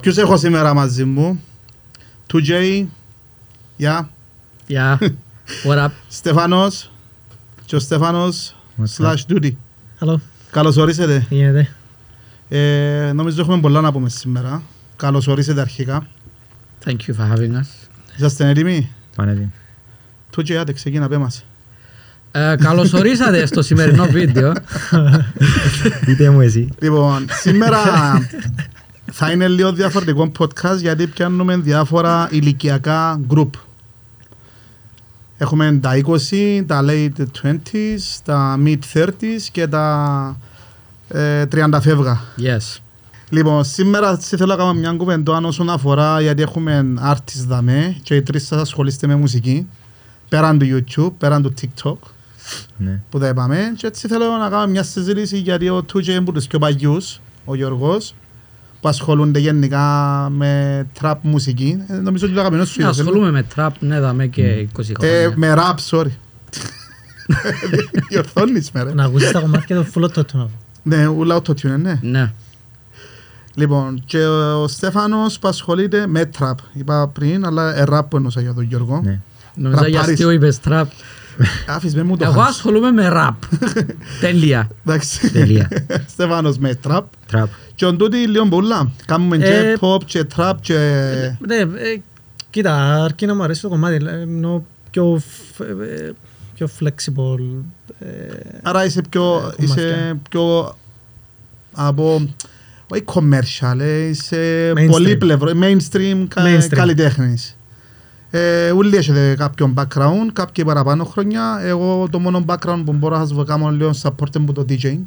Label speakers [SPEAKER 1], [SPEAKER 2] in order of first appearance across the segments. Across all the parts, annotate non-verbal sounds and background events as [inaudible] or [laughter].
[SPEAKER 1] Ποιους έχω σήμερα μαζί μου; 2J, Γεια,
[SPEAKER 2] Yeah. What up? [laughs]
[SPEAKER 1] Στεφάνος και ο Στεφάνος
[SPEAKER 3] What's
[SPEAKER 1] slash Duty.
[SPEAKER 2] Hello.
[SPEAKER 1] Καλώς ορίσετε.
[SPEAKER 2] Τι γίνεται.
[SPEAKER 1] Ε, νομίζω έχουμε πολλά να πούμε σήμερα. Καλώς ορίσετε αρχικά.
[SPEAKER 2] Thank you for having us.
[SPEAKER 1] Είσαστε έτοιμοι;
[SPEAKER 3] Πάνε
[SPEAKER 1] 2J, άντε ξεκίνα, πέ μας.
[SPEAKER 2] Ε, καλώς ορίσατε στο σημερινό [laughs] βίντεο.
[SPEAKER 3] Πείτε μου εσύ.
[SPEAKER 1] Λοιπόν, σήμερα [laughs] θα είναι λίγο διαφορετικό podcast γιατί πιάνουμε διάφορα ηλικιακά group. Έχουμε τα 20, τα late 20s, τα mid 30s και τα ε, 30 φεύγα.
[SPEAKER 2] Yes.
[SPEAKER 1] Λοιπόν, σήμερα σε θέλω να κάνω μια κουβέντα όσον αφορά γιατί έχουμε artists δαμέ και οι τρεις σας ασχολείστε με μουσική πέραν του YouTube, πέραν του TikTok
[SPEAKER 3] Ναι.
[SPEAKER 1] που τα είπαμε και έτσι θέλω να κάνω μια συζήτηση γιατί ο 2J είναι από τους πιο παλιούς, ο Γιώργος που ασχολούνται γενικά με trap μουσική. Ε, νομίζω ότι το αγαπημένο σου
[SPEAKER 2] Ναι,
[SPEAKER 1] είδος,
[SPEAKER 2] ασχολούμαι με trap, ναι, δαμε και 20
[SPEAKER 1] ε,
[SPEAKER 2] χρόνια.
[SPEAKER 1] με rap, sorry. [laughs] Διορθώνεις με ρε.
[SPEAKER 4] Να ακούσεις τα κομμάτια του φουλό του.
[SPEAKER 1] Ναι, ούλα autotune, ναι.
[SPEAKER 2] Ναι.
[SPEAKER 1] Λοιπόν, και ο Στέφανος που ασχολείται με trap. Είπα πριν, αλλά ε, rap που εννοούσα για τον Γιώργο.
[SPEAKER 3] Ναι.
[SPEAKER 2] Νομίζω για
[SPEAKER 1] Ραπάρεις.
[SPEAKER 2] αστείο είπες trap.
[SPEAKER 1] Άφης με μου το
[SPEAKER 2] Εγώ
[SPEAKER 1] χάσεις.
[SPEAKER 2] ασχολούμαι με rap. [laughs] Τέλεια.
[SPEAKER 1] Εντάξει.
[SPEAKER 3] Τελεία. [laughs]
[SPEAKER 1] Στέφανος με trap.
[SPEAKER 3] Τραπ.
[SPEAKER 1] Και ο τούτοι λίγο πολλά. Κάνουμε και
[SPEAKER 2] Ε,
[SPEAKER 1] pop και trap και...
[SPEAKER 4] Ναι, ε, κοίτα, αρκεί να μου αρέσει το κομμάτι, ε, ενώ πιο, φ- ε, πιο flexible. ε,
[SPEAKER 1] Άρα είσαι πιο,
[SPEAKER 4] Ε,
[SPEAKER 1] είσαι
[SPEAKER 4] κομμάτια.
[SPEAKER 1] πιο από, όχι commercial, ε, είσαι
[SPEAKER 4] Mainstream.
[SPEAKER 1] πολύπλευρο, mainstream, κα,
[SPEAKER 4] Mainstream.
[SPEAKER 1] καλλιτέχνης. Ε, ούλοι έχετε κάποιον background, κάποιοι παραπάνω χρόνια. Εγώ το μόνο background που μπορώ να σας κάνω λίγο support είναι από το DJing.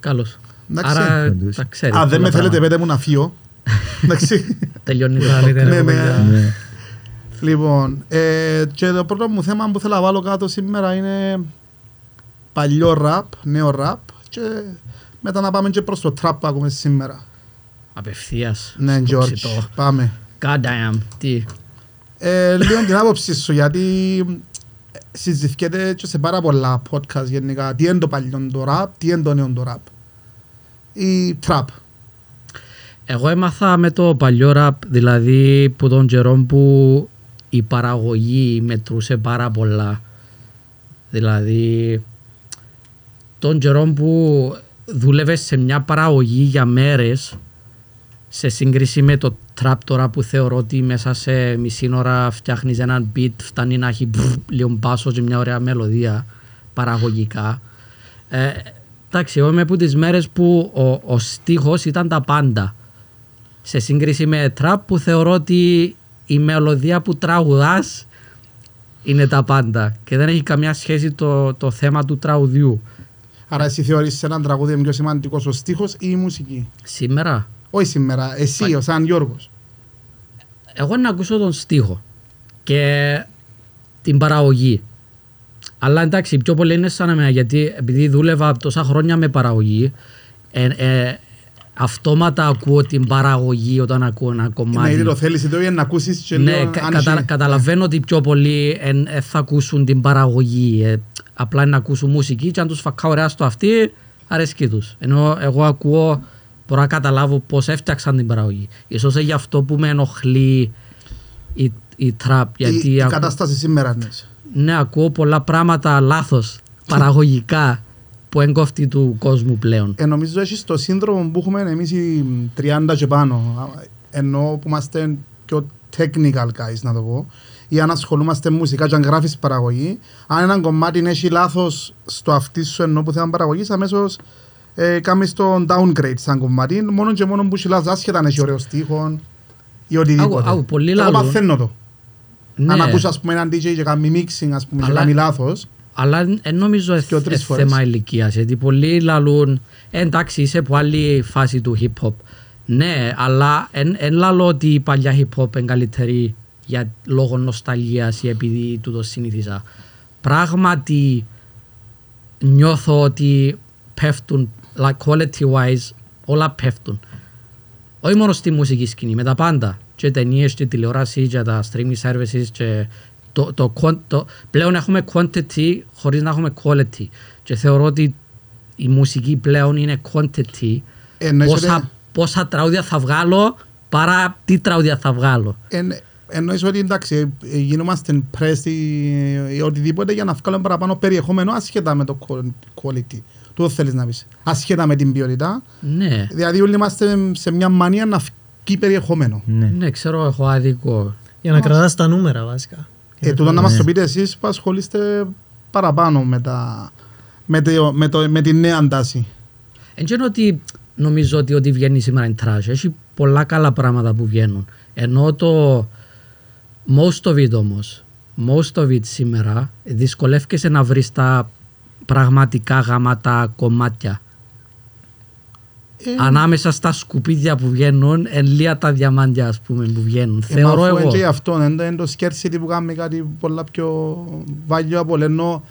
[SPEAKER 2] Καλώς.
[SPEAKER 1] Εντάξει.
[SPEAKER 2] Άρα
[SPEAKER 3] Όντως.
[SPEAKER 2] τα ξέρεις.
[SPEAKER 1] Αν δεν με
[SPEAKER 2] πολλά
[SPEAKER 1] θέλετε
[SPEAKER 2] πράγματα.
[SPEAKER 1] πέτε μου να φύγω. [laughs] Εντάξει.
[SPEAKER 2] Τελειώνει το
[SPEAKER 4] Καλύτερα,
[SPEAKER 2] podcast.
[SPEAKER 1] Ναι, ναι.
[SPEAKER 4] κοπέλια.
[SPEAKER 3] Ναι.
[SPEAKER 1] Λοιπόν, ε, και το πρώτο μου θέμα που θέλω να βάλω κάτω σήμερα είναι παλιό ραπ, νέο ραπ και μετά να πάμε και προς το τραπ που ακούμε σήμερα.
[SPEAKER 2] Απευθείας.
[SPEAKER 1] Ναι,
[SPEAKER 2] στο
[SPEAKER 1] George,
[SPEAKER 2] ψητό.
[SPEAKER 1] πάμε.
[SPEAKER 2] God damn. Τι.
[SPEAKER 1] Ε, λίγο την άποψη σου, γιατί συζητιέται και σε πάρα πολλά podcast γενικά. Τι είναι το παλιό το ραπ, τι είναι το νέο το ραπ. Ή τραπ.
[SPEAKER 2] Εγώ έμαθα με το παλιό ραπ, δηλαδή που τον καιρό που η παραγωγή μετρούσε πάρα πολλά. Δηλαδή, τον καιρό που δούλευες σε μια παραγωγή για μέρες σε σύγκριση με το τραπ τώρα που θεωρώ ότι μέσα σε μισή ώρα φτιάχνεις έναν beat, φτάνει να έχει μπρρ, λίγο μπάσο και μια ωραία μελωδία παραγωγικά. Ε, εντάξει, εγώ είμαι από τις μέρες που ο, ο στίχος ήταν τα πάντα. Σε σύγκριση με τραπ που θεωρώ ότι η μελωδία που τραγουδάς είναι τα πάντα και δεν έχει καμιά σχέση το, το θέμα του τραγουδιού.
[SPEAKER 1] Άρα εσύ θεωρείς σε έναν τραγούδι πιο σημαντικός ο στίχος ή η μουσική;
[SPEAKER 2] Σήμερα,
[SPEAKER 1] Όχι σήμερα, εσύ, ο σαν Γιώργος.
[SPEAKER 2] εγώ να ακούσω τον στίχο και την παραγωγή. Αλλά εντάξει, πιο πολύ είναι σαν εμένα γιατί επειδή δούλευα τόσα χρόνια με παραγωγή, ε, ε, αυτόματα ακούω την παραγωγή όταν ακούω ένα
[SPEAKER 1] Ναι,
[SPEAKER 2] κομμάτι.
[SPEAKER 1] γιατί το θέλεις εδώ για να ακούσεις και
[SPEAKER 2] Ναι,
[SPEAKER 1] λίγο
[SPEAKER 2] κα-
[SPEAKER 1] αν
[SPEAKER 2] κατα-
[SPEAKER 1] έχει-
[SPEAKER 2] καταλαβαίνω ότι πιο πολλοί εν, ε, θα ακούσουν την παραγωγή. ε, απλά είναι να ακούσουν μουσική και αν τους φακά ωραία στο αυτή, αρέσκει τους. Ενώ εγώ ακούω, μπορώ να καταλάβω πώς έφτιαξαν την παραγωγή. Ίσως είναι γι' αυτό που με ενοχλεί η, η τραπ.
[SPEAKER 1] η,
[SPEAKER 2] Γιατί
[SPEAKER 1] η
[SPEAKER 2] ακού-
[SPEAKER 1] κατάσταση σήμερα ναι.
[SPEAKER 2] Ναι, ακούω πολλά πράγματα λάθος, παραγωγικά, που εγκόφτει του κόσμου πλέον.
[SPEAKER 1] Ε, νομίζω έχεις το σύνδρομο που έχουμε εμείς οι 30 και πάνω. Ενώ που είμαστε πιο technical guys να το πω. Ή αν ασχολούμαστε μουσικά και αν γράφεις παραγωγή. Αν ένα κομμάτι έχει λάθος στο αυτί σου ενώ που θέλει παραγωγής αμέσως ε, κάνεις το downgrade σαν κομμάτι. Μόνο και μόνο που έχει λάθος άσχετα αν έχει ωραίο στίχο ή οτιδήποτε.
[SPEAKER 2] Άκου, άκου, πολλοί
[SPEAKER 1] Εγώ
[SPEAKER 2] λαλούν.
[SPEAKER 1] παθαίνω το.
[SPEAKER 2] Ναι,
[SPEAKER 1] Αν ακούς ας πούμε έναν DJ και κάνει mixing ας πούμε και
[SPEAKER 2] Αλλά-
[SPEAKER 1] κάνει λάθος.
[SPEAKER 2] Αλλά δεν νομίζω
[SPEAKER 1] Δυο,
[SPEAKER 2] είναι
[SPEAKER 1] τρεις φορές.
[SPEAKER 2] θέμα ηλικίας. Γιατί πολλοί λαλούν, «Ε, εντάξει, είσαι από άλλη φάση του hip hop. Ναι, αλλά δεν λαλώ ότι η παλιά hip hop είναι καλύτερη για λόγω νοσταλγίας ή επειδή του το συνήθιζα. Πράγματι νιώθω ότι πέφτουν, like quality wise, όλα πέφτουν. Όχι μόνο στη μουσική σκηνή, με τα πάντα. Και ταινίες και τηλεόραση και τα streaming services και το, το, quan- το, πλέον έχουμε quantity χωρίς να έχουμε quality. Και θεωρώ ότι η μουσική πλέον είναι quantity.
[SPEAKER 1] Εννοείς
[SPEAKER 2] Πόσα,
[SPEAKER 1] ότι-
[SPEAKER 2] πόσα τραγούδια θα βγάλω παρά τι τραγούδια θα βγάλω.
[SPEAKER 1] Εν, εννοείς ότι εντάξει, ε, γινόμαστε press ή, ή οτιδήποτε για να βγάλουμε παραπάνω περιεχόμενο ασχετά με το quality. Του θέλεις να πεις. Ασχετά με την ποιότητα.
[SPEAKER 2] Ναι,
[SPEAKER 1] Δηλαδή όλοι είμαστε σε μια μανία να βγει περιεχόμενο.
[SPEAKER 3] Ναι.
[SPEAKER 2] ναι, ξέρω, έχω άδικο.
[SPEAKER 4] Για να κρατάς τα νούμερα βασικά.
[SPEAKER 1] Ε, τούτο να μας το πείτε εσείς που ασχολείστε παραπάνω με, τα, με, το, με, το, με τη νέα τάση.
[SPEAKER 2] Εν και είναι ότι νομίζω ότι ό,τι βγαίνει σήμερα είναι trash. Έχει πολλά καλά πράγματα που βγαίνουν. Ενώ το most of it όμως, most of it σήμερα δυσκολεύκεσαι να βρεις τα πραγματικά γαμάτα κομμάτια.
[SPEAKER 1] Ε,
[SPEAKER 2] Ανάμεσα στα σκουπίδια που βγαίνουν, εν λία τα διαμάντια ας πούμε που βγαίνουν.
[SPEAKER 1] ε,
[SPEAKER 2] Θεωρώ
[SPEAKER 1] μα αφού
[SPEAKER 2] εγώ.
[SPEAKER 1] είναι και αυτό, είναι το- είναι το scarcity που κάνει κάτι πολλά πιο βαλιό από ενώ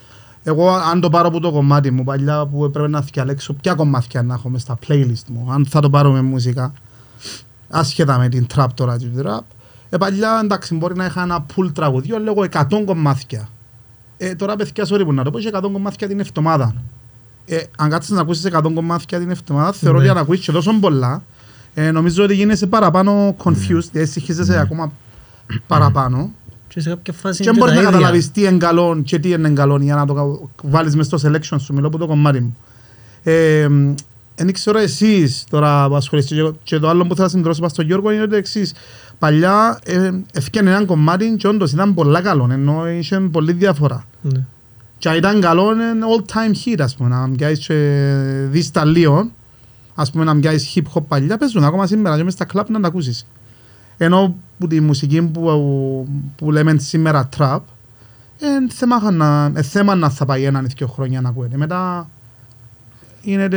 [SPEAKER 1] εγώ αν το πάρω από το κομμάτι μου παλιά που έπρεπε να διαλέξω ποια κομμάτια να έχω μες στα playlist μου αν θα το πάρω με μουσικά άσχετα με την trap τώρα την trap ε, παλιά εντάξει μπορεί να είχα ένα pool τραγουδιό λέγω 100 κομμάτια ε, τώρα παιδιά sorry που να το πω έχει 100 κομμάτια την εβδομάδα ε, αν κάτσεις να ακούσεις 100 κομμάτια την εβδομάδα θεωρώ
[SPEAKER 4] Ναι.
[SPEAKER 1] ότι αν ακούσεις και τόσο πολλά ε, νομίζω ότι γίνεσαι παραπάνω confused ε, συγχύζεσαι ακόμα παραπάνω
[SPEAKER 4] Και σε κάποια φάση
[SPEAKER 1] και
[SPEAKER 4] είναι
[SPEAKER 1] μπορείς
[SPEAKER 4] τα
[SPEAKER 1] να
[SPEAKER 4] ίδια.
[SPEAKER 1] καταλάβεις τι είναι καλό και τι είναι καλό για να το κα- βάλεις μες στο selection σου, μιλώ από το κομμάτι μου. Ε, δεν ξέρω εσείς τώρα που ασχολείστε και- και το άλλο που θέλω να συμπληρώσω πάνω στον Γιώργο είναι το εξής. Παλιά ε, έφτιανε ένα κομμάτι και όντως ήταν πολλά καλό, ενώ είχε πολύ διαφορά.
[SPEAKER 4] Ναι.
[SPEAKER 1] Και αν ήταν καλό είναι all time hit ας πούμε, να μοιάζεις και δεις τα λίγο, ας πούμε να μοιάζεις hip hop παλιά, παίζουν ακόμα σήμερα και μες στα κλαπ να τα ακούσεις. Ενώ που τη μουσική που, που λέμε σήμερα trap, είναι θέμα να, ε, θέμα να θα πάει έναν ή δύο χρόνια να ακούεται. Μετά είναι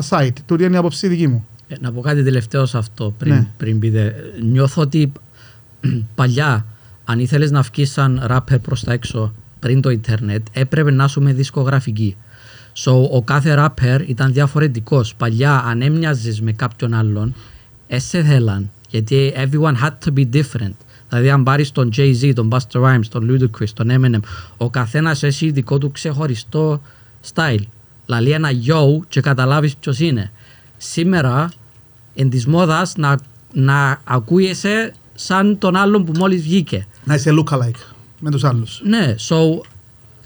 [SPEAKER 1] aside. Τούτη είναι η άποψη δική μου.
[SPEAKER 2] Ε, να πω κάτι τελευταίο σε αυτό πριν,
[SPEAKER 1] Ναι.
[SPEAKER 2] πριν πείτε. Νιώθω ότι [clears throat] παλιά, αν ήθελες να βγεις σαν ράπερ προς τα έξω πριν το ίντερνετ, έπρεπε να σου με δισκογραφική. So, ο κάθε ράπερ ήταν διαφορετικός. Παλιά, αν έμοιαζες με κάποιον άλλον, έσαι θέλαν. Γιατί everyone had to be different. Δηλαδή, αν πάρεις τον Jay-Z, τον Buster Rhymes, τον Ludacris, τον Eminem, ο καθένας έχει δικό του ξεχωριστό style. Δηλαδή, ένα yo και καταλάβεις ποιος είναι. Σήμερα, εν της μόδας να, να ακούγεσαι σαν τον άλλον που μόλις βγήκε.
[SPEAKER 1] Να είσαι look-alike με τους άλλους.
[SPEAKER 2] Ναι, so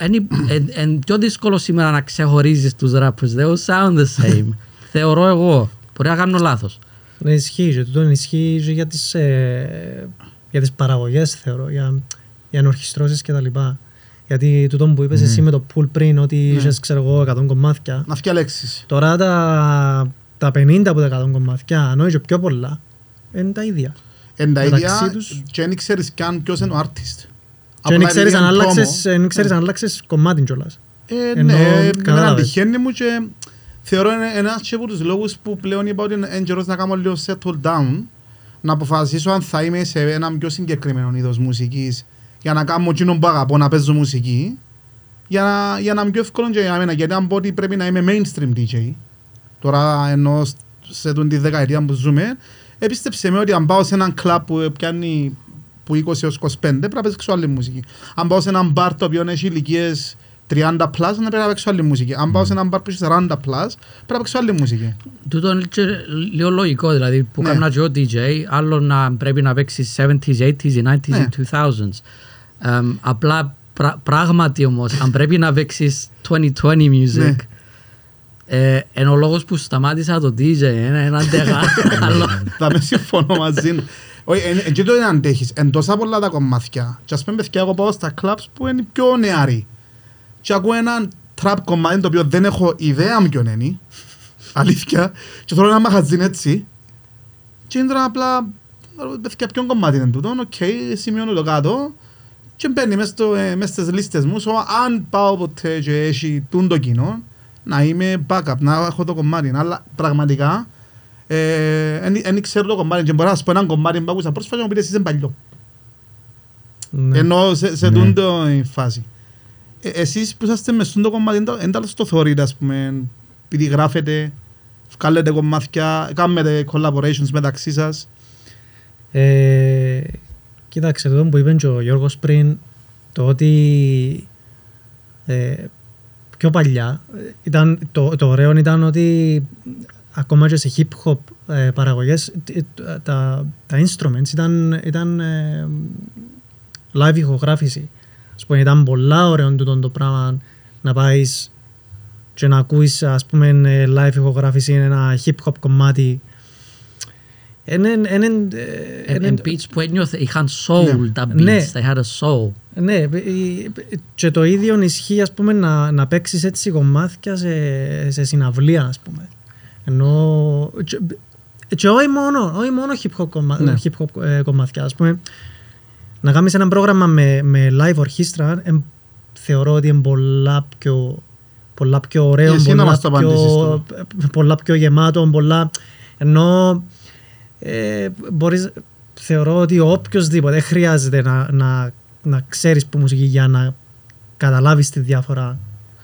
[SPEAKER 2] είναι εν, εν πιο δύσκολο σήμερα να ξεχωρίζεις τους rappers. They all sound the same. [laughs] Θεωρώ εγώ. Μπορεί να κάνω λάθος.
[SPEAKER 4] Ναι, ισχύει. Και τούτο ισχύει και για τις, ε, για τις παραγωγές, θεωρώ, για, για ενορχιστρώσεις και τα λοιπά. Γιατί τούτο που είπες εσύ με το pool πριν, ότι
[SPEAKER 1] Ναι.
[SPEAKER 4] είχες, ξέρω εγώ, 100 κομμάτια.
[SPEAKER 1] Να φτιαλέξεις.
[SPEAKER 4] Τώρα τα, τα 50 από τα 100 κομμάτια, αν όχι και πιο πολλά, είναι τα ίδια.
[SPEAKER 1] Εν τα
[SPEAKER 4] Μεταξύ
[SPEAKER 1] ίδια
[SPEAKER 4] τους.
[SPEAKER 1] και δεν ξέρεις καν ποιος είναι ο artist.
[SPEAKER 4] Και
[SPEAKER 1] Απλά
[SPEAKER 4] δεν ξέρεις
[SPEAKER 1] επειδή
[SPEAKER 4] αν
[SPEAKER 1] είναι
[SPEAKER 4] άλλαξες,
[SPEAKER 1] promo.
[SPEAKER 4] δεν ξέρεις αν άλλαξες κομμάτι κιόλας.
[SPEAKER 1] Ε,
[SPEAKER 4] Ενώ,
[SPEAKER 1] ναι, εμένα
[SPEAKER 4] κατάλαβες.
[SPEAKER 1] τυχαίνει μου και θεωρώ είναι ένας και από τους λόγους που πλέον είπα ότι είναι καιρός να κάνω λίγο settle down να αποφασίσω αν θα είμαι σε ένα πιο συγκεκριμένο είδος μουσικής για να κάνω εκείνο που αγαπώ να παίζω μουσική για να, για να είμαι πιο εύκολο και για μένα γιατί αν πω ότι πρέπει να είμαι mainstream DJ τώρα ενώ σε τον τη δεκαετία που ζούμε επίστεψε με ότι αν πάω σε έναν κλαμπ που πιάνει που 20 έως 25 πρέπει να παίξω άλλη μουσική. Αν πάω σε έναν μπαρ το οποίο έχει ηλικίες 30 plus, να πρέπει να παίξω άλλη μουσική. Αν πάω σε έναν μπαρ που έχει 40 plus, πρέπει να παίξω άλλη μουσική.
[SPEAKER 2] Τούτο είναι και λίγο λογικό, δηλαδή που
[SPEAKER 1] Ναι.
[SPEAKER 2] κάνω και ο DJ, άλλο να πρέπει να παίξει 70s, 80s, 90s
[SPEAKER 1] Ναι.
[SPEAKER 2] ή 2000s. Εμ, απλά πρα- πράγματι όμως, αν πρέπει να παίξεις 2020 music,
[SPEAKER 1] Ναι.
[SPEAKER 2] ε, είναι ο λόγος που σταμάτησα το DJ, είναι ένα αντεγά. άλλο.
[SPEAKER 1] Θα με συμφωνώ μαζί μου. Όχι, εν- εν- και το δεν αντέχεις. Εν τόσα πολλά τα κομμάτια. Και ας πούμε παιδιά, εγώ πάω στα clubs που είναι πιο νεαροί. Και ακούω έναν trap κομμάτι το οποίο δεν έχω ιδέα ποιον είναι. Αλήθεια. Και θέλω ένα μαχαζίν έτσι. Και είναι τώρα απλά, παιδιά, ποιον κομμάτι είναι τούτο. Οκ, σημειώνω το κάτω. Και μπαίνει μες, στο, ε, μες στις λίστες μου. So, αν πάω ποτέ και έχει τούν το κοινό, να είμαι backup, να έχω το κομμάτι. Αλλά πραγματικά, δεν ξέρω το κομμάτι και μπορώ να σας πω έναν κομμάτι που άκουσα πρόσφατα και μου πείτε εσείς είναι παλιό.
[SPEAKER 4] Ναι.
[SPEAKER 1] Ενώ σε, σε
[SPEAKER 3] Ναι.
[SPEAKER 1] τούν το η φάση. Ε, εσείς που είσαστε μες στο κομμάτι, δεν τα στο θεωρείτε, ας πούμε, επειδή γράφετε, βγάλετε κομμάτια, κάνετε collaborations μεταξύ σας.
[SPEAKER 4] Ε, κοίταξε, το που είπε και ο Γιώργος πριν, το ότι ε, πιο παλιά, ε, ήταν, το, το ωραίο ήταν ότι ακόμα και σε hip hop ε, παραγωγές ε, τα, τα instruments ήταν, ήταν ε, live ηχογράφηση. Ας πούμε, ήταν πολλά ωραίο τούτο το πράγμα να πάεις και να ακούεις ας πούμε ε, live ηχογράφηση ένα hip hop κομμάτι είναι, είναι, ε, είναι,
[SPEAKER 2] Εν beats που ένιωθε, είχαν soul
[SPEAKER 1] Ναι.
[SPEAKER 2] τα beats,
[SPEAKER 4] Ναι.
[SPEAKER 2] they had a soul.
[SPEAKER 4] Ναι, ε, και το ίδιο ισχύει ας πούμε να, να παίξεις έτσι κομμάτια σε, σε συναυλία ας πούμε. Ενώ και, και όχι μόνο, όχι μόνο hip hop, κομμα,
[SPEAKER 1] Ναι.
[SPEAKER 4] hip hop ε, κομμάτια ας πούμε. Να κάνεις ένα πρόγραμμα με, με live orchestra εμ, θεωρώ ότι είναι πολλά πιο, πολλά πιο ωραίο,
[SPEAKER 1] Εσύ να
[SPEAKER 4] πολλά
[SPEAKER 1] μας το απαντήσεις
[SPEAKER 4] πιο,
[SPEAKER 1] τώρα.
[SPEAKER 4] πολλά πιο γεμάτο, πολλά... Ενώ ε, μπορείς, θεωρώ ότι οποιοδήποτε δεν χρειάζεται να, να, να ξέρεις που μουσική για να καταλάβεις τη διάφορα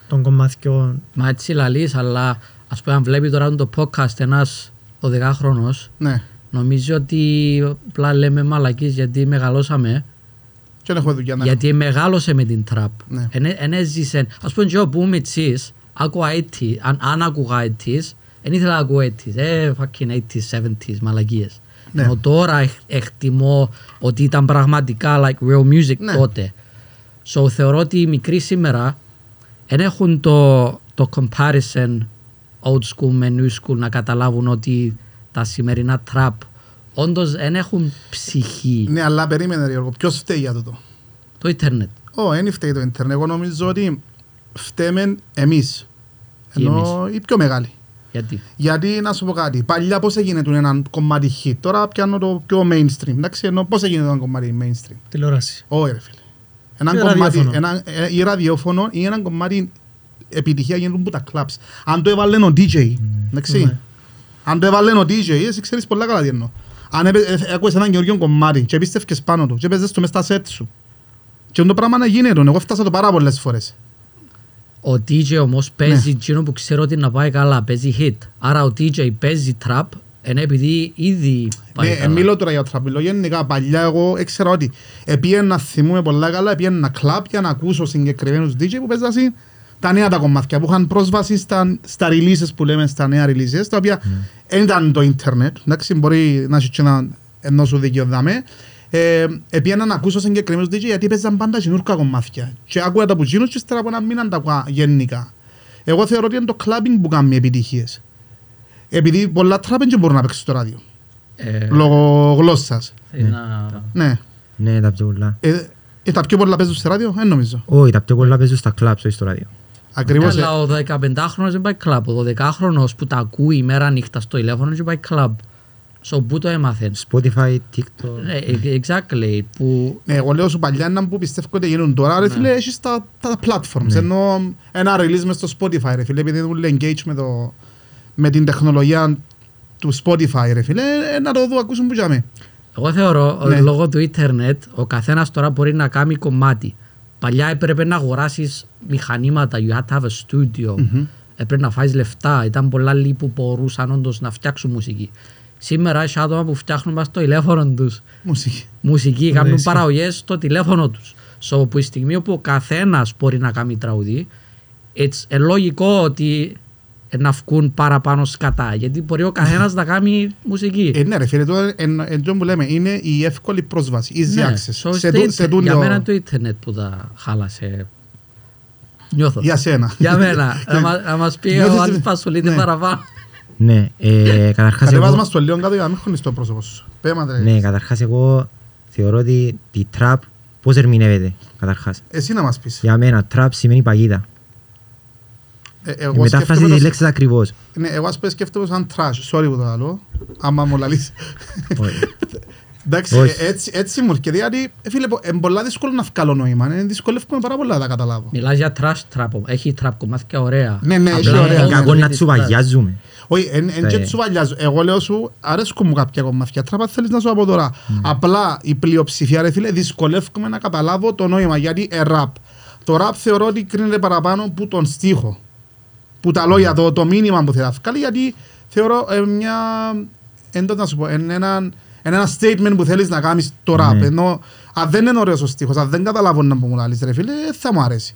[SPEAKER 4] των κομμάτιων.
[SPEAKER 2] Μα έτσι λαλείς, αλλά ας πούμε αν βλέπει τώρα το podcast ένας 12χρονος,
[SPEAKER 1] Ναι.
[SPEAKER 2] νομίζει ότι απλά λέμε μαλακίες γιατί μεγαλώσαμε,
[SPEAKER 1] Και δεν έχω δουλειά να
[SPEAKER 2] γιατί μεγάλωσε με την τραπ.
[SPEAKER 1] Ναι.
[SPEAKER 2] Εν έζησε, ας πούμε και εγώ που είμαι τσις, άκουγα 80s, αν, αν άκουγα 80s, δεν ήθελα να ακούω 80s, ε, fucking 80s, 70s, μαλακίες.
[SPEAKER 1] Ναι.
[SPEAKER 2] Ενώ τώρα εκ- εκτιμώ ότι ήταν πραγματικά like real music
[SPEAKER 1] Ναι.
[SPEAKER 2] τότε. So θεωρώ ότι οι μικροί σήμερα δεν έχουν το, το comparison old school με new school να καταλάβουν ότι τα σημερινά trap όντως δεν έχουν ψυχή.
[SPEAKER 1] Ναι, αλλά περίμενε ρε Γιώργο, ποιος φταίει για τούτο;
[SPEAKER 2] Το ίντερνετ.
[SPEAKER 1] Ω, δεν φταίει το ίντερνετ. Εγώ νομίζω ότι φταίμε εμείς.
[SPEAKER 2] Τι
[SPEAKER 1] Ενώ οι πιο μεγάλοι.
[SPEAKER 2] Γιατί;
[SPEAKER 1] Γιατί να σου πω κάτι, παλιά πώς έγινε το ένα κομμάτι hit, τώρα πιάνω το πιο mainstream. Εντάξει, ενώ πώς έγινε το ένα κομμάτι mainstream;
[SPEAKER 4] Τηλεόραση.
[SPEAKER 1] Όχι ρε φίλε. Ένα
[SPEAKER 4] Και
[SPEAKER 1] κομμάτι,
[SPEAKER 4] ραδιόφωνο.
[SPEAKER 1] ένα, ε, ή ραδιόφωνο ή ένα κομμάτι επιτυχία γίνεται από τα clubs. Αν το έβαλε ο DJ, εντάξει.
[SPEAKER 4] Ναι.
[SPEAKER 1] Αν το έβαλε ο DJ, εσύ ξέρεις πολλά καλά τι εννοώ. Αν έπαι- ε, άκουες έναν καινούριο κομμάτι και πίστευκες πάνω του και έπαιζες το μες στα set σου. Και το πράγμα να γίνεται, εγώ φτάσα το πάρα πολλές φορές.
[SPEAKER 2] Ο DJ όμως παίζει εκείνο που ξέρω ότι να πάει καλά, παίζει hit. Άρα ο DJ παίζει trap, ενώ επειδή ήδη πάει
[SPEAKER 1] Ναι, ε,
[SPEAKER 2] καλά.
[SPEAKER 1] μιλώ τώρα για τραπ, μιλώ γενικά. Παλιά εγώ έξερα ότι επίεν να θυμούμε πολλά καλά, επίεν να κλαπ για να ακούσω συγκεκριμένους DJ που παίζασαν τα νέα τα κομμάτια που είχαν πρόσβαση στα, στα releases που λέμε, στα νέα releases, τα οποία δεν ήταν το ίντερνετ, εντάξει, μπορεί να έχει και ένα ενώ σου δικαιοδάμε. Ε, επίενα να ακούσω συγκεκριμένους DJ γιατί παίζαν πάντα καινούργια κομμάτια. Και άκουγα τα που γίνουν και ύστερα από ένα μήνα τα ακούα γενικά. Εγώ θεωρώ ότι είναι το clubbing που κάνει επιτυχίες. Επειδή πολλά τράπεν και μπορούν να παίξουν στο ράδιο.
[SPEAKER 2] Ε,
[SPEAKER 1] Λόγω γλώσσας.
[SPEAKER 2] θέλει να-
[SPEAKER 1] Ναι.
[SPEAKER 3] Ναι, τα πιο πολλά.
[SPEAKER 1] Ε, ε, τα πιο πολλά παίζουν στο ράδιο, δεν νομίζω.
[SPEAKER 3] Όχι, τα πιο πολλά παίζουν στα κλαμπς, όχι στο ράδιο.
[SPEAKER 1] Ακριβώς. ε,
[SPEAKER 2] Αλλά ο 15χρονος δεν πάει κλαμπ. Ο 12χρονος που τα ακούει ημέρα νύχτα στο τηλέφωνο δεν πάει κλαμπ. So πού το έμαθεν.
[SPEAKER 3] Spotify, TikTok.
[SPEAKER 2] Ναι, ε, exactly. Που
[SPEAKER 1] Ναι, εγώ λέω σου παλιά να που πιστεύω ότι γίνουν τώρα, ρε
[SPEAKER 2] Ναι.
[SPEAKER 1] φίλε, έχεις τα, τα platforms. Ενώ ένα release μες στο Spotify, ρε φίλε, επειδή έχουν engage με, το, με την τεχνολογία του Spotify, ρε φίλε, ε, να το δω, ακούσουν που είχαμε.
[SPEAKER 2] εγώ θεωρώ
[SPEAKER 1] Ναι.
[SPEAKER 2] ναι. λόγω του ίντερνετ ο καθένας τώρα μπορεί να κάνει κομμάτι. Παλιά έπρεπε να αγοράσεις μηχανήματα, you had to have a studio. Έπρεπε να φάεις λεφτά. Ήταν πολλά λίγοι που μπορούσαν όντως να φτιάξουν μουσική. Σήμερα έχει άτομα που φτιάχνουν μας το τηλέφωνο τους
[SPEAKER 1] Μουσική.
[SPEAKER 2] μουσική,
[SPEAKER 4] Ναι,
[SPEAKER 2] κάνουν
[SPEAKER 4] ισχύει.
[SPEAKER 2] παραγωγές στο τηλέφωνο τους. So, που η στιγμή που ο καθένας μπορεί να κάνει τραγουδί, it's ε, λογικό ότι ε, να βγουν παραπάνω σκατά, γιατί μπορεί ο καθένας να κάνει μουσική.
[SPEAKER 1] Ε, ναι, ρε φίλε, τώρα εν, εν, τω που λέμε, είναι η εύκολη πρόσβαση, easy
[SPEAKER 2] Ναι,
[SPEAKER 1] access.
[SPEAKER 2] so
[SPEAKER 1] σε,
[SPEAKER 2] στο
[SPEAKER 1] τού-
[SPEAKER 2] ίντερ-
[SPEAKER 1] σε τούτο-
[SPEAKER 2] για μένα είναι το ίντερνετ που τα χάλασε. Νιώθω.
[SPEAKER 1] για σένα.
[SPEAKER 2] Για μένα. [laughs] να, μα- να μας πει
[SPEAKER 1] Νιώθεις
[SPEAKER 2] ο Άλης
[SPEAKER 1] ότι-
[SPEAKER 2] Πασουλίτη
[SPEAKER 1] ναι.
[SPEAKER 2] παραπάνω.
[SPEAKER 3] Ναι, ε, καταρχάς
[SPEAKER 1] Κατεβάς
[SPEAKER 3] εγώ...
[SPEAKER 1] μας το λίγο κάτω για να μην χώνεις το πρόσωπο σου. Πέμα, ρε.
[SPEAKER 3] Ναι, καταρχάς εγώ θεωρώ ότι τη trap πώς ερμηνεύεται, καταρχάς;
[SPEAKER 1] Εσύ να μας πεις.
[SPEAKER 3] Για μένα, trap σημαίνει παγίδα.
[SPEAKER 1] Ε,
[SPEAKER 3] Η
[SPEAKER 1] εγώ
[SPEAKER 3] μετάφραση
[SPEAKER 1] σκέφτομαι
[SPEAKER 3] της
[SPEAKER 1] το-
[SPEAKER 3] λέξης ακριβώς.
[SPEAKER 1] Ναι, εγώ ας πούμε σκέφτομαι σαν trash, sorry που το άλλο, άμα μου λαλείς.
[SPEAKER 3] Όχι.
[SPEAKER 1] Εντάξει,
[SPEAKER 3] Όχι.
[SPEAKER 1] ε, έτσι, έτσι μου έρχεται, γιατί ε, φίλε, είναι πολλά δύσκολο να βγάλω νόημα, ε, δυσκολεύομαι πάρα πολλά να τα καταλάβω.
[SPEAKER 2] Μιλάς για trash trap. Έχει trap κομμάτια ωραία.
[SPEAKER 1] Ναι, ναι, έχει
[SPEAKER 2] Απλά
[SPEAKER 1] ωραία,
[SPEAKER 2] είναι
[SPEAKER 1] ναι.
[SPEAKER 3] Κακό να
[SPEAKER 2] της
[SPEAKER 3] τσουβαγιάζουμε.
[SPEAKER 1] Όχι, εν, εν
[SPEAKER 3] Ναι.
[SPEAKER 1] και τσουβαλιάζω. Εγώ λέω σου, αρέσκουν μου κάποια κομμάτια, τράπα θέλεις να σου πω τώρα; Απλά η πλειοψηφία, ρε φίλε, δυσκολεύομαι να καταλάβω το νόημα, γιατί ε, ραπ. Το ραπ θεωρώ ότι κρίνεται παραπάνω που τον στίχο. Που τα λόγια, το, το μήνυμα που θέλει να βγάλει, γιατί θεωρώ ε, μια, εντός να σου πω, εν έναν, εν ένα statement που θέλεις να κάνεις το ραπ.
[SPEAKER 3] Ναι.
[SPEAKER 1] Ενώ αν δεν είναι ωραίος ο στίχος, αν δεν καταλάβω να μου λάλεις, ρε φίλε, ε, θα μου αρέσει.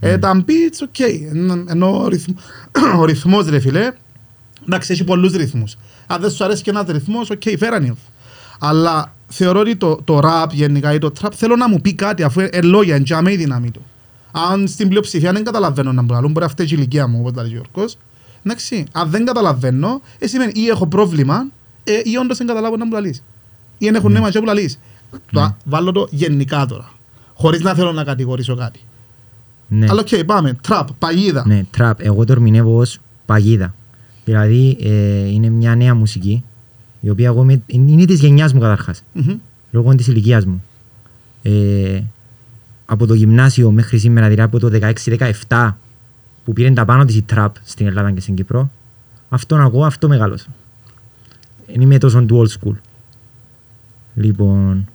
[SPEAKER 1] Ε, τα beats, OK. Εν- Ενώ ο, ρυθμ, [coughs] ο ρυθμός, ρε φίλε, Εντάξει, έχει πολλούς ρυθμούς. Αν δεν σου αρέσει και ένας ρυθμός, OK, fair enough. Αλλά θεωρώ ότι το, το rap γενικά ή το trap θέλω να μου πει κάτι αφού είναι λόγια, είναι τζιαμέ η δύναμη του. Αν στην πλειοψηφία δεν καταλαβαίνω να μπραλούν, μπορεί αυτή η ηλικία μου, όπως λέει ο Γιώργος. Εντάξει, αν δεν καταλαβαίνω, ε, σημαίνει ή έχω πρόβλημα ε, ή όντως δεν καταλάβω να μου λαλείς. Ή δεν έχουν νόημα και που λαλείς. Το βάλω το γενικά τώρα, χωρίς να θέλω να κατηγορήσω κάτι.
[SPEAKER 3] Ναι.
[SPEAKER 1] Αλλά οκ, πάμε. Τραπ, παγίδα.
[SPEAKER 3] Ναι, τραπ. Εγώ το ερμηνεύω ως παγίδα. Δηλαδή ε, είναι μια νέα μουσική η οποία εγώ είμαι, είναι της γενιάς μου καταρχάς.
[SPEAKER 1] Μμμ.
[SPEAKER 3] Λόγω της ηλικίας μου. Ε, από το γυμνάσιο μέχρι σήμερα, δηλαδή από το 16-17 που πήρε τα πάνω της η τραπ στην Ελλάδα και στην Κύπρο, αυτό να ακούω, αυτό μεγάλωσα. Δεν είμαι τόσο του old school. Λοιπόν,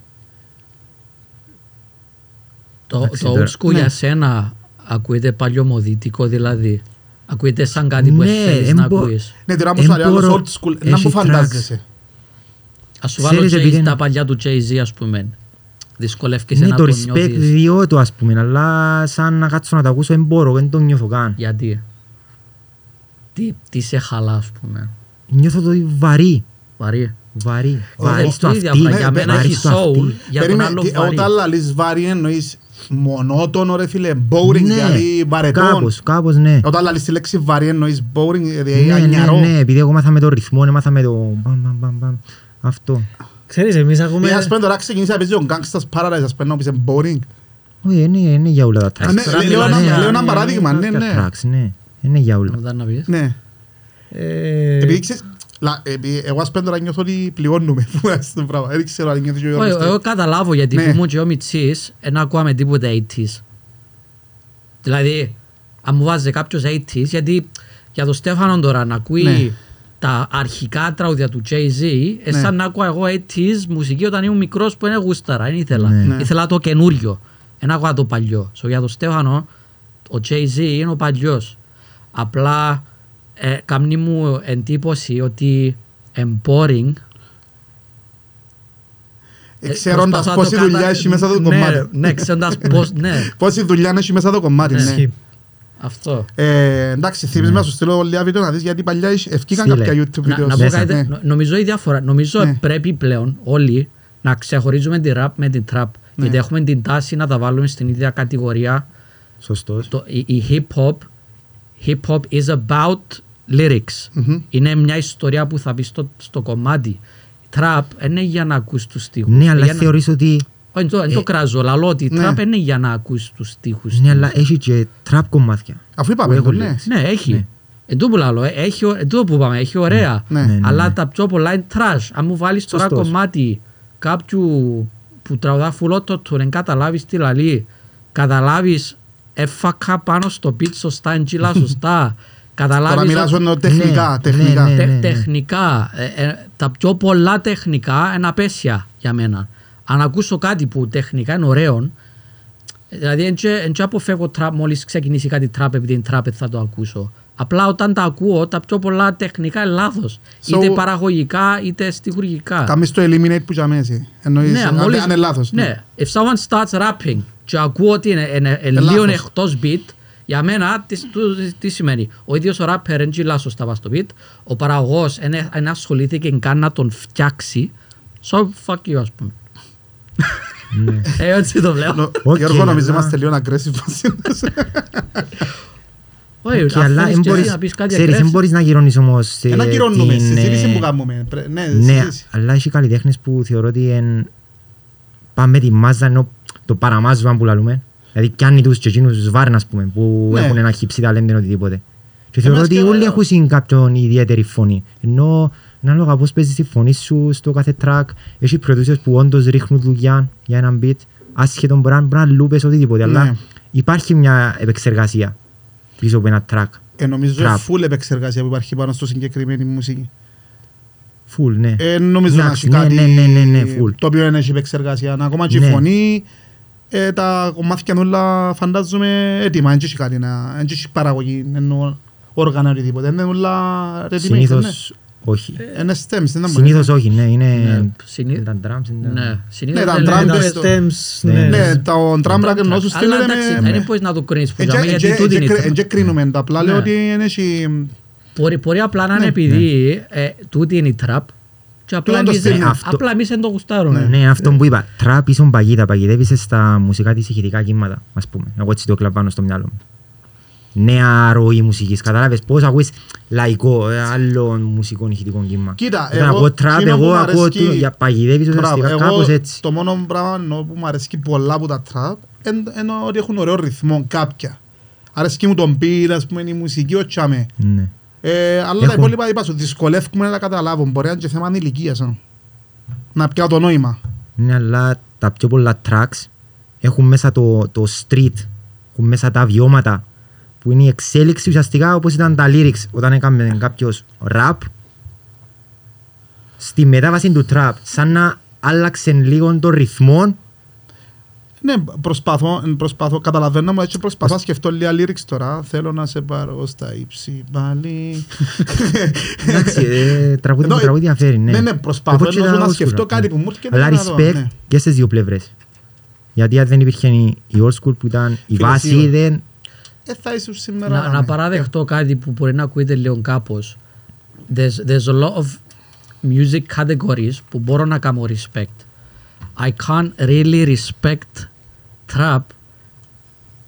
[SPEAKER 2] Το,
[SPEAKER 3] Εντάξει,
[SPEAKER 2] το
[SPEAKER 3] τώρα-
[SPEAKER 2] old school
[SPEAKER 1] ναι.
[SPEAKER 2] για σένα ακούεται παλιωμοδίτικο δηλαδή. Ακούεται σαν κάτι που
[SPEAKER 3] Ναι,
[SPEAKER 2] θέλεις
[SPEAKER 3] εν
[SPEAKER 2] να
[SPEAKER 3] μπο-
[SPEAKER 2] ακούεις.
[SPEAKER 1] Ναι, τώρα μου σου λέει άλλος
[SPEAKER 3] Εμπόρο-
[SPEAKER 1] old school, να
[SPEAKER 3] έχει
[SPEAKER 1] μου φαντάζεσαι.
[SPEAKER 2] Ας σου βάλω
[SPEAKER 3] Ξέρεις, επειδή
[SPEAKER 2] Jay-Z,
[SPEAKER 3] είναι-
[SPEAKER 2] τα παλιά του Jay-Z ας πούμε. Δυσκολεύκεσαι
[SPEAKER 3] ναι,
[SPEAKER 2] να
[SPEAKER 3] το
[SPEAKER 2] το
[SPEAKER 3] respect
[SPEAKER 2] νιώθεις.
[SPEAKER 3] διώ το ας πούμε, αλλά σαν να κάτσω να το ακούσω δεν μπορώ, δεν το νιώθω καν.
[SPEAKER 2] Γιατί; Τι, τι σε χαλά ας πούμε.
[SPEAKER 3] Νιώθω το βαρύ,
[SPEAKER 2] Βαρύ.
[SPEAKER 3] βαρύ,
[SPEAKER 1] Ο-
[SPEAKER 3] βαρύ
[SPEAKER 1] ο-
[SPEAKER 3] στο
[SPEAKER 2] το ίδιο
[SPEAKER 3] αυτί,
[SPEAKER 2] απλά. Για
[SPEAKER 1] Ναι,
[SPEAKER 2] μένα
[SPEAKER 1] βαρύ
[SPEAKER 2] έχει
[SPEAKER 3] στο
[SPEAKER 2] soul,
[SPEAKER 3] αυτί.
[SPEAKER 2] για τον
[SPEAKER 1] Περίμενε,
[SPEAKER 2] άλλο
[SPEAKER 1] τι-
[SPEAKER 2] βαρύ.
[SPEAKER 1] Όταν λαλείς βαρύ εννοείς μονότονο ρε φίλε, boring,
[SPEAKER 3] Ναι,
[SPEAKER 1] δηλαδή βαρετόν.
[SPEAKER 3] κάπως, κάπως ναι.
[SPEAKER 1] Όταν λαλείς τη λέξη βαρύ εννοείς boring, δηλαδή
[SPEAKER 3] Ναι, ναι,
[SPEAKER 1] ανιαρό.
[SPEAKER 3] ναι, επειδή εγώ μάθα με το ρυθμό, έμαθα με το μπαμ, μπαμ, μπαμ, μπαμ. Αυτό.
[SPEAKER 4] Ξέρεις, εμείς ακούμε...
[SPEAKER 1] Ε, ας πούμε τώρα ξεκινήσει να παίζει ο Gangsta's Paradise, ας πούμε να πεις είναι boring.
[SPEAKER 3] Όχι, είναι, είναι για όλα τα
[SPEAKER 1] Α,
[SPEAKER 3] tracks.
[SPEAKER 1] ναι,
[SPEAKER 2] τώρα
[SPEAKER 1] λέω
[SPEAKER 2] μιλάς
[SPEAKER 1] ένα-
[SPEAKER 2] για-
[SPEAKER 1] λέω ένα
[SPEAKER 2] για-
[SPEAKER 1] παράδειγμα, ναι,
[SPEAKER 3] Τα
[SPEAKER 1] ναι.
[SPEAKER 3] tracks, ναι. Είναι για όλα.
[SPEAKER 2] Μετά να πεις.
[SPEAKER 1] Ναι.
[SPEAKER 4] Ε,
[SPEAKER 1] Επειδή ξέρεις, λα- επειδή εγώ ας πούμε τώρα νιώθω ότι πληρώνουμε που είναι αυτό το πράγμα. Δεν ξέρω αν νιώθεις και ο
[SPEAKER 2] Όχι,
[SPEAKER 1] Γιώργος.
[SPEAKER 2] εγώ καταλάβω γιατί
[SPEAKER 1] Ναι.
[SPEAKER 2] που ήμουν και ο Μιτσής δεν ακούαμε τίποτα 80s. Δηλαδή, αν μου βάζει κάποιος 80s, γιατί για τον Στέφανο τώρα να ακούει
[SPEAKER 1] Ναι.
[SPEAKER 2] Τα αρχικά τραγούδια του Jay-Z, ε,
[SPEAKER 1] Ναι.
[SPEAKER 2] σαν να ακούω εγώ 80s μουσική όταν ήμουν μικρός που είναι γούσταρα, δεν ήθελα.
[SPEAKER 3] Ναι.
[SPEAKER 1] Ναι.
[SPEAKER 2] Ήθελα το καινούριο, δεν ακούω το παλιό. So, για τον Στέφανο, ο Jay-Z είναι ο παλιός. Απλά ε, κάνει μου εντύπωση ότι είναι boring
[SPEAKER 1] Ε, Ξέροντας
[SPEAKER 2] προσπαθώ να
[SPEAKER 1] πόση
[SPEAKER 2] το
[SPEAKER 1] δουλειά
[SPEAKER 2] κατα-
[SPEAKER 1] έχει μέσα το
[SPEAKER 2] Ναι,
[SPEAKER 1] κομμάτι.
[SPEAKER 2] Ναι, ξέροντας πώς, ναι, [laughs]
[SPEAKER 1] Πόση δουλειά έχει μέσα το κομμάτι,
[SPEAKER 2] Ναι.
[SPEAKER 1] ναι.
[SPEAKER 4] ισχύει.
[SPEAKER 2] Αυτό.
[SPEAKER 1] Ε, εντάξει, θυμίζεις να σου στείλω λίγα βίντεο να δεις γιατί παλιά είχε- ευκήκαν
[SPEAKER 3] Στείλε.
[SPEAKER 1] κάποια YouTube
[SPEAKER 2] Να,
[SPEAKER 1] βίντεο.
[SPEAKER 2] να πω
[SPEAKER 3] Μέσα,
[SPEAKER 2] κάτι,
[SPEAKER 1] ναι.
[SPEAKER 2] νο- νομίζω η διαφορά, νομίζω
[SPEAKER 1] Ναι.
[SPEAKER 2] πρέπει πλέον όλοι να ξεχωρίζουμε τη rap με την trap.
[SPEAKER 1] Ναι.
[SPEAKER 2] Γιατί έχουμε την τάση να τα βάλουμε στην ίδια κατηγορία.
[SPEAKER 3] Σωστός.
[SPEAKER 2] Το, η, η hip hop, hip hop is about lyrics.
[SPEAKER 1] Μμμ.
[SPEAKER 2] Είναι μια ιστορία που θα πει στο, στο κομμάτι. Η trap είναι για να ακούς τους στίχους.
[SPEAKER 3] Ναι,
[SPEAKER 2] Ε,
[SPEAKER 3] αλλά
[SPEAKER 2] για να-
[SPEAKER 3] θεωρείς ότι...
[SPEAKER 2] Όχι, το- δεν το
[SPEAKER 3] Ε,
[SPEAKER 2] κράζω, αλλά ότι η
[SPEAKER 1] ναι.
[SPEAKER 2] trap είναι για να ακούς τους στίχους.
[SPEAKER 3] Ναι, αλλά έχει και trap κομμάτια.
[SPEAKER 1] Αφού είπαμε
[SPEAKER 3] Που
[SPEAKER 1] το,
[SPEAKER 3] έχουν
[SPEAKER 1] ναι.
[SPEAKER 3] λέξει.
[SPEAKER 2] Ναι, έχει.
[SPEAKER 3] Ναι.
[SPEAKER 2] Εν τω που λαλώ, ε, έχει, ω- εν τω που είπαμε, έχει ωραία.
[SPEAKER 1] Ναι.
[SPEAKER 3] Ναι, ναι,
[SPEAKER 2] Αλλά
[SPEAKER 3] ναι.
[SPEAKER 2] τα πιο πολλά είναι trash. Αν μου βάλεις τώρα
[SPEAKER 3] Σωστός.
[SPEAKER 2] κομμάτι κάποιου που τραγουδά φουλότο του, δεν καταλάβεις τι λαλεί. Καταλάβεις έφακα πάνω στο beat σωστά, εντζήλα [laughs] σωστά.
[SPEAKER 1] Τώρα
[SPEAKER 2] Καταλάβεις
[SPEAKER 1] μιλάς
[SPEAKER 2] ότι-
[SPEAKER 1] εννοώ τεχνικά,
[SPEAKER 3] Ναι,
[SPEAKER 1] τεχνικά.
[SPEAKER 3] ναι, ναι.
[SPEAKER 2] τε- τεχνικά. ε, ε, τα πιο πολλά τεχνικά είναι απέσια για μένα. Αν ακούσω κάτι που τεχνικά είναι ωραίο, δηλαδή δεν αποφεύγω τραπ μόλις ξεκινήσει κάτι τραπ επειδή είναι τραπ θα το ακούσω. Απλά όταν τα ακούω, τα πιο πολλά τεχνικά είναι λάθος.
[SPEAKER 1] So-
[SPEAKER 2] είτε παραγωγικά, είτε στιχουργικά.
[SPEAKER 1] Κάνεις το eliminate που για μέση. Εννοείς,
[SPEAKER 2] Ναι,
[SPEAKER 1] αν
[SPEAKER 2] μόλις-
[SPEAKER 1] αν είναι λάθος.
[SPEAKER 2] Ναι, if someone starts rapping και ακούω ότι είναι, είναι, είναι
[SPEAKER 1] λάθος.
[SPEAKER 2] λίγο εκτός beat, για μένα τι, του- τι σημαίνει; Ο ίδιος ο rapper δεν γυλά σωστά βάσει στο beat, ο παραγωγός δεν ασχολήθηκε καν να τον φτιάξει, so fuck you ας πούμε.
[SPEAKER 3] Ναι.
[SPEAKER 2] Ε, έτσι το βλέπω.
[SPEAKER 1] Νο-
[SPEAKER 3] Οκ,
[SPEAKER 1] Γιώργο, νομίζω
[SPEAKER 3] αλλά-
[SPEAKER 1] είμαστε λίγο aggressive μαζί.
[SPEAKER 2] Όχι,
[SPEAKER 3] Και
[SPEAKER 2] αν
[SPEAKER 3] αλλά
[SPEAKER 2] θέλεις
[SPEAKER 3] εν
[SPEAKER 2] και εσύ
[SPEAKER 3] μπορείς-
[SPEAKER 2] να πεις κάτι
[SPEAKER 3] ξέρεις, δεν
[SPEAKER 2] aggressive.
[SPEAKER 3] μπορείς να γυρώνεις όμως σε
[SPEAKER 1] Ένα κυρώνουμε,
[SPEAKER 3] την,
[SPEAKER 1] συζήτηση
[SPEAKER 3] ε,
[SPEAKER 1] που κάνουμε. Πρέ- Ναι,
[SPEAKER 3] Ναι,
[SPEAKER 1] συζήτηση.
[SPEAKER 3] αλλά έχει καλλιτέχνες που θεωρώ ότι εν... πάμε τη μάζα ενώ το παραμάζωμα που λαλούμε. Δηλαδή πιάνει τους και εκείνους τους βάρν ας πούμε που
[SPEAKER 1] Ναι.
[SPEAKER 3] έχουν ένα χύψη ταλέντο οτιδήποτε. Και θεωρώ
[SPEAKER 1] Εμάς
[SPEAKER 3] ότι
[SPEAKER 1] και-
[SPEAKER 3] όλοι έχουν κάποιον ιδιαίτερη φωνή. Ενώ ανάλογα πώς παίζεις τη φωνή σου στο κάθε track έχει producers που όντως ρίχνουν δουλειά για έναν beat άσχετον μπορεί να- μπορεί να λούπες οτιδήποτε
[SPEAKER 1] Ναι.
[SPEAKER 3] αλλά υπάρχει μια επεξεργασία πίσω από ένα track.
[SPEAKER 1] Ε, νομίζω
[SPEAKER 3] Trap.
[SPEAKER 1] full επεξεργασία που υπάρχει πάνω στο συγκεκριμένη μουσική.
[SPEAKER 3] Full, ναι.
[SPEAKER 1] Ε, νομίζω να
[SPEAKER 3] Εντάξει,
[SPEAKER 1] έχει
[SPEAKER 3] ναι,
[SPEAKER 1] κάτι
[SPEAKER 3] ναι, ναι, ναι, ναι, full.
[SPEAKER 1] το οποίο δεν έχει επεξεργασία. Ακόμα και η
[SPEAKER 3] Ναι.
[SPEAKER 1] φωνή, ε, τα κομμάτια όλα φαντάζομαι έτοιμα. Δεν έχει κάτι να... Δεν έχει παραγωγή, εννοώ όργανα οτιδήποτε. Είναι όλα ready-made, ναι.
[SPEAKER 3] Συνήθως όχι.
[SPEAKER 1] Είναι stems, δεν είναι
[SPEAKER 3] Συνήθως όχι, ναι, είναι
[SPEAKER 2] Ναι, συνήθως-
[SPEAKER 3] είναι τα drums, είναι τα-
[SPEAKER 2] Ναι, συνήθως
[SPEAKER 1] τα
[SPEAKER 2] δεν
[SPEAKER 1] drum
[SPEAKER 2] λένε-
[SPEAKER 1] beats
[SPEAKER 4] Τα
[SPEAKER 1] το-
[SPEAKER 4] stems,
[SPEAKER 3] Ναι,
[SPEAKER 4] ναι.
[SPEAKER 1] Ναι, το τράμπρακ ενώ σου
[SPEAKER 2] Αλλά
[SPEAKER 1] στείλετε
[SPEAKER 2] εντάξει,
[SPEAKER 1] με...
[SPEAKER 2] δεν μπορείς να το κρίνεις που
[SPEAKER 1] Εν
[SPEAKER 2] τζάμε,
[SPEAKER 1] και-
[SPEAKER 2] γιατί
[SPEAKER 1] εν
[SPEAKER 2] τούτη
[SPEAKER 1] και-
[SPEAKER 2] είναι η
[SPEAKER 1] εν και κρίνουμε τα, απλά λέω
[SPEAKER 2] Ναι.
[SPEAKER 1] ότι δεν έχει...
[SPEAKER 2] Μπορεί, μπορεί απλά να είναι επειδή ε, τούτη είναι η τραπ και απλά
[SPEAKER 1] Τούτο το
[SPEAKER 2] εμείς,
[SPEAKER 1] στυλ.
[SPEAKER 2] ε,
[SPEAKER 3] Αυτό-
[SPEAKER 2] απλά εμείς δεν το γουστάρουμε.
[SPEAKER 3] Ναι, αυτό που είπα. Τραπ ίσον παγίδα, παγιδεύεις στα μουσικά της ηχητικά κύματα, ας πούμε. Εγώ έτσι το κλαπάνω στο μυαλό μου. Νέα ροή μουσικής, κατάλαβες πώς ακούεις λαϊκό, ε, άλλο μουσικό ηχητικό κύμα.
[SPEAKER 1] Κοίτα,
[SPEAKER 3] Όταν
[SPEAKER 1] εγώ,
[SPEAKER 3] ακούω τραπ,
[SPEAKER 1] εκείνο που
[SPEAKER 3] εγώ
[SPEAKER 1] μ'
[SPEAKER 3] ακούω
[SPEAKER 1] αρέσκει-
[SPEAKER 3] το- για παγιδεύεις
[SPEAKER 1] Μπράβο,
[SPEAKER 3] ουσιαστικά
[SPEAKER 1] εγώ
[SPEAKER 3] κάπως έτσι.
[SPEAKER 1] Το μόνο πράγμα εννοώ που μου αρέσει πολλά από τα τραπ είναι ότι έχουν ωραίο ρυθμό κάποια. Αρέσκει μου τον beat, ας πούμε, η μουσική, ο τσάμε.
[SPEAKER 3] Ναι.
[SPEAKER 1] Ε, αλλά τα
[SPEAKER 3] Έχουν-
[SPEAKER 1] υπόλοιπα είπα σου, δυσκολεύκουμε να τα καταλάβω. Μπορεί να είναι και θέμα ηλικίας. α. Να πιάω το νόημα.
[SPEAKER 3] Ναι, αλλά τα πιο πολλά tracks έχουν μέσα το, το street, έχουν μέσα τα βιώματα που είναι η εξέλιξη ουσιαστικά όπως ήταν τα lyrics όταν έκαμε κάποιος rap στη μετάβαση του trap σαν να άλλαξε λίγο το ρυθμό
[SPEAKER 1] Ναι, προσπαθώ, προσπαθώ, καταλαβαίνω μου έτσι προσπαθώ να σκεφτώ λίγα lyrics τώρα. Θέλω να σε πάρω στα ύψη πάλι.
[SPEAKER 3] εντάξει, ε, τραγούδι με
[SPEAKER 1] Ενώ,
[SPEAKER 3] τραγούδι διαφέρει ναι.
[SPEAKER 1] ναι, ναι, προσπαθώ
[SPEAKER 3] Όπως και
[SPEAKER 1] ενώ
[SPEAKER 3] τα
[SPEAKER 1] να
[SPEAKER 3] old
[SPEAKER 1] σκεφτώ
[SPEAKER 3] school,
[SPEAKER 1] κάτι
[SPEAKER 3] ναι.
[SPEAKER 1] που μου έρχεται
[SPEAKER 3] αλλά
[SPEAKER 1] να δω,
[SPEAKER 3] respect
[SPEAKER 1] ναι.
[SPEAKER 3] και στις δύο πλευρές γιατί αν δεν υπήρχε η η old school που ήταν η
[SPEAKER 1] Φίλε,
[SPEAKER 3] βάση
[SPEAKER 1] σίγουρα.
[SPEAKER 3] δεν
[SPEAKER 1] Ε, θα ήσουν σήμερα.
[SPEAKER 2] Να, να
[SPEAKER 1] ναι.
[SPEAKER 2] παραδεχτώ κάτι που μπορεί να ακούγεται λίγο κάπως. There's, there's a lot of music categories που μπορώ να κάνω respect. I can't really respect trap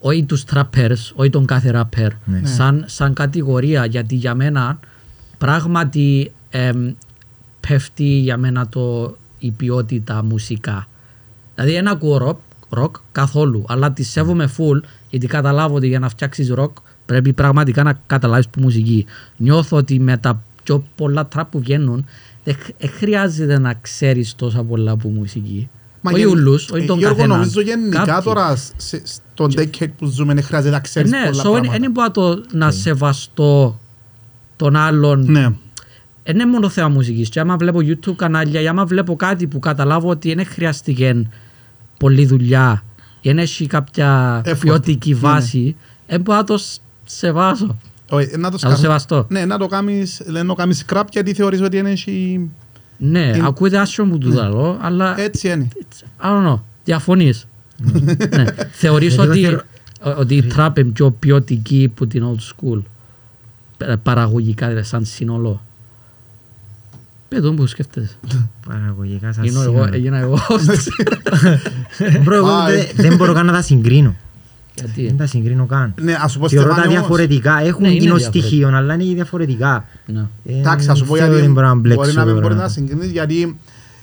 [SPEAKER 2] όχι τους trappers, όχι τον κάθε rapper,
[SPEAKER 3] Ναι.
[SPEAKER 1] Ναι.
[SPEAKER 2] σαν, σαν κατηγορία γιατί για μένα πράγματι εμ, πέφτει για μένα το, η ποιότητα μουσικά. Δηλαδή δεν ακούω ροκ, ροκ καθόλου, αλλά τη σέβομαι full γιατί καταλάβω ότι για να φτιάξεις ροκ πρέπει πραγματικά να καταλάβεις που μουσική. Νιώθω ότι με τα πιο πολλά τραπ που βγαίνουν δεν χ- δεν χρειάζεται να ξέρεις τόσα πολλά που μουσική.
[SPEAKER 1] Μα
[SPEAKER 2] όχι
[SPEAKER 1] γεν-
[SPEAKER 2] ούλους, όχι
[SPEAKER 1] ε,
[SPEAKER 2] τον
[SPEAKER 1] Γιώργο,
[SPEAKER 2] καθέναν.
[SPEAKER 1] νομίζω γενικά
[SPEAKER 2] Κάποιοι.
[SPEAKER 1] τώρα σε- στον decade που ζούμε δεν χρειάζεται να
[SPEAKER 2] Ε,
[SPEAKER 1] ξέρεις
[SPEAKER 2] ναι,
[SPEAKER 1] πολλά
[SPEAKER 2] so δεν
[SPEAKER 1] πράγματα.
[SPEAKER 2] μπορώ το να σεβαστώ τον άλλον
[SPEAKER 1] Ναι.
[SPEAKER 2] δεν είναι μόνο θέμα μουσικής. Και άμα βλέπω YouTube κανάλια ή άμα βλέπω κάτι που καταλάβω ότι δεν χρειάστηκε πολλή δουλειά ή δεν έχει κάποια
[SPEAKER 1] Effort.
[SPEAKER 2] ποιοτική
[SPEAKER 1] Ναι, ναι.
[SPEAKER 2] βάση, δεν μπορώ να το σ- σεβάσω.
[SPEAKER 1] Όχι, ε, να το
[SPEAKER 2] Να το
[SPEAKER 1] σκαφ-
[SPEAKER 2] σεβαστώ.
[SPEAKER 1] Ναι, να το κάνεις, να το κάνεις scrap γιατί θεωρείς ότι είναι έχει-
[SPEAKER 2] Ναι,
[SPEAKER 1] Είναι-
[SPEAKER 2] ακούγεται άσχημο που του λέω, αλλά
[SPEAKER 1] έτσι είναι.
[SPEAKER 2] I don't know, διαφωνείς. ναι. Θεωρείς
[SPEAKER 3] Εγώ
[SPEAKER 2] ότι,
[SPEAKER 3] θεωρώ-
[SPEAKER 2] ότι η trap είναι πιο ποιοτική που την old school. Πε- Παραγωγικά, δηλαδή, σαν σύνολο. Πες το που σκέφτεσαι.
[SPEAKER 3] παραγωγικά σαν
[SPEAKER 2] Γίνω εγώ,
[SPEAKER 3] σύνολο.
[SPEAKER 2] έγινα εγώ. [laughs]
[SPEAKER 3] Μπρο, εγώ
[SPEAKER 1] Α,
[SPEAKER 3] δεν- δεν μπορώ καν να τα συγκρίνω. Δεν
[SPEAKER 2] Γιατί.
[SPEAKER 3] τα συγκρίνω καν.
[SPEAKER 1] Ναι, ας σου πω
[SPEAKER 3] Θεωρώ τα
[SPEAKER 1] Στεφάνη όμως,
[SPEAKER 3] διαφορετικά. Έχουν
[SPEAKER 2] Ναι, είναι
[SPEAKER 3] κοινό
[SPEAKER 2] διαφορετικά.
[SPEAKER 3] στοιχείο, αλλά είναι διαφορετικά.
[SPEAKER 2] Ναι.
[SPEAKER 3] Ε,
[SPEAKER 1] Εντάξει, ας σου πω
[SPEAKER 3] θεωρώ
[SPEAKER 1] γιατί
[SPEAKER 3] δεν μπορώ να μπλέξω
[SPEAKER 1] μπορεί να μην
[SPEAKER 3] τώρα.
[SPEAKER 1] μπορεί να συγκρίνεις γιατί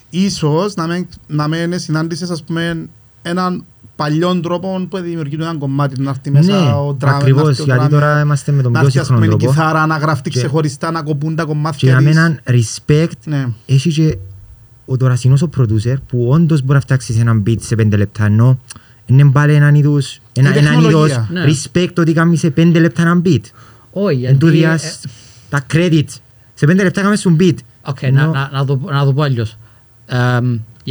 [SPEAKER 1] ίσως να μην, να μην συνάντησες ας πούμε έναν παλιόν τρόπο που δημιουργεί ένα κομμάτι να έρθει μέσα
[SPEAKER 3] Ναι,
[SPEAKER 1] ο drummer,
[SPEAKER 3] ακριβώς,
[SPEAKER 1] να έρθει ο
[SPEAKER 3] γιατί
[SPEAKER 1] drummer,
[SPEAKER 3] τώρα είμαστε με τον
[SPEAKER 1] να
[SPEAKER 3] πιο
[SPEAKER 1] έρθει ας
[SPEAKER 3] σύγχρονο
[SPEAKER 1] πούμε η
[SPEAKER 3] τρόπο.
[SPEAKER 1] κιθάρα να γραφτεί
[SPEAKER 3] Και-
[SPEAKER 1] ξεχωριστά να κοπούν τα
[SPEAKER 3] Και
[SPEAKER 1] κομμάτια
[SPEAKER 3] για
[SPEAKER 1] της.
[SPEAKER 3] μένα respect
[SPEAKER 1] Ναι.
[SPEAKER 3] έχει και ο τωρασινός ο producer που όντως μπορεί να φτιάξει έναν beat σε πέντε λεπτά ενώ είναι πάλι έναν είδους, ένα,
[SPEAKER 1] Η
[SPEAKER 3] έναν είδος
[SPEAKER 1] τεχνολογία.
[SPEAKER 2] Ναι.
[SPEAKER 3] respect ότι κάνει σε πέντε λεπτά έναν beat.
[SPEAKER 2] Όχι,
[SPEAKER 3] Εν του
[SPEAKER 2] γιατί...
[SPEAKER 3] διάς τα credits. Σε πέντε λεπτά κάνουμε σου beat.
[SPEAKER 2] Οκ,
[SPEAKER 3] Ενώ-
[SPEAKER 2] να, να, να, το, να το πω αλλιώς.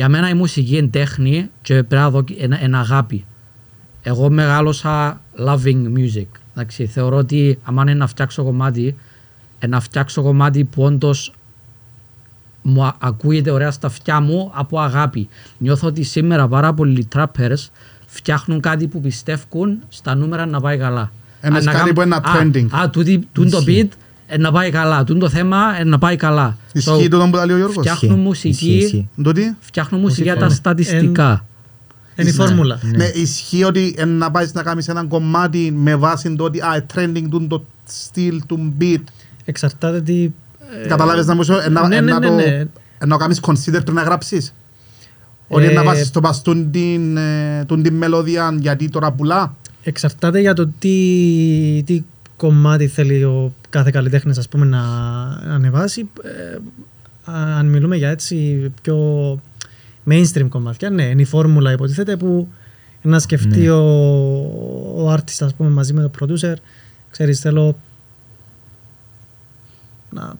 [SPEAKER 2] Εμ, για μένα η μουσική είναι τέχνη και πρέπει να δω ένα, ένα αγάπη. Εγώ μεγάλωσα loving music. Εντάξει, θεωρώ ότι άμα είναι να φτιάξω κομμάτι, ε, να φτιάξω κομμάτι που όντως μου α- ακούγεται ωραία στα αυτιά μου από αγάπη. Νιώθω ότι σήμερα πάρα πολλοί trappers φτιάχνουν κάτι που πιστεύουν στα νούμερα να πάει καλά.
[SPEAKER 1] Ένας
[SPEAKER 2] Α, να
[SPEAKER 1] κάτι
[SPEAKER 2] κάνουν-
[SPEAKER 1] που είναι
[SPEAKER 2] α,
[SPEAKER 1] trending.
[SPEAKER 2] Α, τούτη- τούν το beat ε, να πάει καλά. Τούν το θέμα ε, να πάει καλά.
[SPEAKER 1] Ισχύει
[SPEAKER 2] So,
[SPEAKER 1] το που τα λέει ο Γιώργος;
[SPEAKER 2] φτιάχνουν
[SPEAKER 3] Ισχύει,
[SPEAKER 2] μουσική,
[SPEAKER 3] ισχύει, ισχύει.
[SPEAKER 1] Το τι;
[SPEAKER 2] φτιάχνουν μουσική για τα
[SPEAKER 4] Μουσικό.
[SPEAKER 2] στατιστικά.
[SPEAKER 4] Είναι η
[SPEAKER 1] Ναι.
[SPEAKER 4] φόρμουλα.
[SPEAKER 1] Ναι, ισχύει ότι ε, να πάεις να κάνεις ένα κομμάτι με βάση το ότι α, trending του το στυλ του beat.
[SPEAKER 4] Εξαρτάται τι...
[SPEAKER 1] Καταλάβες να μου σου, ε, να-
[SPEAKER 4] ναι,
[SPEAKER 1] ε,
[SPEAKER 4] ναι,
[SPEAKER 1] να
[SPEAKER 4] ναι,
[SPEAKER 1] το-
[SPEAKER 4] ναι.
[SPEAKER 1] ε, να κάνεις consider πριν να γράψεις. Ότι
[SPEAKER 4] Ε,
[SPEAKER 1] να βάζεις στο πας τούν την, ε, τούν την μελωδία γιατί τώρα πουλά.
[SPEAKER 4] Εξαρτάται για το τι, τι κομμάτι θέλει ο κάθε καλλιτέχνης ας πούμε, να, να ανεβάσει. Ε, α- αν μιλούμε για έτσι πιο mainstream κομμάτια, ναι, είναι η φόρμουλα υποτίθεται που να σκεφτεί
[SPEAKER 3] Ναι.
[SPEAKER 4] ο, ο artist ας πούμε, μαζί με το producer, ξέρεις θέλω να,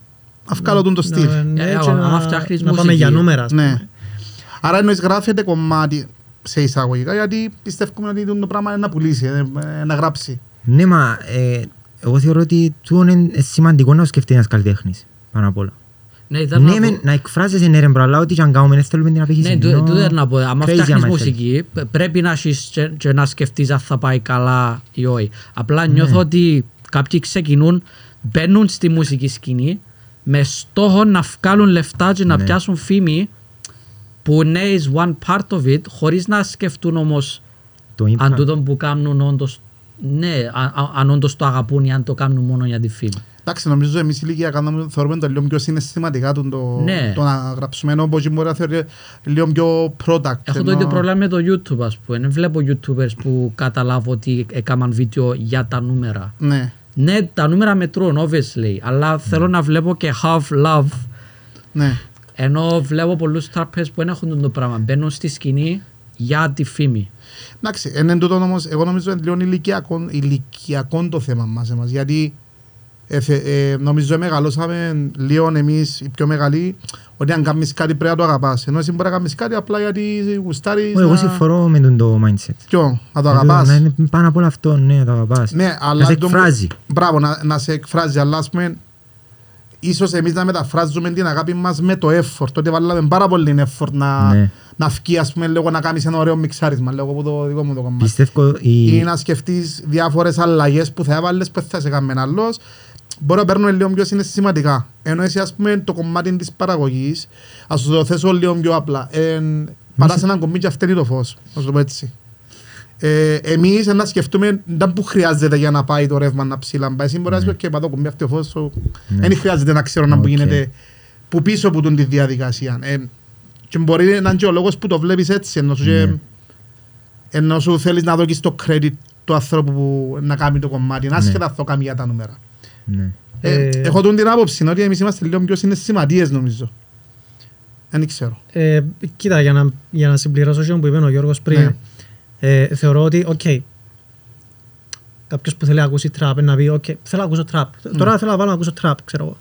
[SPEAKER 1] Αυκάλω τον το στυλ.
[SPEAKER 4] να, ναι,
[SPEAKER 2] Ε,
[SPEAKER 4] και
[SPEAKER 2] άμα
[SPEAKER 4] να,
[SPEAKER 2] φτιάχνεις
[SPEAKER 4] να πάμε
[SPEAKER 2] μουσική.
[SPEAKER 4] για νούμερα ας
[SPEAKER 1] Ναι.
[SPEAKER 4] πούμε.
[SPEAKER 1] Άρα εννοείς γράφεται κομμάτι σε εισαγωγικά γιατί πιστεύουμε ότι το πράγμα είναι να πουλήσει, ε, ε, να γράψει.
[SPEAKER 3] Ναι, μα ε, εγώ θεωρώ ότι τούτο είναι σημαντικό να το σκεφτεί ένας καλλιτέχνης πάνω απ' όλα.
[SPEAKER 2] Ναι, ήταν
[SPEAKER 3] Ναι,
[SPEAKER 2] να
[SPEAKER 3] μεν,
[SPEAKER 2] πω-
[SPEAKER 3] να εκφράζεσαι ναι ρε bro, αλλά ό,τι και αν κάνουμε, δεν θέλουμε την απήχηση.
[SPEAKER 2] Ναι, του-
[SPEAKER 3] ενώ
[SPEAKER 2] τούτο να πω. Άμα
[SPEAKER 3] crazy
[SPEAKER 2] φτιάχνεις
[SPEAKER 3] άμα θέλεις.
[SPEAKER 2] μουσική, π- πρέπει να έχεις και, και να σκεφτείς αν θα πάει καλά ή όχι. Απλά νιώθω ότι κάποιοι ξεκινούν μπαίνουν στη μουσική σκηνή με στόχο να βγάλουν λεφτά και να
[SPEAKER 3] Ναι.
[SPEAKER 2] πιάσουν φήμη που ναι is one part of it χωρίς να σκεφτούν όμως
[SPEAKER 3] Το
[SPEAKER 2] αν
[SPEAKER 3] impact.
[SPEAKER 2] τούτο που κάνουν όντως ναι, α- α- αν όντως το αγαπούν ή αν το κάνουν μόνο για τη φήμη.
[SPEAKER 1] Εντάξει, νομίζω εμείς η ηλικία κάναμε, θεωρούμε το λίγο πιο συναισθηματικά του το,
[SPEAKER 2] Ναι.
[SPEAKER 1] το να γράψουμε, ενώ όπως μπορεί να θεωρεί λίγο πιο product.
[SPEAKER 2] Έχω το
[SPEAKER 1] ενώ-
[SPEAKER 2] ίδιο πρόβλημα με το YouTube ας πούμε. Δεν βλέπω YouTubers που καταλάβω ότι έκαναν βίντεο για τα νούμερα.
[SPEAKER 1] Ναι,
[SPEAKER 2] Ναι, τα νούμερα μετρούν, obviously, αλλά θέλω να βλέπω και have love.
[SPEAKER 1] ναι.
[SPEAKER 2] Ενώ βλέπω πολλούς τράπεζ που δεν έχουν το πράγμα. Μπαίνουν στη σκηνή για τη φήμη.
[SPEAKER 1] Εντάξει, εν εν τούτο όμως, εγώ νομίζω είναι λίγο ηλικιακό, ηλικιακό το θέμα μας εμάς, γιατί ε, θε- ε, νομίζω μεγαλώσαμε λίγο εμείς οι πιο μεγάλοι ότι αν κάνεις κάτι πρέπει να το αγαπάς. Ενώ εσύ μπορεί να κάνεις κάτι απλά γιατί γουστάρεις
[SPEAKER 3] Εγώ
[SPEAKER 1] να...
[SPEAKER 3] συμφωνώ με τον το mindset.
[SPEAKER 1] Ποιο, να το
[SPEAKER 3] Να
[SPEAKER 1] αγαπάς;
[SPEAKER 3] είναι πάνω απ' όλα αυτό, ναι, να το αγαπάς.
[SPEAKER 1] Ναι, αλλά
[SPEAKER 3] Να σε
[SPEAKER 1] το-
[SPEAKER 3] εκφράζει.
[SPEAKER 1] Μπράβο, να, να σε εκφράζει, αλλά ας πούμε, ίσως εμείς να μεταφράζουμε την αγάπη μας με το effort, ότι βάλαμε πάρα πολύ effort να,
[SPEAKER 3] Ναι.
[SPEAKER 1] να βγει, ας πούμε, λίγο να κάνεις ένα ωραίο μιξάρισμα, λίγο από το δικό μου το κομμάτι.
[SPEAKER 3] Πιστεύω η...
[SPEAKER 1] Ή να σκεφτείς διάφορες αλλαγές που θα έβαλες που θα σε κάνει άλλος, μπορεί να παίρνουν λίγο πιο συναισθηματικά. Ενώ εσύ, ας πούμε, το κομμάτι της παραγωγής, ας σου το θέσω λίγο πιο απλά. Ε, πατάς έναν κομμάτι και αυταίνει το φως, να σου το πω έτσι. Ε, εμείς να σκεφτούμε δεν που χρειάζεται για να πάει το ρεύμα να ψηλά πάει. Εσύ μπορείς να σου πει και πατώ κομμάτι αυτό το φως, so,
[SPEAKER 3] Ναι.
[SPEAKER 1] δεν χρειάζεται να ξέρω να που
[SPEAKER 3] Οκ.
[SPEAKER 1] γίνεται που πίσω από τον τη διαδικασία. Ε, και μπορεί να είναι και ο λόγος που το βλέπεις έτσι, ενώ σου, και-
[SPEAKER 3] Ναι.
[SPEAKER 1] ενώ σου θέλεις να δώσεις το credit του ανθρώπου που να κάνει το κομμάτι, να άσχετα αυτό κάνει για τα νούμερα.
[SPEAKER 3] Ναι.
[SPEAKER 1] Ε,
[SPEAKER 4] Ε,
[SPEAKER 1] έχω τον την άποψη ότι εμείς είμαστε λίγο πιο συναισθηματίες νομίζω. Δεν ξέρω.
[SPEAKER 4] Ε, κοίτα, για να, για να συμπληρώσω αυτό που είπε ο Γιώργος πριν,
[SPEAKER 1] Ναι.
[SPEAKER 4] Ε, θεωρώ ότι, οκ, κάποιος που θέλει να ακούσει τραπ, να πει, οκ, θέλω να ακούσω τραπ.
[SPEAKER 1] Ναι.
[SPEAKER 4] Τώρα θέλω να βάλω να ακούσω τραπ, ξέρω εγώ.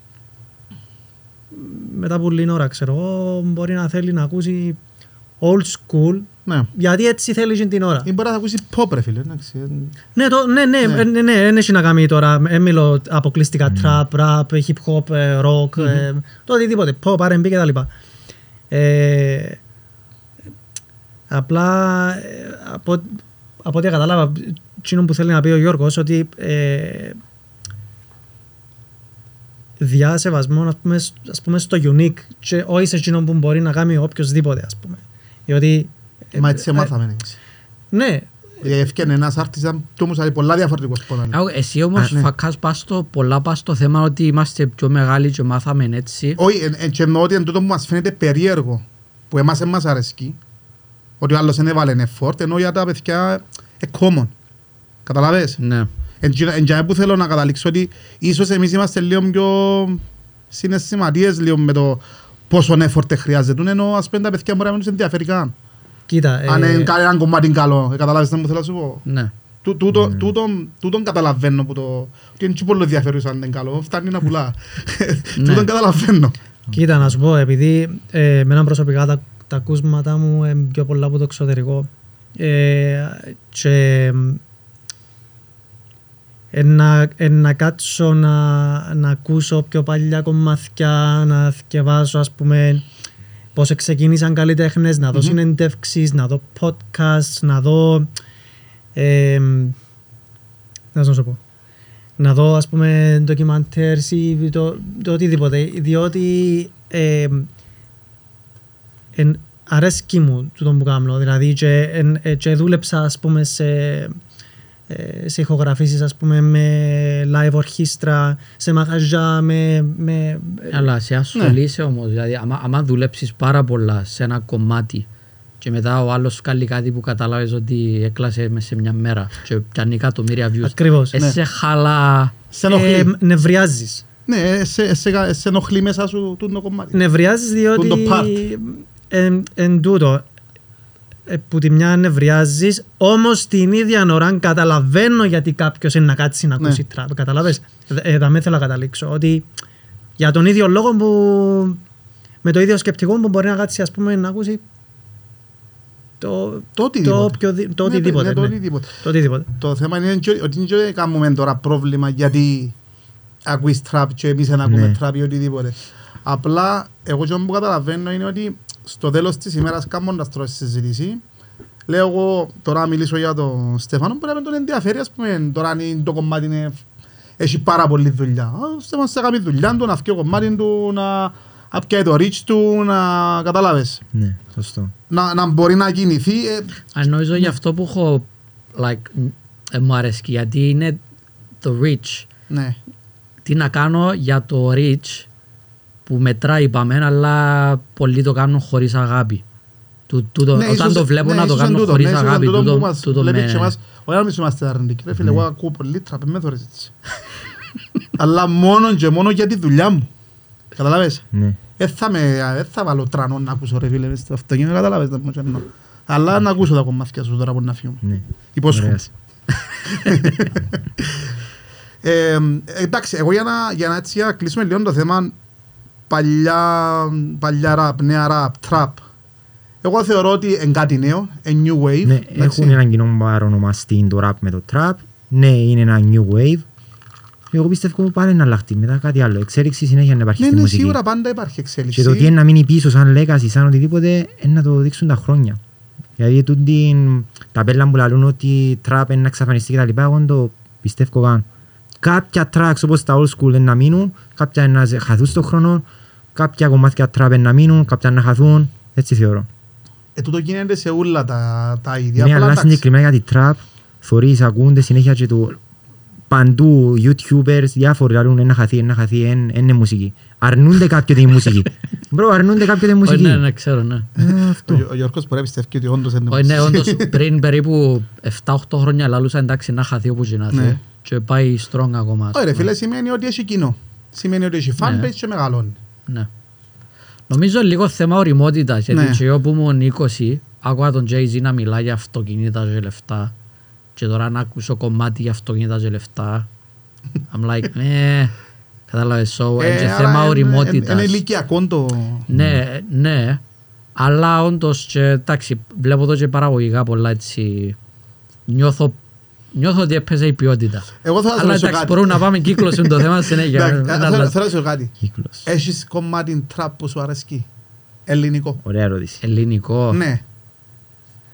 [SPEAKER 4] Μετά από λίγη ώρα, ξέρω εγώ, μπορεί να θέλει να ακούσει old school,
[SPEAKER 1] Ναι.
[SPEAKER 4] γιατί έτσι θέλει και την ώρα.
[SPEAKER 1] Ή μπορεί να ακούσει pop ρε φίλε. εντάξει, ε,
[SPEAKER 4] Ναι, το, ναι, ναι,
[SPEAKER 1] Ναι.
[SPEAKER 4] ναι, ναι, ναι, δεν έχει να κάνει τώρα, δεν μιλώ αποκλειστικά trap, rap, hip hop, ε, rock, ε, το οτιδήποτε, pop, R&B κτλ. Ε, απλά, ε, από, από ό,τι κατάλαβα, εκείνο που θέλει να πει ο Γιώργος, ότι ε, διά σεβασμό, ας πούμε, σ- ας πούμε, στο unique και όχι σε εκείνο που μπορεί να κάνει οποιοδήποτε, ας πούμε. Διότι... ε,
[SPEAKER 1] Μα έτσι
[SPEAKER 4] ε,
[SPEAKER 1] μάθαμε εμείς.
[SPEAKER 4] Ναι,
[SPEAKER 1] Ε, Ευκαιρνε ένας άρτης ήταν το όμως είναι πολλά διαφορετικός από έναν.
[SPEAKER 2] Άκου, Εσύ όμως
[SPEAKER 1] Α, ναι.
[SPEAKER 2] φακάς πας στο, πολλά πας στο θέμα ότι είμαστε πιο μεγάλοι και μάθαμε έτσι.
[SPEAKER 1] Όχι, εν- εν- και εννοώ ότι εν τούτο που μας φαίνεται περίεργο, που εμάς δεν μας αρέσκει, ότι ο άλλος δεν έβαλε effort, ενώ για τα παιδιά είναι common. Καταλαβες.
[SPEAKER 2] Ναι.
[SPEAKER 1] Εν τζι- εν τζάμε που θέλω να καταλήξω ότι ίσως εμείς είμαστε λίγο πιο συναισθηματίες λίγο με το πόσο effort χρειάζεται, ενώ ας πούμε τα παιδιά μπορεί να μην τους ενδιαφέρει καν.
[SPEAKER 4] κοίτα...
[SPEAKER 1] Αν
[SPEAKER 4] ε,
[SPEAKER 1] είναι κάνει έναν κομμάτι καλό, ε, καταλάβεις τι μου θέλω να σου πω;
[SPEAKER 2] Ναι.
[SPEAKER 1] Τού- τούτο- Τούτον τούτον καταλαβαίνω που το... ότι είναι και πολύ ενδιαφέρον αν είναι καλό, φτάνει να πουλά. Τούτον καταλαβαίνω.
[SPEAKER 4] Κοίτα, να σου πω, επειδή ε, εμένα προσωπικά τα, τα ακούσματα μου είναι πιο πολλά από το εξωτερικό. Ε, και ε, να, ε, να κάτσω να, να ακούσω πιο παλιά κομμάτια, να θυκευάσω ας πούμε πώς ξεκίνησαν καλλιτέχνες, να δω συνεντεύξεις, να δω podcasts, να δω... Ε, να σου πω να δω ας πούμε ντοκιμαντέρς ή το, το οτιδήποτε. Διότι ε, εν, αρέσκει μου τούτο που κάνω δηλαδή και, εν, ε, και δούλεψα ας πούμε σε, ε, σε ηχογραφήσεις ας πούμε με live ορχήστρα σε μαγαζιά με, με
[SPEAKER 2] Αλλά σε ασχολείσαι όμως, δηλαδή άμα, άμα δουλέψεις πάρα πολλά σε ένα κομμάτι και μετά ο άλλος βγάλει κάτι που κατάλαβες ότι έκλασε μέσα σε μια μέρα και πιάνει εκατομμύρια views.
[SPEAKER 4] Ακριβώς,
[SPEAKER 2] Ε,
[SPEAKER 4] ναι.
[SPEAKER 2] σε χαλά...
[SPEAKER 1] Σε ενοχλεί.
[SPEAKER 4] ε, νευριάζεις
[SPEAKER 1] Ναι, ε, σε- σε- σε ενοχλεί μέσα σου τούτο κομμάτι.
[SPEAKER 4] Νευριάζεις διότι
[SPEAKER 1] Τούτο part.
[SPEAKER 4] Εν, εν τούτο ε, που τη μια νευριάζεις όμως την ίδια ώρα καταλαβαίνω γιατί κάποιος είναι να κάτσει να ακούσει
[SPEAKER 1] Ναι.
[SPEAKER 4] τραπ καταλαβες ε, ε, δεν θέλω να καταλήξω ότι για τον ίδιο λόγο που με το ίδιο σκεπτικό που μπορεί να κάτσει ας πούμε να ακούσει το,
[SPEAKER 1] Το οτιδήποτε.
[SPEAKER 4] το, οποιοδη- το
[SPEAKER 1] Ναι,
[SPEAKER 4] οτιδήποτε
[SPEAKER 1] ναι, το
[SPEAKER 4] ναι.
[SPEAKER 1] οτιδήποτε.
[SPEAKER 4] το οτιδήποτε
[SPEAKER 1] Το θέμα είναι και- ότι δεν κάνουμε τώρα πρόβλημα γιατί ακούεις τραπ και εμείς δεν ακούμε
[SPEAKER 3] Ναι.
[SPEAKER 1] τραπ ή οτιδήποτε. Απλά εγώ και που καταλαβαίνω είναι ότι στο τέλος της ημέρας κάνοντας τώρα στη συζήτηση λέω εγώ τώρα να μιλήσω για τον Στέφανο μπορεί να μην τον ενδιαφέρει ας πούμε τώρα αν είναι- το κομμάτι είναι έχει πάρα πολλή δουλειά. Α, Στέφανος θα κάνει δουλειά του, να φτιάξει κομμάτι του, να, να πιάει το reach του, να καταλάβεις.
[SPEAKER 3] Ναι, σωστό.
[SPEAKER 1] Να, να μπορεί να κινηθεί. Ε,
[SPEAKER 2] Αν νομίζω γι' αυτό που έχω, like, ε, μου αρέσει γιατί είναι το reach.
[SPEAKER 1] ναι.
[SPEAKER 2] Τι να κάνω για το reach που μετράει είπαμε, αλλά πολλοί το κάνουν χωρίς αγάπη. Του, τούτο,
[SPEAKER 1] Ναι,
[SPEAKER 2] όταν
[SPEAKER 1] ίσως-
[SPEAKER 2] το βλέπουν
[SPEAKER 1] ναι,
[SPEAKER 2] να το
[SPEAKER 1] ίσως
[SPEAKER 2] κάνουν
[SPEAKER 1] εν τούτο,
[SPEAKER 2] χωρίς
[SPEAKER 1] ναι, ίσως εν
[SPEAKER 2] αγάπη,
[SPEAKER 1] τούτο που
[SPEAKER 2] τούτο,
[SPEAKER 1] μας
[SPEAKER 2] τούτο
[SPEAKER 1] βλέπει
[SPEAKER 2] με...
[SPEAKER 1] και εμάς. Όχι να μην είμαστε αρνητικοί, ρε φίλε,
[SPEAKER 3] Ναι.
[SPEAKER 1] εγώ ακούω πολύ τραπ, με θωρείς έτσι. Αλλά μόνο και μόνο για τη δουλειά μου. Καταλάβες;
[SPEAKER 3] Ναι.
[SPEAKER 1] Δεν θα, με, δεν θα βάλω τρανό να ακούσω ρε φίλε μες στο αυτοκίνητο, καταλάβες να μου εννοώ. Αλλά να ακούσω τα κομμάτια σου τώρα που να φύγουμε.
[SPEAKER 3] Ναι.
[SPEAKER 1] Υπόσχομαι.
[SPEAKER 3] Ωραίος. [laughs]
[SPEAKER 1] Ε, εντάξει, εγώ για να, για να, έτσι, για να κλείσουμε λίγο το θέμα παλιά, παλιά ραπ, νέα ραπ, τραπ. Εγώ θεωρώ ότι είναι κάτι νέο, a new wave.
[SPEAKER 3] Ναι,
[SPEAKER 1] εντάξει.
[SPEAKER 3] έχουν έναν κοινό παρονομαστή το rap με το trap. Ναι, είναι ένα new wave. Εγώ πιστεύω πάλι να αλλάχτεί μετά κάτι άλλο. Εξέλιξη συνέχεια να υπάρχει
[SPEAKER 1] Ναι,
[SPEAKER 3] στη
[SPEAKER 1] ναι,
[SPEAKER 3] μουσική.
[SPEAKER 1] σίγουρα πάντα υπάρχει εξέλιξη.
[SPEAKER 3] Και το τι είναι να μείνει πίσω σαν legacy, σαν οτιδήποτε, είναι να το δείξουν τα χρόνια. Δηλαδή τούτη τα πέλα που λαλούν ότι trap είναι να εξαφανιστεί και τα λοιπά, εγώ δεν το πιστεύω καν. Κάποια tracks όπως τα old school είναι να μείνουν, κάποια είναι να σε- χαθούν στον χρόνο, κάποια κομμάτια trap είναι να μείνουν, κάποια να χαθούν, έτσι θεωρώ.
[SPEAKER 1] Ε, τούτο γίνεται σε όλα τα, τα ίδια.
[SPEAKER 3] Ναι,
[SPEAKER 1] απλά
[SPEAKER 3] αλλά
[SPEAKER 1] εντάξει.
[SPEAKER 3] συγκεκριμένα για τη trap, θωρείς, ακούνται συνέχεια και το παντού youtubers, διάφοροι λαλούν ένα χαθεί, ένα χαθεί, εν- είναι μουσική. Αρνούνται κάποιοι τη μουσική. [laughs] Μπρο, αρνούνται κάποιοι τη
[SPEAKER 2] Όχι,
[SPEAKER 3] μουσική.
[SPEAKER 2] ναι, ναι, ξέρω, ναι.
[SPEAKER 3] Ε,
[SPEAKER 1] Ο,
[SPEAKER 3] αυτό.
[SPEAKER 1] Γιο- ο Γιώργος μπορεί να πιστεύει ότι όντως είναι
[SPEAKER 2] Όχι, ναι,
[SPEAKER 1] μουσική.
[SPEAKER 2] όντως [laughs] πριν περίπου 7-8 χρόνια λαλούσα εντάξει να χαθεί όπου
[SPEAKER 1] Ναι.
[SPEAKER 2] γινάθε και πάει strong ακόμα. ας
[SPEAKER 1] Όχι ρε
[SPEAKER 2] πούμε.
[SPEAKER 1] φίλε, σημαίνει ότι έχει κοινό. Σημαίνει ότι έχει fan
[SPEAKER 2] Ναι.
[SPEAKER 1] base και μεγαλώνει.
[SPEAKER 2] Ναι. Νομίζω λίγο θέμα οριμότητας, γιατί
[SPEAKER 1] Ναι.
[SPEAKER 2] και εγώ που ήμουν 20, άκουγα τον Jay-Z να μιλά για αυτοκίνητα και λεφτά και τώρα να ακούσω κομμάτι για αυτοκίνητα και λεφτά. I'm like, [laughs] ε, κατάλαβες, so,
[SPEAKER 1] Ε,
[SPEAKER 2] είναι και
[SPEAKER 1] άρα
[SPEAKER 2] θέμα
[SPEAKER 1] είναι- Είναι
[SPEAKER 2] οριμότητας.
[SPEAKER 1] ηλικιακό το...
[SPEAKER 2] Ναι, ναι, αλλά όντως και, εντάξει, βλέπω το και παραγωγικά πολλά έτσι, νιώθω, νιώθω ότι έπαιζε η ποιότητα.
[SPEAKER 1] Εγώ θα σας
[SPEAKER 2] Αλλά
[SPEAKER 1] ρωτήσω
[SPEAKER 2] εντάξει,
[SPEAKER 1] κάτι.
[SPEAKER 2] μπορούμε να πάμε κύκλος σε το θέμα συνέχεια.
[SPEAKER 1] Εντάξει,
[SPEAKER 2] Μην
[SPEAKER 1] ε, θέλω-
[SPEAKER 2] αλλάζει.
[SPEAKER 1] Θέλω να ρωτήσω κάτι.
[SPEAKER 3] Κύκλος.
[SPEAKER 1] Έχεις κομμάτι τραπ που σου αρέσκει. Ελληνικό.
[SPEAKER 3] Ωραία ερώτηση.
[SPEAKER 2] Ελληνικό.
[SPEAKER 1] Ναι.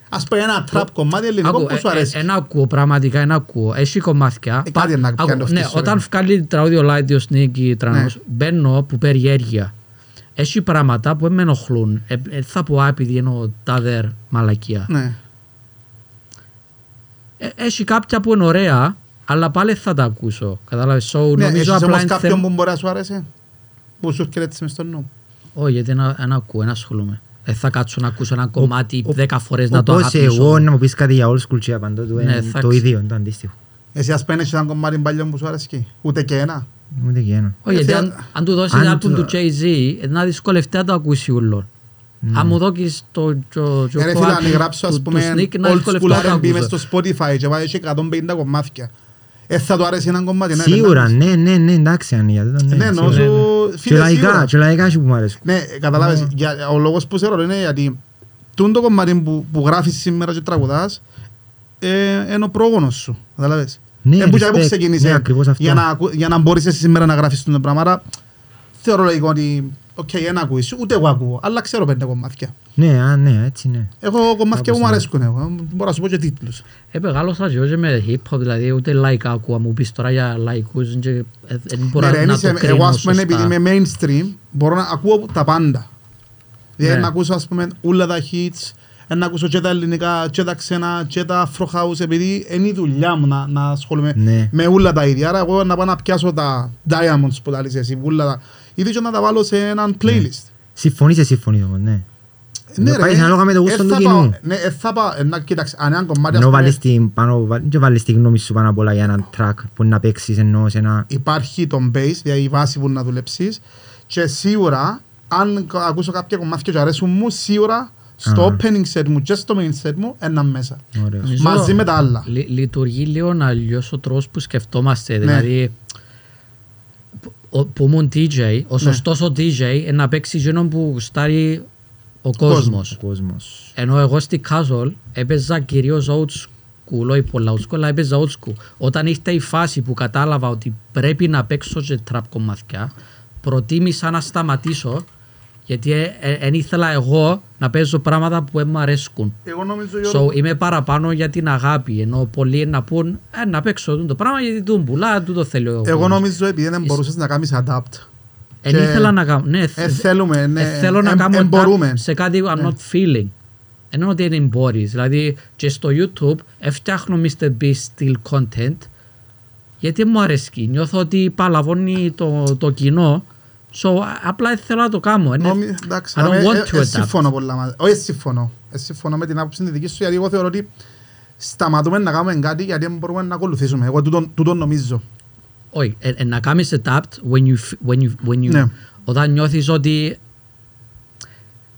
[SPEAKER 1] Ας πω ένα τραπ κομμάτι ελληνικό
[SPEAKER 2] Άκου,
[SPEAKER 1] που σου
[SPEAKER 2] ε, ε,
[SPEAKER 1] αρέσει.
[SPEAKER 2] Ένα ακούω, πραγματικά ένα ακούω. Έχει κομμάτια.
[SPEAKER 1] Ε, κάτι να
[SPEAKER 2] Άκου,
[SPEAKER 1] κάνεις το
[SPEAKER 2] ναι,
[SPEAKER 1] φτύσω,
[SPEAKER 2] όταν
[SPEAKER 1] ρε.
[SPEAKER 2] βγάλει τραγούδι ο Λάιτιος Νίκη Τρανός,
[SPEAKER 1] Ναι.
[SPEAKER 2] μπαίνω που περιέργεια. Έχει πράγματα που με ενοχλούν. Ε, ε, θα πω άπειδη εννοώ τάδερ μαλακία.
[SPEAKER 1] Ναι.
[SPEAKER 2] Ε, έχει κάποια που είναι ωραία, αλλά πάλι θα τα ακούσω. Κατάλαβες, so,
[SPEAKER 1] Ναι,
[SPEAKER 2] νομίζω
[SPEAKER 1] έχεις
[SPEAKER 2] απλά
[SPEAKER 1] όμως
[SPEAKER 2] είναι
[SPEAKER 1] κάποιον
[SPEAKER 2] θέμα...
[SPEAKER 1] που μπορεί να σου αρέσει. Που σου έρχεται έτσι μες στο νου.
[SPEAKER 2] Όχι, γιατί ένα, ένα ακούω, ένα ασχολούμαι. Ε, θα κάτσω να ακούσω ένα κομμάτι
[SPEAKER 3] ο-
[SPEAKER 2] δέκα φορές να το
[SPEAKER 3] Όπως
[SPEAKER 2] αγαπήσω.
[SPEAKER 3] εγώ να μου πεις κάτι για old school και απαντώ του,
[SPEAKER 2] Ναι,
[SPEAKER 3] είναι
[SPEAKER 2] θα
[SPEAKER 3] το
[SPEAKER 2] ξε-
[SPEAKER 3] ίδιο, το αντίστοιχο.
[SPEAKER 1] Εσύ ας πένες ένα κομμάτι παλιό που σου αρέσει. Ούτε και ένα.
[SPEAKER 3] Ούτε και ένα.
[SPEAKER 2] Όχι, γιατί
[SPEAKER 1] Ε,
[SPEAKER 2] αν, αν του δώσεις
[SPEAKER 3] αν
[SPEAKER 2] άλμπουμ
[SPEAKER 3] το-
[SPEAKER 2] του Jay-Z, ε, να δυσκολευτεί να το ακούσει ούλο. Αν μου δώσεις το, το, το,
[SPEAKER 1] Ε, ρε
[SPEAKER 2] το
[SPEAKER 1] φίλε, αν
[SPEAKER 2] άλμπουμ
[SPEAKER 1] γράψω ας
[SPEAKER 2] του- του
[SPEAKER 1] πούμε
[SPEAKER 2] Sneak, να
[SPEAKER 1] old
[SPEAKER 2] δυσκολευτώ
[SPEAKER 1] school
[SPEAKER 2] να το
[SPEAKER 1] R&B μες
[SPEAKER 2] ακούσω.
[SPEAKER 1] στο Spotify και πάει έχει 150 κομμάτια. Ε, θα του αρέσει ένα κομμάτι. ναι,
[SPEAKER 3] Σίγουρα,
[SPEAKER 1] ναι.
[SPEAKER 3] ναι, ναι, ναι, εντάξει, αν για τούτο, ναι.
[SPEAKER 1] Ναι, ενώ
[SPEAKER 3] σίγουρα.
[SPEAKER 1] σου...
[SPEAKER 3] Και
[SPEAKER 1] Φίλε,
[SPEAKER 3] λαϊκά,
[SPEAKER 1] σίγουρα.
[SPEAKER 3] και λαϊκά σου που μου αρέσκουν.
[SPEAKER 1] Ναι, καταλάβες, για- ο λόγος που σε ρωτώ είναι γιατί τούν το κομμάτι που, που γράφεις σήμερα και τραγουδάς ε, είναι ο πρόγονος σου, καταλάβες.
[SPEAKER 3] Ναι,
[SPEAKER 1] Ε, που και από
[SPEAKER 3] respect.
[SPEAKER 1] ξεκίνησε
[SPEAKER 3] Ναι, ακριβώς αυτό.
[SPEAKER 1] για να, ακου- για να μπορείς εσύ σήμερα να γράφεις το πράγμα. Άρα θεωρώ λογικό ότι οκ, ένα ακούεις, ούτε εγώ ακούω, αλλά ξέρω πέντε κομμάτια.
[SPEAKER 3] Ναι, α, ναι, έτσι ναι.
[SPEAKER 1] Έχω κομμάτια που μου
[SPEAKER 3] ναι.
[SPEAKER 1] αρέσκουν εγώ, μπορώ να σου πω και τίτλους.
[SPEAKER 2] Ε, μεγάλωσα και εγώ και με hip-hop, δηλαδή ούτε λαϊκά ακούω. Μου πεις τώρα για λαϊκούς, και, ε, δεν μπορώ
[SPEAKER 1] Ναι, ρε,
[SPEAKER 2] να
[SPEAKER 1] είσαι-
[SPEAKER 2] το κρίνω
[SPEAKER 1] εγώ ας πούμε
[SPEAKER 2] σωστά.
[SPEAKER 1] επειδή είμαι mainstream, μπορώ να ακούω τα πάντα. Δηλαδή
[SPEAKER 2] Ναι.
[SPEAKER 1] να ακούσω ας πούμε όλα τα hits, ε, να ακούσω και τα ελληνικά, και τα ξένα, και τα afro house, επειδή είναι η δουλειά μου να, να ασχολούμαι
[SPEAKER 3] Ναι.
[SPEAKER 1] με όλα τα ίδια. Άρα εγώ να πάω να πιάσω τα diamonds που τα λες εσύ, όλα τα... Ήδη και να τα βάλω σε έναν playlist.
[SPEAKER 3] Συμφωνείς, εσύ συμφωνείς όμως, ναι.
[SPEAKER 1] Ναι,
[SPEAKER 3] Πάει ανάλογα με το
[SPEAKER 1] ε,
[SPEAKER 3] γούστο
[SPEAKER 1] θα
[SPEAKER 3] του
[SPEAKER 1] πάω-
[SPEAKER 3] κοινού.
[SPEAKER 1] Ναι, ε, θα πάω, ε, να κοίταξε, αν ένα κομμάτι ας
[SPEAKER 3] Ενώ
[SPEAKER 1] πούμε,
[SPEAKER 3] βάλεις την πάνω, βα- και βάλεις τη γνώμη σου πάνω απ' όλα για έναν track που να παίξεις ενώ σε ένα...
[SPEAKER 1] υπάρχει το base, δηλαδή η βάση που να δουλέψεις και σίγουρα αν κα- ακούσω κάποια κομμάτια και αρέσουν μου, σίγουρα στο
[SPEAKER 3] Α.
[SPEAKER 1] opening set μου και στο main set μου ένα μέσα.
[SPEAKER 3] Ωραίος.
[SPEAKER 2] Νομίζω
[SPEAKER 1] Μαζί με τα άλλα.
[SPEAKER 2] λει- λειτουργεί λίγο αλλιώς ο τρόπος που σκεφτόμαστε.
[SPEAKER 1] Ναι.
[SPEAKER 2] Δηλαδή, που- που ήμουν DJ, ο σωστός ο DJ είναι να παίξει εκείνον που γουστάρει ο κόσμος.
[SPEAKER 3] Ο κόσμος.
[SPEAKER 2] Ενώ εγώ στη Casual έπαιζα κυρίως old school, όχι πολλά old school, αλλά έπαιζα old school. Όταν ήρθε η φάση που κατάλαβα ότι πρέπει να παίξω και trap κομμάτια, προτίμησα να σταματήσω Γιατί δεν ήθελα εγώ να παίζω πράγματα που δεν μου αρέσκουν.
[SPEAKER 1] Εγώ νομίζω Γιώργο,
[SPEAKER 2] So, είμαι παραπάνω για την αγάπη. Ενώ πολλοί να πούν ε, να παίξω το πράγμα γιατί του πουλά, του το θέλω. ο
[SPEAKER 1] εγώ
[SPEAKER 2] κόσμος».
[SPEAKER 1] νομίζω επειδή δεν μπορούσες να κάνεις adapt.
[SPEAKER 2] Εν
[SPEAKER 1] και-
[SPEAKER 2] ήθελα να κάνω. Ναι,
[SPEAKER 1] Ε, θέλουμε, ναι,
[SPEAKER 2] ε, θέλω να
[SPEAKER 1] εν-
[SPEAKER 2] κάνω
[SPEAKER 1] εν μπορούμε.
[SPEAKER 2] adapt σε κάτι I'm not feeling. Ενώ ότι δεν μπορείς. Δηλαδή και στο YouTube φτιάχνω Mr. Beast style content γιατί μου αρέσει. Νιώθω ότι παλαβώνει το, το κοινό. So, απλά δεν θέλω να το κάνω. Είναι-
[SPEAKER 1] Νόμι- εντάξει,
[SPEAKER 2] I don't
[SPEAKER 1] ε,
[SPEAKER 2] want
[SPEAKER 1] ε,
[SPEAKER 2] to
[SPEAKER 1] ε,
[SPEAKER 2] adapt.
[SPEAKER 1] συμφωνώ πολλά μαζί. Όχι, συμφωνώ. Ε, συμφωνώ με την άποψη τη δική σου, γιατί εγώ θεωρώ ότι σταματούμε να κάνουμε κάτι γιατί δεν μπορούμε να ακολουθήσουμε. Εγώ τούτον, τούτον νομίζω.
[SPEAKER 2] Όχι, ε, ε, να κάνεις adapt when you, f- when you, when you,
[SPEAKER 1] Ναι.
[SPEAKER 2] όταν νιώθεις ότι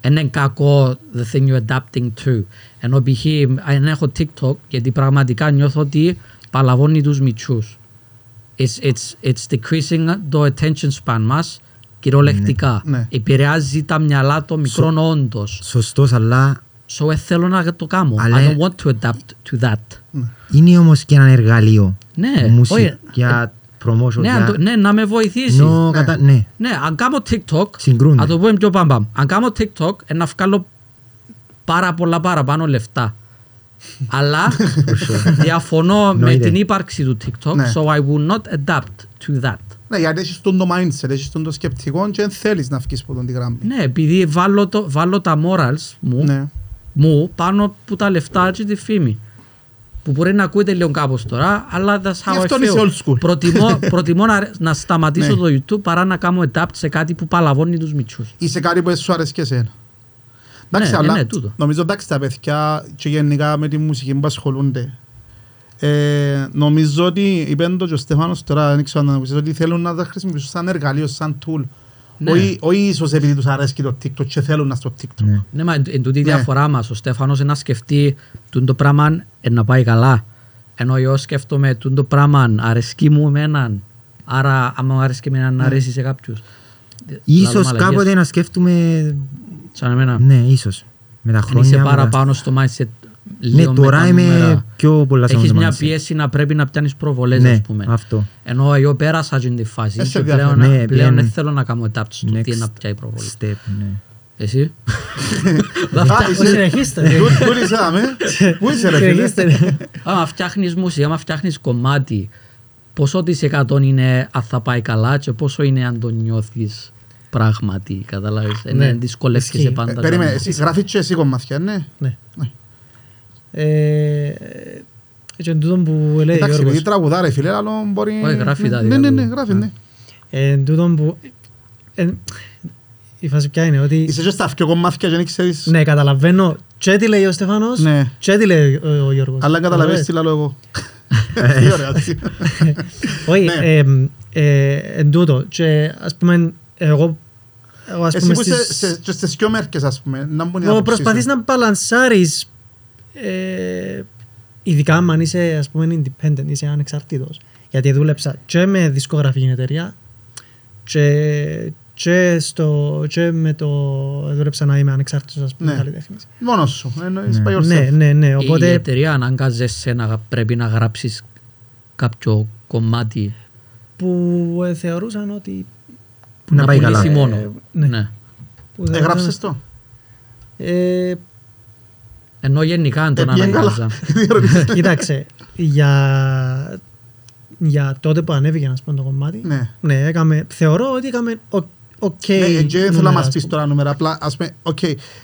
[SPEAKER 2] είναι κακό the thing you're adapting to. Ενώ π.χ. αν έχω TikTok γιατί πραγματικά νιώθω ότι παλαβώνει τους μητσούς. It's, it's, it's decreasing το attention span μας κυριολεκτικά.
[SPEAKER 1] Ναι.
[SPEAKER 2] Επηρεάζει τα μυαλά των μικρών όντως.
[SPEAKER 3] Σωστός, αλλά
[SPEAKER 2] So ε, θέλω να το κάνω.
[SPEAKER 3] Αλλά-
[SPEAKER 2] I don't want to adapt to that.
[SPEAKER 3] είναι όμως και ένα εργαλείο.
[SPEAKER 2] Ναι,
[SPEAKER 3] Μουσική,
[SPEAKER 2] όχι.
[SPEAKER 3] για promotion.
[SPEAKER 2] Ναι,
[SPEAKER 3] για...
[SPEAKER 2] αν το- ναι, να με βοηθήσεις.
[SPEAKER 3] Νο, κατα... ναι.
[SPEAKER 2] Ναι, αν κάνω TikTok,
[SPEAKER 3] Συγκρούνται.
[SPEAKER 2] να το πούμε πιο πάμπαμ. Αν κάνω TikTok, ε, να βγάλω πάρα πολλά παραπάνω λεφτά. [laughs] Αλλά διαφωνώ με
[SPEAKER 3] Εννοείται.
[SPEAKER 2] την ύπαρξη του TikTok,
[SPEAKER 1] Ναι.
[SPEAKER 2] so I will not adapt to that.
[SPEAKER 1] Ναι, γιατί έχεις τον το mindset, έχεις τον το σκεπτικό και δεν θέλεις να βγεις από τον τη γραμμή.
[SPEAKER 2] Ναι, επειδή βάλω, το, βάλω τα morals μου,
[SPEAKER 1] Ναι.
[SPEAKER 2] μου πάνω από τα λεφτά και τη φήμη. Που μπορεί να ακούεται λίγο κάπως τώρα, αλλά that's how
[SPEAKER 1] Γι'
[SPEAKER 2] I
[SPEAKER 1] αυτό
[SPEAKER 2] feel.
[SPEAKER 1] είσαι old school.
[SPEAKER 2] Προτιμώ, [laughs] προτιμώ να, να σταματήσω
[SPEAKER 1] Ναι.
[SPEAKER 2] το YouTube παρά να κάνω adapt σε κάτι που παλαβώνει τους μητσούς.
[SPEAKER 1] Είσαι κάτι που σου αρέσει και εσένα. Εντάξει,
[SPEAKER 2] Ναι,
[SPEAKER 1] αλλά
[SPEAKER 2] ναι, τούτο.
[SPEAKER 1] νομίζω εντάξει τα παιδιά και γενικά με τη μουσική που ασχολούνται. Ε, νομίζω ότι είπε το και ο Στέφανος τώρα, δεν ξέρω αν το ακούσεις, ότι θέλουν να τα χρησιμοποιήσουν σαν εργαλείο, σαν tool.
[SPEAKER 2] Ναι.
[SPEAKER 1] Όχι, όχι ίσως επειδή τους αρέσει το TikTok και θέλουν να στο TikTok.
[SPEAKER 3] Ναι.
[SPEAKER 2] Ναι, μα εν, εν τούτη η
[SPEAKER 1] Ναι.
[SPEAKER 2] διαφορά μας. Ο Στέφανος να σκεφτεί τούν το πράγμα ε, να πάει καλά. Ενώ εγώ σκέφτομαι τούν το πράγμα αρέσκει μου εμέναν. Άρα άμα μου αρέσκει εμένα να αρέσει σε κάποιους. Λαλώ
[SPEAKER 3] Ίσως
[SPEAKER 2] μαλακίες.
[SPEAKER 3] κάποτε να σκέφτουμε...
[SPEAKER 2] Σαν εμένα.
[SPEAKER 3] Ναι, ίσως. Με τα
[SPEAKER 2] Αν
[SPEAKER 3] χρόνια...
[SPEAKER 2] είσαι
[SPEAKER 3] με τα-
[SPEAKER 2] παραπάνω στο mindset
[SPEAKER 3] Ναι,
[SPEAKER 2] λίγο με
[SPEAKER 3] τώρα
[SPEAKER 2] τα
[SPEAKER 3] είμαι
[SPEAKER 2] νούμερα.
[SPEAKER 3] πιο πολλά σε
[SPEAKER 2] Έχεις
[SPEAKER 3] αυτό το
[SPEAKER 2] μια
[SPEAKER 3] mindset.
[SPEAKER 2] πίεση να πρέπει να πιάνεις προβολές
[SPEAKER 3] Ναι,
[SPEAKER 2] ας πούμε.
[SPEAKER 3] αυτό.
[SPEAKER 2] Ενώ εγώ πέρασα την τη φάση
[SPEAKER 1] Ε, σε
[SPEAKER 2] και πλέον,
[SPEAKER 1] διάφορα.
[SPEAKER 3] Ναι,
[SPEAKER 2] πλέον
[SPEAKER 3] πλέον
[SPEAKER 2] δεν θέλω να κάνω adapt στο τι
[SPEAKER 3] Next
[SPEAKER 2] είναι να πιάει προβολή.
[SPEAKER 3] step, ναι.
[SPEAKER 2] Εσύ; [laughs]
[SPEAKER 1] Α, είσαι-
[SPEAKER 4] Συνεχίστε.
[SPEAKER 1] Πού- Πού είσαι, άμε; Πού είσαι ρε φίλε;
[SPEAKER 4] Συνεχίστε.
[SPEAKER 2] Άμα φτιάχνεις μουσική, άμα φτιάχνεις κομμάτι, πόσο της εκατό είναι αν θα πάει καλά και πόσο είναι αν το νιώθεις πράγματι. Κατάλαβε.
[SPEAKER 4] Ναι,
[SPEAKER 2] Ναι, δυσκολεύεσαι
[SPEAKER 4] ισχύει.
[SPEAKER 2] πάντα.
[SPEAKER 1] Ε,
[SPEAKER 2] να-
[SPEAKER 1] Περίμενε, εσύ γράφεις και εσύ κομμάτια, ναι.
[SPEAKER 4] Ναι.
[SPEAKER 1] Ναι.
[SPEAKER 4] Ε, Και εν τούτον που λέει ο
[SPEAKER 1] Εντάξει, επειδή
[SPEAKER 4] Γιώργος.
[SPEAKER 1] τραγουδά ρε φίλε, αλλά μπορεί...
[SPEAKER 2] Όχι, γράφει τα
[SPEAKER 1] Ναι,
[SPEAKER 2] δικά
[SPEAKER 1] ναι, ναι,
[SPEAKER 2] του.
[SPEAKER 1] γράφει, ναι.
[SPEAKER 4] Ε, Εν τούτον που... ε, Η φάση ποια είναι ότι...
[SPEAKER 1] Είσαι και στα δυο κομμάτια και δεν ξέρεις...
[SPEAKER 4] Ναι, καταλαβαίνω και τι λέει ο Στεφάνος
[SPEAKER 1] Ναι.
[SPEAKER 4] και τι λέει ο ο Γιώργος.
[SPEAKER 1] Αλλά καταλαβαίνεις τι
[SPEAKER 4] Καταλαβαίνεις.
[SPEAKER 1] λέω εγώ. Τι ωραία, έτσι. [laughs]
[SPEAKER 4] Όχι,
[SPEAKER 1] Ναι.
[SPEAKER 4] ε, ε, εν τούτο. Και ας πούμε, εγώ... εγώ ας
[SPEAKER 1] Εσύ
[SPEAKER 4] πούμε
[SPEAKER 1] που είσαι
[SPEAKER 4] στις-
[SPEAKER 1] σε- και στις δυο μέρκες, ας πούμε, να μπουν οι
[SPEAKER 4] Εγώ
[SPEAKER 1] άποψεις
[SPEAKER 4] προσπαθείς
[SPEAKER 1] σου.
[SPEAKER 4] να μπαλανσάρεις ε, ειδικά αν είσαι ας πούμε independent, είσαι ανεξαρτήτως. Γιατί δούλεψα και με δισκογραφική εταιρεία και, και, στο, και με το δούλεψα να είμαι ανεξάρτητος ας πούμε
[SPEAKER 1] Ναι.
[SPEAKER 4] καλλιτέχνης.
[SPEAKER 1] Μόνος σου, εννοείς
[SPEAKER 3] Ναι.
[SPEAKER 1] by yourself.
[SPEAKER 4] Ναι, ναι, ναι.
[SPEAKER 2] Η- Η
[SPEAKER 4] Οπότε
[SPEAKER 2] εταιρεία αναγκάζεσαι να πρέπει να γράψεις κάποιο κομμάτι
[SPEAKER 4] που ε, θεωρούσαν ότι...
[SPEAKER 3] Που να πάει
[SPEAKER 2] πουλήσει
[SPEAKER 3] καλά.
[SPEAKER 2] μόνο.
[SPEAKER 4] Ε, ναι.
[SPEAKER 2] Ναι.
[SPEAKER 4] Που θεωρούσαν-
[SPEAKER 1] Έγραψες το;
[SPEAKER 4] Ε,
[SPEAKER 2] Ενώ γενικά αν τον
[SPEAKER 1] Ε, πήγαινε καλά.
[SPEAKER 2] αναγκάζα. [laughs]
[SPEAKER 4] Κοίταξε, για, για τότε που ανέβηκε να πούμε το κομμάτι,
[SPEAKER 1] Ναι.
[SPEAKER 4] ναι, έκαμε, θεωρώ ότι έκαμε οκ. οκ
[SPEAKER 1] Ναι, και δεν θέλω να
[SPEAKER 4] νούμερα,
[SPEAKER 1] μας
[SPEAKER 4] ας
[SPEAKER 1] πεις
[SPEAKER 4] πούμε.
[SPEAKER 1] τώρα νούμερα, απλά ας πούμε, οκ,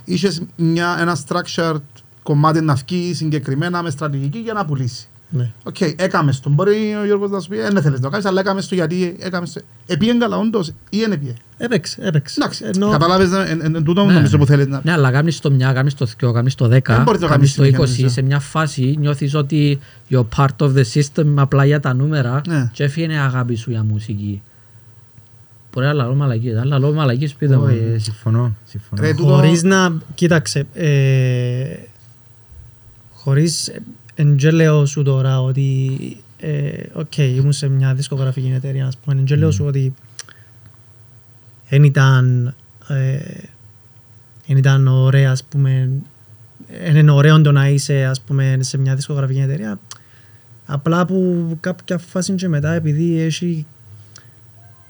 [SPEAKER 1] είχες μια- ένα structured κομμάτι να βγει συγκεκριμένα με στρατηγική για να πουλήσει.
[SPEAKER 4] Ναι.
[SPEAKER 1] Οκ, έκαμες το. Μπορεί ο Γιώργος να σου πει, δεν θέλεις να το κάνεις, αλλά έκαμες το γιατί έκαμες το. Επίεν καλά όντως ή δεν επίεν.
[SPEAKER 4] Έπαιξε, έπαιξε.
[SPEAKER 1] Εντάξει,
[SPEAKER 4] Ενώ-
[SPEAKER 1] κατάλαβες, εν- εν- εν τούτο
[SPEAKER 2] Ναι.
[SPEAKER 1] νομίζω που θέλεις να...
[SPEAKER 2] Ναι, αλλά κάνεις το μια, κάνεις το δυο, κάνεις το δέκα,
[SPEAKER 1] Δεν μπορείς να
[SPEAKER 2] κάνεις το
[SPEAKER 1] κάνεις
[SPEAKER 2] 20,
[SPEAKER 1] συνέχεια,
[SPEAKER 2] σε μια φάση νιώθεις ότι you're part of the system απλά για τα νούμερα
[SPEAKER 1] Ναι.
[SPEAKER 2] και έφυγε η αγάπη σου για μουσική. Μπορεί να λαλώ μαλακίες, αλλά λαλώ μαλακίες πείτε μου.
[SPEAKER 3] Όχι, ε, Συμφωνώ, συμφωνώ.
[SPEAKER 1] Ρε, τούτο-
[SPEAKER 4] Χωρίς να, κοίταξε, ε, χωρίς, ε, εν και λέω σου τώρα ότι, ε, οκ, ήμουν σε μια δισκογραφική εταιρεία, ας πούμε, εν και λέω σου ότι δεν ήταν, ε, εν ήταν ωραία, ας πούμε, εν είναι ωραίο το να είσαι, ας πούμε, σε μια δισκογραφική εταιρεία, απλά που κάποια φάση και μετά, επειδή έχει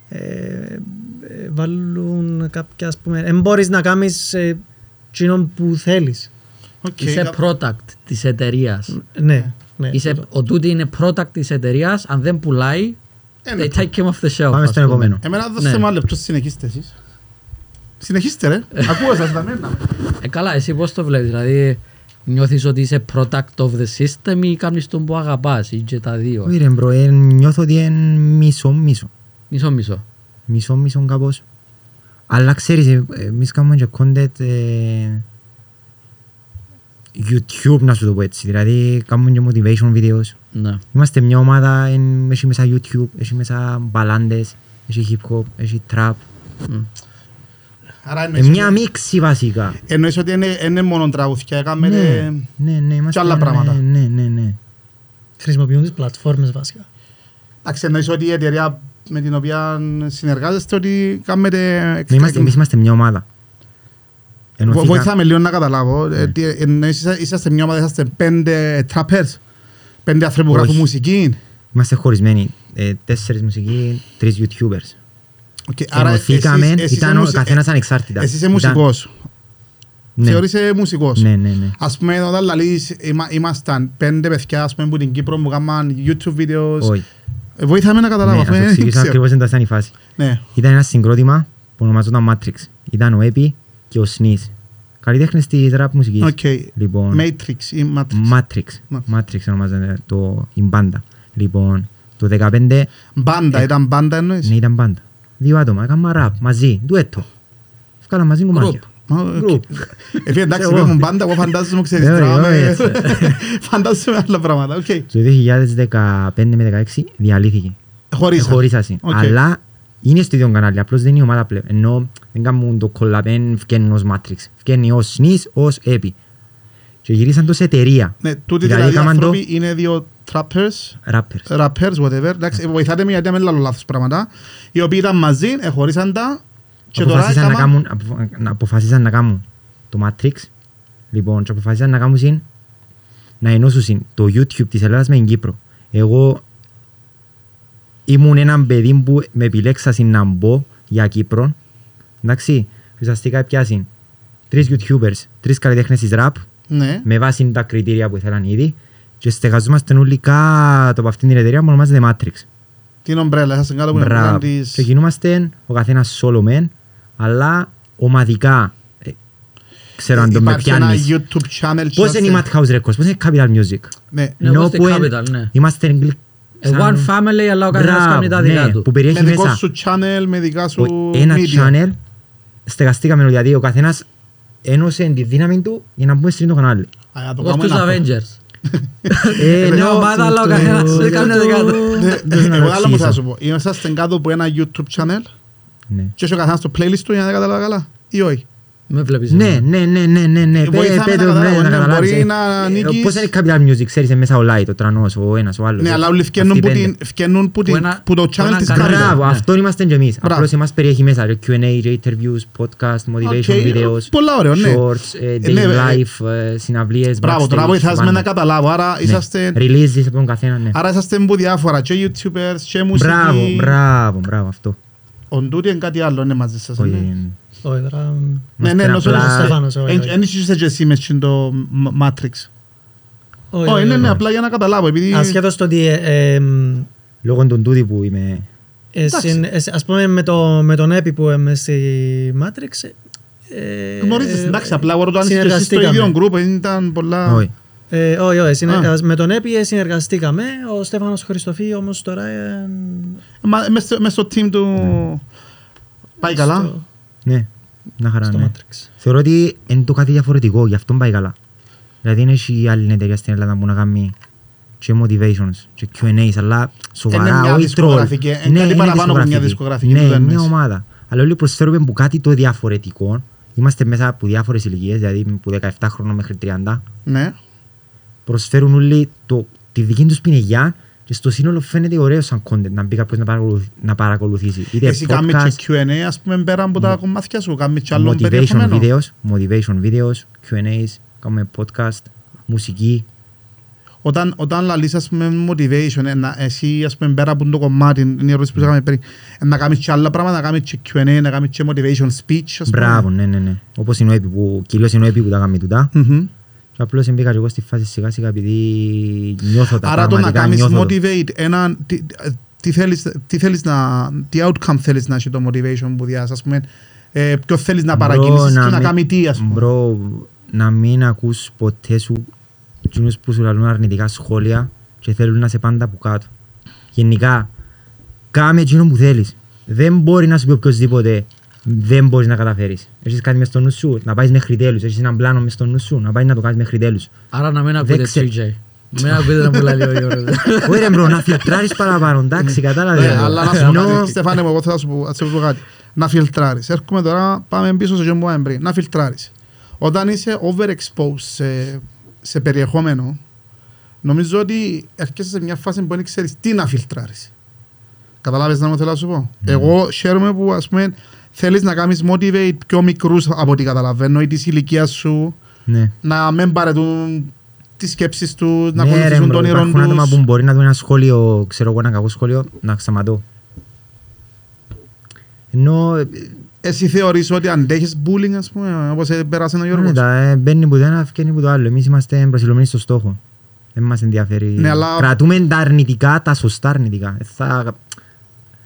[SPEAKER 4] ε, ε, βάλουν κάποια, ας πούμε, δεν μπορείς να κάνεις ε, εκείνον που θέλεις.
[SPEAKER 1] Οκ,
[SPEAKER 2] Είσαι
[SPEAKER 1] κα-
[SPEAKER 2] product της εταιρείας.
[SPEAKER 4] Ναι, ναι.
[SPEAKER 2] Είσαι, ο τούτη είναι product της εταιρείας, αν δεν πουλάει,
[SPEAKER 1] Ε, ναι.
[SPEAKER 2] they take him off the shelf.
[SPEAKER 3] Πάμε
[SPEAKER 2] ας
[SPEAKER 3] στον
[SPEAKER 2] πούμε.
[SPEAKER 3] επόμενο.
[SPEAKER 1] Εμένα δώστε
[SPEAKER 2] Ναι.
[SPEAKER 1] μου ένα λεπτό, συνεχίστε εσείς. Συνεχίστε ρε, [laughs] ακούω σας τα μένα.
[SPEAKER 2] Ε, καλά, εσύ πώς το βλέπεις, δηλαδή νιώθεις ότι είσαι product of the system ή κάνεις τον που αγαπάς ή και τα δύο;
[SPEAKER 3] Όχι ρε bro, ε, νιώθω ότι είναι μισό-μισό.
[SPEAKER 2] Μισό μισό.
[SPEAKER 3] Μισό-μισό κάπως. Αλλά ξέρεις, ε, εμείς κάνουμε και content ε, YouTube να σου το πω έτσι. Δηλαδή κάνουμε και motivation videos.
[SPEAKER 2] Ναι.
[SPEAKER 3] Είμαστε μια ομάδα, εν- έχει μέσα YouTube, έχει μέσα μπαλάντες, έχει hip hop, έχει trap.
[SPEAKER 2] Μμ.
[SPEAKER 1] Άρα
[SPEAKER 3] Ε,
[SPEAKER 1] εννοείς
[SPEAKER 3] μια
[SPEAKER 1] ότι-
[SPEAKER 3] μίξη βασικά.
[SPEAKER 1] εννοείς ότι είναι- είναι μόνο τραγούδια, έκαμε
[SPEAKER 3] Ναι, ναι, ναι, είμαστε,
[SPEAKER 1] άλλα πράγματα.
[SPEAKER 3] Ναι, ναι, ναι, ναι.
[SPEAKER 4] Χρησιμοποιούν τις πλατφόρμες βασικά.
[SPEAKER 1] Εντάξει, εννοείς ότι η εταιρεία με την οποία συνεργάζεστε ότι κάνετε...
[SPEAKER 3] Ναι, είμαστε, εμείς είμαστε μια ομάδα.
[SPEAKER 1] Βο-
[SPEAKER 3] Ενωθήκα-
[SPEAKER 1] Βοηθάμε λίγο να καταλάβω.
[SPEAKER 3] Ναι.
[SPEAKER 1] Ε, τι- Εννοείς είσα- είσαστε μια ομάδα, είσαστε πέντε trappers, πέντε άνθρωποι που
[SPEAKER 3] Όχι.
[SPEAKER 1] γράφουν μουσική.
[SPEAKER 3] Είμαστε χωρισμένοι. Ε, τέσσερις μουσικοί, τρεις YouTubers.
[SPEAKER 1] Οκ, άρα
[SPEAKER 3] Ενωθήκαμε,
[SPEAKER 1] εσείς- εσείς
[SPEAKER 3] ήταν
[SPEAKER 1] είσαι
[SPEAKER 3] ο
[SPEAKER 1] μουσι-
[SPEAKER 3] καθένας ανεξάρτητα.
[SPEAKER 1] Εσύ είσαι
[SPEAKER 3] Ήταν-
[SPEAKER 1] μουσικός.
[SPEAKER 3] Ναι,
[SPEAKER 1] Θεωρείσαι μουσικός.
[SPEAKER 3] ναι, ναι, ναι.
[SPEAKER 1] Ας πούμε όταν λαλείς είμα- ήμασταν πέντε παιδιά ας πούμε, που την Κύπρο που κάναν YouTube videos.
[SPEAKER 3] Όχι.
[SPEAKER 1] Ε, Βοήθαμε να
[SPEAKER 3] Ναι,
[SPEAKER 1] καταλάβω.
[SPEAKER 3] ας το
[SPEAKER 1] αφού, ε,
[SPEAKER 3] εξηγήσω
[SPEAKER 1] ξέρω.
[SPEAKER 3] ακριβώς εντός ήταν η φάση.
[SPEAKER 1] Ναι.
[SPEAKER 3] Ήταν ένα συγκρότημα που ονομαζόταν Matrix. Ήταν ο Epi και ο Sneeze. Καλλιτέχνες της rap μουσικής.
[SPEAKER 1] Οκ.
[SPEAKER 3] Λοιπόν,
[SPEAKER 1] Matrix ή Matrix.
[SPEAKER 3] Matrix.
[SPEAKER 1] Ναι.
[SPEAKER 3] Matrix ονομάζεται το, η μπάντα. Λοιπόν, το 15
[SPEAKER 1] Μπάντα, ήταν μπάντα εννοείς;
[SPEAKER 3] ναι, ήταν μπάντα. Δύο άτομα, έκανα rap μαζί, ντουέτο. Βγάλα μαζί κομμάτια.
[SPEAKER 1] Α, οκ.
[SPEAKER 3] Group.
[SPEAKER 1] Ε, φίλε, εντάξει,
[SPEAKER 3] Εγώ.
[SPEAKER 1] πες μου μπάντα, εγώ φαντάζομαι, ξέρεις,
[SPEAKER 3] Ναι, όχι,
[SPEAKER 1] drums.
[SPEAKER 3] όχι, έτσι. [laughs]
[SPEAKER 1] Φαντάζομαι άλλα πράγματα. Οκ.
[SPEAKER 3] Το 2015 με 16 διαλύθηκε.
[SPEAKER 1] Χωρίσα.
[SPEAKER 3] Χωρίσασαι.
[SPEAKER 1] Οκ.
[SPEAKER 3] Αλλά είναι στο ίδιο κανάλι, απλώς δεν είναι η ομάδα πλέον. Ενώ δεν κάνουν το collab εν, βγαίνουν ως Matrix. Βγαίνει ως Sneeze, ως Epi. Και γυρίσαν το σε εταιρεία.
[SPEAKER 1] Ναι, τούτοι
[SPEAKER 3] Δηλαδή,
[SPEAKER 1] δηλαδή
[SPEAKER 3] έκαναν το
[SPEAKER 1] άνθρωποι είναι δύο trappers,
[SPEAKER 3] rappers.
[SPEAKER 1] rappers, whatever. Εντάξει, βοηθάτε με γιατί δεν λέω λάθος πράγματα. Οι οποίοι ήταν μαζί, εχωρίσαν τα και τώρα
[SPEAKER 3] Αποφασίσαν να,
[SPEAKER 1] έκαναν...
[SPEAKER 3] κάνουν, αποφα- να- αποφασίσαν να κάνουν το Matrix. Λοιπόν, και αποφασίσαν να κάνουν συν- να ενώσουν το YouTube της Ελλάδας με την Κύπρο. Εγώ ήμουν έναν παιδί που με επιλέξασαν να μπω για Κύπρο. Εντάξει, ουσιαστικά πιάσαν τρεις YouTubers, τρεις καλλιτέχνες της rap,
[SPEAKER 1] Ναι.
[SPEAKER 3] με βάση τα κριτήρια που ήθελαν ήδη και στεγαζόμαστε όλοι κάτω από αυτήν την εταιρεία που ονομάζεται Matrix.
[SPEAKER 1] Την ομπρέλα, σας κάτω που είναι
[SPEAKER 3] Μπράβο.
[SPEAKER 1] πουλάν της...
[SPEAKER 3] Και κινούμαστε ο καθένας solo man, αλλά ομαδικά. Ε, ξέρω αν το με
[SPEAKER 1] Υπάρχει ένα
[SPEAKER 3] πιάνεις.
[SPEAKER 1] YouTube channel. και
[SPEAKER 3] Πώς είναι η
[SPEAKER 1] είμαστε-
[SPEAKER 3] Mad House Records, πώς είναι η Capital Music;
[SPEAKER 1] Ναι.
[SPEAKER 2] Ναι,
[SPEAKER 3] Ενώ
[SPEAKER 2] όπως την
[SPEAKER 3] που εν-
[SPEAKER 2] Capital, ναι.
[SPEAKER 3] Είμαστε γλυ-
[SPEAKER 2] A
[SPEAKER 3] σαν-
[SPEAKER 2] one family, αλλά ο καθένας
[SPEAKER 3] Μπράβο,
[SPEAKER 2] κάνει τα δικά
[SPEAKER 3] ναι,
[SPEAKER 2] του.
[SPEAKER 3] Που
[SPEAKER 1] Με
[SPEAKER 3] περιέχει
[SPEAKER 1] δικό
[SPEAKER 3] μέσα
[SPEAKER 1] σου channel, με δικά σου
[SPEAKER 3] ο- ένα
[SPEAKER 1] media.
[SPEAKER 3] channel. Στεγαστήκαμε δηλαδή ο καθένας ένωσε τη δύναμη του για να μπούμε στο κανάλι.
[SPEAKER 1] Α, να το
[SPEAKER 2] Όπως
[SPEAKER 1] κάνουμε
[SPEAKER 2] τους
[SPEAKER 1] ένα από-
[SPEAKER 2] Avengers.
[SPEAKER 3] Ε,
[SPEAKER 2] Είναι
[SPEAKER 3] ναι,
[SPEAKER 2] ομάδα, αλλά ο
[SPEAKER 3] το-
[SPEAKER 2] καθένας
[SPEAKER 3] το-
[SPEAKER 2] κάνει τα δικά του.
[SPEAKER 1] Ναι,
[SPEAKER 3] Δεν
[SPEAKER 1] Εγώ
[SPEAKER 3] να
[SPEAKER 1] άλλο μου θα
[SPEAKER 3] εξηγήσω.
[SPEAKER 1] σου πω. Είμαστε κάτω από ένα YouTube channel
[SPEAKER 3] Ναι.
[SPEAKER 1] και έχει ο καθένας το playlist του για να τα καταλάβω καλά. Ή όχι;
[SPEAKER 2] Με βλέπεις.
[SPEAKER 3] Ναι, ναι, ναι, ναι, ναι, ναι.
[SPEAKER 1] Ε,
[SPEAKER 3] Πέ-
[SPEAKER 1] βοηθάμε
[SPEAKER 3] πέ-
[SPEAKER 1] να
[SPEAKER 3] το-
[SPEAKER 1] καταλάβω,
[SPEAKER 3] ναι,
[SPEAKER 1] ναι,
[SPEAKER 3] καταλάβεις,
[SPEAKER 1] μπορεί
[SPEAKER 3] ε.
[SPEAKER 1] να
[SPEAKER 3] Ε,
[SPEAKER 1] νικείς-
[SPEAKER 3] Πώς είναι η Capital Music, ξέρεις, ε, μέσα ο Light, ο Τρανός, ο ένας, ο άλλος.
[SPEAKER 1] Ναι,
[SPEAKER 3] ε.
[SPEAKER 1] αλλά όλοι φκαινούν
[SPEAKER 3] Αυτοί
[SPEAKER 1] που
[SPEAKER 3] πέντε.
[SPEAKER 1] την- φκαινούν που
[SPEAKER 2] Που
[SPEAKER 1] την-
[SPEAKER 2] ένα-
[SPEAKER 1] που το
[SPEAKER 2] που
[SPEAKER 1] channel
[SPEAKER 2] έναν
[SPEAKER 1] της
[SPEAKER 2] κανάλι.
[SPEAKER 1] Capital.
[SPEAKER 3] Μπράβο,
[SPEAKER 2] ναι.
[SPEAKER 3] αυτό είμαστε και εμείς.
[SPEAKER 1] Μπράβο.
[SPEAKER 3] Απλώς εμάς περιέχει μέσα ρε, Q&A, interviews, podcast, motivation
[SPEAKER 1] Οκ,
[SPEAKER 3] videos,
[SPEAKER 1] πολλά ωραίο, ναι.
[SPEAKER 3] shorts, ε,
[SPEAKER 1] Ε,
[SPEAKER 3] daily
[SPEAKER 1] ναι, ε,
[SPEAKER 3] life, ε, συναυλίες,
[SPEAKER 1] Μπράβο, τώρα
[SPEAKER 3] backstage,
[SPEAKER 1] βοηθάς με
[SPEAKER 3] πάντα.
[SPEAKER 1] να καταλάβω. Άρα
[SPEAKER 3] Ναι.
[SPEAKER 1] είσαστε...
[SPEAKER 3] Releases από τον καθένα, ναι.
[SPEAKER 1] Άρα είσαστε που διάφορα, και YouTubers, και
[SPEAKER 3] Μπράβο,
[SPEAKER 1] μουσική.
[SPEAKER 3] μπράβο, μπράβο, αυτό.
[SPEAKER 1] Ο Ντούτι είναι κάτι άλλο, είναι μαζί σας.
[SPEAKER 3] Όχι,
[SPEAKER 1] ναι.
[SPEAKER 3] ε,
[SPEAKER 4] Όχι, τώρα...
[SPEAKER 1] Ναι, ναι,
[SPEAKER 3] είμαστε
[SPEAKER 1] νόσο
[SPEAKER 3] απλά-
[SPEAKER 4] Στέφανος, όχι, όχι.
[SPEAKER 1] Εν είσαι και εσύ μες στην το Matrix.
[SPEAKER 4] όχι,
[SPEAKER 1] Όχι,
[SPEAKER 4] όχι,
[SPEAKER 1] ναι, ναι,
[SPEAKER 4] όχι.
[SPEAKER 1] απλά για να καταλάβω, επειδή...
[SPEAKER 4] Ασχέτως το ότι... ε, εμ,
[SPEAKER 3] Λόγω των τούτοι που είμαι...
[SPEAKER 4] ε, συν- ε, ας πούμε με, το, με τον Epi που είμαι στη Matrix... ε,
[SPEAKER 1] Γνωρίζεις,
[SPEAKER 4] ε,
[SPEAKER 1] εντάξει, απλά εγώ ρωτώ αν είστε εσείς στο
[SPEAKER 4] συνεργαστήκαμε.
[SPEAKER 1] ίδιο γκρουπ, ήταν πολλά...
[SPEAKER 3] Όχι.
[SPEAKER 4] Ε, όχι, όχι. συνε-
[SPEAKER 1] Α.
[SPEAKER 4] Με τον Epi ε, συνεργαστήκαμε. Ο Στέφανος Χριστοφή όμως τώρα... ε,
[SPEAKER 1] Μα- Μες στο- μες στο team του... Πάει καλά;
[SPEAKER 4] Στο-
[SPEAKER 3] Ναι, να χαρά,
[SPEAKER 4] Στο
[SPEAKER 3] ναι.
[SPEAKER 4] Matrix.
[SPEAKER 3] Θεωρώ ότι είναι το κάτι διαφορετικό, γι' αυτό πάει καλά. Δηλαδή δεν έχει άλλη εταιρεία στην Ελλάδα που να κάνει και motivations και Q&As, αλλά
[SPEAKER 1] Είναι
[SPEAKER 3] σοβαρά,
[SPEAKER 1] μια
[SPEAKER 3] όχι
[SPEAKER 1] δισκογραφική,
[SPEAKER 3] troll.
[SPEAKER 1] είναι κάτι παραπάνω από μια δισκογραφική,
[SPEAKER 3] Ναι,
[SPEAKER 1] τούτο
[SPEAKER 3] μια
[SPEAKER 1] εννοείς.
[SPEAKER 3] ομάδα. Αλλά όλοι προσφέρουμε που κάτι το διαφορετικό. Είμαστε μέσα από διάφορες ηλικίες, δηλαδή από 17 χρόνων μέχρι 30.
[SPEAKER 1] Ναι.
[SPEAKER 3] Προσφέρουν όλοι το, τη δική τους πινεγιά και στο σύνολο φαίνεται ωραίος σαν content να μπει κάποιος να, παρακολουθ- να παρακολουθήσει. Είτε
[SPEAKER 1] Εσύ κάνεις
[SPEAKER 3] podcast,
[SPEAKER 1] και Q&A, ας πούμε, πέρα από τα κομμάτια σου, κάνεις και άλλο
[SPEAKER 3] motivation
[SPEAKER 1] περιεχομένο.
[SPEAKER 3] videos, motivation videos, Q&As, κάνουμε podcast, μουσική.
[SPEAKER 1] Όταν, όταν λαλείς ας πούμε motivation, ε, να- εσύ ας πούμε πέρα από το κομμάτι, είναι η ερώτηση που σου έκαμε πριν, ε, να κάνεις και άλλα πράγματα, να κάνεις και Q&A, να κάνεις και motivation speech, ας πούμε.
[SPEAKER 3] Μπράβο, ναι, ναι, ναι. Όπως είναι ο Έπι που, κυρίως είναι ο Έπι που τα κάνει τούτα.
[SPEAKER 1] Μμμ.
[SPEAKER 3] Και απλώς μπήκα και εγώ στη φάση σιγά σιγά επειδή νιώθω τα
[SPEAKER 1] Άρα το να
[SPEAKER 3] πραγματικά,
[SPEAKER 1] κάνεις
[SPEAKER 3] νιώθω το.
[SPEAKER 1] motivate ένα, τι, τι, θέλεις, τι θέλεις να, τι outcome θέλεις να έχει το motivation που διάς, ας πούμε, ε, ποιο θέλεις να
[SPEAKER 3] Μπρο,
[SPEAKER 1] παρακινήσεις και να
[SPEAKER 3] μην-
[SPEAKER 1] κάνει τι, ας πούμε.
[SPEAKER 3] Μπρο, να μην ακούς ποτέ σου εκείνους που σου λαλούν αρνητικά σχόλια και θέλουν να σε πάντα από κάτω. Γενικά, κάμε εκείνο που θέλεις. Δεν μπορεί να σου πει οποιοςδήποτε δεν μπορείς να καταφέρεις. Έχεις κάτι μες στο νου σου, να πάεις μέχρι τέλους. Έχεις έναν πλάνο μες στο νου σου, να πάει να το κάνεις μέχρι τέλους.
[SPEAKER 2] Άρα να μην ακούτε
[SPEAKER 3] ξε-
[SPEAKER 2] 2J. Μην ακούτε να μου λέει ο Γιώργος.
[SPEAKER 3] Όχι ρε bro, να φιλτράρεις παραπάνω, εντάξει, κατάλαβες.
[SPEAKER 1] Ναι, αλλά να σου πω
[SPEAKER 3] Ενώ-
[SPEAKER 1] κάτι, Στεφάνε μου, εγώ θα σου πω, θα σου πω κάτι. Να φιλτράρεις. Έρχομαι τώρα, πάμε πίσω σε αυτό που είπαμε πριν. Να φιλτράρεις. Όταν είσαι overexposed σε, σε περιεχόμενο, νομίζω ότι έρχεσαι σε μια φάση που δεν ξέρεις τι να φιλτράρεις. Καταλάβες να μου θέλω να σου πω; Εγώ χαίρομαι που ας πούμε θέλεις να κάνεις motivate πιο μικρούς από ό,τι καταλαβαίνω ή της ηλικίας σου,
[SPEAKER 3] Ναι.
[SPEAKER 1] να μην παρετούν τις σκέψεις τους, να
[SPEAKER 3] Ναι, ρε,
[SPEAKER 1] ακολουθήσουν
[SPEAKER 3] bro,
[SPEAKER 1] τον όνειρο
[SPEAKER 3] υπάρχουν άτομα
[SPEAKER 1] τους.
[SPEAKER 3] που μπορεί να δουν ένα σχόλιο, ξέρω εγώ, ένα κακό σχόλιο, να σταματώ. Ενώ ε,
[SPEAKER 1] Εσύ θεωρείς ότι αντέχεις bullying, ας πούμε, όπως ε, πέρασε ο Γιώργος;
[SPEAKER 3] Άνετα, ε, μπαίνει που το ένα, βγαίνει που το άλλο. Εμείς είμαστε προσηλωμένοι στο στόχο. Δεν μας ενδιαφέρει.
[SPEAKER 1] Ναι, αλλά-
[SPEAKER 3] Κρατούμε τα αρνητικά, τα σωστά αρνητικά. Ε, Θα...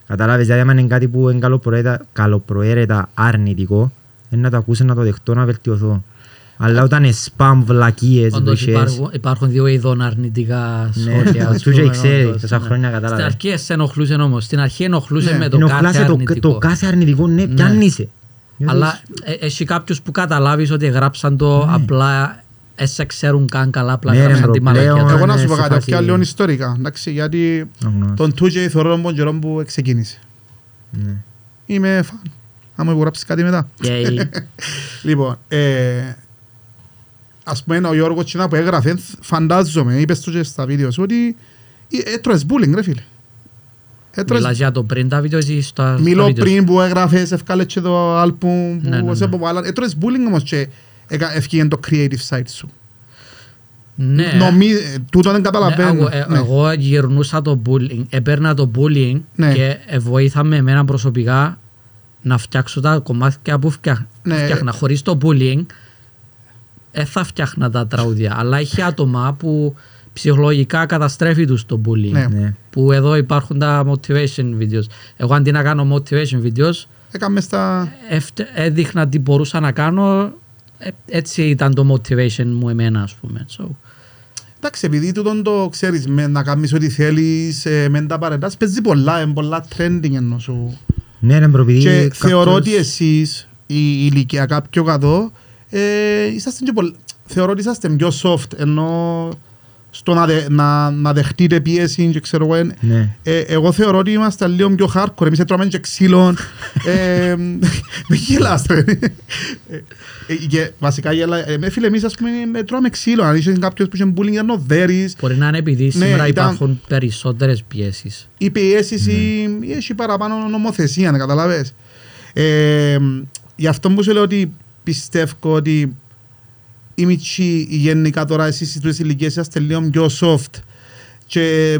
[SPEAKER 3] Καταλάβεις, δηλαδή, αν είναι κάτι που είναι καλοπροαίρετα, καλοπροαίρετα αρνητικό, είναι να το ακούσω, να το δεχτώ, να βελτιωθώ. Αλλά όταν είναι spam, βλακίες,
[SPEAKER 2] Όντως
[SPEAKER 3] βρισχές,
[SPEAKER 2] υπάρχουν, υπάρχουν δύο είδων αρνητικά
[SPEAKER 3] Ναι,
[SPEAKER 2] σχόλια. ας [laughs]
[SPEAKER 3] τους και
[SPEAKER 2] πούμε,
[SPEAKER 3] ξέρει,
[SPEAKER 2] όντως,
[SPEAKER 3] τόσα
[SPEAKER 2] ναι.
[SPEAKER 3] χρόνια κατάλαβε.
[SPEAKER 2] Στην αρχή σε ενοχλούσε όμως. Στην αρχή ενοχλούσε
[SPEAKER 1] Ναι,
[SPEAKER 2] με το
[SPEAKER 3] ενοχλάσαι
[SPEAKER 2] κάθε
[SPEAKER 3] το,
[SPEAKER 2] αρνητικό.
[SPEAKER 3] το κάθε αρνητικό, ναι,
[SPEAKER 2] Ναι.
[SPEAKER 3] πιάνει
[SPEAKER 2] Αλλά ε, έχει κάποιους που καταλάβεις ότι γράψαν το απλά δεν σε ξέρουν καν καλά, απλά
[SPEAKER 3] Ναι, ρε,
[SPEAKER 2] γράψαν
[SPEAKER 3] bro,
[SPEAKER 2] τη μαλακία
[SPEAKER 3] πλέον-
[SPEAKER 2] τους.
[SPEAKER 1] Εγώ να
[SPEAKER 3] είναι
[SPEAKER 1] σου πω
[SPEAKER 3] σε
[SPEAKER 1] κάτι,
[SPEAKER 3] φάση-
[SPEAKER 1] πια λίγο ιστορικά, εντάξει, γιατί τον 2J θεωρώ τον καιρό που ξεκίνησε.
[SPEAKER 3] Ναι.
[SPEAKER 1] Είμαι φαν. Αν μου υπογράψεις κάτι μετά.
[SPEAKER 2] Και [laughs]
[SPEAKER 1] Λοιπόν, ε, ας πούμε ο Γιώργος τζείνα που έγραφε, φαντάζομαι, είπες του και στα βίντεο σου, ότι ε, έτρωες bullying ρε φίλε. Έτρωες
[SPEAKER 2] μιλάς για το πριν τα βίντεο ή στα στα
[SPEAKER 1] Μιλώ
[SPEAKER 2] βίντεο σου;
[SPEAKER 1] πριν που έγραφες, ευκάλες και το άλμπουμ
[SPEAKER 2] Ναι, ναι,
[SPEAKER 1] που
[SPEAKER 2] ναι.
[SPEAKER 1] σε αποβάλλαν. Έτρωες bullying όμως και έκα- ευκήγεν το creative side σου.
[SPEAKER 2] Ναι.
[SPEAKER 1] Νομί, ε, τούτο δεν
[SPEAKER 2] Ναι,
[SPEAKER 1] καταλαβαίνω.
[SPEAKER 2] εγώ- ε,
[SPEAKER 1] Ναι.
[SPEAKER 2] Εγώ γυρνούσα το bullying, έπαιρνα το bullying
[SPEAKER 1] Ναι.
[SPEAKER 2] και ε, βοήθαμε εμένα προσωπικά να φτιάξω τα κομμάτια που φτιά-
[SPEAKER 1] Ναι.
[SPEAKER 2] φτιάχνα. Χωρίς το bullying δεν θα φτιάχνα τα τραγούδια. Αλλά έχει άτομα που ψυχολογικά καταστρέφει τους το bullying.
[SPEAKER 1] Ναι.
[SPEAKER 3] Ναι.
[SPEAKER 2] Που εδώ υπάρχουν τα motivation videos. Εγώ αντί να κάνω motivation videos,
[SPEAKER 1] Έκαμες στα...
[SPEAKER 2] εύτε- έδειχνα τι μπορούσα να κάνω. Ε, έτσι ήταν το motivation μου εμένα, ας πούμε. So,
[SPEAKER 1] Εντάξει, επειδή τούτον το ξέρεις, με, να κάνεις ό,τι θέλεις, ε, μεν τα παρετάς, παίζει πολλά, είναι πολλά trending ενώ σου.
[SPEAKER 3] Ναι, ρε, bro, επειδή
[SPEAKER 1] Και
[SPEAKER 3] κάποιος-
[SPEAKER 1] θεωρώ ότι εσείς, η ηλικιακά πιο κάτω, ε, είσαστε και πολύ, θεωρώ ότι είσαστε πιο soft, ενώ στο να, δε, να, να δεχτείτε πίεση και ξέρω εγώ, εν-
[SPEAKER 3] Ναι.
[SPEAKER 1] ε, εγώ θεωρώ ότι είμαστε λίγο πιο hardcore, εμείς τρώμε και ξύλον, ε, με γελάς ρε. Ε, ε, και βασικά γελά, ε, με φίλε εμείς ας πούμε ε, τρώμε ξύλο, αν είσαι κάποιος που είχε bullying ήταν ο Δέρης,
[SPEAKER 2] μπορεί να είναι επειδή
[SPEAKER 1] Ναι,
[SPEAKER 2] σήμερα
[SPEAKER 1] ήταν-
[SPEAKER 2] υπάρχουν περισσότερες πιέσεις.
[SPEAKER 1] οι πιέσεις ή ή έχει παραπάνω νομοθεσία, να καταλαβες. Ε, γι' αυτό που σου λέω ότι πιστεύω ότι οι μητσοί γενικά τώρα εσείς στις τρεις ηλικίες είσαστε λίγο πιο soft και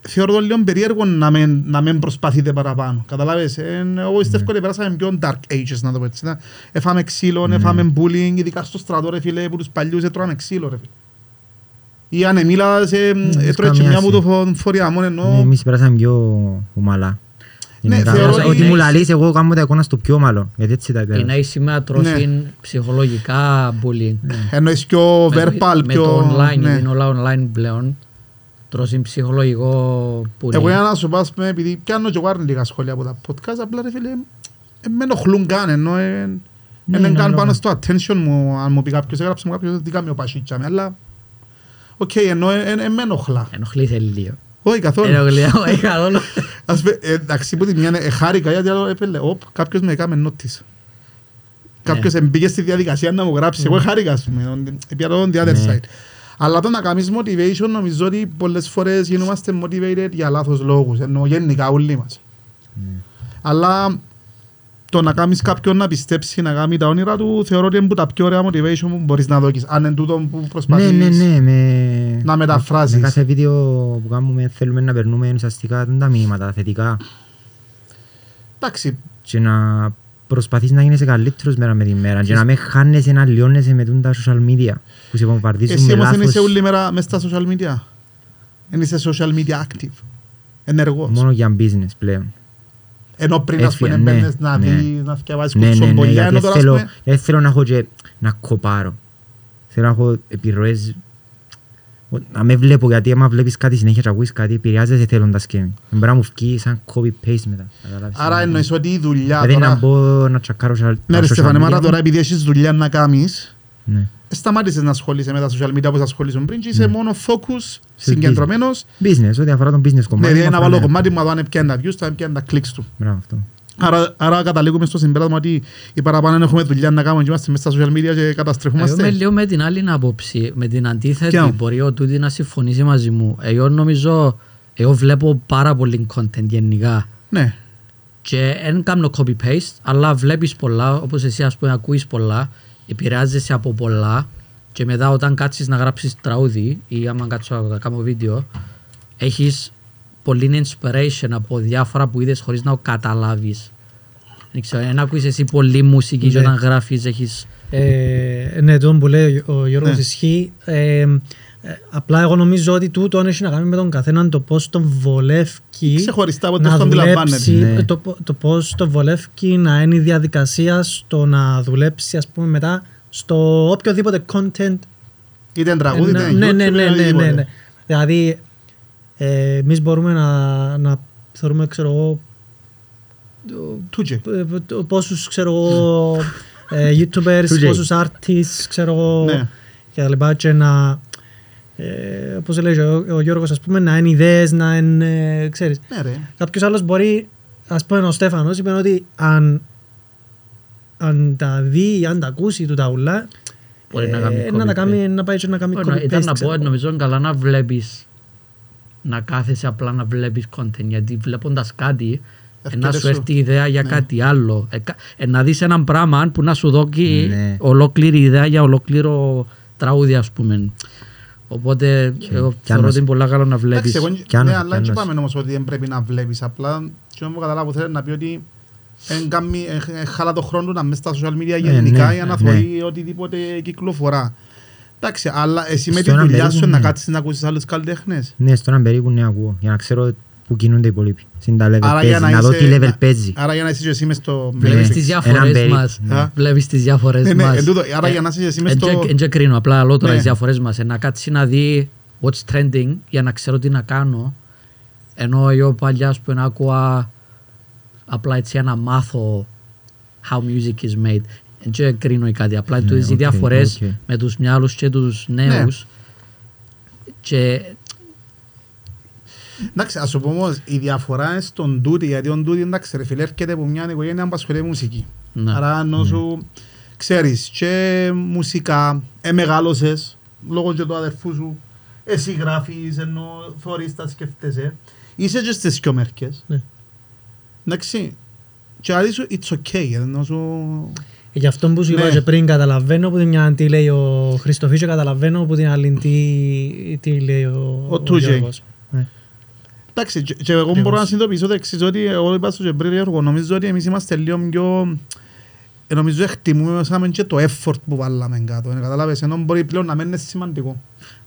[SPEAKER 1] θεωρώ το λίγο περίεργο να μην, να μην προσπαθείτε παραπάνω. Καταλάβες, ε, εγώ πιστεύω ότι περάσαμε πιο dark ages να το πω έτσι. να. Έφαμε ξύλο, έφαμε bullying, ειδικά στο στρατό ρε φίλε που τους παλιούς έτρωγαμε ξύλο ρε φίλε. Ή αν εμίλας, ε, έτρωε και
[SPEAKER 3] καμία
[SPEAKER 1] μια από το
[SPEAKER 3] σχέση.
[SPEAKER 1] φο- φοριά μόνο
[SPEAKER 3] Ναι,
[SPEAKER 1] ενώ
[SPEAKER 3] Εμείς περάσαμε πιο ομαλά.
[SPEAKER 1] Ναι,
[SPEAKER 3] Γενικά,
[SPEAKER 1] θεωρώ
[SPEAKER 3] ό,τι
[SPEAKER 2] ότι-
[SPEAKER 3] μου λαλείς, εγώ κάνω τα εικόνα στο πιο ομαλό. Γιατί έτσι τα
[SPEAKER 2] Η
[SPEAKER 3] υπέρασα.
[SPEAKER 2] νέη σήμερα τρώσει ψυχολογικά bullying.
[SPEAKER 1] εννοείς πιο
[SPEAKER 2] Με-
[SPEAKER 1] verbal,
[SPEAKER 2] με
[SPEAKER 1] πιο...
[SPEAKER 2] το online,
[SPEAKER 1] ναι.
[SPEAKER 2] γιατί είναι όλα online πλέον. Τρως τζαι ψυχολογικό bullying.
[SPEAKER 1] Εγώ για να σου πω, ας πούμε, επειδή πιάνω και εγώ αρνητικά σχόλια από τα podcast, απλά ρε φίλε, ε, με ενοχλούν καν, ενώ ε,
[SPEAKER 3] Ναι,
[SPEAKER 1] είναι
[SPEAKER 3] είναι
[SPEAKER 1] καν
[SPEAKER 3] λόγο.
[SPEAKER 1] πάνω στο attention μου, αν μου πει κάποιος, έγραψε μου κάποιος, τι κάνει ο Πασίτσα με, αλλά, οκ, ενώ ε, ε, ε, με ενοχλά.
[SPEAKER 2] Ενοχλήθηκε λίγο.
[SPEAKER 1] Όχι καθόλου.
[SPEAKER 2] Ενοχλήθηκε, όχι καθόλου.
[SPEAKER 1] Ας πούμε, ε, εντάξει, που τη μια ε, χάρηκα, γιατί άλλο έπαιρνε, όπ, κάποιος με έκαμε notice. Κάποιος μπήκε στη διαδικασία να μου γράψει, εγώ χάρηκα, ας πούμε, πια το on the other
[SPEAKER 3] Ναι.
[SPEAKER 1] side. Αλλά το να κάνεις motivation, νομίζω ότι πολλές φορές γινόμαστε motivated για λάθος λόγους, ενώ γενικά όλοι μας. Αλλά το να κάνεις κάποιον να πιστέψει να κάνει τα όνειρα του θεωρώ ότι είναι που τα πιο ωραία motivation που μπορείς να δώσεις. Αν είναι τούτο που
[SPEAKER 3] Ναι,
[SPEAKER 1] προσπαθείς.
[SPEAKER 3] ναι, ναι. Με,
[SPEAKER 1] Να μεταφράσεις.
[SPEAKER 3] Με κάθε βίντεο που κάνουμε θέλουμε να περνούμε ουσιαστικά τα μήνυματα τα θετικά
[SPEAKER 1] Εντάξει,
[SPEAKER 3] και να προσπαθείς να γίνεσαι καλύτερος μέρα με τη μέρα και να μην χάνεσαι να λιώνεσαι με τα social media που σε βομβαρδίζουν
[SPEAKER 1] εσύ
[SPEAKER 3] με
[SPEAKER 1] όμως δεν είσαι
[SPEAKER 3] λάθος
[SPEAKER 1] όλη μέρα μες στα social media. Δεν είσαι social media active. Ενεργός.
[SPEAKER 3] μόνο για business πλέον.
[SPEAKER 1] Ενώ πριν ας πούμε
[SPEAKER 3] Έφυγε, ναι,
[SPEAKER 1] έμπαινες να
[SPEAKER 3] ναι.
[SPEAKER 1] δεις, να θυκευάσεις
[SPEAKER 3] Ναι, ναι, ναι,
[SPEAKER 1] κουτσομπολιά,
[SPEAKER 3] γιατί
[SPEAKER 1] ενώ τώρα ας
[SPEAKER 3] θέλω,
[SPEAKER 1] πούμε
[SPEAKER 3] δεν θέλω να έχω και να κοπάρω. Θέλω να έχω επιρροές Ο- να με βλέπω γιατί άμα βλέπεις κάτι συνέχεια και ακούεις κάτι επηρεάζεσαι θέλοντας και δεν μπορεί να μου βγει σαν copy-paste μετά. καταλάβεις.
[SPEAKER 1] Άρα εννοείς ότι η δουλειά
[SPEAKER 3] Δηλαδή να
[SPEAKER 1] τώρα...
[SPEAKER 3] μπω να τσακάρω σε
[SPEAKER 1] Ναι ρε
[SPEAKER 3] τα social
[SPEAKER 1] Στεφάνε,
[SPEAKER 3] media
[SPEAKER 1] άρα
[SPEAKER 3] μου.
[SPEAKER 1] τώρα επειδή έχεις δουλειά να κάνεις,
[SPEAKER 3] Ναι.
[SPEAKER 1] Σταμάτησες να ασχολείσαι με τα social media όπως ασχολείσαι πριν και είσαι μόνο focus,
[SPEAKER 3] Σε
[SPEAKER 1] συγκεντρωμένος.
[SPEAKER 3] Business, ό,τι αφορά τον business
[SPEAKER 1] Ναι,
[SPEAKER 3] κομμάτι.
[SPEAKER 1] δηλαδή
[SPEAKER 3] μου
[SPEAKER 1] ένα
[SPEAKER 3] αφορά
[SPEAKER 1] βάλω
[SPEAKER 3] εμένα.
[SPEAKER 1] κομμάτι μου, να δω αν πιάνει τα views, θα πιάνει τα clicks του.
[SPEAKER 3] Μπράβο αυτό.
[SPEAKER 1] Άρα, άρα καταλήγουμε στο συμπέρασμα ότι οι παραπάνω δεν έχουμε δουλειά να κάνουμε και είμαστε μέσα στα social media και
[SPEAKER 2] Εγώ είμαι
[SPEAKER 1] καταστρεφούμαστε.
[SPEAKER 2] λίγο με την άλλη άποψη, με την αντίθετη.
[SPEAKER 1] Ποια;
[SPEAKER 2] Μπορεί ο Τούτη να συμφωνήσει μαζί μου. Εγώ νομίζω, εγώ βλέπω πάρα πολύ content γενικά.
[SPEAKER 1] Ναι,
[SPEAKER 2] Και δεν κάνω copy-paste, αλλά βλέπεις πολλά, όπως εσύ ας πούμε ακούεις πολλά, επηρεάζεσαι από πολλά και μετά όταν κάτσεις να γράψεις τραγούδι ή άμα κάτσω να κάνω βίντεο, έχεις πολύ inspiration από διάφορα που είδες χωρίς να το καταλάβεις. Δεν ξέρω, αν ακούεις εσύ πολύ μουσική και
[SPEAKER 4] Ναι.
[SPEAKER 2] όταν γράφεις έχεις...
[SPEAKER 4] Ε, ναι, το που λέει ο Γιώργος
[SPEAKER 1] Ναι.
[SPEAKER 4] ισχύει. Ε, ε, απλά εγώ νομίζω ότι τούτο έχει να κάνει με τον καθέναν το πώς τον βολεύει
[SPEAKER 1] ξεχωριστά από
[SPEAKER 4] να
[SPEAKER 1] το αντιλαμβάνεται.
[SPEAKER 4] δουλέψει,
[SPEAKER 3] Ναι.
[SPEAKER 4] το, πο- το πώς τον βολεύει να είναι η διαδικασία στο να δουλέψει ας πούμε μετά στο οποιοδήποτε content
[SPEAKER 1] Είτε είναι τραγούδι, είτε
[SPEAKER 4] ναι,
[SPEAKER 1] είναι
[SPEAKER 4] ναι, ναι,
[SPEAKER 1] YouTube,
[SPEAKER 4] ναι,
[SPEAKER 1] είτε
[SPEAKER 4] ναι, ναι,
[SPEAKER 1] οτιδήποτε.
[SPEAKER 4] ναι. Δηλαδή, ε, εμείς μπορούμε να, να θεωρούμε, ξέρω εγώ,
[SPEAKER 1] Τούτσε.
[SPEAKER 4] ε, το- πόσους, ξέρω εγώ, ε, [laughs] YouTubers,
[SPEAKER 3] Τούτζε.
[SPEAKER 4] πόσους artists, ξέρω εγώ,
[SPEAKER 1] Ναι.
[SPEAKER 4] και τα λοιπά, και να, ε, πώς λέει ο, ο Γιώργος, ας πούμε, να είναι ιδέες, να είναι, ξέρεις.
[SPEAKER 1] Ναι ρε.
[SPEAKER 4] Κάποιος άλλος μπορεί, ας πούμε, ο Στέφανος είπε ότι αν, αν τα δει, αν τα ακούσει του τα ουλά,
[SPEAKER 2] Μπορεί να κάνει
[SPEAKER 4] ε, να, τα
[SPEAKER 2] copy-paste.
[SPEAKER 4] κάνει, να πάει και να κάνει
[SPEAKER 2] Όχι, να- Ήταν
[SPEAKER 4] copy-paste,
[SPEAKER 2] να
[SPEAKER 4] ξέρω
[SPEAKER 2] πω,
[SPEAKER 4] εγώ.
[SPEAKER 2] νομίζω είναι καλά να βλέπεις να κάθεσαι απλά να βλέπεις content γιατί βλέποντας κάτι ε, να
[SPEAKER 1] Έρχεται
[SPEAKER 2] σου
[SPEAKER 1] σου.
[SPEAKER 2] έρθει ιδέα για
[SPEAKER 1] Ναι.
[SPEAKER 2] κάτι άλλο. Ε, κα- ε, να δεις έναν πράγμα που να σου δώσει
[SPEAKER 3] Ναι.
[SPEAKER 2] ολόκληρη ιδέα για ολόκληρο τραγούδι ας πούμε. Οπότε εγώ
[SPEAKER 3] κι
[SPEAKER 2] θεωρώ
[SPEAKER 3] αν
[SPEAKER 2] ότι είναι πολύ καλό να
[SPEAKER 1] Εντάξει,
[SPEAKER 2] βλέπεις.
[SPEAKER 1] εγώ,
[SPEAKER 3] Κι αν-
[SPEAKER 1] ναι,
[SPEAKER 3] κι
[SPEAKER 1] αλλά
[SPEAKER 3] αν-
[SPEAKER 1] δεν είπαμε όμως ότι δεν πρέπει να βλέπεις. Απλά, και μου καταλάβω θέλει να πει ότι εν κάνει- εν- εν χάλα το χρόνο του να μες στα social media γενικά
[SPEAKER 3] ναι,
[SPEAKER 1] για να
[SPEAKER 3] ναι.
[SPEAKER 1] θωρεί οτιδήποτε κυκλοφορά. Εντάξει, αλλά εσύ με τη
[SPEAKER 3] Στο ένα
[SPEAKER 1] δουλειά
[SPEAKER 3] περίπου,
[SPEAKER 1] σου να
[SPEAKER 3] ναι.
[SPEAKER 1] κάτσεις να ακούσεις άλλους καλλιτέχνες.
[SPEAKER 3] Ναι, στον έναν περίπου ναι ακούω, για να ξέρω πού κινούνται οι υπόλοιποι. Συν τα level
[SPEAKER 1] Άρα
[SPEAKER 3] παίζεις,
[SPEAKER 1] για να
[SPEAKER 3] να δω τι
[SPEAKER 1] είσαι-
[SPEAKER 3] level
[SPEAKER 1] να-
[SPEAKER 3] παίζει.
[SPEAKER 1] Άρα για να είσαι και εσύ μες στο...
[SPEAKER 2] Βλέπεις
[SPEAKER 3] Ναι.
[SPEAKER 2] τις
[SPEAKER 3] Έναν
[SPEAKER 2] διαφορές
[SPEAKER 3] περί-
[SPEAKER 2] μας.
[SPEAKER 1] Ναι.
[SPEAKER 2] Βλέπεις τις διαφορές
[SPEAKER 1] Ναι, ναι,
[SPEAKER 2] μας.
[SPEAKER 1] εν τούτο, άρα για να είσαι εσύ μες
[SPEAKER 2] εν
[SPEAKER 1] στο-
[SPEAKER 2] και- εν και κρίνω, απλά λέω τώρα
[SPEAKER 1] Ναι.
[SPEAKER 2] τις διαφορές μας. Ε, Να κάτσεις να δει what's trending για να ξέρω τι να κάνω. Ενώ εγώ παλιάς ας πούμε άκουα απλά έτσι για να μάθω how music is made. Εν και κρίνω ή κάτι. Απλά
[SPEAKER 3] Ναι,
[SPEAKER 2] τούτες οι
[SPEAKER 3] οκ,
[SPEAKER 2] διαφορές
[SPEAKER 3] οκ.
[SPEAKER 2] με τους μιάλους και τους
[SPEAKER 1] Ναι.
[SPEAKER 2] νέους. Και
[SPEAKER 1] Εντάξει, ας σου πω όμως, η διαφορά είναι στον τούτη, γιατί ο τούτης, εντάξει ρε φίλε, έρχεται από μια οικογένεια που ασχολείται με μουσική.
[SPEAKER 2] Ναι.
[SPEAKER 1] Άρα ενώ σου, ξέρεις, και μουσικά, εμεγάλωσες, λόγω και του αδερφού σου, εσύ γράφεις, ενώ θωρείς τα σκέφτεσαι, είσαι και στις δυο μέρκες.
[SPEAKER 4] Ναι.
[SPEAKER 1] Εντάξει, και άλλοι σου, it's okay, ενώ σου...
[SPEAKER 4] Ε, Γι' αυτό που σου είπα
[SPEAKER 1] Ναι.
[SPEAKER 4] και πριν, καταλαβαίνω που την μια τι λέει ο Χριστοφής και καταλαβαίνω που την άλλη τι, τι λέει ο,
[SPEAKER 1] Ο Τούτζε.
[SPEAKER 4] Γιώργος. Ναι.
[SPEAKER 1] Εντάξει, και, και εγώ μπορώ να συνειδητοποιήσω το εξής, ότι εγώ είπα στο και πριν Γιώργο, νομίζω ότι εμείς είμαστε λίγο πιο... ε, Νομίζω εκτιμούμε μέσα και το effort που βάλαμε κάτω, ε, καταλάβες, ενώ μπορεί πλέον να μένει είναι σημαντικό.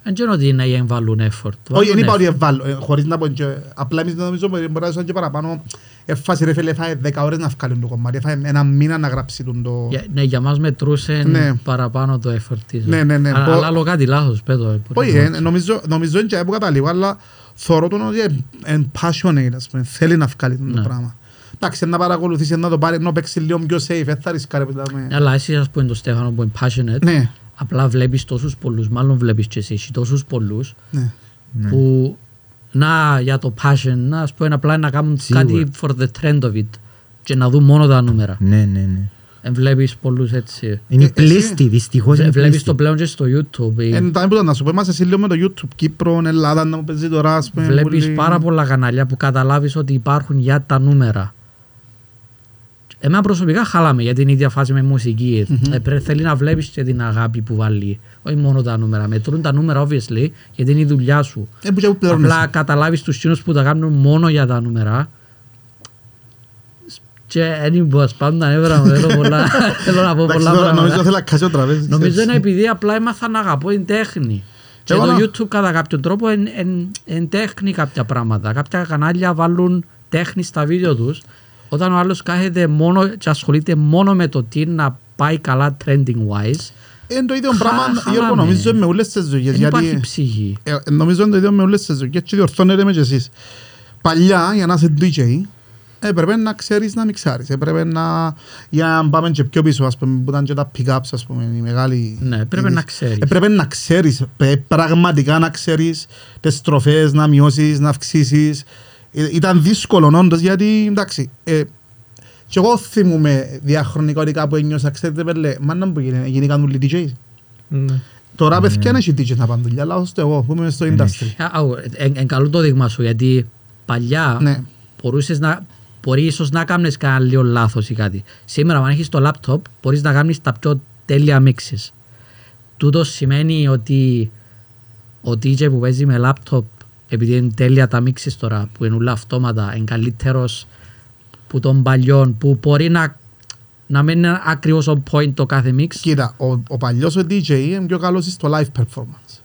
[SPEAKER 2] δεν ξέρω ότι είναι για να βάλουν effort.
[SPEAKER 1] Όχι, δεν
[SPEAKER 2] Βάλουν
[SPEAKER 1] είπα
[SPEAKER 2] effort.
[SPEAKER 1] ότι εβάλλω, ε, χωρίς να πω και, απλά εμείς νομίζω ότι μπορεί να ζουν και παραπάνω, εφάση ρε φίλε, έφαγε 10 ώρες να βγάλει το κομμάτι, έφαγε ένα μήνα να γράψει τον το...
[SPEAKER 2] Για, ναι, για μας μετρούσε
[SPEAKER 1] Ναι.
[SPEAKER 2] παραπάνω το effort της.
[SPEAKER 1] Ναι, ναι, ναι.
[SPEAKER 2] Αλλά,
[SPEAKER 1] Μπο-
[SPEAKER 2] αλλά άλλο κάτι λάθος, πέτω. ε, μπορεί
[SPEAKER 1] Όχι,
[SPEAKER 2] να
[SPEAKER 1] ε,
[SPEAKER 2] είναι.
[SPEAKER 1] νομίζω, νομίζω είναι και που καταλήγω, αλλά θεωρώ τον ότι είναι passionate, ας πούμε, θέλει να βγάλει τον το
[SPEAKER 2] Ναι.
[SPEAKER 1] πράγμα. Εντάξει, να παρακολουθήσει, να το πάρει, να παίξει λίγο πιο safe, δεν θα ρισκάρει. που λέμε.
[SPEAKER 2] Αλλά εσύ ας πούμε το Στέφανο που είναι passionate,
[SPEAKER 1] Ναι,
[SPEAKER 2] απλά βλέπεις τόσους πολλούς, μάλλον βλέπεις και εσύ, έχει τόσους πολλούς
[SPEAKER 1] ναι.
[SPEAKER 3] Ναι.
[SPEAKER 2] που να για το passion, να ας πούμε απλά να κάνουν
[SPEAKER 3] Σίγουρα.
[SPEAKER 2] κάτι for the trend of it και να δουν μόνο τα νούμερα.
[SPEAKER 3] Ναι, ναι, ναι.
[SPEAKER 2] Ε, βλέπεις πολλούς έτσι.
[SPEAKER 3] Είναι
[SPEAKER 1] Ε, εσύ-
[SPEAKER 3] πλήστη, δυστυχώς είναι
[SPEAKER 2] Βλέπεις
[SPEAKER 3] πλήστη.
[SPEAKER 2] το πλέον και στο YouTube. ε,
[SPEAKER 1] Εν τα να σου πω, είμαστε εσύ λίγο με το YouTube, Κύπρο, Ελλάδα, να μου παίζει τώρα, ας πούμε.
[SPEAKER 2] Βλέπεις
[SPEAKER 1] πολύ-
[SPEAKER 2] πάρα πολλά κανάλια που καταλάβεις ότι υπάρχουν για τα νούμερα. Εμένα προσωπικά χάλαμε για την ίδια φάση με μουσική. Ε, πρέ- θέλει να βλέπεις και την αγάπη που βάλει. Όχι μόνο τα νούμερα. Μετρούν τα νούμερα, obviously, γιατί είναι η δουλειά σου.
[SPEAKER 1] Ε, που και που πληρώνεσαι.
[SPEAKER 2] Απλά καταλάβεις τους κοινούς που τα κάνουν μόνο για τα νούμερα. Και δεν μπορώ, σπάμε τα νεύρα μου, θέλω, πολλά, [laughs] θέλω να πω
[SPEAKER 1] Εντάξει,
[SPEAKER 2] πολλά
[SPEAKER 1] τώρα Νομίζω
[SPEAKER 2] πράγματα.
[SPEAKER 1] θέλω να κάσει ο τραπέζι.
[SPEAKER 2] Νομίζω είναι επειδή απλά έμαθα να αγαπώ την τέχνη. Και
[SPEAKER 1] Εγώ
[SPEAKER 2] το
[SPEAKER 1] να-
[SPEAKER 2] YouTube κατά κάποιον τρόπο εν, εν, εν τέχνη κάποια πράγματα. Κάποια κανάλια βάλουν τέχνη στα βίντεο τους όταν ο άλλος κάθεται μόνο και ασχολείται μόνο με το τι να πάει καλά trending wise.
[SPEAKER 1] Είναι το ίδιο
[SPEAKER 2] Χα-
[SPEAKER 1] πράγμα,
[SPEAKER 2] χαλάμε.
[SPEAKER 1] Γιώργο, νομίζω με όλες τις δουλειές.
[SPEAKER 2] Δεν υπάρχει
[SPEAKER 1] Γιατί
[SPEAKER 2] ψυχή.
[SPEAKER 1] ε, νομίζω είναι το ίδιο με όλες τις δουλειές και διορθώνετε με και εσείς. Παλιά, για να είσαι DJ, έπρεπε να ξέρεις να μιξάρεις. Έπρεπε να... Για να πάμε και πιο πίσω, ας πούμε, που ήταν και τα pick-ups, ας πούμε, η μεγάλη...
[SPEAKER 2] Ναι, πρέπει
[SPEAKER 1] είδηση.
[SPEAKER 2] να ξέρεις.
[SPEAKER 1] Έπρεπε να ξέρεις, πε- πραγματικά να ξέρεις τις στροφές, να μειώσεις, να αυξήσεις. Ε, Ήταν δύσκολο όντως, γιατί, εντάξει, ε, και εγώ θυμούμαι διαχρονικά ότι κάπου ένιωσα, ξέρετε, πέλε, μάνα μου γίνει, γίνηκαν όλοι DJs.
[SPEAKER 4] Ναι.
[SPEAKER 1] Τώρα παιδιά δεν έχει DJs να πάνε δουλειά, αλλά ώστε εγώ που είμαι στο industry.
[SPEAKER 2] Εν καλό το δείγμα σου γιατί παλιά
[SPEAKER 1] Ναι.
[SPEAKER 2] μπορούσες να μπορεί ίσως να κάνεις κανένα λίγο λάθος ή κάτι. Σήμερα αν έχεις το λάπτοπ μπορείς να κάνεις τα πιο τέλεια mixes. Τούτος σημαίνει ότι ο DJ που παίζει με λάπτοπ επειδή είναι τέλεια τα mixes τώρα που είναι όλα αυτόματα είναι καλύτερος που των παλιών που μπορεί να, να μην είναι ακριβώς on point το κάθε mix.
[SPEAKER 1] Κοίτα, ο, ο παλιός ο DJ είναι πιο καλός στο live performance.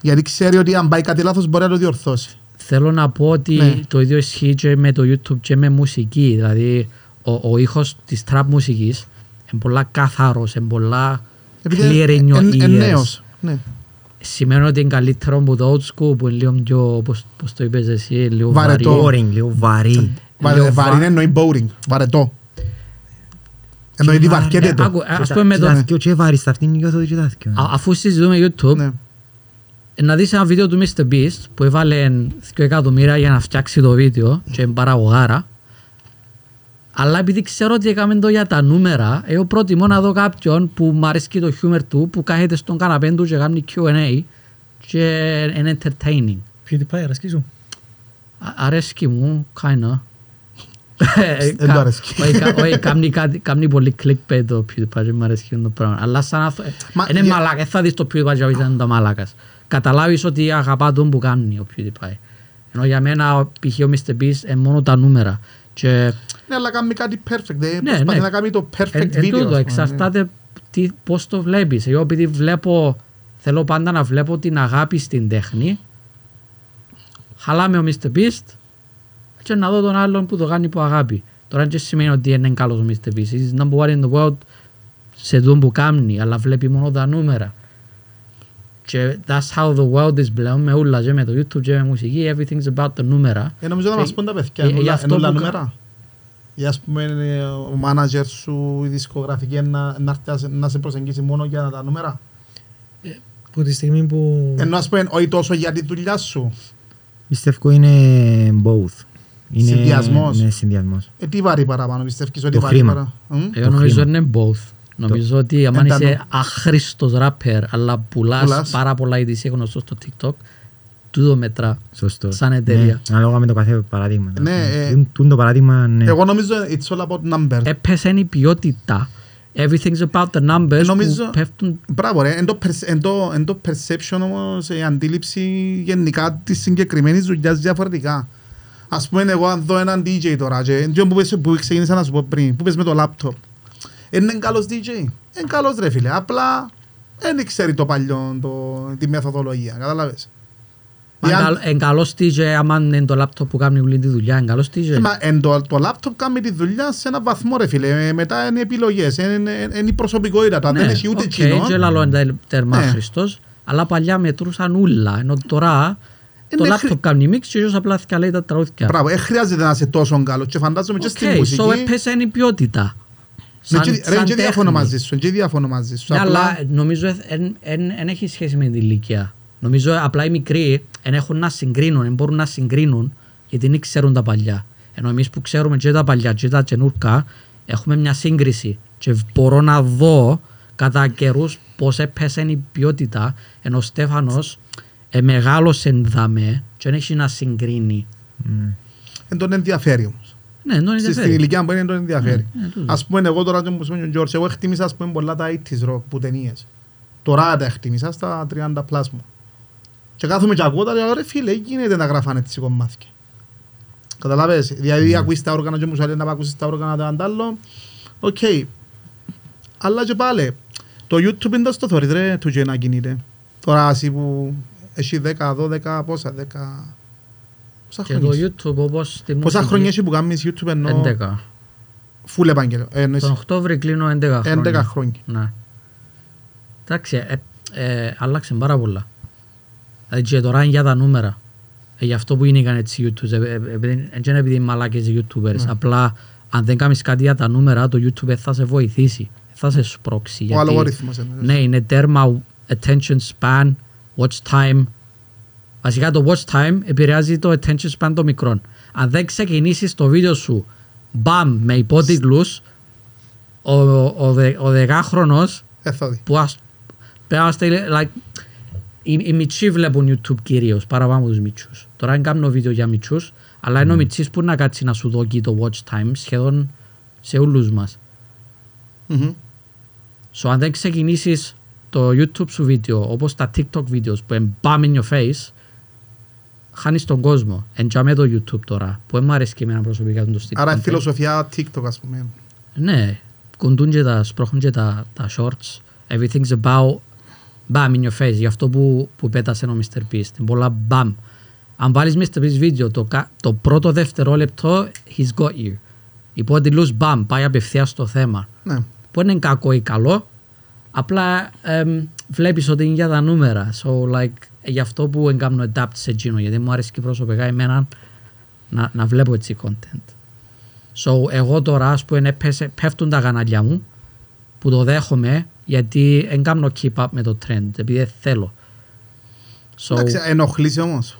[SPEAKER 1] Γιατί ξέρει ότι αν πάει κάτι λάθος μπορεί να το διορθώσει.
[SPEAKER 2] Θέλω να πω ότι
[SPEAKER 1] Ναι.
[SPEAKER 2] το ίδιο ισχύει και με το YouTube και με μουσική. Δηλαδή, ο, ο ήχος της trap μουσικής είναι πολλά καθαρός, είναι πολλά clear in your
[SPEAKER 1] είναι
[SPEAKER 2] ears.
[SPEAKER 1] νέος. Ναι.
[SPEAKER 2] Σημαίνει ότι είναι καλύτερο από το old school που είναι λίγο πιο, πώς, πώς το είπες εσύ, λίγο
[SPEAKER 1] Βαρετό.
[SPEAKER 2] βαρύ.
[SPEAKER 3] Boring, λίγο βαρύ.
[SPEAKER 1] Βαρε-
[SPEAKER 2] Λίγο
[SPEAKER 1] Βαρύ
[SPEAKER 2] βα-
[SPEAKER 1] εννοεί boring, βαρετό. Εννοεί ότι βαρκέται το.
[SPEAKER 2] Άκου, ας πούμε με το,
[SPEAKER 3] Και τα και βαρύ στα αυτήν νιώθω ότι και τα δυο.
[SPEAKER 2] α- αφού συζητούμε YouTube,
[SPEAKER 1] Ναι.
[SPEAKER 2] Να δεις ένα βίντεο του Mr. Beast που έβαλε 2 εκατομμύρια για να φτιάξει το βίντεο και είναι παραγωγάρα αλλά επειδή ξέρω ότι έκαμε το για τα νούμερα εγώ προτιμώ να δω κάποιον που μου αρέσει το χιούμερ του που κάθεται στον καναπέ του και κάνει Q&A και είναι entertaining
[SPEAKER 4] PewDiePie, αρέσκει σου;
[SPEAKER 2] Α- αρέσκει μου, kinda
[SPEAKER 1] Δεν του αρέσκει.
[SPEAKER 2] Όχι, κα- όχι, κάνει κάτι- κάνει πολύ clickbait το PewDiePie, δεν μου αρέσκει το πράγμα. Αλλά σαν αυτό,
[SPEAKER 1] Μα
[SPEAKER 2] είναι
[SPEAKER 1] για-
[SPEAKER 2] μαλάκα, δεν θα δεις το PewDiePie και είναι το μαλάκας. Καταλάβεις ότι αγαπά τον που κάνει ο PewDiePie. Ενώ για μένα, ο- π.χ. ο Mr. Beast είναι μόνο τα νούμερα. Και
[SPEAKER 1] Ναι, αλλά κάνει κάτι perfect. Δεν
[SPEAKER 2] Ναι,
[SPEAKER 1] προσπαθεί
[SPEAKER 2] ναι.
[SPEAKER 1] να κάνει το perfect
[SPEAKER 2] εν, εν
[SPEAKER 1] video. ας
[SPEAKER 2] τούτο,
[SPEAKER 1] πούμε,
[SPEAKER 2] εξαρτάται τι, πώς το βλέπεις. Εγώ επειδή βλέπω, θέλω πάντα να βλέπω την αγάπη στην τέχνη, χαλάμε ο Mr. Beast και να δω τον άλλον που το κάνει από αγάπη. Τώρα δεν σημαίνει ότι είναι καλός ο Mr. Beast. He's number one in the world σε δουν που κάνει, αλλά βλέπει μόνο τα νούμερα. Και that's how the world is πλέον με όλα και με το YouTube και με μουσική. Everything's about the νούμερα.
[SPEAKER 1] Ε, νομίζω να
[SPEAKER 2] Και-
[SPEAKER 1] μας πούν τα παιδιά,
[SPEAKER 2] ε,
[SPEAKER 1] είναι
[SPEAKER 2] γι'
[SPEAKER 1] όλα-
[SPEAKER 2] αυτό
[SPEAKER 1] είναι όλα
[SPEAKER 2] που κα-
[SPEAKER 1] νούμερα. Ή ας πούμε ε, ο μάνατζερ σου, η δισκογραφική να, να, έρθει να σε- να σε προσεγγίσει μόνο για τα νούμερα.
[SPEAKER 4] Που τη στιγμή που...
[SPEAKER 1] Ενώ ας πούμε όχι τόσο για τη δουλειά σου.
[SPEAKER 3] Πιστεύω είναι both. Είναι-
[SPEAKER 1] Συνδυασμός.
[SPEAKER 3] Ναι, συνδυασμός.
[SPEAKER 1] Ε, τι βάρει παραπάνω, πιστεύεις ότι
[SPEAKER 3] Το
[SPEAKER 1] βάρει
[SPEAKER 3] χρήμα.
[SPEAKER 1] παραπάνω. Μμ;
[SPEAKER 2] Εγώ νομίζω
[SPEAKER 3] χρήμα.
[SPEAKER 2] είναι both. Νομίζω ότι αν
[SPEAKER 1] εντανό.
[SPEAKER 2] είσαι άχρηστος ράπερ αλλά πουλάς
[SPEAKER 1] Πουλάς.
[SPEAKER 2] πάρα πολλά γιατί είσαι γνωστός στο TikTok τούτο μετρά.
[SPEAKER 3] Σωστό.
[SPEAKER 2] Σαν εταιρεία.
[SPEAKER 3] Ναι, ανάλογα με το κάθε παράδειγμα.
[SPEAKER 1] Ναι, ε,
[SPEAKER 3] Τούν- τούν το παράδειγμα, ναι.
[SPEAKER 1] Εγώ νομίζω it's all about numbers.
[SPEAKER 2] Έπεσε η ποιότητα. Everything's about the numbers
[SPEAKER 1] Ε, νομίζω-
[SPEAKER 2] που πέφτουν
[SPEAKER 1] Μπράβο ρε, εν το, perce- εν το, εν το perception όμως, η αντίληψη γενικά της συγκεκριμένης δουλειάς διαφορετικά. Ας πούμε εγώ αν δω έναν DJ τώρα και εντός που, πες- που ξεκίνησα να σου πω πριν, που πες με το λάπτοπ. Είναι καλός DJ, είναι καλός ρε φίλε, απλά δεν ξέρει το παλιό, το, τη μεθοδολογία, κατάλαβες.
[SPEAKER 2] Μα
[SPEAKER 1] Εάν-
[SPEAKER 2] εν καλ- εν καλός DJ άμα είναι το λάπτοπ που κάνει όλη τη δουλειά εν καλός DJ.
[SPEAKER 1] Μα εν το, το λάπτοπ κάνει τη δουλειά σε έναν βαθμό ρε φίλε, Ε, μετά είναι επιλογές, είναι, είναι, είναι η προσωπικότητα του, αν δεν έχει ούτε
[SPEAKER 2] οκ,
[SPEAKER 1] κοινό.
[SPEAKER 2] και λαλώ είναι τέρμα
[SPEAKER 1] Ναι.
[SPEAKER 2] άχρηστος, αλλά παλιά μετρούσαν ούλα, ενώ τώρα το
[SPEAKER 1] Είναι
[SPEAKER 2] λάπτοπ
[SPEAKER 1] χρη-
[SPEAKER 2] κάνει mix και ίσως απλά διαλέει τα τραγούδια.
[SPEAKER 1] Μπράβο, δεν χρειάζεται να είσαι τόσο καλός και φαντάζομαι και στην
[SPEAKER 2] Οκ,
[SPEAKER 1] μουσική.
[SPEAKER 2] so έπεσε η ποιότητα.
[SPEAKER 1] Ναι,
[SPEAKER 2] Σαν-
[SPEAKER 1] και- Ρε,
[SPEAKER 2] σαν
[SPEAKER 1] και διαφωνώ
[SPEAKER 2] τέχνη.
[SPEAKER 1] μαζί σου, και διαφωνώ μαζί σου.
[SPEAKER 2] Ναι,
[SPEAKER 1] Απλά-
[SPEAKER 2] αλλά νομίζω δεν έχει σχέση με την ηλικία. Νομίζω απλά οι μικροί δεν έχουν να συγκρίνουν, δεν μπορούν να συγκρίνουν γιατί δεν ξέρουν τα παλιά. Ενώ εμείς που ξέρουμε και τα παλιά και τα καινούρκα έχουμε μια σύγκριση και μπορώ να δω κατά καιρούς πώς έπεσε η ποιότητα ενώ ο Στέφανος ε, μεγάλωσε δαμέ και δεν έχει να συγκρίνει.
[SPEAKER 3] Ναι.
[SPEAKER 1] Εν τον ενδιαφέρει όμως.
[SPEAKER 2] Ναι, τον
[SPEAKER 1] Στην
[SPEAKER 2] ενδιαφέρει.
[SPEAKER 1] ηλικία που είναι τον ενδιαφέρει.
[SPEAKER 2] Ναι, ναι, τούτο.
[SPEAKER 1] Ας πούμε εγώ τώρα και μου είπε ο Γιώργος, εγώ εκτίμησα ας πούμε πολλά τα 80's rock που ταινίες. Τώρα τα εκτίμησα στα 30 πλάς μου. Και κάθομαι και ακούω τα λέω ρε φίλε, γίνεται να γράφανε έτσι κομμάτια. Καταλάβες, δηλαδή ακούεις τα όργανα και μου σου λέει να ακούσεις τα όργανα τα αντάλλο. Οκ. Αλλά και πάλι, το YouTube είναι το θωρείς ρε, του και να κινείται. Τώρα εσύ που έχει 10, 12, πόσα, 10... Πόσα
[SPEAKER 2] Και το
[SPEAKER 1] χρόνια έχει;
[SPEAKER 2] YouTube όπως στη
[SPEAKER 1] Πόσα
[SPEAKER 2] μουσική,
[SPEAKER 1] χρόνια έχει που κάνεις YouTube ενώ
[SPEAKER 2] 11.
[SPEAKER 1] φουλ επαγγελμα. Ε, εννοείς
[SPEAKER 2] Τον Οκτώβρη κλείνω 11 χρόνια.
[SPEAKER 1] 11 χρόνια.
[SPEAKER 2] Ναι. Εντάξει, ε, ε, άλλαξε πάρα πολλά. Δηλαδή και τώρα είναι για τα νούμερα. Ε, γι' αυτό που είναι έτσι YouTubers. Ε, ε, επειδή- Δεν είναι επειδή είναι μαλάκες οι YouTubers.
[SPEAKER 1] Ναι.
[SPEAKER 2] Απλά αν δεν κάνεις κάτι για τα νούμερα, το YouTube θα σε βοηθήσει. Θα σε σπρώξει.
[SPEAKER 1] Ο
[SPEAKER 2] γιατί-
[SPEAKER 1] αλγόριθμος εννοείς.
[SPEAKER 2] Ναι, είναι τέρμα attention span, watch time. Βασικά το watch time επηρεάζει το attention span των μικρών. Αν δεν ξεκινήσεις το βίντεο σου μπαμ με υπότιτλους, ο, ο, δε- ο δεκάχρονος
[SPEAKER 1] Ε, θα δει.
[SPEAKER 2] που ας, πρέπει να στείλει, like, οι, οι μητσοί βλέπουν YouTube κυρίως παραπάνω από τους μητσούς. Τώρα δεν κάνω βίντεο για μητσούς, αλλά είναι ο μητσής που να κάτσει να σου δώσει το watch time σχεδόν σε όλους μας.
[SPEAKER 1] Μμμ.
[SPEAKER 2] So, αν δεν ξεκινήσεις το YouTube σου βίντεο όπως τα TikTok videos που είναι bam in your face, χάνεις τον κόσμο. Εν τζαμέ το YouTube τώρα, που δεν μου αρέσει και εμένα προσωπικά το στυλ.
[SPEAKER 1] Άρα η
[SPEAKER 2] content.
[SPEAKER 1] φιλοσοφία TikTok ας πούμε.
[SPEAKER 2] Ναι, κουντούν και τα, σπρώχνουν και τα, τα shorts. Everything's about bam in your face. Γι' αυτό που, που πέτασε ο Mr. Beast. Είναι πολλά bam. Αν βάλεις Mr. Beast βίντεο, το, κα- το πρώτο δευτερόλεπτο, he's got you. Υπότιτλους bam, πάει απευθείας στο θέμα.
[SPEAKER 1] Ναι.
[SPEAKER 2] Που δεν είναι κακό ή καλό, απλά εμ, βλέπεις ότι είναι για τα νούμερα. So, like, γι' αυτό που δεν κάνω adapt σε εκείνο, γιατί μου αρέσει και προσωπικά εμένα να, να βλέπω έτσι content. So, εγώ τώρα, ας πούμε, έπεσε, πέφτουν τα κανάλια μου, που το δέχομαι, γιατί δεν κάνω keep up με το trend, επειδή δεν θέλω. So,
[SPEAKER 1] Εντάξει, ενοχλείς όμως.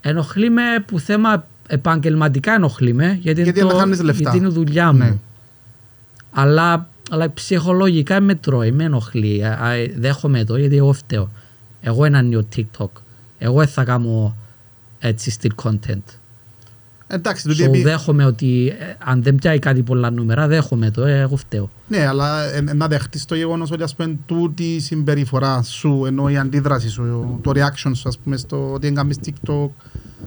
[SPEAKER 2] ενοχλεί με που θέμα επαγγελματικά ενοχλεί με, γιατί,
[SPEAKER 1] Γιατί
[SPEAKER 2] είναι
[SPEAKER 1] να χάνεις λεφτά.
[SPEAKER 2] γιατί είναι δουλειά μου.
[SPEAKER 1] Ναι.
[SPEAKER 2] Αλλά, αλλά ψυχολογικά με τρώει, με ενοχλεί. Α, α, δέχομαι το γιατί εγώ φταίω. Εγώ ένα νέο TikTok. Εγώ δεν θα κάνω έτσι στυλ content.
[SPEAKER 1] Εντάξει, τούτη
[SPEAKER 2] So,
[SPEAKER 1] επί-
[SPEAKER 2] δέχομαι ότι ε, αν δεν πιάει κάτι πολλά νούμερα, δέχομαι το, ε, εγώ φταίω.
[SPEAKER 1] Ναι, αλλά ε, ε, να δεχτείς το γεγονός ότι ας πούμε τούτη η συμπεριφορά σου, ενώ η αντίδραση σου, το reaction σου, ας πούμε, στο ότι δεν κάνεις TikTok,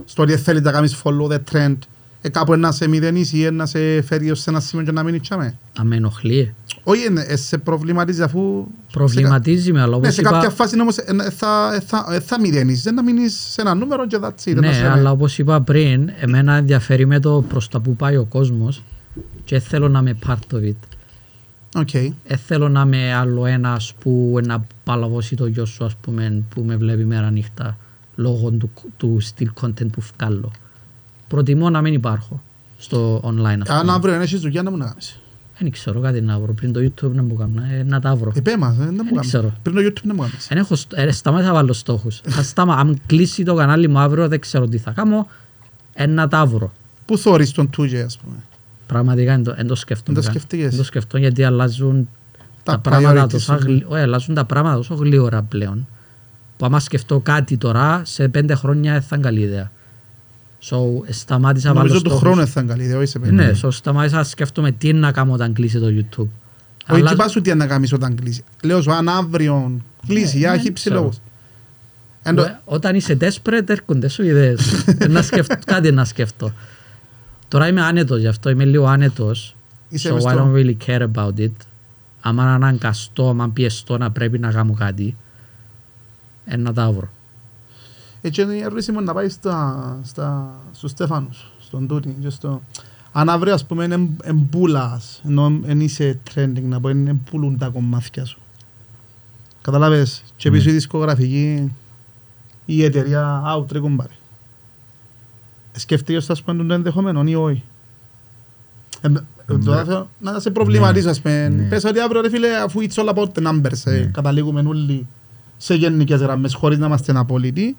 [SPEAKER 1] στο ότι δεν θέλεις να κάνεις follow the trend, ε, κάπου να σε μηδενίσει ή να σε φέρει ως ένα σημείο και να μείνεις τσάμε.
[SPEAKER 2] Αν με ενοχλεί.
[SPEAKER 1] Όχι, ε, ε, σε προβληματίζει αφού...
[SPEAKER 2] Προβληματίζει με, αλλά
[SPEAKER 1] Ναι,
[SPEAKER 2] όπως
[SPEAKER 1] σε κάποια
[SPEAKER 2] είπα,
[SPEAKER 1] φάση όμως ε, ε, θα, ε, θα, ε, θα μηδενίσεις, δεν να μείνεις σε ένα νούμερο και that's it. δεν να
[SPEAKER 2] ναι,
[SPEAKER 1] σε-
[SPEAKER 2] αλλά όπως είπα πριν, εμένα ενδιαφέρει με το προς τα που πάει ο κόσμος και θέλω να είμαι part of it.
[SPEAKER 1] Οκ.
[SPEAKER 2] Δεν θέλω να είμαι άλλο ένας που να παλαβώσει το γιο σου ας πούμε που με βλέπει μέρα νύχτα λόγω του, του στυλ content που βγάλω. Προτιμώ να μην υπάρχω στο online ας
[SPEAKER 1] Αν
[SPEAKER 2] πούμε.
[SPEAKER 1] αύριο έχεις δουλειά να μου να κάνεις.
[SPEAKER 2] Δεν ξέρω κάτι να βρω πριν το YouTube να μου κάνω, ε, να τα βρω.
[SPEAKER 1] Επέ μας, ε, να μου
[SPEAKER 2] Δεν
[SPEAKER 1] κάνεις.
[SPEAKER 2] ξέρω.
[SPEAKER 1] Πριν το YouTube να μου κάνεις.
[SPEAKER 2] Δεν έχω, στο- ε, σταμάτησα να βάλω στόχους. Θα στάμα, αν κλείσει το κανάλι μου αύριο δεν ξέρω τι θα κάνω, ε, να τα βρω.
[SPEAKER 1] Πού θωρείς τον Τούγε, ας πούμε;
[SPEAKER 2] Πραγματικά δεν το, εν το σκέφτομαι.
[SPEAKER 1] Δεν το
[SPEAKER 2] καν.
[SPEAKER 1] σκεφτείες.
[SPEAKER 2] Δεν το σκεφτώ γιατί αλλάζουν
[SPEAKER 1] Τα
[SPEAKER 2] τα, πράγματα
[SPEAKER 1] priorities
[SPEAKER 2] τόσο,
[SPEAKER 1] σου.
[SPEAKER 2] γλυ- όχι, αλλάζουν τα πράγματα τόσο γλύωρα πλέον. Που άμα σκεφτώ κάτι τώρα, σε πέντε χρόνια δεν θα είναι καλή ιδέα. So, σταμάτησα να βάλω
[SPEAKER 1] Νομίζω του
[SPEAKER 2] στόχους.
[SPEAKER 1] χρόνου θα είναι καλή ιδέα, όχι σε πέντε.
[SPEAKER 2] Ναι, so, σταμάτησα να σκέφτομαι τι να κάνω όταν κλείσει το YouTube.
[SPEAKER 1] Όχι,
[SPEAKER 2] Αλλά-
[SPEAKER 1] τι πας σου τι να κάνεις όταν κλείσει. Λέω σου, αν αύριο κλείσει, για
[SPEAKER 2] ναι,
[SPEAKER 1] έχει
[SPEAKER 2] δεν ξέρω.
[SPEAKER 1] ψηλόγους. Εν το-
[SPEAKER 2] Ε, Όταν είσαι desperate έρχονται σου ιδέες. να σκεφτώ, [laughs] κάτι να σκεφτώ. Τώρα είμαι άνετος γι' αυτό, είμαι λίγο άνετος.
[SPEAKER 1] Είσαι
[SPEAKER 2] so
[SPEAKER 1] μες
[SPEAKER 2] I
[SPEAKER 1] στο-
[SPEAKER 2] don't really care about it. Αν αναγκαστώ, αν πιεστώ να πρέπει να κάνω κάτι, ε, να τα βρω.
[SPEAKER 1] Έτσι είναι η ερώτηση μου να πάει στα, στα, στους Στέφανους, στον Τούτη. και στο- Αν αύριο ας πούμε είναι εμπούλας, ενώ εν είσαι trending να πω, είναι εμπούλουν τα κομμάτια σου. Καταλάβες, και πίσω η δισκογραφική, η εταιρεία, out ρε κομπάρε. Σκεφτείγες ας πούμε το ενδεχομένο ή όχι. Ε, ε, τώρα θέλω Να σε προβληματίσω ας πούμε.
[SPEAKER 3] Ναι.
[SPEAKER 1] Πες ότι αύριο ρε φίλε αφού it's all about the numbers ε,
[SPEAKER 3] Ναι.
[SPEAKER 1] καταλήγουμε όλοι σε γενικές γραμμές χωρίς να είμαστε απόλυτοι.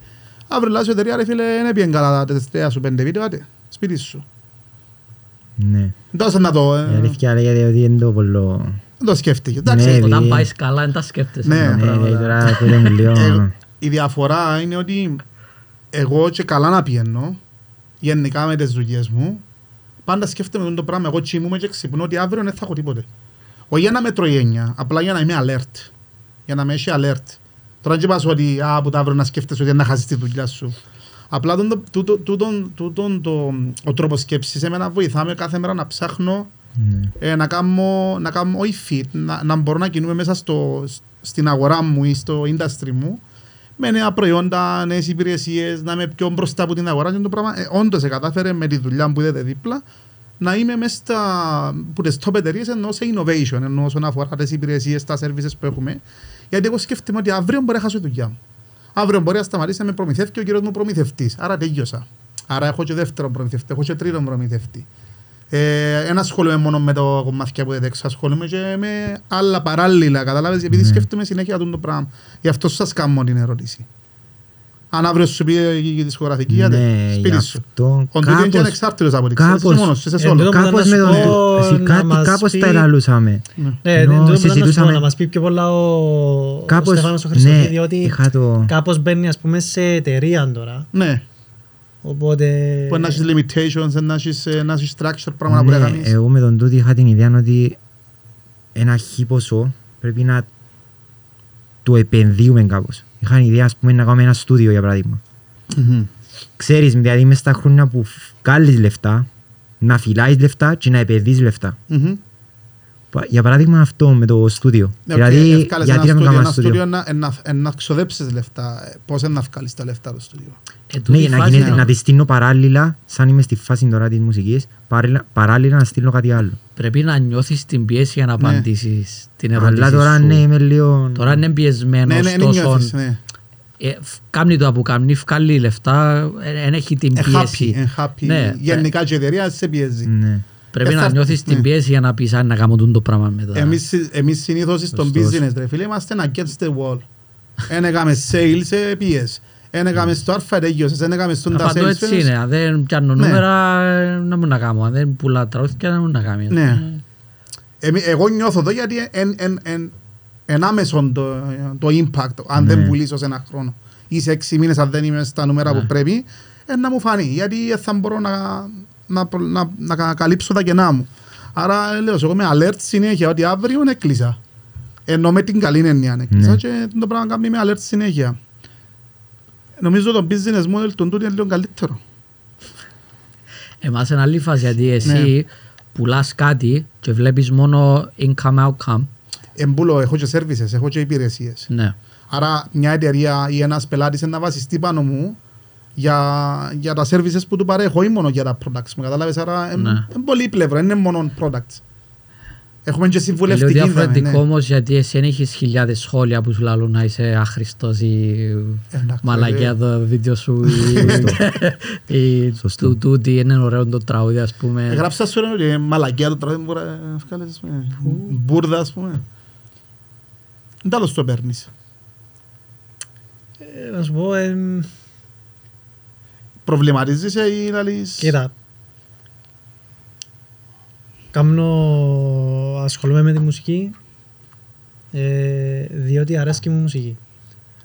[SPEAKER 1] Αύριο λάζει η εταιρεία ρε φίλε δεν πήγαινε καλά τα τελευταία σου πέντε βίντεο άτε σπίτι σου.
[SPEAKER 3] Ναι.
[SPEAKER 1] Δώσε να το,
[SPEAKER 3] Η
[SPEAKER 1] ε,
[SPEAKER 3] αλήθεια λέγεται ότι είναι το πολλό...
[SPEAKER 1] δεν το σκέφτηκε.
[SPEAKER 3] Ναι,
[SPEAKER 1] Εντάξει,
[SPEAKER 3] επειδή-
[SPEAKER 2] Όταν πάεις καλά, δεν τα σκέφτεσαι.
[SPEAKER 1] Ναι,
[SPEAKER 2] τα
[SPEAKER 3] Ναι,
[SPEAKER 2] πράγματα.
[SPEAKER 3] δηλαδή τώρα ακούτε μου λίγο...
[SPEAKER 1] Ε, η διαφορά είναι ότι εγώ και καλά να πιένω γενικά με τις δουλειές μου πάντα σκέφτομαι αυτό το πράγμα. Εγώ τσιμούμαι και ξυπνώ ότι αύριο δεν θα έχω τίποτε. Όχι για να με τρώει έννοια, απλά για να είμαι alert. Για να με έχει alert. Τώρα δεν πας ότι α, από το αύριο να σκέφτεσαι ότι να χάσεις τη δουλειά σου. Απλά τον, τούτον, τούτον, τούτον, το, ο τρόπος σκέψης εμένα βοηθά με κάθε μέρα να ψάχνω
[SPEAKER 3] Ναι.
[SPEAKER 1] ε, να κάνω, να κάνω όχι fit, να, να μπορώ να κινούμε μέσα στο, στην αγορά μου ή στο industry μου με νέα προϊόντα, νέες υπηρεσίες, να είμαι πιο μπροστά από την αγορά. Και το πράγμα ε, όντως κατάφερε με τη δουλειά που είδατε δίπλα να είμαι μέσα στα που τις top εταιρείες ενώ σε innovation, ενώ όσον αφορά τις υπηρεσίες, τα services που έχουμε. Γιατί εγώ σκέφτομαι ότι αύριο μπορεί να χάσω τη δουλειά μου. Αύριο μπορεί να σταματήσει να με προμηθεύει και ο κύριος μου προμηθευτής. Άρα τέλειωσα. Άρα έχω και δεύτερο προμηθευτή, έχω και τρίτον προμηθευτή. Ε, δεν ασχολούμαι μόνο με το κομμάτια που δεν ασχολούμαι και με άλλα παράλληλα, κατάλαβες, επειδή
[SPEAKER 3] Ναι.
[SPEAKER 1] σκέφτομαι συνέχεια αυτό το πράγμα. Γι' αυτό σας κάνω την ερώτηση. Αν αύριο σου πει η δισκογραφική, γιατί
[SPEAKER 3] Ναι, γι'
[SPEAKER 1] σπίτι σου.
[SPEAKER 3] αυτό
[SPEAKER 1] Ο Ντούτο είναι και
[SPEAKER 3] κάπως-
[SPEAKER 1] ανεξάρτητος από ό,τι ξέρεις,
[SPEAKER 3] κάπως-
[SPEAKER 1] είσαι μόνος σου, είσαι
[SPEAKER 4] Ε,
[SPEAKER 1] solo.
[SPEAKER 4] τούτο που
[SPEAKER 3] Κάπως
[SPEAKER 4] να
[SPEAKER 3] με
[SPEAKER 4] σου
[SPEAKER 3] τον...
[SPEAKER 4] πω,
[SPEAKER 3] εσύ
[SPEAKER 4] να
[SPEAKER 3] κάτι-
[SPEAKER 4] μας
[SPEAKER 3] Κάπως
[SPEAKER 4] πει-
[SPEAKER 3] τα ελαλούσαμε.
[SPEAKER 4] Ναι,
[SPEAKER 3] Ενώ
[SPEAKER 4] δεν να
[SPEAKER 3] συζητούσαμε-
[SPEAKER 4] να μας πει πιο πολλά ο, ο
[SPEAKER 3] Κάπως,
[SPEAKER 4] Στέφανος ο Χριστοφίδη,
[SPEAKER 3] ναι,
[SPEAKER 4] διότι
[SPEAKER 3] είχα το...
[SPEAKER 4] κάπως μπαίνει ας πούμε σε εταιρεία τώρα.
[SPEAKER 1] Ναι,
[SPEAKER 4] Οπότε...
[SPEAKER 1] που να έχεις limitations, να έχεις, ε, να έχεις structure, πράγματα που
[SPEAKER 3] Ναι,
[SPEAKER 1] να κάνεις.
[SPEAKER 3] εγώ με τον τούτη είχα την ιδέα ότι ένα χι ποσό πρέπει να το επενδύουμε κάπως. Είχα την ιδέα ας πούμε, να κάνουμε ένα στούντιο για παράδειγμα.
[SPEAKER 1] Μμμ.
[SPEAKER 3] Ξέρεις, δηλαδή μες στα χρόνια που βγάλεις λεφτά, να φυλάεις λεφτά και να επενδύεις λεφτά.
[SPEAKER 1] Μμμ.
[SPEAKER 3] Πα- Για παράδειγμα αυτό με το στούντιο.
[SPEAKER 1] Ναι, οκ,
[SPEAKER 3] δηλαδή,
[SPEAKER 1] ευκάλες
[SPEAKER 3] γιατί
[SPEAKER 1] ένα
[SPEAKER 3] να μην
[SPEAKER 1] στούντιο,
[SPEAKER 3] κάνουμε
[SPEAKER 1] ένα
[SPEAKER 3] ένα
[SPEAKER 1] στούντιο;
[SPEAKER 3] στούντιο.
[SPEAKER 1] να- να- ε, να ξοδέψεις λεφτά. Ε, Πώς να βγάλεις τα λεφτά το στούντιο;
[SPEAKER 2] Ε, τούτη
[SPEAKER 3] Ναι,
[SPEAKER 2] η
[SPEAKER 3] να,
[SPEAKER 2] φάση
[SPEAKER 3] γίνεται,
[SPEAKER 2] είναι-
[SPEAKER 3] να τη στείλω παράλληλα, σαν είμαι στη φάση τώρα της μουσικής, παράλληλα, παράλληλα να στείλω κάτι άλλο.
[SPEAKER 2] Πρέπει να νιώθεις την πίεση για να
[SPEAKER 1] Ναι.
[SPEAKER 2] απαντήσεις την ερώτηση
[SPEAKER 3] Αλλά τώρα
[SPEAKER 2] σου.
[SPEAKER 3] ναι, είμαι λίγο...
[SPEAKER 2] Τώρα είναι
[SPEAKER 1] Ναι,
[SPEAKER 2] πιεσμένος
[SPEAKER 1] ναι, δεν
[SPEAKER 2] τόσο...
[SPEAKER 1] νιώθεις, ναι.
[SPEAKER 2] Ε, φ- Κάμνει το που κάμνει, βγάλει λεφτά, δεν έχει την
[SPEAKER 1] Ε,
[SPEAKER 2] πίεση.
[SPEAKER 1] happy, ε, happy.
[SPEAKER 2] Ναι,
[SPEAKER 1] Γενικά και η εταιρεία σε πιέζει.
[SPEAKER 3] Ναι.
[SPEAKER 2] Πρέπει
[SPEAKER 1] Ε,
[SPEAKER 2] να
[SPEAKER 1] θα-
[SPEAKER 2] νιώθεις την
[SPEAKER 1] ναι.
[SPEAKER 2] πίεση για να πεις αν να κάνω τούτο το πράγμα μετά.
[SPEAKER 1] Εμείς, εμείς συνήθως στον
[SPEAKER 3] Σωστός.
[SPEAKER 1] business, ρε φίλε, είμαστε against the wall. Εν έκαμε sales, ε, πιες. Εν έκαμε στο αρφα, τέλειωσες. Εν έκαμε στον τα
[SPEAKER 2] Απαντώ
[SPEAKER 1] sales,
[SPEAKER 2] έτσι
[SPEAKER 1] φαίνεσαι.
[SPEAKER 2] είναι. Αν δεν πιάνω
[SPEAKER 1] Ναι.
[SPEAKER 2] νούμερα, ε, να μου να κάνω. Αν δεν πουλά τραγούδια, να μου να κάνω.
[SPEAKER 1] Ναι. Εμεί- Εγώ νιώθω εδώ γιατί εν, εν, εν, εν άμεσο το, το impact αν
[SPEAKER 3] Ναι.
[SPEAKER 1] δεν πουλήσω σε ένα χρόνο ή σε έξι μήνες αν δεν είμαι στα νούμερα
[SPEAKER 2] Ναι.
[SPEAKER 1] που πρέπει ε, να μου φανεί γιατί ε, θα μπορώ να, να, να, να, κα- καλύψω τα κενά μου. Άρα λέω εγώ είμαι alert συνέχεια ότι αύριο έκλεισα. Ενώ με την καλή έννοια έκλεισα
[SPEAKER 3] Ναι.
[SPEAKER 1] και το πράγμα κάνει με alert συνέχεια. Νομίζω το business model του τούτου είναι λίγο καλύτερο.
[SPEAKER 2] Εμάς είναι άλλη φάση γιατί εσύ
[SPEAKER 1] Ναι.
[SPEAKER 2] πουλάς κάτι και βλέπεις μόνο income outcome.
[SPEAKER 1] Εμπούλο, έχω και services, έχω και υπηρεσίες.
[SPEAKER 2] Ναι.
[SPEAKER 1] Άρα μια εταιρεία ή ένας πελάτης είναι να βασιστεί πάνω μου για, για τα services που του παρέχω ή μόνο για τα products μου. Κατάλαβες, άρα είναι
[SPEAKER 2] Ναι.
[SPEAKER 1] πολύ πλευρό, είναι μόνο products. Έχουμε και
[SPEAKER 2] Ε, Λίγο
[SPEAKER 1] συμβουλευτική
[SPEAKER 2] διαφορετικό
[SPEAKER 1] ναι.
[SPEAKER 2] όμως γιατί εσύ δεν έχεις χιλιάδες σχόλια που σου λαλούν να είσαι άχρηστος ή
[SPEAKER 1] Εντάξει,
[SPEAKER 2] μαλακιά
[SPEAKER 1] ε,
[SPEAKER 2] το βίντεο σου ή- ή
[SPEAKER 3] Σωστό.
[SPEAKER 2] του τούτη είναι ωραίο το τραγούδι ας πούμε.
[SPEAKER 1] Γράψα σου ρε, και μαλακιά το τραγούδι μου μπορεί να βγάλεις, ας πούμε. Μπούρδα, ας πούμε. Δεν τέλος το παίρνεις.
[SPEAKER 4] Ε, Να σου πω, εμ,
[SPEAKER 1] Προβληματίζεσαι ή να λες...
[SPEAKER 4] κοίτα. Κάμνω, ασχολούμαι με τη μουσική ε, διότι αρέσκει μου η μουσική.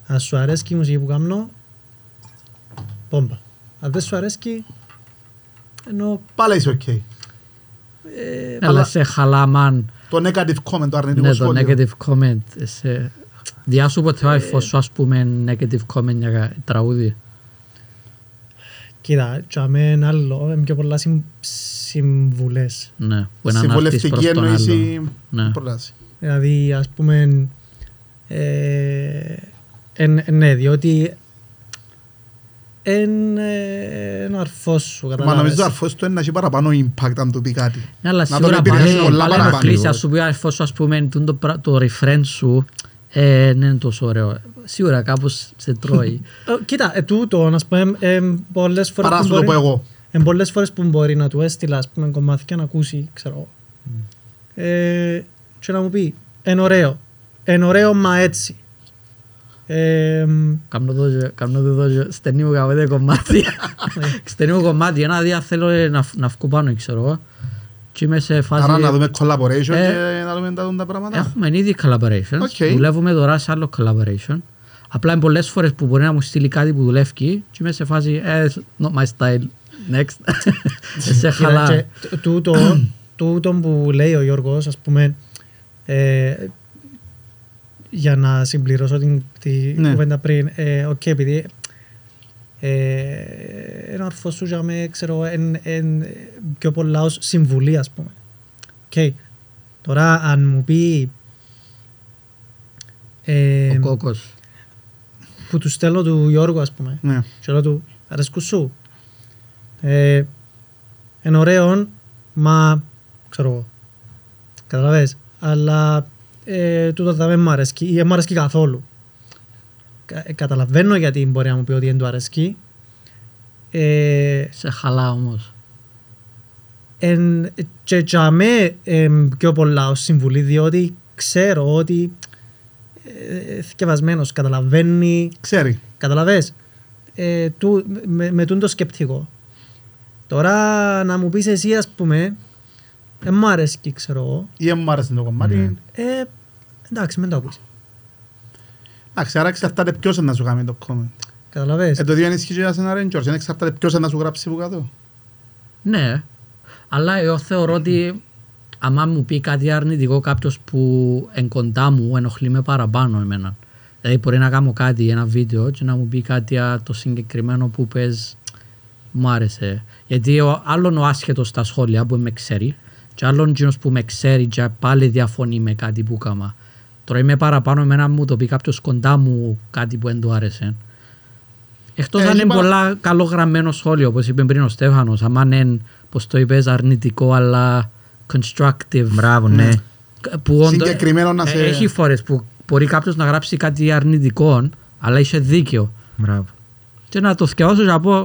[SPEAKER 4] Αν σου αρέσκει η μουσική που κάνω, πόμπα. Αν δεν σου αρέσκει, ενώ
[SPEAKER 1] Πάλι είσαι οκ.
[SPEAKER 4] ε,
[SPEAKER 2] Αλλά σε χαλάμαν
[SPEAKER 1] Το negative comment, το αρνητικό
[SPEAKER 2] ναι, το
[SPEAKER 1] σχόλιο.
[SPEAKER 2] negative comment. Σε... Διάσου ποτέ ο iPhone σου ας πούμε negative comment για τραγούδι.
[SPEAKER 4] Κοίτα, για μένα άλλο, είναι πιο πολλά συμ, συμβουλές.
[SPEAKER 2] Ναι, που είναι αναρτής προς
[SPEAKER 1] Συμβουλευτική
[SPEAKER 2] τον
[SPEAKER 1] εννοήση
[SPEAKER 2] άλλο. Ναι.
[SPEAKER 1] προτάση.
[SPEAKER 4] Δηλαδή, ας πούμε, ε, εν, ναι, διότι εν, ε, είναι ο αρφός σου,
[SPEAKER 1] Μα
[SPEAKER 4] καταλάβες.
[SPEAKER 1] νομίζω αρφός του είναι να έχει παραπάνω impact αν του πει κάτι.
[SPEAKER 2] Ναι, αλλά
[SPEAKER 1] Να
[SPEAKER 2] σίγουρα
[SPEAKER 1] τον επηρεάσει
[SPEAKER 2] πάλι,
[SPEAKER 1] πολλά
[SPEAKER 2] πάλι να
[SPEAKER 1] παραπάνω.
[SPEAKER 2] κλείσει, ας σου πει εφόσον ας πούμε το, το, πρα- το refrain σου ε, δεν είναι τόσο ωραίο. Σίγουρα κάπως σε τρώει. [laughs]
[SPEAKER 4] Ε, Κοίτα, ε, τούτο, ας πούμε, ε, πολλές φορές
[SPEAKER 1] Παρά
[SPEAKER 4] που
[SPEAKER 1] σου το πω
[SPEAKER 4] μπορεί,
[SPEAKER 1] εγώ.
[SPEAKER 4] ε, πολλές φορές που μπορεί να του έστειλα, ας πούμε, κομμάτια να ακούσει, ξέρω εγώ. Ε, και να μου πει, είναι ωραίο, είναι ωραίο μα έτσι. Ε,
[SPEAKER 2] Κάμνω το, κάμνω το, το στενή μου καβέτε κομμάτι. [laughs] στενή μου κομμάτι, ένα διά θέλω ε, να, φ- να βγω πάνω, ξέρω εγώ. Και είμαι σε φάση...
[SPEAKER 1] Άρα να δούμε collaboration
[SPEAKER 2] Ε,
[SPEAKER 1] και να δούμε τα, τα πράγματα.
[SPEAKER 2] Έχουμε ήδη collaborations.
[SPEAKER 1] Οκ.
[SPEAKER 2] Δουλεύουμε τώρα σε άλλο collaboration. Απλά είναι πολλές φορές που μπορεί να μου στείλει κάτι που δουλεύει και είμαι σε φάση, ε, not my style. Next. [laughs] Σε
[SPEAKER 4] Κοίτα,
[SPEAKER 2] χαλά.
[SPEAKER 4] και τ- τούτο, [clears throat] τούτο που λέει ο Γιώργος, ας πούμε, ε, για να συμπληρώσω την, τη
[SPEAKER 1] Ναι.
[SPEAKER 4] κουβέντα πριν, ε, οκ, επειδή ε, ένα αρφό σου για με, ξέρω, εν, εν, πιο πολλά ως συμβουλή, ας πούμε. Οκ. Τώρα, αν μου πει ε,
[SPEAKER 2] Ο κόκκος.
[SPEAKER 4] που τους στέλνω του Γιώργου, ας πούμε,
[SPEAKER 1] Ναι.
[SPEAKER 4] και λέω του, αρέσκουν σου; Ε, είναι ωραίο, μα, ξέρω εγώ, καταλαβες, αλλά ε, τούτο δεν μ' αρέσκει ή δεν μ' αρέσκει καθόλου. Κα- ε, καταλαβαίνω γιατί μπορεί να μου πει ότι δεν του αρέσκει. Ε,
[SPEAKER 2] Σε χαλά όμως.
[SPEAKER 4] εν, και για με εμ, πιο πολλά ως συμβουλή, διότι ξέρω ότι ε, θκευασμένος καταλαβαίνει
[SPEAKER 1] Ξέρει.
[SPEAKER 4] Καταλαβες. Ε, του, με, με τούν το σκεπτικό. Τώρα να μου πεις εσύ ας πούμε, ε, μ' αρέσκει ξέρω εγώ,
[SPEAKER 1] Ή δεν μου άρεσε το κομμάτι.
[SPEAKER 3] Ναι.
[SPEAKER 4] ε, εντάξει μην το ακούσει.
[SPEAKER 1] Εντάξει, άρα εξαρτάται ποιος είναι να σου κάνει το comment.
[SPEAKER 4] Καταλαβες.
[SPEAKER 1] Ε, το ίδιο ισχύει και για σένα ρε George. Δεν εξαρτάται ποιος είναι να σου γράψει που κάτω.
[SPEAKER 2] Ναι, αλλά εγώ θεωρώ ότι άμα μου πει κάτι αρνητικό κάποιος που εν κοντά μου ενοχλεί με παραπάνω εμένα. Δηλαδή μπορεί να κάνω κάτι, ένα βίντεο και να μου πει κάτι α, το συγκεκριμένο που πες μου άρεσε. Γιατί ο, άλλον ο άσχετος στα σχόλια που με ξέρει και άλλον εκείνος που με ξέρει και πάλι διαφωνεί με κάτι που κάμα. Τώρα είμαι παραπάνω εμένα μου το πει κάποιος κοντά μου κάτι που δεν του άρεσε. Εκτός
[SPEAKER 1] Ε,
[SPEAKER 2] αν
[SPEAKER 1] έχει
[SPEAKER 2] είναι
[SPEAKER 1] παρα-
[SPEAKER 2] πολλά καλό γραμμένο σχόλιο, όπως είπε πριν ο Στέφανος, άμα είναι, πώς το είπες, αρνητικό αλλά constructive.
[SPEAKER 3] Μπράβο, ναι.
[SPEAKER 2] Που όντως-
[SPEAKER 1] Συγκεκριμένο να
[SPEAKER 2] ε,
[SPEAKER 1] σε-
[SPEAKER 2] Έχει φορές που μπορεί κάποιος να γράψει κάτι αρνητικό, αλλά είσαι δίκαιο.
[SPEAKER 3] Μπράβο.
[SPEAKER 2] Και να το θυκευάσω και να πω,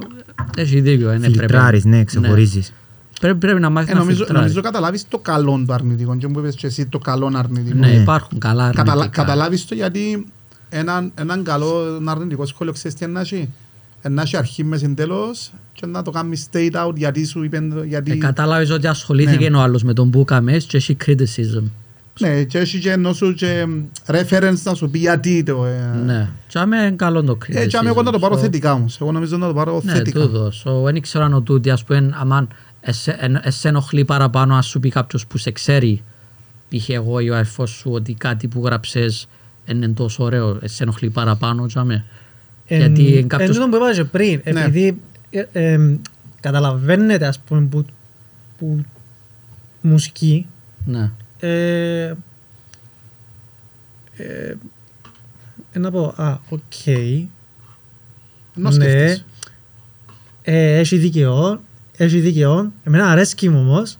[SPEAKER 2] έχει δίκιο. είναι, πρέπει-
[SPEAKER 3] Φιλτράρεις, ναι, ξεχωρίζεις.
[SPEAKER 2] Πρέπει, πρέπει να μάθεις
[SPEAKER 1] Ε,
[SPEAKER 2] να
[SPEAKER 1] νομίζω,
[SPEAKER 2] φιλτράρεις.
[SPEAKER 1] νομίζω καταλάβεις το καλό του αρνητικό και μου είπες και εσύ το καλό αρνητικό.
[SPEAKER 2] Ναι,
[SPEAKER 3] Ναι.
[SPEAKER 2] υπάρχουν καλά αρνητικά.
[SPEAKER 1] Καταλα, καταλάβεις το γιατί έναν, έναν καλό αρνητικό σχόλιο ξέρεις τι είναι να έχει. Ε, Να έχει αρχή με τέλος και να το κάνεις state out γιατί σου είπε το- γιατί...
[SPEAKER 2] Ε, κατάλαβες ότι ασχολήθηκε
[SPEAKER 1] Ναι.
[SPEAKER 2] ο άλλος με τον που έκαμες και έχει criticism.
[SPEAKER 1] Ναι, και έχει και ενώ σου και reference να σου πει γιατί το... ε.
[SPEAKER 2] Ναι. Και άμα είναι καλό το criticism.
[SPEAKER 1] Ε, και άμα εγώ να το πάρω
[SPEAKER 2] So-
[SPEAKER 1] θετικά όμως. Εγώ νομίζω να το πάρω
[SPEAKER 2] Ναι,
[SPEAKER 1] θετικά.
[SPEAKER 2] τούτο. So, δεν ξέρω αν ο τούτη, ας πούμε, άμα εσέ- εν- εσέ ενοχλεί παραπάνω, ας σου πει κάποιος που σε ξέρει, π.χ. εγώ ή ο αεφός σου, ότι κάτι που γράψες είναι τόσο ωραίο, εσέ ενοχλεί παραπάνω, τζάμε. Γιατί
[SPEAKER 4] Εν-
[SPEAKER 2] εν κάποιος-
[SPEAKER 4] εν τούτον που είπα και πριν,
[SPEAKER 1] Ναι.
[SPEAKER 4] επειδή ε, εμ, καταλαβαίνετε ας πούμε που, που μουσική
[SPEAKER 2] Ναι.
[SPEAKER 4] ε, ε, ε, να πω, α, οκ,
[SPEAKER 1] Ενώ
[SPEAKER 4] ναι,
[SPEAKER 1] σκέφτεσαι.
[SPEAKER 4] ε, έχει δίκαιο, έχει δίκαιο, εμένα αρέσκει μου όμως,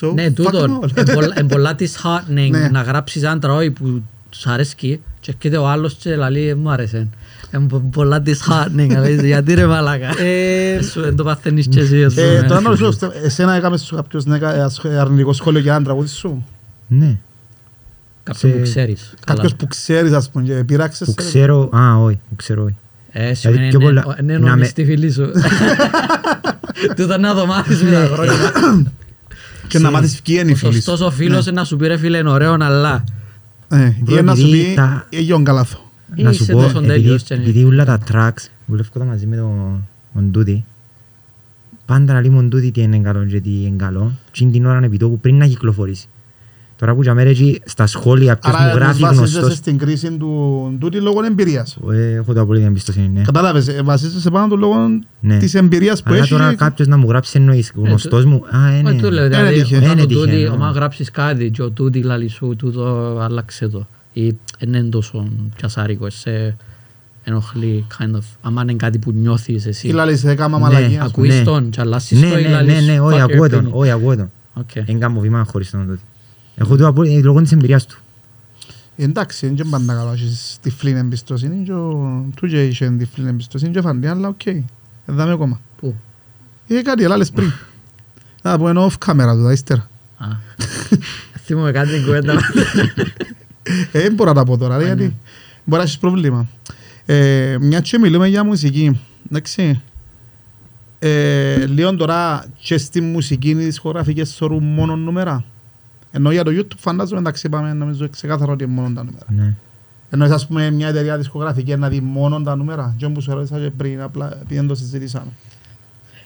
[SPEAKER 1] So,
[SPEAKER 2] Ναι,
[SPEAKER 1] fuck
[SPEAKER 2] τούτο.
[SPEAKER 1] them all.
[SPEAKER 2] Εν πολλά disheartening
[SPEAKER 1] Ναι.
[SPEAKER 2] να γράψεις ένα τραγούδι που τους αρέσκει και έρχεται ο άλλος και λέει μου άρεσε. Εν πο- πολλά disheartening, να λες, γιατί ρε μαλάκα.
[SPEAKER 4] ε,
[SPEAKER 2] Σου δεν το παθαίνεις και εσύ, ας
[SPEAKER 1] Ε,
[SPEAKER 2] πούμε.
[SPEAKER 1] το άλλο σου, εσένα έκαμε σου κάποιος ναι, κα- ε, αρνητικό σχόλιο για ένα τραγούδι σου;
[SPEAKER 3] Ναι.
[SPEAKER 2] Κάποιον που
[SPEAKER 3] σε-
[SPEAKER 2] ξέρεις. καλά.
[SPEAKER 1] Κάποιος που ξέρεις ας πούμε και πειράξες.
[SPEAKER 3] Που
[SPEAKER 1] σε-
[SPEAKER 3] ξέρω, α, όχι, που ξέρω, όχι.
[SPEAKER 2] Ε, σημαίνει
[SPEAKER 3] πιο
[SPEAKER 2] ναι,
[SPEAKER 3] πολλά-
[SPEAKER 2] ο- ναι,
[SPEAKER 3] να
[SPEAKER 2] νόμις
[SPEAKER 3] με-
[SPEAKER 2] στη φίλη σου. [laughs] Τούτα να το μάθεις με τα χρόνια. [coughs]
[SPEAKER 1] Και να μάθεις ποιοι είναι οι
[SPEAKER 2] Ο
[SPEAKER 1] φίλοι σου.
[SPEAKER 2] σωστός ο φίλος είναι να σου πει ρε φίλε είναι ωραίο, αλλά
[SPEAKER 1] Ε,
[SPEAKER 3] Μπρο,
[SPEAKER 1] Ή να σου
[SPEAKER 3] επειδή
[SPEAKER 1] πει
[SPEAKER 3] τα-
[SPEAKER 1] «Ε, γιον καλάθο».
[SPEAKER 2] Ή
[SPEAKER 3] Να σου
[SPEAKER 2] είσαι
[SPEAKER 3] πω,
[SPEAKER 2] τόσο
[SPEAKER 3] επειδή,
[SPEAKER 2] τέλειος και είναι.
[SPEAKER 3] επειδή όλα τα tracks, δουλεύω τα μαζί με τον τον Τούτη, πάντα να λέμε Τούτη τι είναι καλό και τι είναι καλό, και είναι την ώρα επί τόπου πριν να κυκλοφορήσει. Τώρα που για μέρα εκεί στα σχόλια ποιος μου
[SPEAKER 1] Άρα
[SPEAKER 3] γράφει
[SPEAKER 1] βασίζεσαι
[SPEAKER 3] γνωστός,
[SPEAKER 1] στην κρίση του τούτη λόγω εμπειρίας.
[SPEAKER 3] ε, έχω το απολύτω εμπιστοσύνη, ναι.
[SPEAKER 1] Κατάλαβες, ε, βασίζεσαι πάνω του λόγω
[SPEAKER 3] Ναι.
[SPEAKER 1] της εμπειρίας που
[SPEAKER 3] Αλλά
[SPEAKER 1] έχεις.
[SPEAKER 3] τώρα κάποιος να μου γράψει εννοείς, γνωστός μου, α, ε,
[SPEAKER 2] Όχι, του λέω,
[SPEAKER 3] ναι.
[SPEAKER 2] δηλαδή,
[SPEAKER 1] τύχε.
[SPEAKER 2] όταν
[SPEAKER 3] Είναι
[SPEAKER 2] ο
[SPEAKER 3] τύχε,
[SPEAKER 2] τούτη,
[SPEAKER 3] ναι.
[SPEAKER 2] άμα γράψεις κάτι και ο τούτη λαλεί σου, τούτο άλλαξε το. Ή δεν είναι τόσο πιασάρικο, σε ενοχλεί, kind of. Άμα είναι κάτι που νιώθεις εσύ.
[SPEAKER 1] Ή λαλείς, έκαμα
[SPEAKER 3] Ναι,
[SPEAKER 1] μαλακίας. ας πούμε.
[SPEAKER 2] Ακούεις
[SPEAKER 3] Ναι.
[SPEAKER 2] τον και αλλάσεις
[SPEAKER 3] Ναι,
[SPEAKER 2] το ή
[SPEAKER 3] ναι,
[SPEAKER 2] λαλείς
[SPEAKER 3] ναι, ναι, όχι,
[SPEAKER 2] fuck your
[SPEAKER 3] ακούω τον,
[SPEAKER 2] opinion.
[SPEAKER 3] όχι, ακούω τον.
[SPEAKER 2] Οκ.
[SPEAKER 3] Δεν κάνω βήμα χωρίς τον Τούτη. Έχω το απολύτω, λόγω της εμπειρίας του.
[SPEAKER 1] Εντάξει, είναι και πάντα καλό, έχεις τυφλή εμπιστοσύνη και ο- του και είχε τυφλή εμπιστοσύνη και φαντή, αλλά οκ. Εδάμε ακόμα.
[SPEAKER 2] Πού;
[SPEAKER 1] Είχε κάτι, άλλες πριν. Να πω ενώ off camera του, τα ύστερα.
[SPEAKER 2] Α. Θυμούμαι κάτι την κουβέντα.
[SPEAKER 1] Ε, Δεν μπορώ να τα πω τώρα, ρε, γιατί μπορεί να έχεις πρόβλημα. Ε, Μια και μιλούμε για μουσική, εντάξει. Ε, Λίγο τώρα και στη μουσική οι δισκογραφικές θεωρούν μόνο νούμερα. Ενώ για το YouTube φαντάζομαι εντάξει είπαμε νομίζω ξεκάθαρα ότι είναι μόνο τα νούμερα.
[SPEAKER 3] Ναι.
[SPEAKER 1] Ενώ ας πούμε μια εταιρεία δισκογραφική να δει μόνο τα νούμερα. Και όπως σου ρώτησα και πριν απλά επειδή δεν το συζητήσαμε.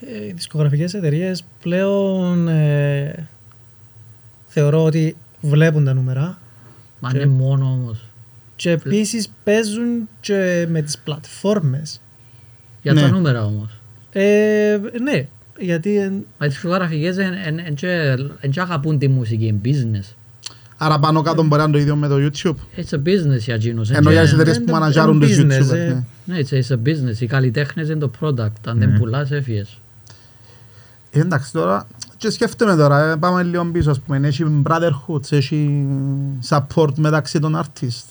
[SPEAKER 4] ε, οι δισκογραφικές εταιρείες πλέον ε, θεωρώ ότι βλέπουν τα νούμερα
[SPEAKER 2] Μα
[SPEAKER 4] Και-
[SPEAKER 2] είναι μόνο όμως.
[SPEAKER 4] και επίσης παίζουν και με τις πλατφόρμες.
[SPEAKER 2] Για
[SPEAKER 1] Ναι.
[SPEAKER 2] τα νούμερα όμως.
[SPEAKER 4] Ε, ναι, γιατί ε,
[SPEAKER 2] Μα οι δισκογραφικές δεν αγαπούν τη μουσική, είναι business.
[SPEAKER 1] Άρα πάνω κάτω μπορεί να είναι το ίδιο με το YouTube.
[SPEAKER 2] It's a business για εκείνους.
[SPEAKER 1] Ενώ για τις
[SPEAKER 2] είναι-
[SPEAKER 1] εταιρείες
[SPEAKER 4] είναι-
[SPEAKER 1] που
[SPEAKER 4] είναι
[SPEAKER 1] μανατζάρουν τους
[SPEAKER 4] business,
[SPEAKER 1] YouTubers.
[SPEAKER 4] ε.
[SPEAKER 1] ναι.
[SPEAKER 2] Ναι, it's, it's a business. Οι καλλιτέχνες είναι το product. Αν δεν
[SPEAKER 3] Ναι.
[SPEAKER 2] πουλάς, έφυγες.
[SPEAKER 1] Ε, Εντάξει τώρα, και σκέφτομαι τώρα, ε, πάμε λίγο πίσω, ας πούμε, έχει brotherhoods, έχει support μεταξύ των artist.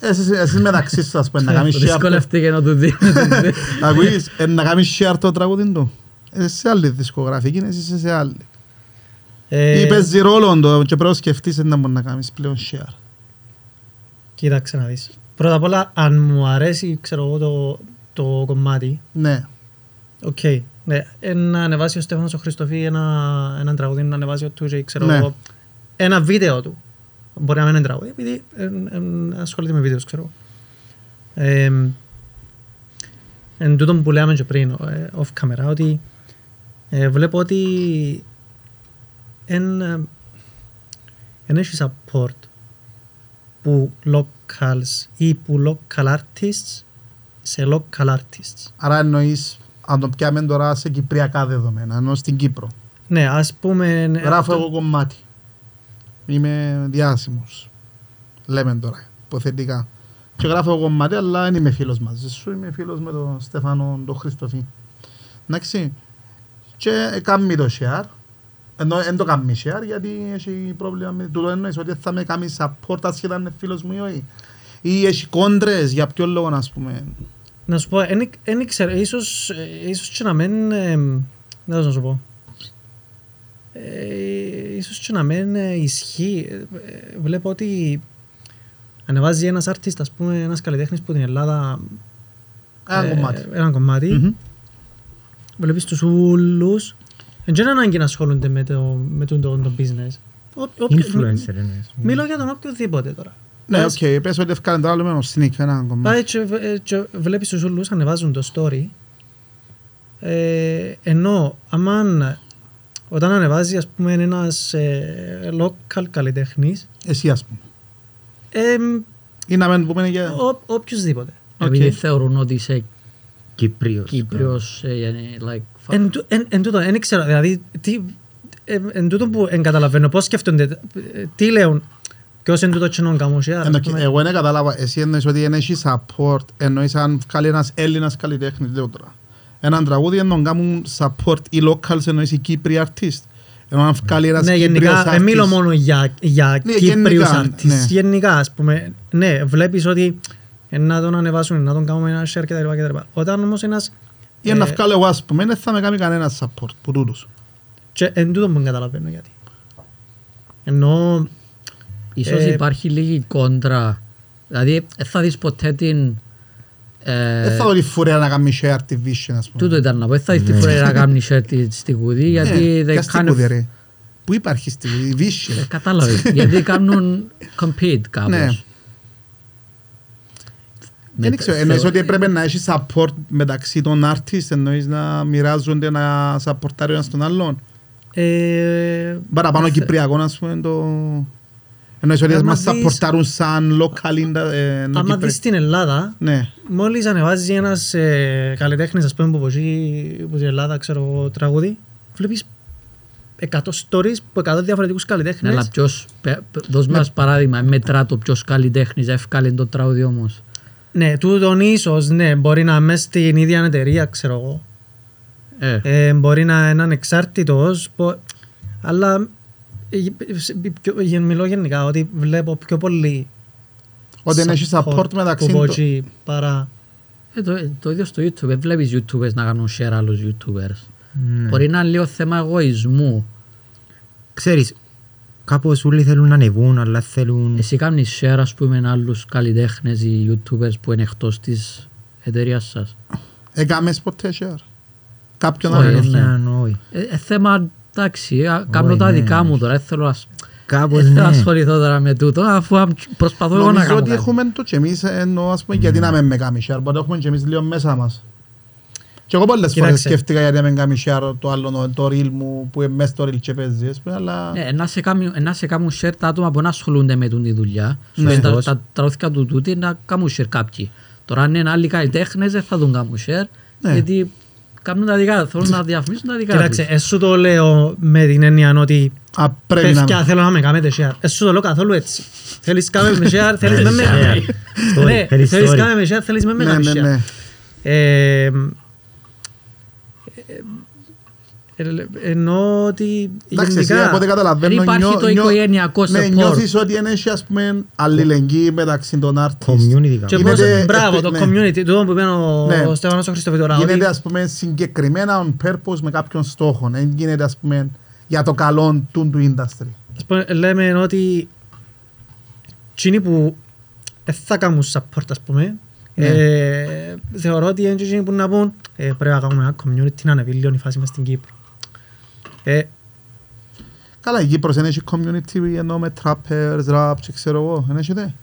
[SPEAKER 1] Εσείς, εσείς μεταξύ σας, ας πούμε, να κάνεις share το-
[SPEAKER 2] Δυσκολεύτηκε να του δεις. [laughs]
[SPEAKER 1] Ακούεις, ε, να κάνεις share το τραγούδι του. Εσύ σε άλλη δισκογραφική, εσύ είσαι σε άλλη.
[SPEAKER 4] ε,
[SPEAKER 1] Ή παίζει ρόλο το και πρέπει να σκεφτείς να μπορεί να κάνεις πλέον share.
[SPEAKER 4] κοίταξε να δεις. Πρώτα απ' όλα, αν μου αρέσει ξέρω εγώ, το, το κομμάτι,
[SPEAKER 1] Ναι,
[SPEAKER 4] οκ. Ναι, ε, να ανεβάσει ο Στέφανος ο Χριστοφή ένα, ένα τραγούδι, να ανεβάσει ο 2J, ξέρω
[SPEAKER 1] Ναι.
[SPEAKER 4] εγώ, ένα βίντεο του. Μπορεί να μην είναι τραγούδι, επειδή ε, ε, ασχολείται με βίντεος, ξέρω. Ε, εν τούτον που λέμε και πριν, ε, off camera, ότι ε, βλέπω ότι εν, ε, εν έχει support που locals ή που local artists σε local artists.
[SPEAKER 1] άρα εννοείς, αν το πιάμε τώρα σε κυπριακά δεδομένα, ενώ στην Κύπρο.
[SPEAKER 4] Ναι, ας πούμε... ναι,
[SPEAKER 1] Γράφω
[SPEAKER 4] αυτό-
[SPEAKER 1] εγώ κομμάτι. Είμαι διάσημος. Λέμε τώρα, υποθετικά. Και γράφω εγώ κομμάτι, αλλά δεν είμαι φίλος μαζί σου. Είμαι φίλος με τον Στέφανο, τον Χριστοφή. Εντάξει. Και κάνει το share. Ενώ δεν το κάνει share γιατί έχει πρόβλημα με τούτο εννοείς ότι θα με κάνει support ασχετά αν είναι φίλος μου ή όχι. Ή έχει κόντρες, για ποιο λόγο να πούμε.
[SPEAKER 4] Να σου πω, δεν ήξερα, ίσως, ε, ίσως και να μην... ε, Δεν θα σου πω. Ε, ίσως και να μην ε, ισχύει. Ε, ε, Βλέπω ότι ανεβάζει ένας artist, ας πούμε, ένας καλλιτέχνης που την Ελλάδα...
[SPEAKER 1] Ένα
[SPEAKER 4] ε,
[SPEAKER 1] κομμάτι.
[SPEAKER 4] Ένα κομμάτι.
[SPEAKER 1] Μμμ.
[SPEAKER 4] Βλέπεις τους ούλους. Δεν είναι ανάγκη να ασχολούνται με το, με το, το, το business. Ό- όποιο-
[SPEAKER 3] Influencer εννοείς.
[SPEAKER 4] Μιλώ για τον οποιοδήποτε τώρα.
[SPEAKER 1] Ναι,
[SPEAKER 4] Πας-
[SPEAKER 1] οκ, πες ότι ευκάλεν τώρα λέμε ο Snik ένα κομμάτι.
[SPEAKER 4] Πάει και, β- ε, και βλέπεις τους ούλους ανεβάζουν το story ε, ενώ αμάν όταν ανεβάζει ας πούμε ένας ε, local καλλιτέχνης
[SPEAKER 1] Εσύ ας πούμε.
[SPEAKER 4] ε,
[SPEAKER 1] Ή να μην πούμε για...
[SPEAKER 4] ο, οποιοσδήποτε
[SPEAKER 2] Επειδή
[SPEAKER 1] Οκ.
[SPEAKER 2] θεωρούν ότι είσαι
[SPEAKER 3] Κύπριος.
[SPEAKER 2] Κύπριος, ε, yani, like, fuck.
[SPEAKER 4] εν, τού- εν, εν τούτο, δεν ξέρω δηλαδή τι, ε, εν τούτο που εν καταλαβαίνω πώς σκέφτονται ε, τι λέουν ποιος εν τούτο τσινόν καμούσια
[SPEAKER 1] Εννο- Εγώ δεν κατάλαβα, εσύ εννοείς ότι δεν έχεις support, εννοείς αν βγάλει ένας Έλληνας καλλιτέχνης, λέω τώρα. Έναν τραγούδι ενώ κάνουν support οι locals εννοείς οι Κύπροι artist. Ενώ αν βγάλει ένας
[SPEAKER 4] ναι,
[SPEAKER 1] Κύπριος
[SPEAKER 4] γενικά, δεν μιλώ
[SPEAKER 1] artist.
[SPEAKER 4] μόνο για, για
[SPEAKER 1] Ναι,
[SPEAKER 4] Κύπριους
[SPEAKER 1] γενικά,
[SPEAKER 4] artists.
[SPEAKER 1] ναι.
[SPEAKER 4] Γενικά, ας πούμε, ναι, βλέπεις ότι ε, να τον ανεβάσουν, να τον κάνουμε ένα share κτλ. κτλ. Όταν όμως ένας...
[SPEAKER 1] Ή να
[SPEAKER 4] ε,
[SPEAKER 1] βγάλω εγώ ας πούμε, δεν θα με κάνει κανένα support που τούτους.
[SPEAKER 4] Και εν τούτο που δεν καταλαβαίνω γιατί. Ενώ...
[SPEAKER 2] Ίσως
[SPEAKER 4] Ε,
[SPEAKER 2] υπάρχει λίγη κόντρα. Δηλαδή, δεν θα δεις ποτέ την... ε,
[SPEAKER 1] Δεν θα δω τη φουρέα να κάνει share τη Vision ας πούμε.
[SPEAKER 2] Τούτο ήταν να πω. Δεν θα δεις τη φορά να [laughs] κάνει share τη- στη κουδή, γιατί
[SPEAKER 1] Ναι,
[SPEAKER 2] they
[SPEAKER 1] ποια στη
[SPEAKER 2] kind of-
[SPEAKER 1] κούδη, ρε. Πού υπάρχει στη κούδη, η
[SPEAKER 2] Ε,
[SPEAKER 1] Vision.
[SPEAKER 2] Κατάλαβες. γιατί κάνουν compete
[SPEAKER 1] Ναι.
[SPEAKER 2] κάπως.
[SPEAKER 1] Δεν
[SPEAKER 2] Με-
[SPEAKER 1] ξέρω, εννοείς
[SPEAKER 2] θεω-
[SPEAKER 1] ότι έπρεπε να έχεις support μεταξύ των artists, εννοείς να μοιράζονται, να supportάρει ο ένας τον άλλον;
[SPEAKER 4] Ε,
[SPEAKER 1] Παραπάνω
[SPEAKER 4] θε-
[SPEAKER 1] κυπριακό, ας πούμε, το... Εννοείς ότι
[SPEAKER 4] Άμα
[SPEAKER 1] μας
[SPEAKER 4] δεις-
[SPEAKER 1] σαπορτάρουν σαν local in the- ε, ενώ
[SPEAKER 4] άμα
[SPEAKER 1] Κύπρε.
[SPEAKER 4] δεις στην Ελλάδα,
[SPEAKER 1] Ναι,
[SPEAKER 4] μόλις ανεβάζει ένας ε, καλλιτέχνης, ας πούμε, που μπορεί που στην Ελλάδα, ξέρω εγώ, τραγούδι, βλέπεις 100 stories που 100 διαφορετικούς
[SPEAKER 2] Ναι, αλλά
[SPEAKER 4] καλλιτέχνες.
[SPEAKER 2] ποιος, πε- πε- δώσ' μας παράδειγμα, μετρά το ποιος καλλιτέχνης εύκαλε το τραγούδι όμως.
[SPEAKER 4] Ναι, τούτον ίσως, ναι, μπορεί να είναι μες στην ίδια εταιρεία, ξέρω εγώ.
[SPEAKER 2] Ε,
[SPEAKER 4] Ε, μπορεί να είναι ανεξάρτητος, πο- αλλά ε, σε- πιο- γε- μιλώ γενικά ότι βλέπω πιο πολύ
[SPEAKER 1] ότι δεν έχει support μεταξύ
[SPEAKER 4] από
[SPEAKER 1] του.
[SPEAKER 4] εκεί παρά
[SPEAKER 2] ε, το, ε, το ίδιο στο YouTube. Δεν βλέπεις YouTubers να κάνουν share άλλους YouTubers.
[SPEAKER 3] Ναι.
[SPEAKER 2] Μπορεί να είναι λίγο θέμα εγωισμού.
[SPEAKER 3] Ξέρεις, κάπως όλοι θέλουν να ανεβούν, αλλά θέλουν...
[SPEAKER 2] Εσύ κάνεις share, ας πούμε, με άλλους καλλιτέχνες ή YouTubers που είναι εκτός της εταιρείας σας;
[SPEAKER 1] Έκαμες ποτέ share; Κάποιον
[SPEAKER 2] Όχι,
[SPEAKER 1] άλλο.
[SPEAKER 2] ναι.
[SPEAKER 3] Αλήθεια, όχι.
[SPEAKER 2] Ε, ε, θέμα, εντάξει, α, κάνω
[SPEAKER 3] Όχι,
[SPEAKER 2] τα
[SPEAKER 3] ναι.
[SPEAKER 2] δικά μου τώρα. Δεν θέλω, να-
[SPEAKER 3] Κάπως
[SPEAKER 2] δεν θέλω να
[SPEAKER 3] ναι.
[SPEAKER 2] ασχοληθώ τώρα με τούτο, αφού αμ- προσπαθώ εγώ να
[SPEAKER 1] Νομίζω
[SPEAKER 2] κάνω
[SPEAKER 1] ότι
[SPEAKER 2] κάτι.
[SPEAKER 1] έχουμε το και εμείς, εννοώ, ας πούμε, γιατί να με με κάνει share, μπορεί να έχουμε και εμείς λίγο μέσα μας. Και εγώ πολλές φορές
[SPEAKER 4] Κοίταξε.
[SPEAKER 1] σκέφτηκα γιατί να μην κάνει share το άλλο το reel μου που είναι μέσα στο reel και παίζει, ας πούμε, αλλά...
[SPEAKER 2] Ναι, να σε κάνουν, να σε κάνουν share τα άτομα που να ασχολούνται με την δουλειά.
[SPEAKER 1] Ναι.
[SPEAKER 2] Ναι, τα,
[SPEAKER 3] Σωστός.
[SPEAKER 2] τα τραγούδια του τούτη να κάνουν share κάποιοι. Τώρα αν είναι άλλοι καλλιτέχνες δεν θα τον κάνουν share
[SPEAKER 1] Ναι.
[SPEAKER 2] γιατί κάνουν τα δικά, θέλουν να διαφημίσουν τα δικά
[SPEAKER 4] Κοίταξε,
[SPEAKER 2] τους.
[SPEAKER 4] εσύ το λέω με την έννοια ότι
[SPEAKER 1] Α, πρέπει να...
[SPEAKER 4] παιδιά θέλω να με κάνετε share. Εσύ το λέω καθόλου έτσι. Θέλεις κάμε με share, [laughs] θέλεις με με...
[SPEAKER 3] Story,
[SPEAKER 4] Ναι,
[SPEAKER 3] θέλεις
[SPEAKER 4] θέλεις
[SPEAKER 3] story.
[SPEAKER 4] κάμε με share, θέλεις με με
[SPEAKER 1] Ναι,
[SPEAKER 4] κάνεις
[SPEAKER 1] ναι,
[SPEAKER 4] share.
[SPEAKER 1] Ναι.
[SPEAKER 4] Ε, ε, ε, Εννοώ ότι
[SPEAKER 1] Εντάξει, εσύ από ό,τι
[SPEAKER 4] γενικά
[SPEAKER 1] καταλαβαίνω...
[SPEAKER 2] Δεν υπάρχει το οικογενειακό
[SPEAKER 1] Ναι,
[SPEAKER 2] support.
[SPEAKER 1] νιώθεις ότι είναι έτσι, ας πούμε, αλληλεγγύη μεταξύ των artists.
[SPEAKER 3] Community
[SPEAKER 4] και
[SPEAKER 3] κάπου.
[SPEAKER 1] Γίνεται-
[SPEAKER 4] πώς- μπράβο το
[SPEAKER 1] ναι.
[SPEAKER 4] community, τούτο που είπε ο
[SPEAKER 1] Ναι.
[SPEAKER 4] ο Στέφανος ο Χριστοφιδωρά, ότι
[SPEAKER 1] Γίνεται, ας πούμε, συγκεκριμένα on purpose με κάποιον στόχο. Δεν γίνεται, ας πούμε, για το καλό του του industry.
[SPEAKER 4] ας πούμε, λέμε ότι εκείνοι που δεν θα κάνουν support ας πούμε
[SPEAKER 1] Ναι.
[SPEAKER 4] Ε, θεωρώ ότι είναι και εκείνοι που να πούν ε, πρέπει να κάνουμε ένα community να ανεβεί λίγο η φάση μες στην Κύπρο. Ε,
[SPEAKER 1] Καλά, η Κύπρος δεν έχει community ενώ με trappers, rap και ξέρω εγώ. Δεν έχετε;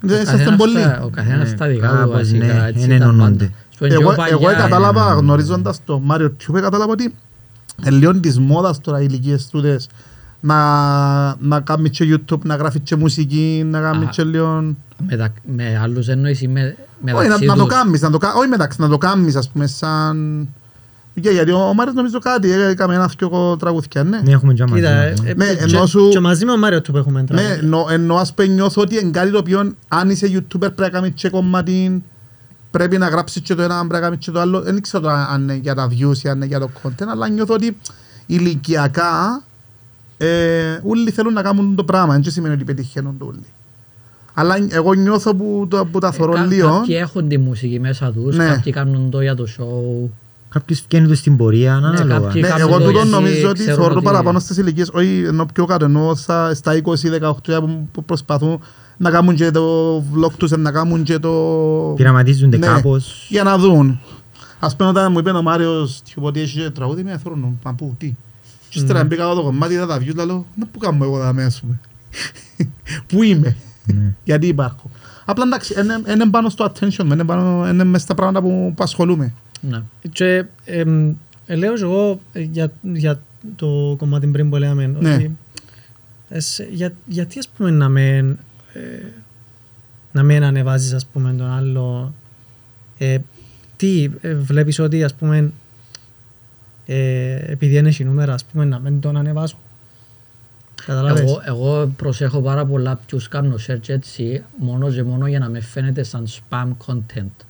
[SPEAKER 1] Δεν
[SPEAKER 2] Ο
[SPEAKER 1] είσαστε
[SPEAKER 2] καθένας
[SPEAKER 1] πολλοί.
[SPEAKER 2] τα- Ο καθένας
[SPEAKER 3] Ναι,
[SPEAKER 2] τα δικά του
[SPEAKER 3] κάπως,
[SPEAKER 2] βασικά.
[SPEAKER 3] ναι,
[SPEAKER 2] έτσι
[SPEAKER 3] είναι
[SPEAKER 2] ήταν
[SPEAKER 3] ενώνονται.
[SPEAKER 2] πάντα. Ας πούμε, και
[SPEAKER 1] Εγώ,
[SPEAKER 2] παλιά,
[SPEAKER 1] εγώ κατάλαβα
[SPEAKER 3] είναι-
[SPEAKER 1] γνωρίζοντας το Mario Tube κατάλαβα ότι είναι λίγο της μόδας τώρα οι ηλικίες τούτες να, να κάνει και YouTube, να γράφει και μουσική, να κάνει
[SPEAKER 2] Α,
[SPEAKER 1] και λίγο...
[SPEAKER 2] μετα- Με άλλους εννοείς ή με-
[SPEAKER 1] Όχι, να,
[SPEAKER 2] μεταξύ
[SPEAKER 1] να το
[SPEAKER 2] τους.
[SPEAKER 1] κάνεις, να το, κα- όχι μεταξύ, να το κάνεις ας πούμε σαν... Και γιατί ο, ο Μάριος νομίζω κάτι, ε, έκαμε ένας δυο τραγούδια, ναι.
[SPEAKER 3] Ναι, έχουμε και μαζί.
[SPEAKER 4] κοίτα, ε,
[SPEAKER 3] ναι.
[SPEAKER 4] ε,
[SPEAKER 1] Ναι,
[SPEAKER 4] και-
[SPEAKER 1] ενώ σου-
[SPEAKER 4] και μαζί με ο Μάριο του που έχουμε
[SPEAKER 1] Ναι,
[SPEAKER 4] τραγούδια.
[SPEAKER 1] εννο, εννοώ ας πούμε νιώθω ότι είναι κάτι το οποίο αν είσαι YouTuber πρέπει να κάνεις και κομμάτι, πρέπει να γράψεις και το ένα, πρέπει να κάνεις και το άλλο. Δεν ξέρω τώρα αν είναι για τα views ή αν είναι για το content, αλλά νιώθω ότι ηλικιακά ε, όλοι θέλουν να κάνουν το πράγμα, δεν σημαίνει ότι πετυχαίνουν το όλοι. Αλλά εγώ νιώθω που, το, που τα
[SPEAKER 2] Ε,
[SPEAKER 1] θωρώ
[SPEAKER 2] κα-
[SPEAKER 1] λίγο.
[SPEAKER 2] Κάποιοι έχουν τη μουσική μέσα τους,
[SPEAKER 1] Ναι.
[SPEAKER 2] κάποιοι κάνουν το για το show.
[SPEAKER 3] Κάποιος βγαίνει τους στην πορεία,
[SPEAKER 2] Ναι,
[SPEAKER 3] ανάλογα.
[SPEAKER 2] κάποιοι-
[SPEAKER 1] Ναι,
[SPEAKER 2] κάνουν
[SPEAKER 1] εγώ
[SPEAKER 2] το
[SPEAKER 1] τούτο
[SPEAKER 2] γιατί
[SPEAKER 1] νομίζω ότι
[SPEAKER 2] ξέρουν
[SPEAKER 1] θεωρώ
[SPEAKER 2] ότι-
[SPEAKER 1] παραπάνω στις ηλικίες, όχι ενώ πιο κάτω, ενώ στα, στα 20-18 που, που προσπαθούν να κάνουν και το vlog τους, να κάνουν και το...
[SPEAKER 3] Πειραματίζονται
[SPEAKER 1] Ναι,
[SPEAKER 3] κάπως.
[SPEAKER 1] Για να δουν. Ας πούμε όταν μου είπε ο Μάριος τύπου, ότι έχεις και τραγούδι, με θέλω να πού, τι. Και ύστερα μπήκα εδώ το κομμάτι, είδα τα views, λέω, να πού κάνω εγώ τα μέσα μου. Πού είμαι,
[SPEAKER 3] Ναι.
[SPEAKER 1] Γιατί υπάρχω. Απλά εντάξει, είναι- είναι πάνω στο attention, είναι πάνω- είναι μέσα στα πράγματα που, που ασχολούμαι.
[SPEAKER 2] Ναι.
[SPEAKER 4] Και εμ, ε, λέω και εγώ ε, για, για το κομμάτι πριν που λέμε
[SPEAKER 1] Ναι.
[SPEAKER 4] ότι εσ, για, γιατί ας πούμε να με ε, να μην ανεβάζεις ας πούμε τον άλλο ε, τι ε, βλέπεις ότι ας πούμε ε, επειδή είναι έχει νούμερα ας πούμε να μην τον ανεβάζω Καταλάβες
[SPEAKER 2] Εγώ, εγώ προσέχω πάρα πολλά ποιους κάνω search έτσι μόνο και μόνο για να με φαίνεται σαν spam content.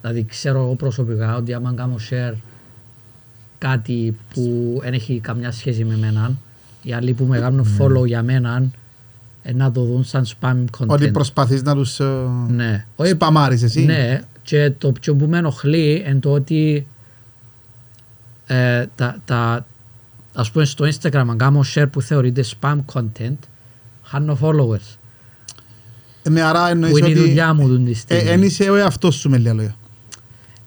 [SPEAKER 2] Δηλαδή ξέρω εγώ προσωπικά ότι άμα κάνω share κάτι που δεν έχει καμιά σχέση με μένα, οι άλλοι που με κάνουν follow για μένα ε, να το δουν σαν spam content.
[SPEAKER 1] Ότι προσπαθείς να τους ε,
[SPEAKER 2] Ναι. Όχι
[SPEAKER 1] σπαμάρεις εσύ.
[SPEAKER 2] ναι, και το πιο που με ενοχλεί είναι το ότι ε, τα, τα, ας πούμε στο Instagram αν κάνω share που θεωρείται spam content χάνω followers
[SPEAKER 1] Ναι, άρα εννοείς
[SPEAKER 2] που είναι η
[SPEAKER 1] ότι
[SPEAKER 2] δουλειά μου τον τη
[SPEAKER 1] ε,
[SPEAKER 2] στιγμή.
[SPEAKER 1] εν είσαι ο εαυτός σου με λίγα λόγια.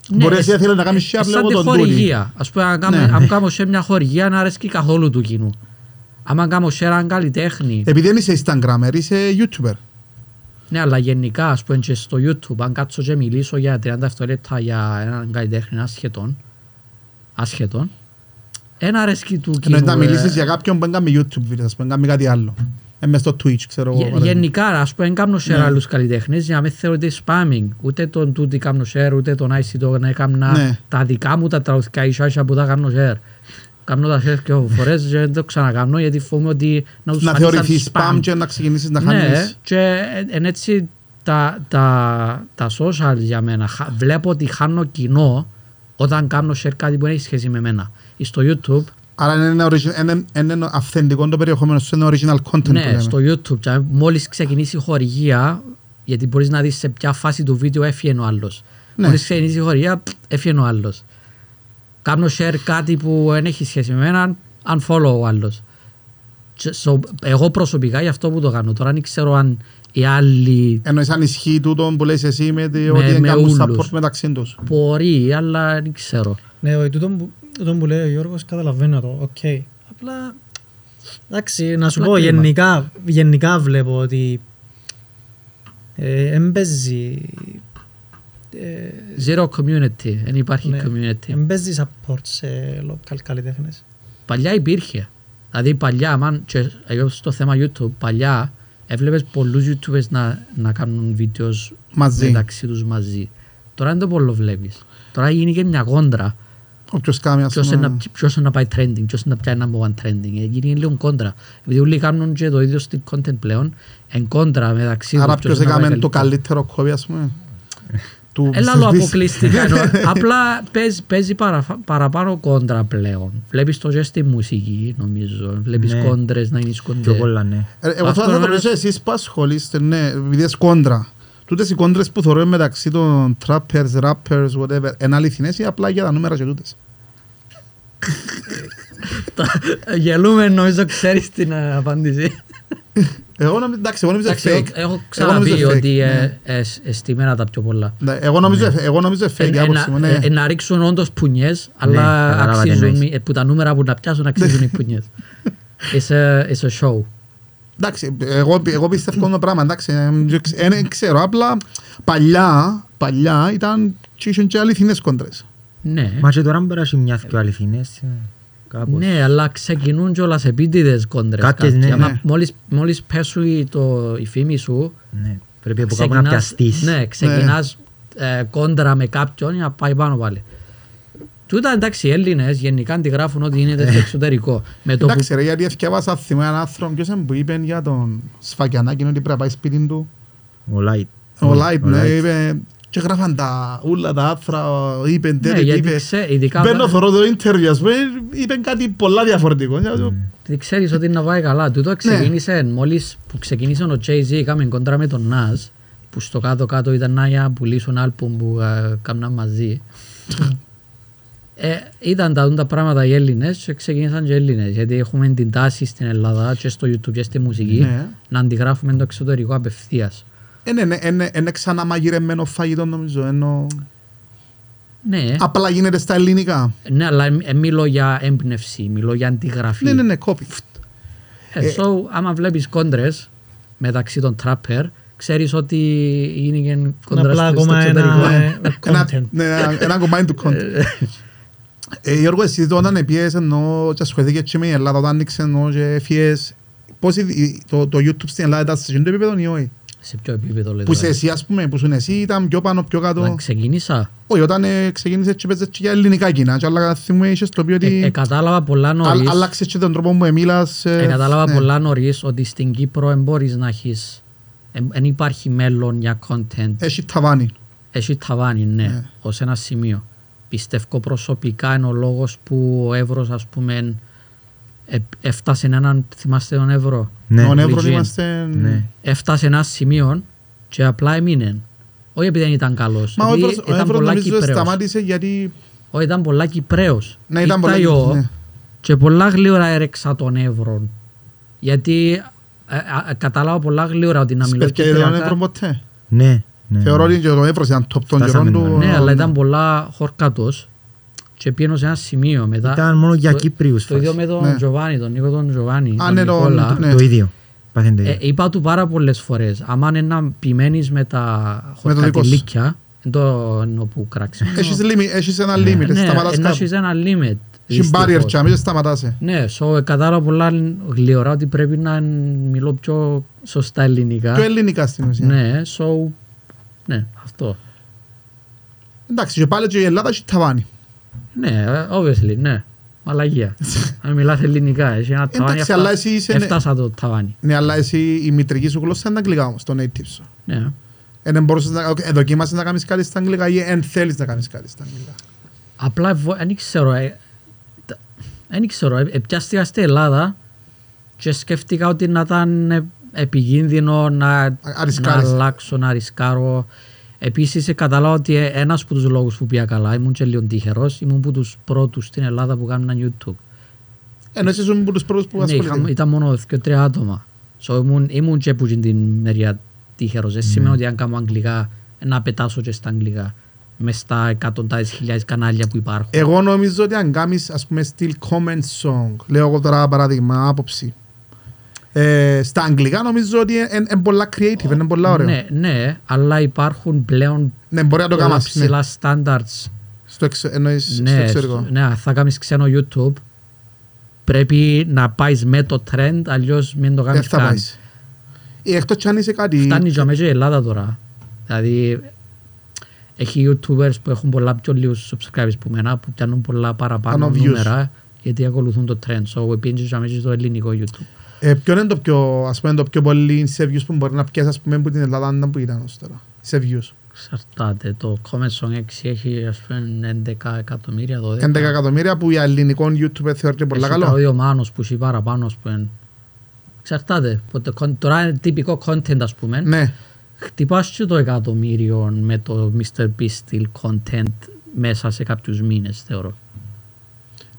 [SPEAKER 2] Ναι,
[SPEAKER 1] Μπορεί
[SPEAKER 2] ε,
[SPEAKER 1] εσύ θέλεις να κάνεις share
[SPEAKER 2] ε, σαν
[SPEAKER 1] λόγω
[SPEAKER 2] τη
[SPEAKER 1] των τούτοι.
[SPEAKER 2] χορηγία. Ας πούμε αν κάνω,
[SPEAKER 1] Ναι.
[SPEAKER 2] αν κάνω share μια χορηγία να αρέσκει καθόλου του κοινού. Άμα κάνω share αν καλλιτέχνη,
[SPEAKER 1] Επειδή δεν είσαι Instagrammer, είσαι YouTuber.
[SPEAKER 2] ναι αλλά γενικά ας πούμε και στο YouTube αν κάτσω και μιλήσω για 30 δευτερόλεπτα για έναν καλλιτέχνη άσχετον, άσχετον, ένα αρέσκει του κοινού.
[SPEAKER 1] Εννοείς να
[SPEAKER 2] ε,
[SPEAKER 1] μιλήσεις για κάποιον που δεν κάνει YouTube βίντεο, ας πούμε, κάνει κάτι άλλο. Ε, μες στο Twitch, ξέρω εγώ.
[SPEAKER 2] Γε-
[SPEAKER 1] παράδειγμα.
[SPEAKER 2] Γενικά, ας πούμε, δεν κάνω share
[SPEAKER 1] Ναι.
[SPEAKER 2] άλλους καλλιτέχνες για να μην θεωρείται spamming. Ούτε τον τούτη κάνω share, ούτε τον IC το να έκανα
[SPEAKER 1] Ναι.
[SPEAKER 2] τα δικά μου τα τραγουδικά ίσα ίσα που τα κάνω share. Κάνω τα share και φορές και δεν το ξανακάνω γιατί φοβούμαι ότι να τους
[SPEAKER 1] Να
[SPEAKER 2] φανεί σαν
[SPEAKER 1] θεωρηθείς spam και να ξεκινήσεις να
[SPEAKER 2] Ναι,
[SPEAKER 1] χάνεις.
[SPEAKER 2] και εν έτσι τα, τα, τα social για μένα χα- βλέπω ότι χάνω κοινό όταν κάνω share κάτι που δεν έχει σχέση με μένα. Στο YouTube
[SPEAKER 1] Άρα είναι ένα origin- είναι- είναι αυθεντικό το περιεχόμενο σου, είναι original content που
[SPEAKER 2] Ναι,
[SPEAKER 1] λέμε.
[SPEAKER 2] στο YouTube. Και μόλις ξεκινήσει η χορηγία, γιατί μπορείς να δεις σε ποια φάση του βίντεο έφυγε ο άλλος.
[SPEAKER 1] Ναι.
[SPEAKER 2] Μόλις ξεκινήσει η χορηγία, π, έφυγε ο άλλος. Κάνω share κάτι που δεν έχει σχέση με μένα, unfollow ο άλλος. Και so, εγώ προσωπικά γι' αυτό που το κάνω. Τώρα δεν ξέρω αν οι άλλοι
[SPEAKER 1] Εννοείς αν ισχύει τούτο που λες εσύ με, ότι δεν
[SPEAKER 2] με
[SPEAKER 1] κάνουν
[SPEAKER 2] ούλους.
[SPEAKER 1] support μεταξύ τους.
[SPEAKER 2] μπορεί, αλλά δεν ξέρω.
[SPEAKER 4] Ναι, όχι, τούτο που, τούτο που λέει ο Γιώργος καταλαβαίνω το, οκ. Απλά, εντάξει, να σου
[SPEAKER 2] Απλά
[SPEAKER 4] πω,
[SPEAKER 2] κρίμα.
[SPEAKER 4] γενικά, γενικά βλέπω ότι ε, εν παίζει ε,
[SPEAKER 2] Zero community, δεν υπάρχει
[SPEAKER 4] ναι,
[SPEAKER 2] community.
[SPEAKER 4] Εν παίζει support σε local καλλιτέχνες.
[SPEAKER 2] Παλιά υπήρχε. Δηλαδή παλιά, man, και εγώ στο θέμα YouTube, παλιά έβλεπες πολλούς YouTubers να, να κάνουν βίντεος
[SPEAKER 1] Μαζί.
[SPEAKER 2] μεταξύ τους μαζί. Τώρα δεν το πολύ βλέπεις. Τώρα γίνει και μια κόντρα.
[SPEAKER 1] Όποιος κάνει ας
[SPEAKER 2] Ποιος
[SPEAKER 1] πούμε...
[SPEAKER 2] είναι, ποιος είναι να πάει trending, ποιος είναι να πιάει number one trending. Ε, Γίνει λίγο κόντρα. Επειδή όλοι κάνουν και το ίδιο στυλ content πλέον, εν κόντρα μεταξύ
[SPEAKER 1] Άρα
[SPEAKER 2] τους,
[SPEAKER 1] ποιος
[SPEAKER 2] είναι να πάει
[SPEAKER 1] έκαμε το
[SPEAKER 2] καλύτερο.
[SPEAKER 1] καλύτερο κόβι ας πούμε; Του
[SPEAKER 2] Έλα άλλο
[SPEAKER 1] Mr. Beast.
[SPEAKER 2] αποκλειστικά. [laughs] εννοώ. Απλά παίζει, παίζει παρα, παραπάνω κόντρα πλέον. Βλέπεις το και στη μουσική νομίζω. Βλέπεις
[SPEAKER 3] Ναι.
[SPEAKER 2] κόντρες να είναι
[SPEAKER 3] Πιο
[SPEAKER 2] σκοντέ.
[SPEAKER 3] πολλά, ναι.
[SPEAKER 1] Ε, Εγώ
[SPEAKER 2] Αυτό
[SPEAKER 1] θα το
[SPEAKER 2] είναι
[SPEAKER 1] ρωτήσω
[SPEAKER 2] ένας-
[SPEAKER 1] εσείς που ασχολείστε, ναι, επειδή είσαι κόντρα. Τούτες οι κόντρες που θεωρώ μεταξύ των trappers, rappers, whatever, είναι αληθινές ή απλά για τα νούμερα και τούτες.
[SPEAKER 2] Γελούμε νομίζω ξέρεις την ε, απάντηση.
[SPEAKER 1] Εγώ νομίζω, εντάξει, εγώ νομίζω
[SPEAKER 2] Εντάξει,
[SPEAKER 1] fake.
[SPEAKER 2] εγώ- έχω
[SPEAKER 1] Εγώ νομίζω
[SPEAKER 2] ξαναπεί
[SPEAKER 1] fake,
[SPEAKER 2] ότι
[SPEAKER 1] ναι.
[SPEAKER 2] ε, ε, ε, στημένα τα πιο πολλά.
[SPEAKER 1] Ναι, Εγώ νομίζω, εγώ νομίζω fake
[SPEAKER 2] Ε,
[SPEAKER 1] η
[SPEAKER 2] ε,
[SPEAKER 1] άποψη μου,
[SPEAKER 2] να-
[SPEAKER 1] ναι.
[SPEAKER 2] ε, Να ρίξουν όντως πουνιές, αλλά
[SPEAKER 3] κατάλαβα τι
[SPEAKER 2] αξίζουν,
[SPEAKER 3] εννοείς.
[SPEAKER 2] ε, που τα νούμερα που να πιάσουν αξίζουν οι πουνιές. [laughs] It's a, it's a show.
[SPEAKER 1] Εντάξει, εγώ, εγώ πιστεύω το πράγμα, εντάξει, ε, δεν ξέρω, απλά παλιά, παλιά ήταν και είχαν και αληθινές κόντρες.
[SPEAKER 2] Ναι.
[SPEAKER 3] Μα και τώρα μπορεί να έχει μια δυο αληθινές, ε, κάπως.
[SPEAKER 2] Ναι, αλλά ξεκινούν κιόλας επίτηδες κόντρες.
[SPEAKER 3] Κάποιες,
[SPEAKER 2] κάποιοι.
[SPEAKER 3] ναι,
[SPEAKER 2] Άμα
[SPEAKER 1] ναι.
[SPEAKER 2] Μόλις, μόλις πέσουν το, η φήμη σου,
[SPEAKER 3] Ναι, Πρέπει από κάπου να πιαστείς.
[SPEAKER 2] ναι, ξεκινάς ε, κόντρα με κάποιον για να πάει πάνω πάλι. Τούτα εντάξει, οι Έλληνες γενικά αντιγράφουν ότι είναι στο εξωτερικό. Με το που
[SPEAKER 1] Εντάξει ρε, γιατί ευκαιρβάσα θυμώ έναν άνθρωπο, ποιος είναι που είπε για τον Σφακιανάκη, ότι πρέπει να πάει σπίτι του.
[SPEAKER 3] Ο Light.
[SPEAKER 1] Ο Λάιτ, ναι,
[SPEAKER 3] Light.
[SPEAKER 1] είπε, και γράφαν τα ούλα τα άθρα, είπε
[SPEAKER 2] Ναι,
[SPEAKER 1] τέτοιο, και
[SPEAKER 2] γιατί
[SPEAKER 1] είπε,
[SPEAKER 2] ξέ- ειδικά
[SPEAKER 1] μπαίνω
[SPEAKER 2] με-
[SPEAKER 1] θωρώ το interview, ας πούμε, είπε κάτι πολλά διαφορετικό. Και λέω,
[SPEAKER 2] Τι ξέρεις ότι να πάει καλά.
[SPEAKER 1] Ναι.
[SPEAKER 2] Τούτο ξεκίνησε μόλις που ξεκίνησε ο Jay-Z έκαμε κόντρα με τον Nas που στο κάτω-κάτω ήταν να για να πουλήσουν άλμπουμ που ε, κάμναν μαζί. Ε, ήταν τα, τα πράγματα οι Έλληνες και ξεκίνησαν και οι Έλληνες γιατί έχουμε την τάση στην Ελλάδα και στο YouTube και στη μουσική
[SPEAKER 1] Ναι.
[SPEAKER 2] να αντιγράφουμε το εξωτερικό απευθείας.
[SPEAKER 1] Είναι, είναι, είναι, είναι ξαναμαγειρεμένο φαγητό νομίζω, ενώ
[SPEAKER 2] Ναι,
[SPEAKER 1] απλά γίνεται στα ελληνικά.
[SPEAKER 2] ναι αλλά ε, ε, μιλώ για έμπνευση, μιλώ για αντιγραφή.
[SPEAKER 1] Ναι, ναι, ναι, copy.
[SPEAKER 2] Ε, so, άμα βλέπεις κόντρες μεταξύ των τράπερ, ξέρεις ότι είναι και
[SPEAKER 4] Είναι
[SPEAKER 2] κόντρα
[SPEAKER 4] απλά
[SPEAKER 2] στο, στο
[SPEAKER 4] ακόμα
[SPEAKER 2] εξωτερικό.
[SPEAKER 4] ένα ε,
[SPEAKER 1] Ένα,
[SPEAKER 4] content.
[SPEAKER 1] ναι, ένα, ένα κομμάτι του content. [laughs] ε, Γιώργο, εσύ όταν πιέσαι ενώ και ασχοληθήκες και με η Ελλάδα, όταν άνοιξε ενώ και φύγες, πώς η- η- το, το YouTube στην Ελλάδα ήταν σε εκείνο το επίπεδο ή όχι;
[SPEAKER 2] Σε ποιο επίπεδο λέτε.
[SPEAKER 1] Που είσαι
[SPEAKER 2] τώρα.
[SPEAKER 1] εσύ ας πούμε, που ήσουν εσύ ήταν πιο πάνω, πιο
[SPEAKER 2] Όταν
[SPEAKER 1] κάτω.
[SPEAKER 2] ξεκίνησα,
[SPEAKER 1] Όχι, όταν ε, ξεκίνησες και παίζες και για ελληνικά κοινά και άλλα θυμούμε είχες το οποίο
[SPEAKER 2] ε, ε,
[SPEAKER 1] ότι
[SPEAKER 2] κατάλαβα πολλά νωρίς,
[SPEAKER 1] άλλ- άλλαξες και τον τρόπο που μιλάς.
[SPEAKER 2] ε,
[SPEAKER 1] ε,
[SPEAKER 2] κατάλαβα
[SPEAKER 1] ναι.
[SPEAKER 2] πολλά νωρίς ότι στην Κύπρο δεν μπορείς να έχεις, δεν υπάρχει μέλλον για content.
[SPEAKER 1] Έχει ταβάνι.
[SPEAKER 2] Έχει ταβάνι, ναι,
[SPEAKER 1] Ναι.
[SPEAKER 2] ως ένα σημείο. Πιστεύω προσωπικά είναι ο λόγος που ο Εύρος, ας πούμε, ε, έφτασε έναν, θυμάστε τον Εύρο,
[SPEAKER 3] Ναι.
[SPEAKER 1] Ο Νεύρος
[SPEAKER 2] Legend.
[SPEAKER 1] είμαστε...
[SPEAKER 3] Ναι.
[SPEAKER 2] έφτασε ένας σημείο και απλά έμεινε. Όχι επειδή δεν ήταν καλός,
[SPEAKER 1] Μα ο
[SPEAKER 2] επειδή
[SPEAKER 1] Εύρος- ο
[SPEAKER 2] ήταν
[SPEAKER 1] Εύρος
[SPEAKER 2] πολλά
[SPEAKER 1] νομίζω
[SPEAKER 2] Κυπρέος.
[SPEAKER 1] σταμάτησε γιατί...
[SPEAKER 2] Όχι, ήταν πολλά Κυπρέος.
[SPEAKER 1] Ναι, ήταν
[SPEAKER 2] Ήρθα
[SPEAKER 1] πολλά...
[SPEAKER 2] εγώ
[SPEAKER 1] ναι.
[SPEAKER 2] Και πολλά γλύωρα έρεξα τον Εύρο. Γιατί ε, ε, κατάλαβα πολλά γλύωρα ότι να μιλώ
[SPEAKER 1] Σπέρκια τον Εύρο
[SPEAKER 2] κυπριακά.
[SPEAKER 1] ποτέ.
[SPEAKER 3] Ναι. Ναι.
[SPEAKER 1] Θεωρώ ότι και ο Εύρος ήταν top των
[SPEAKER 3] Φτάσαμε
[SPEAKER 1] καιρών του.
[SPEAKER 3] τώρα.
[SPEAKER 2] Ναι, αλλά ήταν πολλά χορκάτος και πήγαινε σε ένα σημείο μετά.
[SPEAKER 3] Ήταν μόνο για
[SPEAKER 2] το-
[SPEAKER 3] Κύπριους
[SPEAKER 2] Το ίδιο
[SPEAKER 3] φάση.
[SPEAKER 2] με τον
[SPEAKER 1] Ναι.
[SPEAKER 2] Τζοβάνι, τον Νίκο τον Τζοβάνι,
[SPEAKER 1] Α,
[SPEAKER 2] τον
[SPEAKER 1] ναι, τον-
[SPEAKER 2] Νικόλα.
[SPEAKER 1] ναι.
[SPEAKER 3] Το ίδιο. Πάθεν το
[SPEAKER 2] Ε,
[SPEAKER 3] ίδιο.
[SPEAKER 2] είπα του πάρα πολλές φορές, άμα είναι να επιμένεις με τα
[SPEAKER 1] Με το δικό σου.
[SPEAKER 2] χορκατηλίκια, δεν το εννοώ που κράξιμο. [laughs]
[SPEAKER 1] Έχεις limit- Έχεις ένα limit,
[SPEAKER 2] Ναι,
[SPEAKER 1] σταματάς
[SPEAKER 2] ενώ
[SPEAKER 1] κάπου.
[SPEAKER 2] έχεις ένα limit.
[SPEAKER 1] Έχεις barrier
[SPEAKER 2] δυστυχώς.
[SPEAKER 1] και αμέσως σταματάσαι.
[SPEAKER 2] Ναι, so, ε, κατάλαβα πολλά γλυόρα ότι πρέπει να μιλώ πιο σωστά ελληνικά.
[SPEAKER 1] Πιο ελληνικά στην ουσία.
[SPEAKER 2] Ναι, so, ναι, αυτό.
[SPEAKER 1] Εντάξει, και πάλι και η Ελλάδα έχει ταβάνι.
[SPEAKER 2] Ναι, ε, obviously, ναι. Μαλαγία. [laughs] Αν μιλάς ελληνικά, έχει ένα ταβάνι.
[SPEAKER 1] Εντάξει,
[SPEAKER 2] έφτα-
[SPEAKER 1] αλλά εσύ είσαι-
[SPEAKER 2] Έφτασα το ταβάνι.
[SPEAKER 1] Ναι, αλλά εσύ η μητρική σου γλώσσα είναι τα αγγλικά όμως, το native σου.
[SPEAKER 2] Ναι.
[SPEAKER 1] Ε, δεν μπορούσες να, ε, δοκίμασες να κάνεις κάτι στα αγγλικά ή εν θέλεις να κάνεις κάτι στα αγγλικά;
[SPEAKER 2] Απλά δεν ξέρω. ε, τα- Δεν ξέρω. ε, ε, Πιάστηκα στην Ελλάδα και σκέφτηκα ότι να ήταν ε, επικίνδυνο να, να
[SPEAKER 1] αρισκάρεις.
[SPEAKER 2] αλλάξω, να ρισκάρω. Επίσης κατάλαβα ότι ε, ένας από τους λόγους που πήγα καλά, ήμουν και λίγο τυχερός, ήμουν από τους πρώτους στην Ελλάδα που κάνουν YouTube.
[SPEAKER 1] Ενώ εσύ ήσουν από τους πρώτους που
[SPEAKER 2] Ναι,
[SPEAKER 1] ασχολήθηκαν.
[SPEAKER 2] είχα, ήταν μόνο δύο-τρία άτομα. So, ήμουν, ήμουν και που την μεριά τυχερός. Δεν σημαίνει ότι αν κάνω αγγλικά, να πετάσω και στα αγγλικά. Μες στα εκατοντάδες χιλιάδες κανάλια που υπάρχουν.
[SPEAKER 1] Εγώ νομίζω ότι αν κάνεις ας πούμε στυλ comment song, λέω εγώ τώρα παράδειγμα, άποψη, Ε, στα αγγλικά νομίζω ότι είναι πολλά creative, είναι πολλά ωραίο.
[SPEAKER 2] Ναι, ναι, αλλά υπάρχουν πλέον
[SPEAKER 1] Ναι, μπορεί να το
[SPEAKER 2] πολλά
[SPEAKER 1] κάνεις. Ναι.
[SPEAKER 2] ψηλά standards.
[SPEAKER 1] Στο, εξω, εννοείς, στο
[SPEAKER 2] Ναι,
[SPEAKER 1] εξωτερικό.
[SPEAKER 2] στο- ναι, θα κάνεις ξένο YouTube πρέπει να πάεις με το trend, αλλιώς μην το
[SPEAKER 1] Δεν
[SPEAKER 2] κάνεις
[SPEAKER 1] θα
[SPEAKER 2] καν.
[SPEAKER 1] πάεις. Ε, Εκτός κι αν είσαι κάτι...
[SPEAKER 2] Φτάνει για μέσα η Ελλάδα τώρα. Δηλαδή, έχει YouTubers που έχουν πολλά πιο λίγους subscribers που μένα, που πιάνουν πολλά παραπάνω
[SPEAKER 1] Πάνω views.
[SPEAKER 2] νούμερα, γιατί ακολουθούν το trend. So, πήγαινε για μέσα στο ελληνικό YouTube.
[SPEAKER 1] Ε, ποιο είναι το πιο, ας πούμε, το πιο πολύ σε views που μπορεί να πιάσει, ας πούμε, που την Ελλάδα αν που ήταν ως τώρα. Σε views;
[SPEAKER 2] Εξαρτάται. Το Comment Song 6 έχει, ας πούμε, 11 εκατομμύρια, 12.
[SPEAKER 1] 11 εκατομμύρια που για ελληνικό YouTube θεωρείται πολύ
[SPEAKER 2] Έχει
[SPEAKER 1] καλό.
[SPEAKER 2] τραγούδι ο Μάνος που έχει παραπάνω, ας πούμε. Εξαρτάται. Πότε, κον- τώρα είναι τυπικό content, ας πούμε.
[SPEAKER 1] Ναι.
[SPEAKER 2] Χτυπάς και το εκατομμύριο με το Mr. Beast style content μέσα σε κάποιους μήνες, θεωρώ.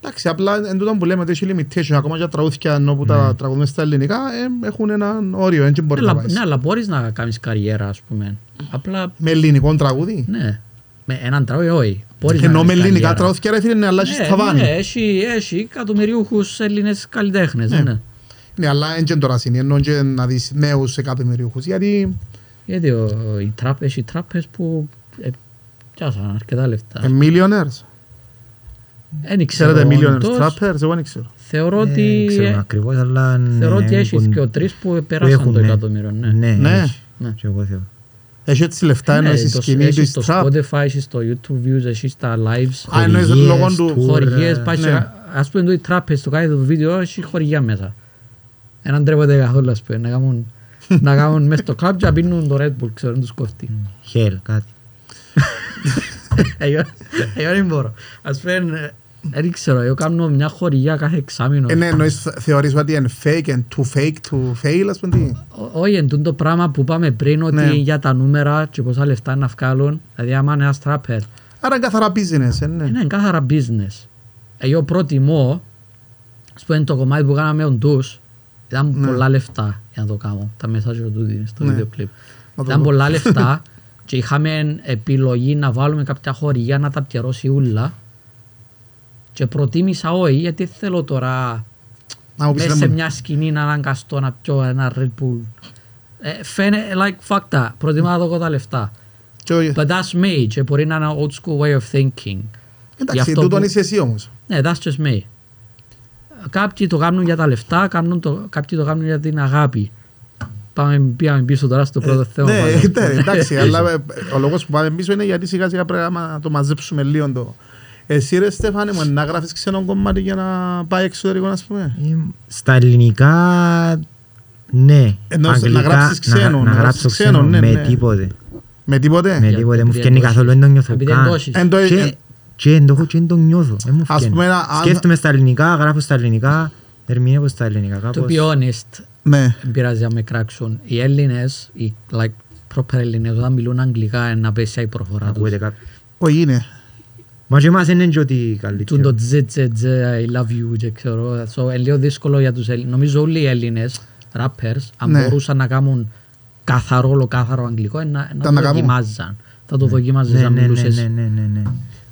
[SPEAKER 1] Εντάξει, απλά εν τούτο που λέμε ότι έχει limitation, ακόμα και τα τραγούδια ενώ που τα τραγουδούμε στα ελληνικά ε, έχουν ένα όριο, έτσι μπορεί να
[SPEAKER 2] Αλλά,
[SPEAKER 1] πάει.
[SPEAKER 2] ναι, αλλά μπορείς να κάνεις καριέρα, ας πούμε. Απλά,
[SPEAKER 1] Με ελληνικό τραγούδι;
[SPEAKER 2] ναι. Με έναν τραγούδι, όχι. Μπορείς να
[SPEAKER 1] Ενώ με
[SPEAKER 2] κάνεις
[SPEAKER 1] ελληνικά
[SPEAKER 2] καριέρα.
[SPEAKER 1] τραγούδια ρε φίλε, ναι, αλλά έχεις
[SPEAKER 2] Ναι,
[SPEAKER 1] ταβάνι.
[SPEAKER 2] ναι, έχει, έχει εκατομμυριούχους Έλληνες καλλιτέχνες.
[SPEAKER 1] Ναι.
[SPEAKER 2] Ναι.
[SPEAKER 1] Ναι, αλλά έτσι τώρα είναι, ενώ και να δεις νέους εκατομμυριούχους, γιατί
[SPEAKER 2] Γιατί ο, οι τράπ, έχει τράπες που ε, πιάσαν αρκετά λεφτά.
[SPEAKER 1] ε, millionaires.
[SPEAKER 2] Δεν ξέρω
[SPEAKER 1] Ξέρετε millionaires
[SPEAKER 2] όντως.
[SPEAKER 1] trappers, εγώ δεν ξέρω.
[SPEAKER 2] Θεωρώ
[SPEAKER 3] Δεν
[SPEAKER 2] ότι,
[SPEAKER 3] ξέρω ακριβώς, αλλά
[SPEAKER 2] θεωρώ
[SPEAKER 3] ναι,
[SPEAKER 2] ότι έχει
[SPEAKER 3] έχουν-
[SPEAKER 2] και ο τρεις που
[SPEAKER 3] που
[SPEAKER 2] περάσαν
[SPEAKER 3] έχουν,
[SPEAKER 2] το
[SPEAKER 3] ναι.
[SPEAKER 2] εκατομμύριο. Ναι.
[SPEAKER 3] Ναι,
[SPEAKER 1] Ναι.
[SPEAKER 3] έχει.
[SPEAKER 2] Ναι.
[SPEAKER 3] Και εγώ θεωρώ.
[SPEAKER 1] Έχει έτσι λεφτά, ενώ
[SPEAKER 2] Ναι,
[SPEAKER 1] η
[SPEAKER 2] το-
[SPEAKER 1] σκηνή
[SPEAKER 2] έχεις
[SPEAKER 1] της
[SPEAKER 2] στο
[SPEAKER 1] trap.
[SPEAKER 2] Spotify, έχεις στο YouTube views, έχεις στα lives.
[SPEAKER 1] Α, εννοείς
[SPEAKER 3] Χορηγίες,
[SPEAKER 1] λόγω του...
[SPEAKER 3] tour,
[SPEAKER 2] Χορηγίες,
[SPEAKER 3] ε,
[SPEAKER 2] πάει
[SPEAKER 1] ναι.
[SPEAKER 2] σε- ας πούμε το οι τράπεζ στο κάθε το βίντεο έχει χορηγία μέσα. Έναν τρέπονται καθόλου ας πούμε, να κάνουν, [laughs] να κάνουν μέσα στο κλαμπ και να πίνουν το Red Bull, ξέρω, να τους κόφτει.
[SPEAKER 3] Hell, κάτι. [laughs]
[SPEAKER 2] Εγώ εγώ δεν μπορώ. Ας πούμε, ε, δεν ξέρω, εγώ κάνω μια χορηγία κάθε εξάμηνο.
[SPEAKER 1] Ε, ναι, εννοείς, θεωρείς ότι είναι fake and too fake to fail, ας πούμε τι;
[SPEAKER 2] Ω- Όχι, εν τούτο πράγμα που είπαμε πριν ότι
[SPEAKER 1] Ναι.
[SPEAKER 2] για τα νούμερα και πόσα λεφτά να βγάλουν, δηλαδή άμα είναι ένας τράπερ,
[SPEAKER 1] Άρα είναι καθαρά business, ε, ναι.
[SPEAKER 2] είναι καθαρά business. Εγώ προτιμώ, ας πούμε το κομμάτι που κάναμε on τους, ήταν
[SPEAKER 1] Ναι.
[SPEAKER 2] πολλά λεφτά για να το κάνω, τα message του στο
[SPEAKER 1] Ναι.
[SPEAKER 2] βίντεο κλιπ.
[SPEAKER 1] Να το
[SPEAKER 2] Ήταν
[SPEAKER 1] δω.
[SPEAKER 2] πολλά λεφτά [laughs] και είχαμε επιλογή να βάλουμε κάποια χορηγία να τα πιερώσει ούλα και προτίμησα όχι γιατί θέλω τώρα
[SPEAKER 1] Να μου πεις,
[SPEAKER 2] μέσα
[SPEAKER 1] ρε
[SPEAKER 2] σε
[SPEAKER 1] μου.
[SPEAKER 2] μια σκηνή να αναγκαστώ να πιω ένα Red Bull. Ε, φαίνεται like fuck that, προτιμά να δω εγώ τα λεφτά.
[SPEAKER 1] Και ο-
[SPEAKER 2] But that's me και μπορεί να είναι ένα old school way of thinking. Γι'
[SPEAKER 1] Εντάξει,
[SPEAKER 2] αυτό
[SPEAKER 1] τούτον
[SPEAKER 2] που-
[SPEAKER 1] είσαι εσύ όμως.
[SPEAKER 2] Ναι, that's just me. Κάποιοι το κάνουν για τα λεφτά, κάνουν το, κάποιοι το κάνουν για την αγάπη. Πάμε, πήγαμε πίσω τώρα στο πρώτο θέμα.
[SPEAKER 1] Ναι,
[SPEAKER 2] πάλι.
[SPEAKER 1] ναι, [laughs] εντάξει, [laughs] αλλά ε, ο λόγος που πάμε πίσω είναι γιατί σιγά σιγά πρέπει να το μαζέψουμε λίγο το. Εσύ ρε Στέφανε μου, να γράφεις ξένο κομμάτι για να πάει εξωτερικό, ας πούμε;
[SPEAKER 3] Ε, Στα ελληνικά, ναι.
[SPEAKER 1] Ενώ να
[SPEAKER 3] Αγγλικά,
[SPEAKER 1] γράψεις ξένο,
[SPEAKER 3] να,
[SPEAKER 1] να
[SPEAKER 3] να
[SPEAKER 1] γράψεις
[SPEAKER 3] γράψω
[SPEAKER 1] ξένο,
[SPEAKER 3] ξένο,
[SPEAKER 1] ναι,
[SPEAKER 3] με
[SPEAKER 1] ναι.
[SPEAKER 3] τίποτε.
[SPEAKER 1] Με τίποτε;
[SPEAKER 3] Με
[SPEAKER 2] Για-
[SPEAKER 3] τίποτε, μου
[SPEAKER 2] επειδή
[SPEAKER 3] φτιάχνει
[SPEAKER 2] εντός
[SPEAKER 3] καθόλου,
[SPEAKER 2] έχεις.
[SPEAKER 3] δεν το νιώθω
[SPEAKER 2] Επειδή
[SPEAKER 3] καν.
[SPEAKER 2] εντός έχεις.
[SPEAKER 1] Εν το-
[SPEAKER 3] Και,
[SPEAKER 1] εν-
[SPEAKER 3] και εν το έχω και δεν το νιώθω, δεν μου
[SPEAKER 1] Ας
[SPEAKER 3] φτιάχνει.
[SPEAKER 1] πούμε, αν-
[SPEAKER 3] Σκέφτομαι στα ελληνικά, γράφω στα ελληνικά, ερμηνεύω στα ελληνικά.
[SPEAKER 2] To
[SPEAKER 3] Κάπως,
[SPEAKER 2] be honest,
[SPEAKER 1] Ναι.
[SPEAKER 2] δεν πειράζει να με κράξουν. Οι Έλληνες, οι like, proper Έλληνες, όταν μιλούν αγγλικά είναι απέσια η προφορά τους.
[SPEAKER 3] ακούγεται κάποιος.
[SPEAKER 1] Όχι είναι.
[SPEAKER 3] Μα και εμάς δεν είναι και ότι
[SPEAKER 2] Τούν
[SPEAKER 3] καλύτερο.
[SPEAKER 2] το τζε τζε τζε, I love you και ξέρω. So, είναι λίγο δύσκολο για τους Έλληνες. Νομίζω όλοι οι Έλληνες rappers, αν
[SPEAKER 1] Ναι.
[SPEAKER 2] μπορούσαν να κάνουν καθαρό, ολοκάθαρο αγγλικό, ε, να,
[SPEAKER 1] Τα
[SPEAKER 2] να
[SPEAKER 1] να
[SPEAKER 2] το
[SPEAKER 1] κάνουν.
[SPEAKER 2] δοκιμάζαν. Θα το δοκιμάζεις
[SPEAKER 3] Ναι,
[SPEAKER 2] να
[SPEAKER 3] ναι, ναι,
[SPEAKER 2] μιλούσες.
[SPEAKER 3] ναι, ναι, ναι, ναι.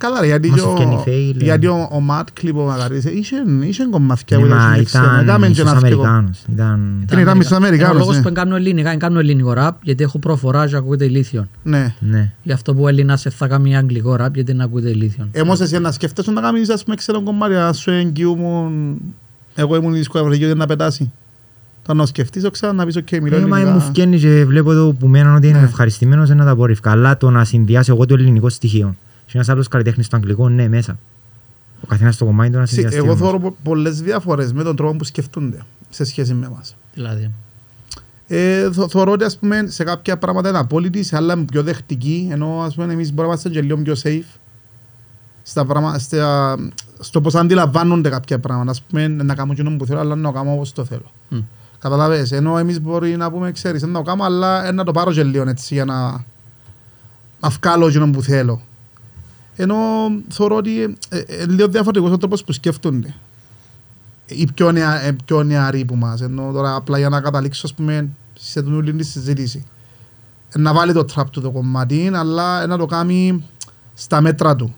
[SPEAKER 1] Καλά ρε, γιατί
[SPEAKER 3] Μας
[SPEAKER 1] και ο-
[SPEAKER 3] ευκαινεί fail,
[SPEAKER 1] γιατί
[SPEAKER 3] ε.
[SPEAKER 1] ο- ο Ματ Κλίπο Μακαρίς είχε είχε κομμάτια
[SPEAKER 3] Ναι,
[SPEAKER 1] που
[SPEAKER 3] μα
[SPEAKER 1] είχε ξένα.
[SPEAKER 3] ήταν
[SPEAKER 1] Έκαμε και
[SPEAKER 3] μισός
[SPEAKER 1] ένα αυκαιρό.
[SPEAKER 3] Αμερικάνος. Ήταν...
[SPEAKER 1] Ήταν- ήταν μισός Αμερικάνος,
[SPEAKER 2] Ο λόγος
[SPEAKER 1] ναι.
[SPEAKER 2] που κάνω ελληνικά, δεν κάνω ελληνικό rap, γιατί έχω προφορά και ακούγεται ηλίθιον.
[SPEAKER 1] Ναι.
[SPEAKER 3] Ναι.
[SPEAKER 2] Γι' αυτό που ο Έλληνας θα κάνει αγγλικό rap, γιατί δεν ακούγεται ηλίθιον.
[SPEAKER 1] Όμως εσύ να σκέφτεσαι να κάνεις ας πούμε ξένο κομμάτι, να σου εγγυούμουν εγώ ήμουν η δισκογραφική ότι να πετάσει. Το να σκεφτείς, το ξανά να πεις οκ, μιλώ
[SPEAKER 3] Ε, μα μου
[SPEAKER 1] ελληνικά.
[SPEAKER 3] φκένει και βλέπω το που μένω ότι είναι
[SPEAKER 1] Ναι.
[SPEAKER 3] ευχαριστημένος να τα απορριφκα. Αλλά το να συνδυάσω εγώ το ελληνικό στοιχείο και ένας άλλος καλλιτέχνης στο αγγλικό, ναι, μέσα. Ο καθένας στο κομμάτι του να
[SPEAKER 1] Σι-
[SPEAKER 3] συνδυαστεί.
[SPEAKER 1] Εγώ
[SPEAKER 3] όμως.
[SPEAKER 1] θεωρώ πο- πολλές διαφορές με τον τρόπο που σκεφτούνται σε σχέση με εμάς.
[SPEAKER 2] Δηλαδή.
[SPEAKER 1] Ε, θω- θεωρώ ότι ας πούμε, σε κάποια πράγματα είναι απόλυτη, σε άλλα είναι πιο δεχτική, ενώ ας πούμε, εμείς μπορούμε να είμαστε και λίγο πιο safe στα πράγμα, στα, στο πώς αντιλαμβάνονται κάποια πράγματα. Ας πούμε, να κάνω εκείνο που θέλω, αλλά να το κάνω όπως το θέλω.
[SPEAKER 2] Μμ.
[SPEAKER 1] Καταλαβες, ενώ εμείς μπορεί να πούμε, ξέρεις, να το κάνω, αλλά ε, να το πάρω και λίγο έτσι για να, να βγάλω εκείνο που θέλω. Ενώ θεωρώ ότι ε, ε, ε, λίγο διαφορετικός ο τρόπος που σκέφτονται. Οι πιο, νεα, ε, πιο νεαροί που μας. Ενώ τώρα απλά για να καταλήξω, ας πούμε, σε την όλη τη συζήτηση. Ε, Να βάλει το τραπ του το κομμάτι, αλλά ε, να το κάνει στα μέτρα του.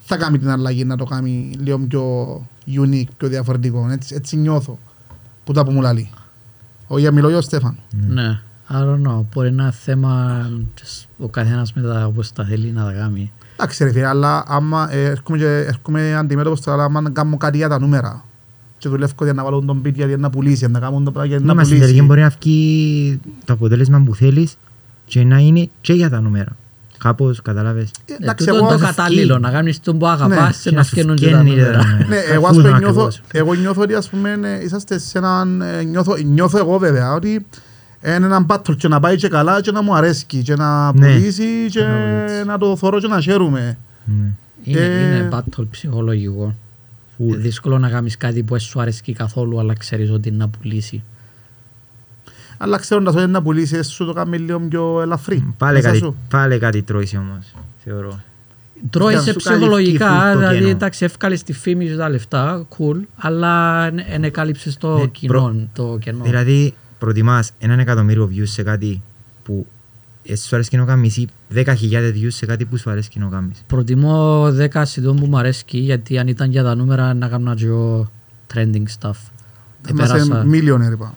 [SPEAKER 1] Θα κάνει την αλλαγή να το κάνει λίγο πιο unique, πιο διαφορετικό. Έτσι, έτσι νιώθω που τα που μου λαλεί. Όχι, μιλώ για ο Στέφανο.
[SPEAKER 2] Ναι. I don't know. Μπορεί να είναι θέμα just ο καθένας με τα όπως τα θέλει να τα κάνει.
[SPEAKER 1] Εντάξει ρε φίλε, αλλά άμα ε, έρχομαι, και, έρχομαι αντιμέτωπος τώρα, άμα να κάνω κάτι για τα νούμερα και δουλεύω για να βάλω τον beat για να πουλήσει, για να κάνω το πράγμα για να
[SPEAKER 3] Ναι, μα στην τελική
[SPEAKER 1] πουλήσει.
[SPEAKER 3] μπορεί να βγει το αποτέλεσμα που θέλεις και να είναι και για τα νούμερα. Κάπως, καταλάβες.
[SPEAKER 1] Ε,
[SPEAKER 2] Ε,
[SPEAKER 1] Εντάξει,
[SPEAKER 2] τούτο
[SPEAKER 1] εγώ...
[SPEAKER 2] είναι το
[SPEAKER 3] θα
[SPEAKER 2] κατάλληλο,
[SPEAKER 3] φκεί.
[SPEAKER 2] να κάνεις τον που
[SPEAKER 1] Ναι,
[SPEAKER 2] αγαπάς και
[SPEAKER 3] και
[SPEAKER 2] να
[SPEAKER 3] σου
[SPEAKER 2] φκένουν και τα
[SPEAKER 3] φκένει τα
[SPEAKER 2] νούμερα.
[SPEAKER 3] νούμερα.
[SPEAKER 1] Ναι,
[SPEAKER 3] Ε,
[SPEAKER 1] εγώ, ας
[SPEAKER 3] αφού
[SPEAKER 1] πούμε,
[SPEAKER 3] είναι
[SPEAKER 1] νιώθω,
[SPEAKER 3] ακριβώς.
[SPEAKER 1] εγώ νιώθω ότι ας πούμε ε, είσαστε σε έναν, ε, νιώθω, νιώθω εγώ βέβαια ότι είναι έναν battle και να πάει και καλά και να μου αρέσκει και να
[SPEAKER 3] Ναι.
[SPEAKER 1] πουλήσει και
[SPEAKER 3] Μπράβο, έτσι.
[SPEAKER 1] να το θωρώ και να χαίρομαι.
[SPEAKER 3] Ναι.
[SPEAKER 2] Είναι,
[SPEAKER 1] Ε,
[SPEAKER 2] είναι battle ψυχολογικό. Είναι δύσκολο να κάνεις κάτι που δεν σου αρέσει καθόλου αλλά ξέρεις ότι είναι να πουλήσει.
[SPEAKER 1] Αλλά ξέροντας ότι είναι να πουλήσεις σου το κάνει λίγο πιο ελαφρύ.
[SPEAKER 3] Πάλι
[SPEAKER 1] μέσα
[SPEAKER 3] κάτι,
[SPEAKER 1] σου.
[SPEAKER 3] πάλι κάτι τρώεις όμως, θεωρώ.
[SPEAKER 2] Τρώει
[SPEAKER 1] Για
[SPEAKER 2] σε
[SPEAKER 1] να σου
[SPEAKER 2] ψυχολογικά,
[SPEAKER 3] καλυφθεί το
[SPEAKER 2] δηλαδή
[SPEAKER 3] κενό.
[SPEAKER 2] εντάξει εύκαλες τη φήμη σου τα λεφτά, cool, αλλά δεν εκάλυψες το
[SPEAKER 3] Ναι,
[SPEAKER 2] κοινό, το κενό.
[SPEAKER 3] Δηλαδή, προτιμάς έναν εκατομμύριο views σε κάτι που ε, σου αρέσει να κάνεις ή 10.000 views σε κάτι που σου αρέσει να κάνεις;
[SPEAKER 2] Προτιμώ 10 συντών που μου αρέσει γιατί αν ήταν για τα νούμερα να κάνω και εγώ trending stuff.
[SPEAKER 1] Να είσαι
[SPEAKER 2] Επέρασα-
[SPEAKER 1] millionaire είπαμε.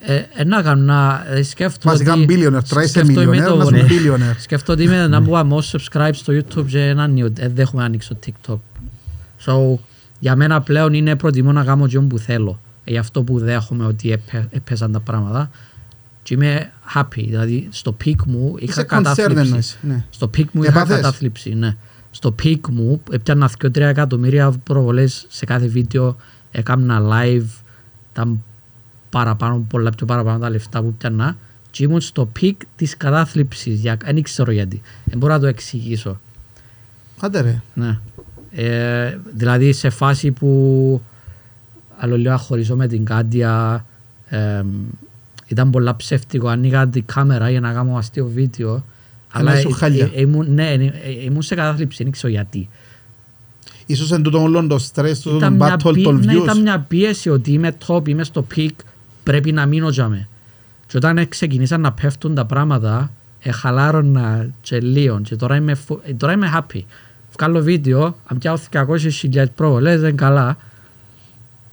[SPEAKER 2] Ε, ε, να κάνω να ε, σκέφτομαι
[SPEAKER 1] Βασικά
[SPEAKER 2] ότι-
[SPEAKER 1] billionaire, τώρα είσαι
[SPEAKER 2] σκέφτομαι με
[SPEAKER 1] millionaire,
[SPEAKER 2] το-
[SPEAKER 1] να είσαι
[SPEAKER 2] ναι.
[SPEAKER 1] billionaire.
[SPEAKER 2] Σκέφτομαι ότι είμαι να μπω most subscribe στο YouTube και έναν νιου- ε, δεν έχουμε ανοίξει το TikTok. So, για μένα πλέον είναι προτιμώ να κάνω και που θέλω. Ε, Γι' αυτό που δέχομαι ότι έπε- έπαιζαν τα πράγματα. Και είμαι happy. Δηλαδή στο peak μου είχα
[SPEAKER 1] Είσαι concerned
[SPEAKER 2] κατάθλιψη.
[SPEAKER 1] εννοείς, ναι.
[SPEAKER 2] Στο peak μου είχα
[SPEAKER 1] Έπαθες;
[SPEAKER 2] κατάθλιψη, ναι. Στο peak μου έπιανα 2-3 εκατομμύρια προβολές σε κάθε βίντεο. Έκανα live. Ήταν παραπάνω, πολλά πιο παραπάνω τα λεφτά που πιανα. Και ήμουν στο peak της κατάθλιψης. Για... Δεν ξέρω γιατί. Δεν μπορώ να το εξηγήσω.
[SPEAKER 1] Άντε ρε.
[SPEAKER 2] Ναι. Ε, δηλαδή σε φάση που άλλο λέω να χωρίσω με την Κάντια ε, ήταν πολλά ψεύτικο. Ανοίγα την κάμερα για να κάνω αστείο βίντεο.
[SPEAKER 1] Αλλά ήσουν
[SPEAKER 2] ε,
[SPEAKER 1] χάλια.
[SPEAKER 2] ε, ήμουν, ναι, ε, ε, ήμουν σε κατάθλιψη, δεν ξέρω γιατί.
[SPEAKER 1] Ίσως εν τούτο όλο το στρες, το
[SPEAKER 2] Ήταν μια,
[SPEAKER 1] battle
[SPEAKER 2] πί-
[SPEAKER 1] των
[SPEAKER 2] ναι, ήταν
[SPEAKER 1] views.
[SPEAKER 2] μια πίεση ότι είμαι top, είμαι στο peak, πρέπει να μείνω για με. Και όταν ξεκινήσαν να πέφτουν τα πράγματα, ε, χαλάρωνα και λίγο και τώρα είμαι, φου- ε, τώρα είμαι happy. Βγάλω βίντεο, αν πιάω 200.000 προβολές, δεν καλά.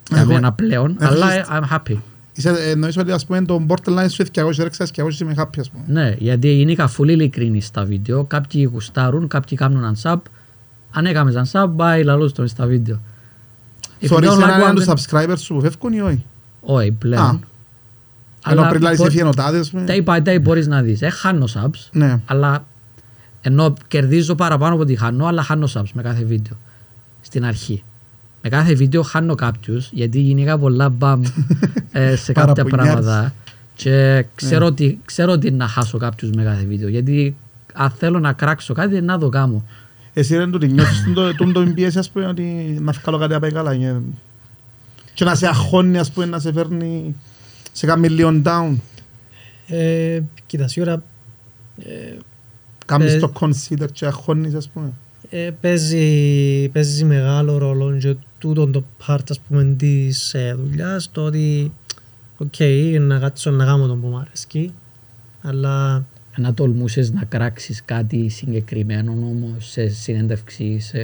[SPEAKER 2] Για
[SPEAKER 1] Εγώ-
[SPEAKER 2] μένα πλέον,
[SPEAKER 1] Ε,
[SPEAKER 2] αλλά
[SPEAKER 1] έχεις-
[SPEAKER 2] ε, I'm happy.
[SPEAKER 1] Είσαι, εννοείς ότι ας πούμε το borderline σου 200 ρέξας και 200 είμαι happy ας πούμε.
[SPEAKER 2] Ναι, γιατί είναι καθόλου ειλικρινή στα βίντεο. Κάποιοι γουστάρουν, κάποιοι κάνουν ένα sub. Αν έκαμες ένα sub, πάει λαλούς τον στα βίντεο. If you
[SPEAKER 1] Θωρείς
[SPEAKER 2] don't like
[SPEAKER 1] έναν
[SPEAKER 2] one,
[SPEAKER 1] έναν
[SPEAKER 2] then-
[SPEAKER 1] τους subscribers σου που φεύγουν ή όχι;
[SPEAKER 2] Όχι,
[SPEAKER 1] Α.
[SPEAKER 2] πλέον.
[SPEAKER 1] Ενώ πριν λάβεις
[SPEAKER 2] μπο-
[SPEAKER 1] εφιενοτάδες ας πούμε.
[SPEAKER 2] Day by day μπορείς να δεις. Ε, χάνω subs,
[SPEAKER 1] Ναι.
[SPEAKER 2] αλλά ενώ κερδίζω παραπάνω από ότι χάνω, αλλά χάνω subs με κάθε βίντεο. Στην αρχή. Με κάθε βίντεο χάνω κάποιους, γιατί γίνηκα πολλά μπαμ ε, σε κάποια
[SPEAKER 1] Παραπονιάρης.
[SPEAKER 2] πράγματα. Και ξέρω, ότι, ξέρω ότι να χάσω κάποιους με κάθε βίντεο. Γιατί αν θέλω να κράξω κάτι, να το κάνω.
[SPEAKER 1] Εσύ ρε τούτη νιώθεις τον το- τον το πίεση ας πούμε ότι να βγάλω κάτι να πάει καλά. και- Και να σε αγχώνει ας πούμε να σε φέρνει σε κάνει λίγο down.
[SPEAKER 4] Ε, κοίτα, σίγουρα
[SPEAKER 1] Κάνεις
[SPEAKER 4] Ε,
[SPEAKER 1] το consider και αγχώνεις ας πούμε.
[SPEAKER 4] ε, παίζει, παίζει μεγάλο ρόλο και τούτο το part ας πούμε της ε, δουλειάς το ότι οκ, να κάτσω να κάνω τον που μου αρέσκει αλλά
[SPEAKER 2] Να τολμούσες να κράξεις κάτι συγκεκριμένο όμως σε συνέντευξη, σε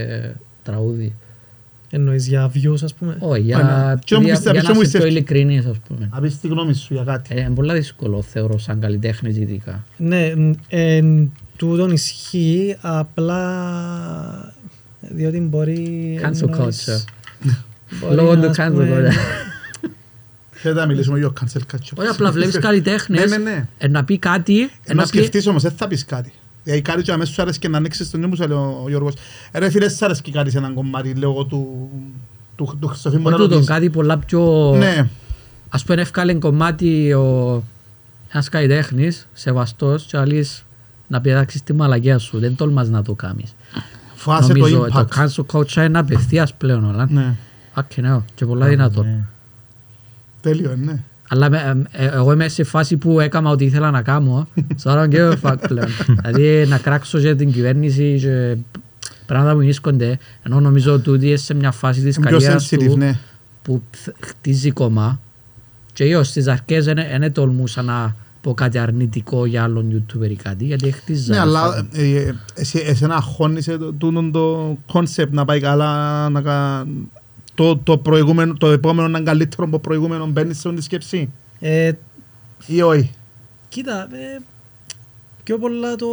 [SPEAKER 2] τραγούδι;
[SPEAKER 4] εννοείς για views ας πούμε;
[SPEAKER 2] Όχι,
[SPEAKER 1] Α, ναι.
[SPEAKER 2] για,
[SPEAKER 1] Και μου
[SPEAKER 2] για,
[SPEAKER 1] πιστεύεις,
[SPEAKER 2] για
[SPEAKER 1] και
[SPEAKER 2] να
[SPEAKER 1] μου
[SPEAKER 2] είσαι πιο
[SPEAKER 1] πιστεύεις.
[SPEAKER 2] ειλικρινής ας πούμε.
[SPEAKER 1] Να πεις τη γνώμη σου για κάτι.
[SPEAKER 2] Ε, είναι πολύ δύσκολο θεωρώ σαν καλλιτέχνης ειδικά.
[SPEAKER 4] Ναι, εν τούτον ισχύει απλά διότι μπορεί
[SPEAKER 2] Cancel
[SPEAKER 4] εννοείς-
[SPEAKER 2] culture.
[SPEAKER 4] Μπορεί
[SPEAKER 2] Λόγω
[SPEAKER 4] να,
[SPEAKER 2] του
[SPEAKER 4] ας
[SPEAKER 2] cancel
[SPEAKER 4] πούμε,
[SPEAKER 2] culture.
[SPEAKER 1] Και θα μιλήσουμε για cancel culture.
[SPEAKER 2] Όχι, απλά βλέπεις καλλιτέχνες
[SPEAKER 1] Ναι, ναι, ναι.
[SPEAKER 2] ε, να πει κάτι, ε,
[SPEAKER 1] Ενώ
[SPEAKER 2] να πει...
[SPEAKER 1] σκεφτείς όμως, δεν θα πεις κάτι. Δηλαδή κάτι και αμέσως σου αρέσει και να ανοίξεις τον νου μου, σου λέει ο Γιώργος. «Ε, Ρε φίλε, σ' αρέσει κάτι σε έναν κομμάτι λόγω του, του, του Χριστοφίμου
[SPEAKER 2] Όχι
[SPEAKER 1] να το
[SPEAKER 2] τούτον,
[SPEAKER 1] πεις.
[SPEAKER 2] κάτι πολλά πιο...
[SPEAKER 1] Ναι,
[SPEAKER 2] Ας πούμε εύκαλε κομμάτι ο... ένας καλλιτέχνης, σεβαστός και άλλης να πειράξεις τη μαλακία σου. Δεν τολμάς να το κάνεις.
[SPEAKER 1] φάσε το
[SPEAKER 2] Νομίζω το
[SPEAKER 1] impact.
[SPEAKER 2] cancel culture είναι απευθείας πλέον όλα.
[SPEAKER 1] Ναι,
[SPEAKER 2] Άκη ναι, και πολλά δυνατόν.
[SPEAKER 3] Ναι.
[SPEAKER 1] τέλειο, ναι.
[SPEAKER 2] Αλλά με- ε, ε, εγώ είμαι σε φάση που έκανα ό,τι ήθελα να κάνω. So I don't give a fuck πλέον. [laughs] δηλαδή να κράξω και την κυβέρνηση και πράγματα που βρίσκονται. Ενώ νομίζω ότι τούτη είναι σε μια φάση της
[SPEAKER 1] Είναι πιο
[SPEAKER 2] καριέρας
[SPEAKER 1] sensitive,
[SPEAKER 2] του
[SPEAKER 1] ναι.
[SPEAKER 2] που θ- χτίζει κόμμα. Και εγώ στις αρχές δεν τολμούσα να πω κάτι αρνητικό για άλλον YouTuber ή κάτι, γιατί χτίζα.
[SPEAKER 1] Ναι, αλλά ε, ε, εσύ, εσένα αγχώνει σε το, τούτον το concept να πάει καλά, να, κα- το, το, προηγούμενο, το επόμενο να είναι καλύτερο από το προηγούμενο, μπαίνεις σε αυτή τη σκέψη;
[SPEAKER 4] Ε,
[SPEAKER 1] Ή όχι;
[SPEAKER 4] Κοίτα, ε, πιο πολλά το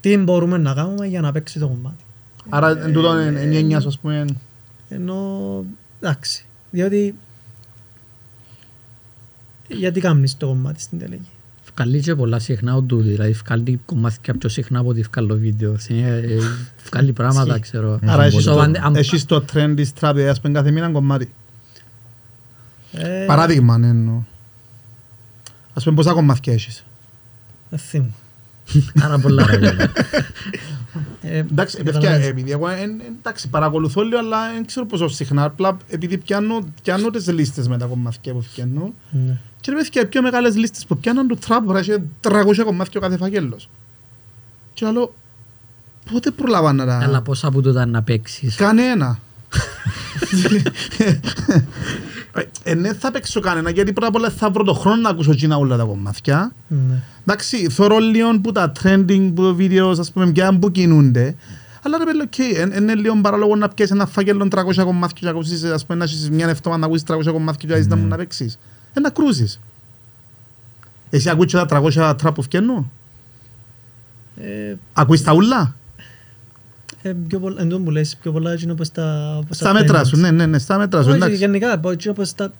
[SPEAKER 4] τι μπορούμε να κάνουμε για να παίξει το κομμάτι.
[SPEAKER 1] Άρα εν τούτο είναι είναι η έννοιας σου, ας πούμε.
[SPEAKER 4] Ενώ, εντάξει, διότι γιατί κάνεις το κομμάτι στην τελική;
[SPEAKER 2] Βγάλει και πολλά συχνά ο τούτη, δηλαδή βγάλει κομμάτια πιο συχνά από ό,τι βγάλει βίντεο. Είναι, ε, Βγάλει πράγματα,
[SPEAKER 4] Ισχύει.
[SPEAKER 2] ξέρω.
[SPEAKER 3] Ε,
[SPEAKER 1] Άρα
[SPEAKER 3] έχει
[SPEAKER 1] έχεις
[SPEAKER 2] So,
[SPEAKER 1] το-
[SPEAKER 2] αν- αν-
[SPEAKER 1] έχεις το trend της trap, ε, ας πούμε κάθε μήνα κομμάτι.
[SPEAKER 4] Ε,
[SPEAKER 1] Παράδειγμα, ναι, εννοώ. Ας πούμε πόσα κομμάτια έχεις;
[SPEAKER 4] Δεν θυμούμαι.
[SPEAKER 2] Άρα πολλά.
[SPEAKER 4] Ε,
[SPEAKER 1] Εντάξει, παιδιά,
[SPEAKER 4] καταλαβαίνεις.
[SPEAKER 1] επειδή εγώ εν- εν- εντάξει, παρακολουθώ λίγο, αλλά δεν ξέρω πόσο συχνά. Απλά επειδή πιάνω, πιάνω τις λίστες με τα κομμάτια που πιάνω.
[SPEAKER 4] Ναι.
[SPEAKER 1] Και ρε παιδιά, οι πιο μεγάλες λίστες που πιάνουν του τραπ, βρε, έχει 300 κομμάτια ο κάθε φακέλος. Και άλλο, πότε προλάβανα να
[SPEAKER 2] Αλλά
[SPEAKER 1] τα...
[SPEAKER 2] πόσα από τούτα να παίξεις;
[SPEAKER 1] Κανένα. [laughs] Ε, ναι, θα παίξω κανένα, γιατί πρώτα απ' όλα θα βρω το χρόνο να ακούσω εκείνα όλα τα κομμάτια.
[SPEAKER 4] Ναι.
[SPEAKER 1] Εντάξει, θωρώ λίγο που τα trending που videos, ας πούμε, πια που κινούνται. Αλλά ρε παιδί, οκ, είναι λίγο παράλογο να πιάσεις ένα φάκελο 300 κομμάτια και να ακούσεις, ας πούμε, να έχεις μια εβδομάδα να ακούσεις 300 κομμάτια και να ζητάς μου να παίξεις. Ε, να κρούσεις. Εσύ ακούεις και τα 300 τραπ που φκαινούν.
[SPEAKER 4] Ε,
[SPEAKER 1] Ακούεις τα ούλα;
[SPEAKER 4] ε, πιο πολλά- εν τω που λες, πιο πολλά είναι όπως τα... όπως τα
[SPEAKER 1] Στα μέτρα
[SPEAKER 4] trendings.
[SPEAKER 1] σου, ναι, ναι, ναι, στα μέτρα σου,
[SPEAKER 4] Όχι,
[SPEAKER 1] εντάξει.
[SPEAKER 4] γενικά, από- όπως τα,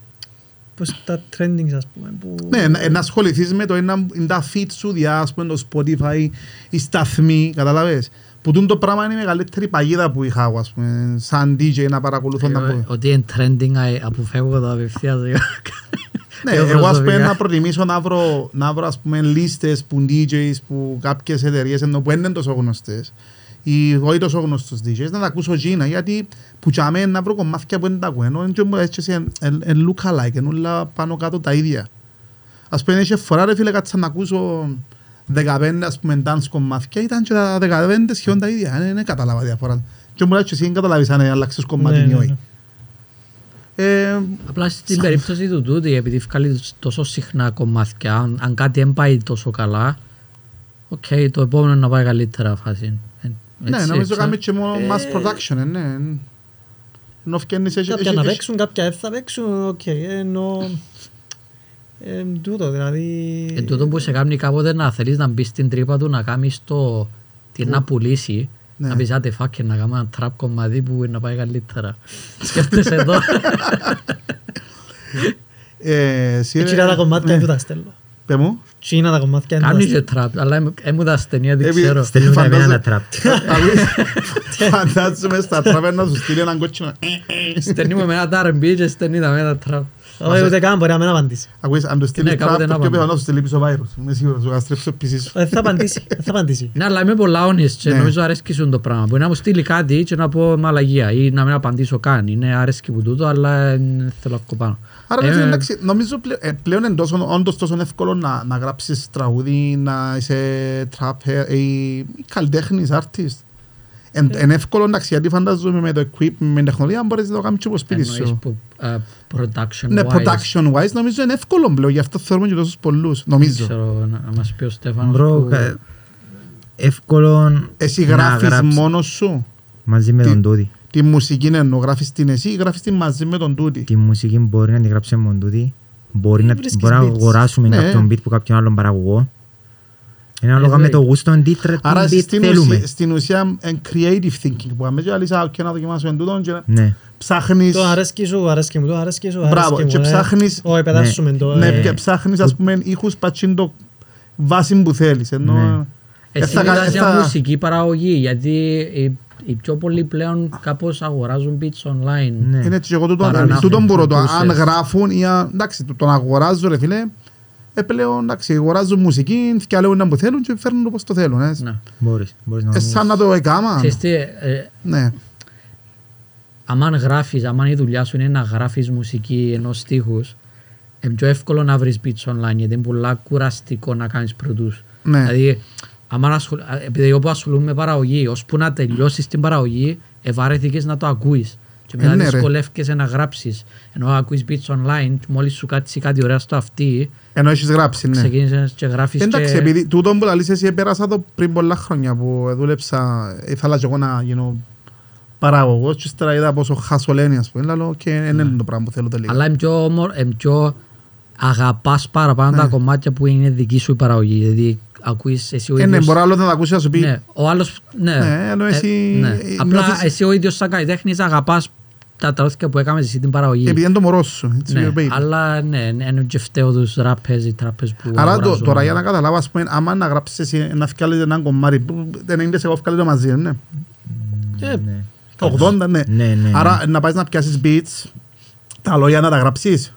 [SPEAKER 4] όπως τα trendings, ας πούμε. Που...
[SPEAKER 1] Ναι, να, να ασχοληθείς με το ένα, είναι τα feed σου, διά, ας πούμε, το Spotify, οι σταθμοί, καταλαβες. Που τούτο το πράγμα είναι η μεγαλύτερη παγίδα που είχα, εγώ, ας πούμε, σαν DJ να παρακολουθώ να
[SPEAKER 2] Ε,
[SPEAKER 1] πω.
[SPEAKER 2] Ότι είναι trending, α, αποφεύγω το απευθείας. [laughs]
[SPEAKER 1] Ναι,
[SPEAKER 2] Πιο
[SPEAKER 1] εγώ ας πούμε
[SPEAKER 2] προσωπικά.
[SPEAKER 1] να προτιμήσω να βρω, να βρω ας πούμε λίστες που DJs που κάποιες εταιρείες ενώ που δεν είναι τόσο γνωστές ή όχι τόσο γνωστούς DJs να τα ακούσω εκείνα γιατί που για μένα να βρω κομμάτια που δεν τα ακούω ενώ είναι έτσι σε εν look alike, είναι όλα πάνω κάτω τα ίδια. Ας πούμε είχε φορά ρε φίλε κάτσα να ακούσω 15 ας πούμε dance κομμάτια ήταν και τα 15 σχεδόν τα ίδια, δεν δεν κατάλαβα διαφορά. Και μου λέει και εσύ δεν καταλάβεις αν αλλάξεις κομμάτι
[SPEAKER 4] Ναι,
[SPEAKER 1] ή
[SPEAKER 4] ναι,
[SPEAKER 1] όχι.
[SPEAKER 4] Ναι.
[SPEAKER 1] Ε,
[SPEAKER 2] Απλά στην περίπτωση του τούτη, επειδή βγάλει τόσο συχνά κομμάτια, αν, αν κάτι δεν πάει τόσο καλά, οκ, το επόμενο να πάει καλύτερα φάση. Ε,
[SPEAKER 1] Ναι,
[SPEAKER 2] έτσι,
[SPEAKER 1] νομίζω
[SPEAKER 2] έτσι.
[SPEAKER 1] κάνουμε και μόνο
[SPEAKER 4] Ε,
[SPEAKER 1] mass production, ε, ναι. Ενώ φκένεις έχει...
[SPEAKER 4] Κάποια
[SPEAKER 1] έχει-
[SPEAKER 4] να
[SPEAKER 1] έχει-
[SPEAKER 4] παίξουν, κάποια δεν θα παίξουν, οκ, ενώ... Ε, τούτο, δηλαδή...
[SPEAKER 2] Εν τούτο που σε κάνει κάποτε να θέλεις να μπεις στην τρύπα του, να κάνεις το τι να πουλήσει,
[SPEAKER 1] Ναι.
[SPEAKER 2] να πεις άντε φάκε να κάνουμε ένα τραπ κομμάτι που να πάει καλύτερα. Σκέφτεσαι εδώ.
[SPEAKER 1] Ε, εσύ,
[SPEAKER 4] Έτσι
[SPEAKER 1] ρε-
[SPEAKER 4] τα κομμάτια
[SPEAKER 1] ναι.
[SPEAKER 4] του τα στέλνω.
[SPEAKER 1] Πε μου.
[SPEAKER 4] Τι είναι τα κομμάτια του τα
[SPEAKER 2] Κάνεις
[SPEAKER 4] στέλνω.
[SPEAKER 2] και τραπ, αλλά δεν μου τα στέλνει, δεν
[SPEAKER 1] Επί-
[SPEAKER 2] ξέρω.
[SPEAKER 3] Στέλνουν τα
[SPEAKER 1] Φαντάζε-
[SPEAKER 3] εμένα τα τραπ.
[SPEAKER 1] Ακούεις, [laughs] Φαντάζομαι στα τράπε να σου στείλει έναν κότσινο.
[SPEAKER 2] Στενούμε με ένα R&B και στενεί τα με ένα τραπ.
[SPEAKER 4] Όχι, ούτε καν μπορεί να μην απαντήσει.
[SPEAKER 1] Ακούεις, αν το στείλεις
[SPEAKER 2] Ναι, κάποτε
[SPEAKER 1] τράπ,
[SPEAKER 2] να
[SPEAKER 1] το πιο
[SPEAKER 2] πάμε.
[SPEAKER 1] πιθανό να σου στείλει πίσω βάιρους. Είμαι σίγουρος, σου καταστρέψει το PC σου.
[SPEAKER 4] Δεν θα απαντήσει, δεν θα απαντήσει.
[SPEAKER 2] Ναι, αλλά είμαι πολλά honest και
[SPEAKER 1] Ναι.
[SPEAKER 2] νομίζω αρέσκει σου το πράγμα. Μπορεί να μου στείλει κάτι και να πω μαλαγία ή να μην απαντήσω καν. Είναι αρέσκει που τούτο, αλλά ε, θέλω να πάνω.
[SPEAKER 1] Άρα,
[SPEAKER 2] Ε,
[SPEAKER 1] ρε φίλε, εντάξει, νομίζω πλέον, ε, πλέον είναι τόσο, όντως τόσο εύκολο να, να γράψεις τραγούδι, να είσαι trapper ή, ή καλλιτέχνης, artist. Εν,
[SPEAKER 2] Ε.
[SPEAKER 1] είναι εύκολο, εντάξει, γιατί φαντάζομαι με το equipment, με την τεχνολογία, μπορείς να το κάνεις και από σπίτι
[SPEAKER 2] Εννοείς
[SPEAKER 1] σου.
[SPEAKER 2] που ε, production
[SPEAKER 1] Ναι,
[SPEAKER 2] wise.
[SPEAKER 1] production wise νομίζω είναι εύκολο πλέον, γι' αυτό θεωρούμε και τόσους πολλούς,
[SPEAKER 2] Δεν
[SPEAKER 1] νομίζω.
[SPEAKER 2] ξέρω να, να μας πει ο Στέφανος
[SPEAKER 3] Μπρο,
[SPEAKER 2] που...
[SPEAKER 3] κα- εύκολο
[SPEAKER 1] Εσύ
[SPEAKER 3] να
[SPEAKER 1] γράφεις
[SPEAKER 3] γράψεις
[SPEAKER 1] μόνος σου;
[SPEAKER 3] Μαζί με
[SPEAKER 1] Τι-
[SPEAKER 3] τον τούτη.
[SPEAKER 1] τη μουσική εννοώ, γράφεις την εσύ ή γράφεις την μαζί με τον τούτη;
[SPEAKER 3] Τη μουσική μπορεί να την γράψει με τον τούτη. Μπορεί να,
[SPEAKER 4] Βρίσκεις
[SPEAKER 3] μπορεί να
[SPEAKER 4] beats.
[SPEAKER 3] αγοράσουμε
[SPEAKER 1] Ναι.
[SPEAKER 3] κάποιον beat που κάποιον άλλον παραγωγό. Είναι ανάλογα
[SPEAKER 2] Ε,
[SPEAKER 3] με
[SPEAKER 2] ναι.
[SPEAKER 3] το γούστο τι τρε- τι
[SPEAKER 1] Άρα
[SPEAKER 3] beat
[SPEAKER 1] στην
[SPEAKER 3] θέλουμε.
[SPEAKER 1] ουσία, στην ουσία είναι creative thinking που πάμε και αλήθεια και να δοκιμάσουμε τούτον και
[SPEAKER 3] Ναι.
[SPEAKER 1] ψάχνεις
[SPEAKER 4] Το αρέσκει σου, αρέσκει μου, το αρέσκει σου,
[SPEAKER 1] Μπράβο,
[SPEAKER 4] αρέσκει
[SPEAKER 1] και
[SPEAKER 4] μου. ε.
[SPEAKER 1] ψάχνεις-
[SPEAKER 4] Όχι, πετάσουμε το.
[SPEAKER 1] Ναι,
[SPEAKER 4] ε.
[SPEAKER 1] και ψάχνεις ας πούμε ήχους πατσίν το βάση που θέλεις. Ενώ...
[SPEAKER 3] Ναι.
[SPEAKER 2] Εσύ
[SPEAKER 1] θα κα-
[SPEAKER 2] μιλάς για
[SPEAKER 1] θα-
[SPEAKER 2] μουσική παραγωγή, γιατί οι, οι πιο πολλοί πλέον κάπως αγοράζουν beats online.
[SPEAKER 3] Ναι.
[SPEAKER 1] Είναι έτσι και εγώ τούτο,
[SPEAKER 2] Παρά να
[SPEAKER 1] τούτο
[SPEAKER 2] έχουν
[SPEAKER 1] που ρωτώ, αν
[SPEAKER 2] producers.
[SPEAKER 1] γράφουν ή αν, εντάξει, το- τον αγοράζω ρε φίλε, ε, πλέον εντάξει, αγοράζουν μουσική, φτιαλέουν να που θέλουν και φέρνουν όπως το θέλουν. Ε,
[SPEAKER 2] Ναι.
[SPEAKER 3] Μπορείς, μπορείς να
[SPEAKER 1] ε, σαν να το έκαμα.
[SPEAKER 2] Ξέρεις τι, ε,
[SPEAKER 1] Ναι.
[SPEAKER 2] αμάν γράφεις, αμάν η δουλειά σου είναι να γράφεις μουσική ενός στίχους, είναι πιο εύκολο να βρεις beats online, γιατί είναι πολλά κουραστικό να κάνεις produce.
[SPEAKER 1] Ναι.
[SPEAKER 2] Δηλαδή, αμάν ασχολ... επειδή εγώ που ασχολούμαι με παραγωγή, ώσπου να τελειώσεις την παραγωγή, ευαρέθηκες να το ακούεις. Και μετά
[SPEAKER 1] Ε, ναι, ρε.
[SPEAKER 2] δυσκολεύκεσαι να γράψεις. Ενώ ακούεις beats online, και μόλις σου κάτσει κάτι ωραίο στο αυτί,
[SPEAKER 1] Ενώ έχεις γράψει, ναι.
[SPEAKER 2] ξεκίνησες και γράφεις
[SPEAKER 1] Εντάξει,
[SPEAKER 2] και...
[SPEAKER 1] επειδή τούτο που λαλείς εσύ πέρασα το πριν πολλά χρόνια που δούλεψα, ήθελα και εγώ να γίνω παραγωγός και ύστερα είδα πόσο χασολένει ας πούμε, λέω και δεν είναι το πράγμα που θέλω τελικά.
[SPEAKER 2] Αλλά είναι πιο, ομο- είναι πιο αγαπάς παραπάνω τα κομμάτια που είναι δική σου η παραγωγή. Δηλαδή ακούεις εσύ ο
[SPEAKER 1] Ε, ναι,
[SPEAKER 2] ίδιος...
[SPEAKER 1] μπορεί άλλο να τα ακούσει να σου πει.
[SPEAKER 2] ναι, ο άλλος... Ναι,
[SPEAKER 1] Ναι, ενώ εσύ
[SPEAKER 2] ναι.
[SPEAKER 1] νιώθεις-
[SPEAKER 2] Απλά εσύ ο ίδιος σαν καλλιτέχνης αγαπάς τα τραγούδια που έκαμε εσύ την παραγωγή.
[SPEAKER 1] Επειδή είναι το μωρό σου. it's
[SPEAKER 2] Ναι,
[SPEAKER 1] your baby.
[SPEAKER 2] αλλά ναι, είναι και φταίω τους ράπες ή τράπες που
[SPEAKER 1] Άρα το-
[SPEAKER 2] αγοράζω.
[SPEAKER 1] τώρα για να καταλάβω, ας πούμε, άμα να γράψεις εσύ να βγάλεις ένα κομμάτι, που δεν είναι σε βγάλει το μαζί, ναι.
[SPEAKER 2] Ε,
[SPEAKER 3] Ναι.
[SPEAKER 1] Το 80, ναι.
[SPEAKER 3] Ναι, ναι, ναι.
[SPEAKER 1] Άρα να πάεις να πιάσεις beats, τα λόγια να τα γράψεις.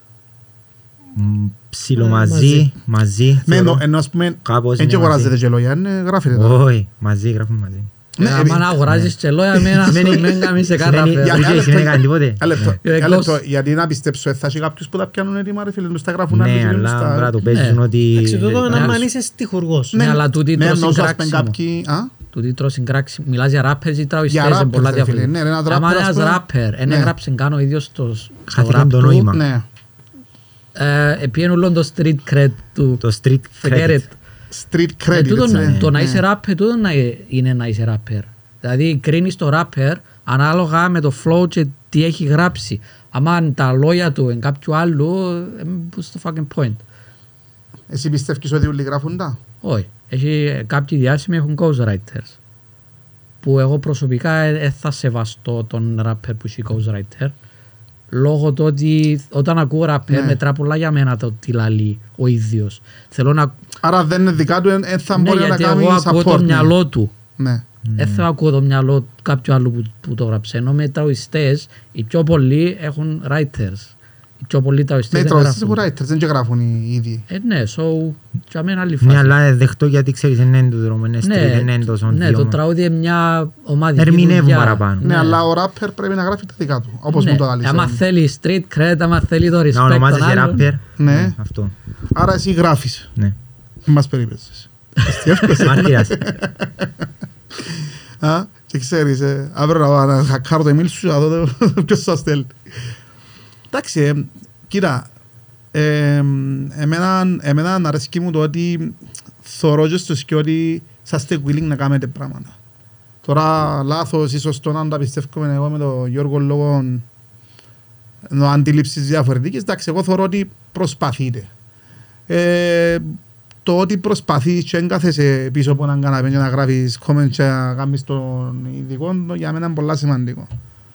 [SPEAKER 3] Μ, Ψήλο
[SPEAKER 4] Ε,
[SPEAKER 3] μαζί,
[SPEAKER 4] μαζί.
[SPEAKER 3] μαζί.
[SPEAKER 1] Ναι,
[SPEAKER 3] θεωρώ.
[SPEAKER 1] ενώ- ενώ ας πούμε,
[SPEAKER 3] Κάπως
[SPEAKER 1] δεν και
[SPEAKER 3] είναι
[SPEAKER 1] αγοράζετε
[SPEAKER 3] μαζί.
[SPEAKER 1] και λόγια, ναι, γράφετε τα.
[SPEAKER 3] Όχι, μαζί, γράφουμε μαζί.
[SPEAKER 1] Ναι,
[SPEAKER 2] Ε,
[SPEAKER 1] επειδή-
[SPEAKER 2] άμα να αγοράζεις και λόγια [laughs] με ένα
[SPEAKER 3] Σημαίνει-
[SPEAKER 2] μην κάνεις σε
[SPEAKER 3] σημαίνει-
[SPEAKER 2] κάρα
[SPEAKER 1] Για-
[SPEAKER 3] Οκ,
[SPEAKER 1] ένα
[SPEAKER 3] σημαίνει
[SPEAKER 1] λεπτό.
[SPEAKER 3] κάνει τίποτε.
[SPEAKER 1] Ένα λεπτό,
[SPEAKER 2] Ε,
[SPEAKER 1] ένα
[SPEAKER 2] εκτός-
[SPEAKER 1] λεπτό, γιατί να πιστέψω, ε, θα έχει κάποιους που τα πιάνουν έτοιμα, ρε φίλε, τους τα γράφουν άλλοι
[SPEAKER 3] Ναι,
[SPEAKER 1] και τους
[SPEAKER 3] αλλά
[SPEAKER 1] τα-
[SPEAKER 3] πρέπει να το
[SPEAKER 2] Ναι.
[SPEAKER 3] παίζουν ότι...
[SPEAKER 4] Εντάξει, τούτο
[SPEAKER 2] ναι,
[SPEAKER 4] είναι άμα
[SPEAKER 2] ναι.
[SPEAKER 4] είσαι στιχουργός.
[SPEAKER 2] Ναι, αλλά τούτη
[SPEAKER 1] Ναι,
[SPEAKER 2] τρως
[SPEAKER 1] ενώ, ας πούμε,
[SPEAKER 2] συγκράξιμο.
[SPEAKER 1] κάποιοι- α;
[SPEAKER 2] Τούτη τρως συγκράξιμο. Μιλάς για rappers ή τραγουδιστές,
[SPEAKER 1] Για
[SPEAKER 2] είναι
[SPEAKER 1] rappers,
[SPEAKER 2] πολλά
[SPEAKER 1] ρε φίλε,
[SPEAKER 2] διαφορετικά.
[SPEAKER 1] ναι, ρε, ένας
[SPEAKER 2] Άμα
[SPEAKER 1] rapper, ας
[SPEAKER 2] ένας
[SPEAKER 1] πούμε,
[SPEAKER 2] rapper, δεν
[SPEAKER 1] ναι.
[SPEAKER 2] έγραψε καν ο ίδιος το στο
[SPEAKER 3] Χάθηκαν
[SPEAKER 2] rap
[SPEAKER 3] το
[SPEAKER 2] του,
[SPEAKER 3] νόημα.
[SPEAKER 1] Ναι.
[SPEAKER 2] ε, επίεν όλο το street cred του.
[SPEAKER 3] Το street
[SPEAKER 2] Forget
[SPEAKER 3] credit.
[SPEAKER 2] it.
[SPEAKER 1] Street
[SPEAKER 2] Ε,
[SPEAKER 1] credit,
[SPEAKER 2] τούτο-
[SPEAKER 1] έτσι, ναι.
[SPEAKER 2] Το να
[SPEAKER 1] Ναι.
[SPEAKER 2] είσαι rapper, τούτο να ε- είναι να είσαι rapper. Δηλαδή κρίνεις το rapper ανάλογα με το flow και τι έχει γράψει. Άμα τα λόγια του είναι κάποιου άλλου, ε, what's the fucking point;
[SPEAKER 1] Εσύ πιστεύεις ότι όλοι γράφουν τα;
[SPEAKER 2] Όχι. Έχει, κάποιοι διάσημοι έχουν ghostwriters. Που εγώ προσωπικά δεν θα σεβαστώ τον rapper που έχει ghostwriter. Λόγω του ότι όταν ακούω rapper
[SPEAKER 1] Ναι.
[SPEAKER 2] μετρά πολλά για μένα το τι λαλεί ο ίδιος. Θέλω να...
[SPEAKER 1] Άρα δεν είναι δικά του, δεν θα
[SPEAKER 2] ναι,
[SPEAKER 1] μπορεί να
[SPEAKER 2] γιατί
[SPEAKER 1] κάνει
[SPEAKER 2] εγώ ακούω το
[SPEAKER 1] support. ναι.
[SPEAKER 2] μυαλό του.
[SPEAKER 1] Ναι.
[SPEAKER 2] Δεν θέλω να ακούω το μυαλό κάποιου άλλου που, που το γράψε. Ενώ με τραγουδιστές, οι πιο πολλοί έχουν writers. Οι πιο πολλοί
[SPEAKER 1] Ναι,
[SPEAKER 2] τραγουδιστές
[SPEAKER 1] οι
[SPEAKER 2] δεν
[SPEAKER 1] τραγουδιστές
[SPEAKER 2] γράφουν.
[SPEAKER 1] έχουν writers, δεν και γράφουν οι ίδιοι.
[SPEAKER 2] Ε, ναι, so, για μένα άλλη φάση.
[SPEAKER 3] Ναι, αλλά δεχτώ γιατί ξέρεις δεν είναι το δρόμο, είναι street,
[SPEAKER 2] ναι,
[SPEAKER 3] δεν είναι τόσο
[SPEAKER 2] ναι, το
[SPEAKER 3] βιώμα.
[SPEAKER 2] τραγούδι είναι μια ομαδική
[SPEAKER 3] Ερμηνεύουν
[SPEAKER 2] δουλειά.
[SPEAKER 3] παραπάνω.
[SPEAKER 1] Ναι, αλλά ο rapper πρέπει να γράφει τα δικά του, όπως
[SPEAKER 2] Ναι,
[SPEAKER 1] μου το άλλεις.
[SPEAKER 2] Άμα θέλει street cred, άμα θέλει το respect
[SPEAKER 3] Να ονομάζεσαι
[SPEAKER 2] των άλλων.
[SPEAKER 3] rapper.
[SPEAKER 1] Ναι.
[SPEAKER 3] Αυτό.
[SPEAKER 1] Άρα εσύ γράφεις.
[SPEAKER 3] Ναι.
[SPEAKER 1] Μη μας περίπετσες. Αστιεύκεσαι.
[SPEAKER 3] Μάρτυρας.
[SPEAKER 1] Α, και ξέρεις, ε, αύριο να- να χακάρω το email σου, να δω το- ποιος σας στέλνει. Εντάξει, ε, κοίτα, ε, εμένα, εμένα αρέσκει μου το ότι θωρώ και στους και ότι είσαστε willing να κάνετε πράγματα. Τώρα λάθος ή σωστό να τα πιστεύουμε εγώ με τον Γιώργο λόγω ενώ αντίληψης διαφορετικής, εντάξει, εγώ θεωρώ ότι προσπαθείτε. Ε, το ότι προσπαθείς και δεν κάθεσαι πίσω από έναν καναπέ και να γράφεις comment και να κάνεις τον ειδικό, το για μένα είναι πολλά σημαντικό.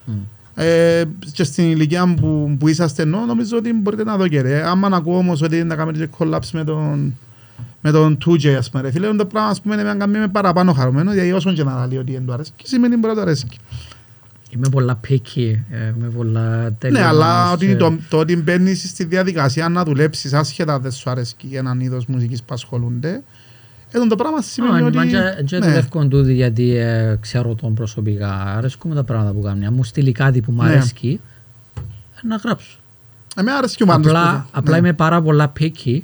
[SPEAKER 2] Μμ.
[SPEAKER 1] Ε, και στην ηλικία που, που είσαστε ενώ, νομίζω ότι μπορείτε να δω και ρε. Άμα να ακούω όμως ότι να κάνετε και collapse με τον με τον 2J ας πούμε ρε φίλε, το πράγμα ας πούμε να κάνει με παραπάνω χαρούμενο γιατί όσον και να λέει ότι δεν του αρέσει σημαίνει μπορεί να του αρέσει.
[SPEAKER 2] Είμαι πολλά picky, ε, είμαι πολλά τέλειο.
[SPEAKER 1] Ναι, αλλά
[SPEAKER 2] όμως,
[SPEAKER 1] ότι
[SPEAKER 2] ε,
[SPEAKER 1] το, το ότι μπαίνεις στη διαδικασία να δουλέψεις άσχετα δεν σου αρέσει έναν είδος μουσικής που ασχολούνται εδώ το πράγμα σημαίνει
[SPEAKER 2] Α,
[SPEAKER 1] ότι...
[SPEAKER 2] μα και- και
[SPEAKER 1] ναι.
[SPEAKER 2] δουλεύω τούτη γιατί ε, ξέρω τον προσωπικά. Αρέσκουν τα πράγματα που κάνει. Αν μου στείλει κάτι που μου
[SPEAKER 1] Ναι.
[SPEAKER 2] αρέσκει, ε, να γράψω.
[SPEAKER 1] Εμένα αρέσει και ο πάντως
[SPEAKER 2] Απλά,
[SPEAKER 1] που-
[SPEAKER 2] απλά
[SPEAKER 1] ναι.
[SPEAKER 2] είμαι πάρα πολλά picky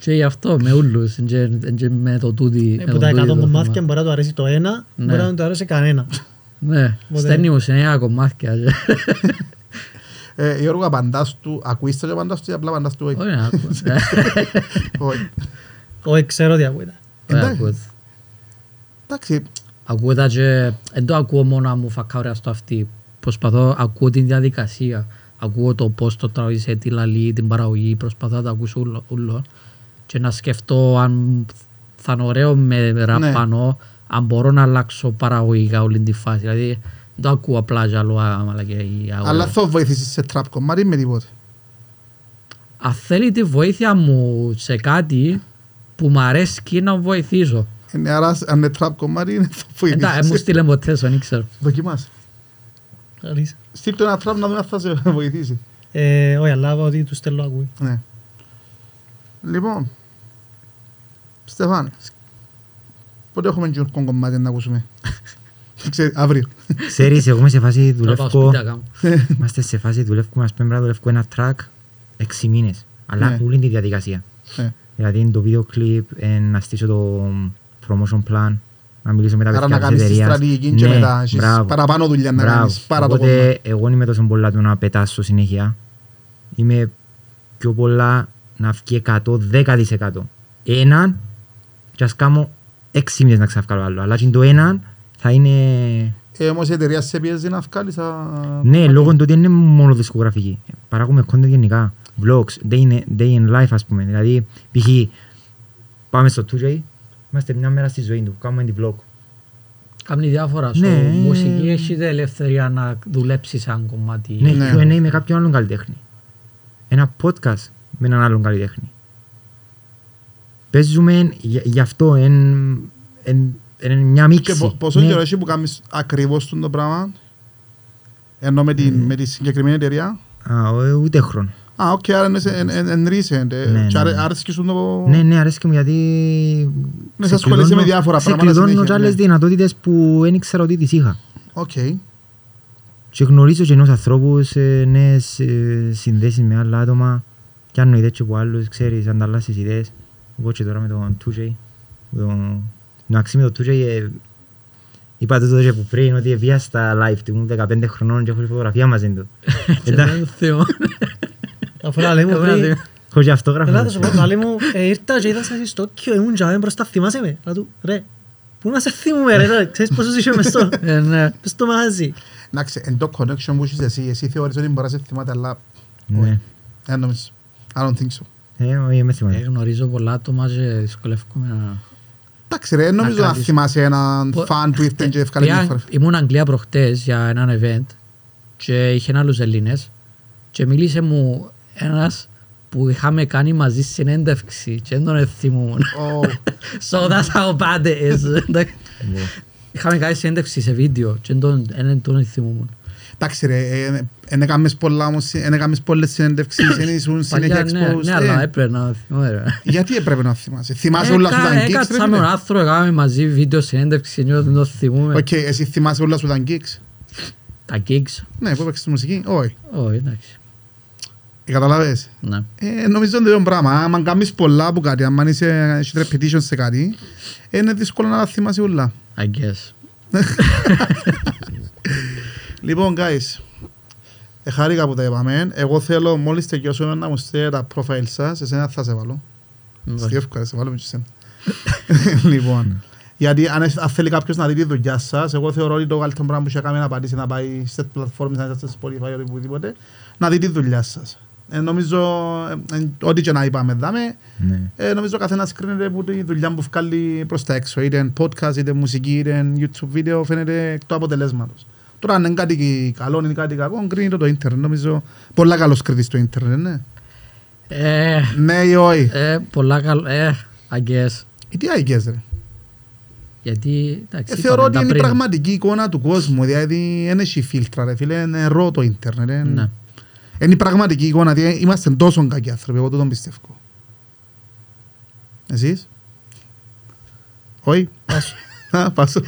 [SPEAKER 2] και γι' αυτό με όλους και, και με το τούτη.
[SPEAKER 4] Ε,
[SPEAKER 2] με
[SPEAKER 4] Που
[SPEAKER 2] το
[SPEAKER 4] τα
[SPEAKER 2] τούτη
[SPEAKER 4] 100
[SPEAKER 2] το
[SPEAKER 4] κομμάτια
[SPEAKER 2] θέμα.
[SPEAKER 4] μπορεί να του αρέσει το ένα,
[SPEAKER 2] Ναι.
[SPEAKER 4] μπορεί να του αρέσει κανένα.
[SPEAKER 2] Ναι,
[SPEAKER 4] Οπότε-
[SPEAKER 2] στέλνει μου σε νέα κομμάτια.
[SPEAKER 1] Ε, Γιώργο, απαντάς του, ακούεις το και απαντάς του ή απλά απαντάς του όχι;
[SPEAKER 2] Όχι, να ακούω.
[SPEAKER 1] Όχι.
[SPEAKER 4] Όχι, ξέρω τι ακούγεται.
[SPEAKER 2] Όχι,
[SPEAKER 1] Εντάξει.
[SPEAKER 2] ακούω.
[SPEAKER 1] Εντάξει,
[SPEAKER 2] Ακούω τα και δεν το ακούω μόνο αν μου φακά ωραία στο αυτή. Προσπαθώ, ακούω την διαδικασία. Ακούω το πώς το τραγουδίσε, τη λαλή, την παραγωγή. Προσπαθώ να το ακούσω όλο, όλο. Και να σκεφτώ αν θα είναι ωραίο με ραπ
[SPEAKER 1] Ναι.
[SPEAKER 2] πάνω, αν μπορώ να αλλάξω παραγωγικά όλη τη φάση. Δηλαδή, δεν το ακούω απλά για άλλο άμα και η αγορά.
[SPEAKER 1] αλλά θα βοηθήσεις σε τραπ κομμάτι με τίποτε;
[SPEAKER 2] Αν θέλει τη βοήθεια μου σε κάτι που μου αρέσει να βοηθήσω.
[SPEAKER 1] Είναι, άρας αν είναι τραπ κομμάτι είναι θα
[SPEAKER 2] Εντάξει, μου
[SPEAKER 1] βοηθήσεις.
[SPEAKER 2] στείλε ποτέ, δεν ξέρω.
[SPEAKER 1] Δοκιμάσαι.
[SPEAKER 4] Καλής.
[SPEAKER 1] Στείλ το ένα τραπ να δούμε αν θα σε βοηθήσει.
[SPEAKER 4] Ε, Όχι, αλλά ότι τους στέλνω ακούει.
[SPEAKER 1] Ναι. Λοιπόν, Στεφάν, πότε έχουμε Γιώργο κομμάτι να ακούσουμε; [laughs] Ξέρεις, αύριο.
[SPEAKER 3] Ξέρεις, εγώ είμαι σε φάση
[SPEAKER 2] Θα πάω
[SPEAKER 3] δουλεύω,
[SPEAKER 2] σπίτι να κάνω.
[SPEAKER 3] είμαστε σε φάση δουλεύουμε, ας πούμε, πρέπει να δουλεύω ένα track έξι μήνες. Αλλά
[SPEAKER 1] Ναι.
[SPEAKER 3] όλη τη διαδικασία.
[SPEAKER 1] Ναι.
[SPEAKER 3] Δηλαδή είναι το βίντεο κλιπ, ε, να στήσω το promotion plan, να μιλήσω με τα
[SPEAKER 1] Άρα
[SPEAKER 3] παιδιά
[SPEAKER 1] να
[SPEAKER 3] της
[SPEAKER 1] κάνεις τη
[SPEAKER 3] εταιρείας.
[SPEAKER 1] στρατηγική και
[SPEAKER 3] Ναι,
[SPEAKER 1] μετά έχεις
[SPEAKER 3] μπράβο.
[SPEAKER 1] παραπάνω δουλειά να
[SPEAKER 3] Μπράβο.
[SPEAKER 1] κάνεις. Πάρα το
[SPEAKER 3] Οπότε
[SPEAKER 1] κομμάτι.
[SPEAKER 3] εγώ δεν είμαι τόσο πολλά του να πετάσω συνέχεια. Είμαι πιο πολλά να βγει 110%. Έναν και ας κάνω έξι μήνες να ξαφκάλω άλλο. Αλλά και το έναν θα είναι...
[SPEAKER 1] Ε, όμως η εταιρεία σε πιέζει να βγάλεις... α,
[SPEAKER 3] Ναι, λόγω του ότι είναι μόνο δισκογραφική. Παράγουμε content γενικά. vlogs, day in, day in life ας πούμε. Δηλαδή, π.χ. πάμε στο 2J, είμαστε μια μέρα στη ζωή του, κάνουμε τη vlog.
[SPEAKER 2] Κάνει διάφορα. Στο
[SPEAKER 3] Ναι.
[SPEAKER 2] μουσική έχετε ελευθερία να δουλέψεις σαν κομμάτι.
[SPEAKER 3] Ναι,
[SPEAKER 1] Ναι.
[SPEAKER 3] Q&A με κάποιον άλλον καλλιτέχνη. Ένα podcast με έναν άλλον καλλιτέχνη. Παίζουμε γι' γι' αυτό εν, εν, εν μια
[SPEAKER 1] Και
[SPEAKER 3] μίξη.
[SPEAKER 1] πο- πόσο
[SPEAKER 3] Ναι.
[SPEAKER 1] καιρό έχει που κάνεις ακριβώς τον το πράγμα; Ενώ με, την, με τη συγκεκριμένη εταιρεία;
[SPEAKER 3] Α, ο- ούτε χρόνο.
[SPEAKER 1] Α, οκ, άρα είναι σε- εν- εν- εν recent. ε,
[SPEAKER 3] Ναι,
[SPEAKER 1] Και
[SPEAKER 3] ναι,
[SPEAKER 1] άρε-
[SPEAKER 3] ναι.
[SPEAKER 1] άρεσκε σου το...
[SPEAKER 3] Ναι, ναι, αρέσει και μου γιατί...
[SPEAKER 1] Ναι,
[SPEAKER 3] σε
[SPEAKER 1] σε ασχολείσαι με
[SPEAKER 3] κλειδώνω-
[SPEAKER 1] διάφορα
[SPEAKER 3] σε
[SPEAKER 1] πράγματα
[SPEAKER 3] κλειδώνω
[SPEAKER 1] συνέχεια,
[SPEAKER 3] και άλλες
[SPEAKER 1] ναι.
[SPEAKER 3] δυνατότητες που δεν ήξερα ότι τις είχα.
[SPEAKER 1] Οκ.
[SPEAKER 3] Και γνωρίζω και νέους ανθρώπους, ε, νέες ε, συνδέσεις με άλλα άτομα και αν ιδέες και από άλλους, ξέρεις, ανταλλάσσεις ιδέες. Όπως και τώρα με τον 2J. Το- Εντάξει με το 2J ε, είπα το τότε που πριν ότι βία στα live του, ήμουν 15 χρονών και έχω και φωτογραφία μαζί του.
[SPEAKER 2] Και
[SPEAKER 3] Εντάξει,
[SPEAKER 2] δεν θέλω.
[SPEAKER 4] Αφού λέει μου
[SPEAKER 2] Έχω
[SPEAKER 4] πριν,
[SPEAKER 2] ένα
[SPEAKER 3] έχω και αυτόγραφο.
[SPEAKER 4] Ελά, θα σου πω, λέει μου, ε, ήρθα και είδα σας στο Τόκιο, ήμουν τζάμε μπροστά, θυμάσαι με. Λέω του, ρε, πού να σε θυμούμε ρε, ρε, ξέρεις πόσους είσαι μες στο,
[SPEAKER 2] Ε, ναι.
[SPEAKER 4] μες στο μαγαζί.
[SPEAKER 1] Εντάξει, εν το connection που έχεις εσύ, εσύ θεωρείς ότι μπορεί να σε θυμάται, αλλά
[SPEAKER 3] Ναι.
[SPEAKER 1] δεν νομίζω. I don't think so.
[SPEAKER 3] Ε, όχι, με
[SPEAKER 2] Ε,
[SPEAKER 3] θυμάμαι.
[SPEAKER 2] γνωρίζω πολλά άτομα και δυσκολεύομαι να...
[SPEAKER 1] Εντάξει ρε, δεν νομίζω να
[SPEAKER 2] κάνεις-
[SPEAKER 1] θυμάσαι έναν
[SPEAKER 2] Πο-
[SPEAKER 1] φαν που ήρθε και ευκάλε
[SPEAKER 2] Πήγα-
[SPEAKER 1] μια φορά.
[SPEAKER 2] Ήμουν Αγγλία προχτές για έναν event και είχε άλλους Ελλήνες και μίλησε μου ένας που είχαμε κάνει μαζί συνέντευξη και δεν τον θυμούμουν.
[SPEAKER 1] Ω, [laughs]
[SPEAKER 2] So that's how bad it is. Εντάξει. Είχαμε κάνει συνέντευξη σε βίντεο και δεν τον- δεν τον θυμούμουν.
[SPEAKER 1] Εντάξει ρε, ε, εν έκαμες πολλά όμως, εν έκαμες πολλές συνέντευξεις, εν ήσουν συνέχεια
[SPEAKER 2] Παλιά, ναι,
[SPEAKER 1] exposed.
[SPEAKER 2] ναι,
[SPEAKER 1] ε.
[SPEAKER 2] αλλά έπρεπε να θυμούμαι. ρε.
[SPEAKER 1] Γιατί έπρεπε να θυμάσαι; Θυμάσαι όλα σου
[SPEAKER 2] Έκα-
[SPEAKER 1] τα gigs ρε
[SPEAKER 2] Έκατσα με τον
[SPEAKER 1] φίλε.
[SPEAKER 2] άνθρωπο, έκαμε μαζί βίντεο συνέντευξη και νιώθω δεν το θυμούμαι.
[SPEAKER 1] Οκ, εσύ θυμάσαι όλα σου τα gigs;
[SPEAKER 2] Τα gigs,
[SPEAKER 1] Ναι, που έπαιξες τη μουσική. Όχι.
[SPEAKER 2] όχι εντάξει.
[SPEAKER 1] Ε, Κατάλαβες.
[SPEAKER 2] Ναι.
[SPEAKER 1] Ε, νομίζω είναι το ίδιο πράγμα. Αν κάνεις πολλά από κάτι, αν είσαι έχεις repetition σε κάτι, είναι δύσκολο να τα θυμάσαι όλα.
[SPEAKER 2] I guess. [laughs]
[SPEAKER 1] Λοιπόν, guys, ε, χάρηκα που τα είπαμε. Εγώ θέλω μόλις τελειώσουμε να μου στείλετε τα profile σας. Εσένα θα σε βάλω. Στη εύκολα, σε βάλω με και εσένα. [laughs] λοιπόν, γιατί αν, έχ- αν θέλει κάποιος να δει τη δουλειά σας, εγώ θεωρώ ότι το καλύτερο πράγμα που είχε κάνει να πατήσει να πάει στις πλατφόρμες, να είστε στο Spotify ή οπουδήποτε, να δει τη δουλειά σας. Ε, νομίζω, ε, ε, ό,τι και να είπαμε δάμε,
[SPEAKER 3] Ναι.
[SPEAKER 1] ε, νομίζω ο καθένας κρίνεται από τη δουλειά που βγάλει προς τα έξω. Είτε podcast, είτε μουσική, είτε YouTube βίντεο, φαίνεται εκ του αποτελέσματος. Τώρα αν είναι κάτι καλό, είναι κάτι κακό, κρίνει το το ίντερνετ. Νομίζω πολλά καλός κριτής το ίντερνετ, ναι.
[SPEAKER 2] Ε,
[SPEAKER 1] Ναι ή όχι;
[SPEAKER 2] ε, πολλά καλό. Ε, I guess.
[SPEAKER 1] Ε, Τι άγγες ρε;
[SPEAKER 2] Γιατί, εντάξει,
[SPEAKER 1] Ε, θεωρώ
[SPEAKER 2] είπαμε
[SPEAKER 1] ότι
[SPEAKER 2] τα
[SPEAKER 1] είναι η
[SPEAKER 2] πριν.
[SPEAKER 1] πραγματική εικόνα του κόσμου. Δηλαδή δεν έχει φίλτρα ρε φίλε, είναι ρο το ίντερνετ. ε.
[SPEAKER 2] Ναι.
[SPEAKER 1] Είναι η πραγματική εικόνα, δηλαδή είμαστε τόσο κακοί άνθρωποι, εγώ το τον πιστεύω. Εσείς; Όχι; Α, Πάσο.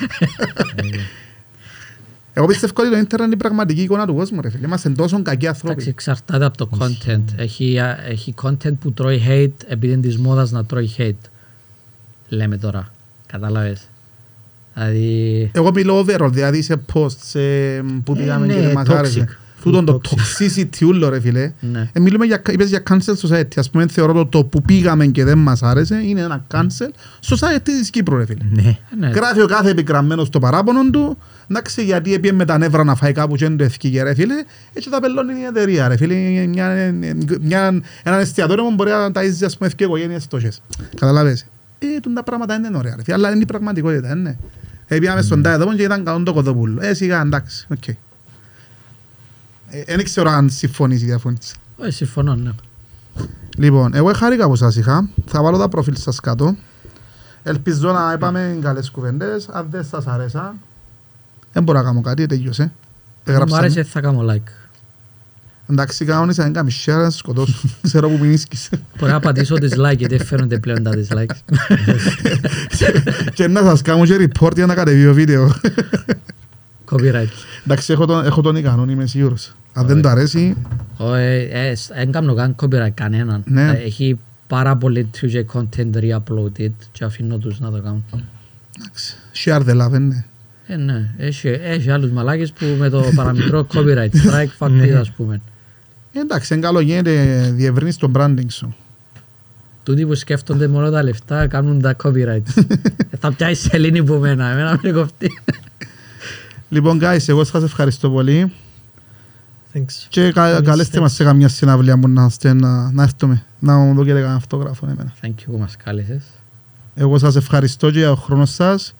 [SPEAKER 1] Εγώ πιστεύω ότι το ίντερνετ είναι η πραγματική εικόνα του κόσμου ρε φίλε. Είμαστε τόσο κακοί
[SPEAKER 2] Εντάξει,
[SPEAKER 1] άνθρωποι.
[SPEAKER 2] εξαρτάται από το content. Έχει, α, έχει content που τρώει hate επειδή είναι της μόδας να τρώει hate. Λέμε τώρα. Κατάλαβες. Δηλαδή,
[SPEAKER 1] Εγώ μιλώ overall, δηλαδή σε post, σε που πήγαμε
[SPEAKER 3] ναι,
[SPEAKER 1] και μας
[SPEAKER 3] toxic.
[SPEAKER 1] άρεσε. Τούτον το
[SPEAKER 3] Toxic.
[SPEAKER 1] toxicity ούλο ρε φίλε.
[SPEAKER 2] ναι.
[SPEAKER 1] Ε, μιλούμε για, είπες για cancel society. Ας πούμε θεωρώ το, το που πήγαμε και δεν μας άρεσε είναι ένα cancel society της Κύπρου ρε φίλε.
[SPEAKER 3] Ναι.
[SPEAKER 2] ναι.
[SPEAKER 1] Γράφει ο κάθε επικραμμένος το παράπονο του, εντάξει γιατί έπιε με τα νεύρα να φάει κάπου και δεν το ευκήγε ρε φίλε, έτσι τα πελώνει η εταιρεία ρε φίλε, μια, μια, έναν εστιατόριο που μπορεί να ταΐζει ας πούμε ευκεί οικογένειες τόσες. Καταλάβες. Ε, τούν τα πράγματα δεν είναι ωραία ρε φίλε, αλλά είναι η πραγματικότητα, είναι. Ε, πήγαμε στον τάδε τόπο και ήταν καλό το κοτόπουλο. Ε, σιγά, εντάξει, οκ. Ε, Δεν ξέρω αν συμφωνείς ή διαφωνείς.
[SPEAKER 2] Όχι, συμφωνώ, ναι.
[SPEAKER 1] Λοιπόν, εγώ χάρηκα που σας είχα. Θα βάλω τα προφίλ σας κάτω. Ελπίζω να είπαμε καλές κουβέντες. Αν δεν σας αρέσα, δεν μπορώ να κάνω κάτι, τελειώσε.
[SPEAKER 2] Αν μου
[SPEAKER 1] Έγραψα.
[SPEAKER 2] άρεσε θα κάνω like.
[SPEAKER 1] Εντάξει, κανόνισα, δεν κάνεις share, να σε σκοτώσω. [laughs] Ξέρω που μηνίσκεις.
[SPEAKER 2] Μπορεί να πατήσω dislike γιατί φαίνονται πλέον τα dislikes. [laughs]
[SPEAKER 1] Και να σας κάνω και report για να κατεβεί το βίντεο.
[SPEAKER 2] Copyright.
[SPEAKER 1] Εντάξει, έχω τον, έχω τον ικανό, είμαι σίγουρος. Αν δεν το αρέσει,
[SPEAKER 2] Δεν κάνω καν copyright κανέναν.
[SPEAKER 1] Ναι.
[SPEAKER 2] Ε, Έχει πάρα πολύ 2J content re-uploaded και αφήνω τους να το κάνουν.
[SPEAKER 1] εντάξει, share the love, ναι.
[SPEAKER 2] Ε, ναι, έχει, έχει άλλους μαλάκες που με το παραμικρό [coughs] copyright strike fuck
[SPEAKER 3] Ναι.
[SPEAKER 2] it, ας πούμε.
[SPEAKER 1] Εντάξει, είναι καλό γίνεται, διευρύνεις το branding σου.
[SPEAKER 2] Τούτοι που σκέφτονται μόνο τα λεφτά κάνουν τα copyrights. [laughs] Ε, θα πιάσει σελήνη που μένα, εμένα με κοφτεί.
[SPEAKER 1] Λοιπόν, guys, εγώ σας ευχαριστώ πολύ.
[SPEAKER 4] Thanks.
[SPEAKER 1] Και κα-
[SPEAKER 4] Thanks,
[SPEAKER 1] καλέστε
[SPEAKER 4] thanks.
[SPEAKER 1] μας σε καμιά συναυλία που να, είστε, να, να έρθουμε, να μου δω και κανένα αυτόγραφο εμένα.
[SPEAKER 2] Thank you που μας κάλεσες.
[SPEAKER 1] Εγώ σας ευχαριστώ και για τον χρόνος σας.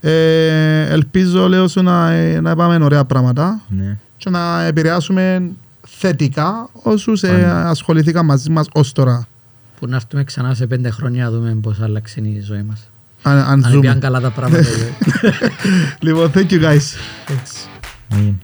[SPEAKER 1] Ε, ελπίζω, λέω σου, να, ε, να πάμε ωραία πράγματα
[SPEAKER 3] Ναι.
[SPEAKER 1] και να επηρεάσουμε θετικά όσους ε,
[SPEAKER 3] Πάντα.
[SPEAKER 1] ασχοληθήκαν μαζί μας ως τώρα.
[SPEAKER 2] Που να έρθουμε ξανά σε πέντε χρόνια να δούμε πώς άλλαξε η ζωή μας.
[SPEAKER 1] Αν, αν
[SPEAKER 2] Αν
[SPEAKER 1] ζούμε.
[SPEAKER 2] πήγαν καλά τα πράγματα. [laughs]
[SPEAKER 1] λοιπόν, thank you guys.
[SPEAKER 4] Thanks.
[SPEAKER 3] Έγινε.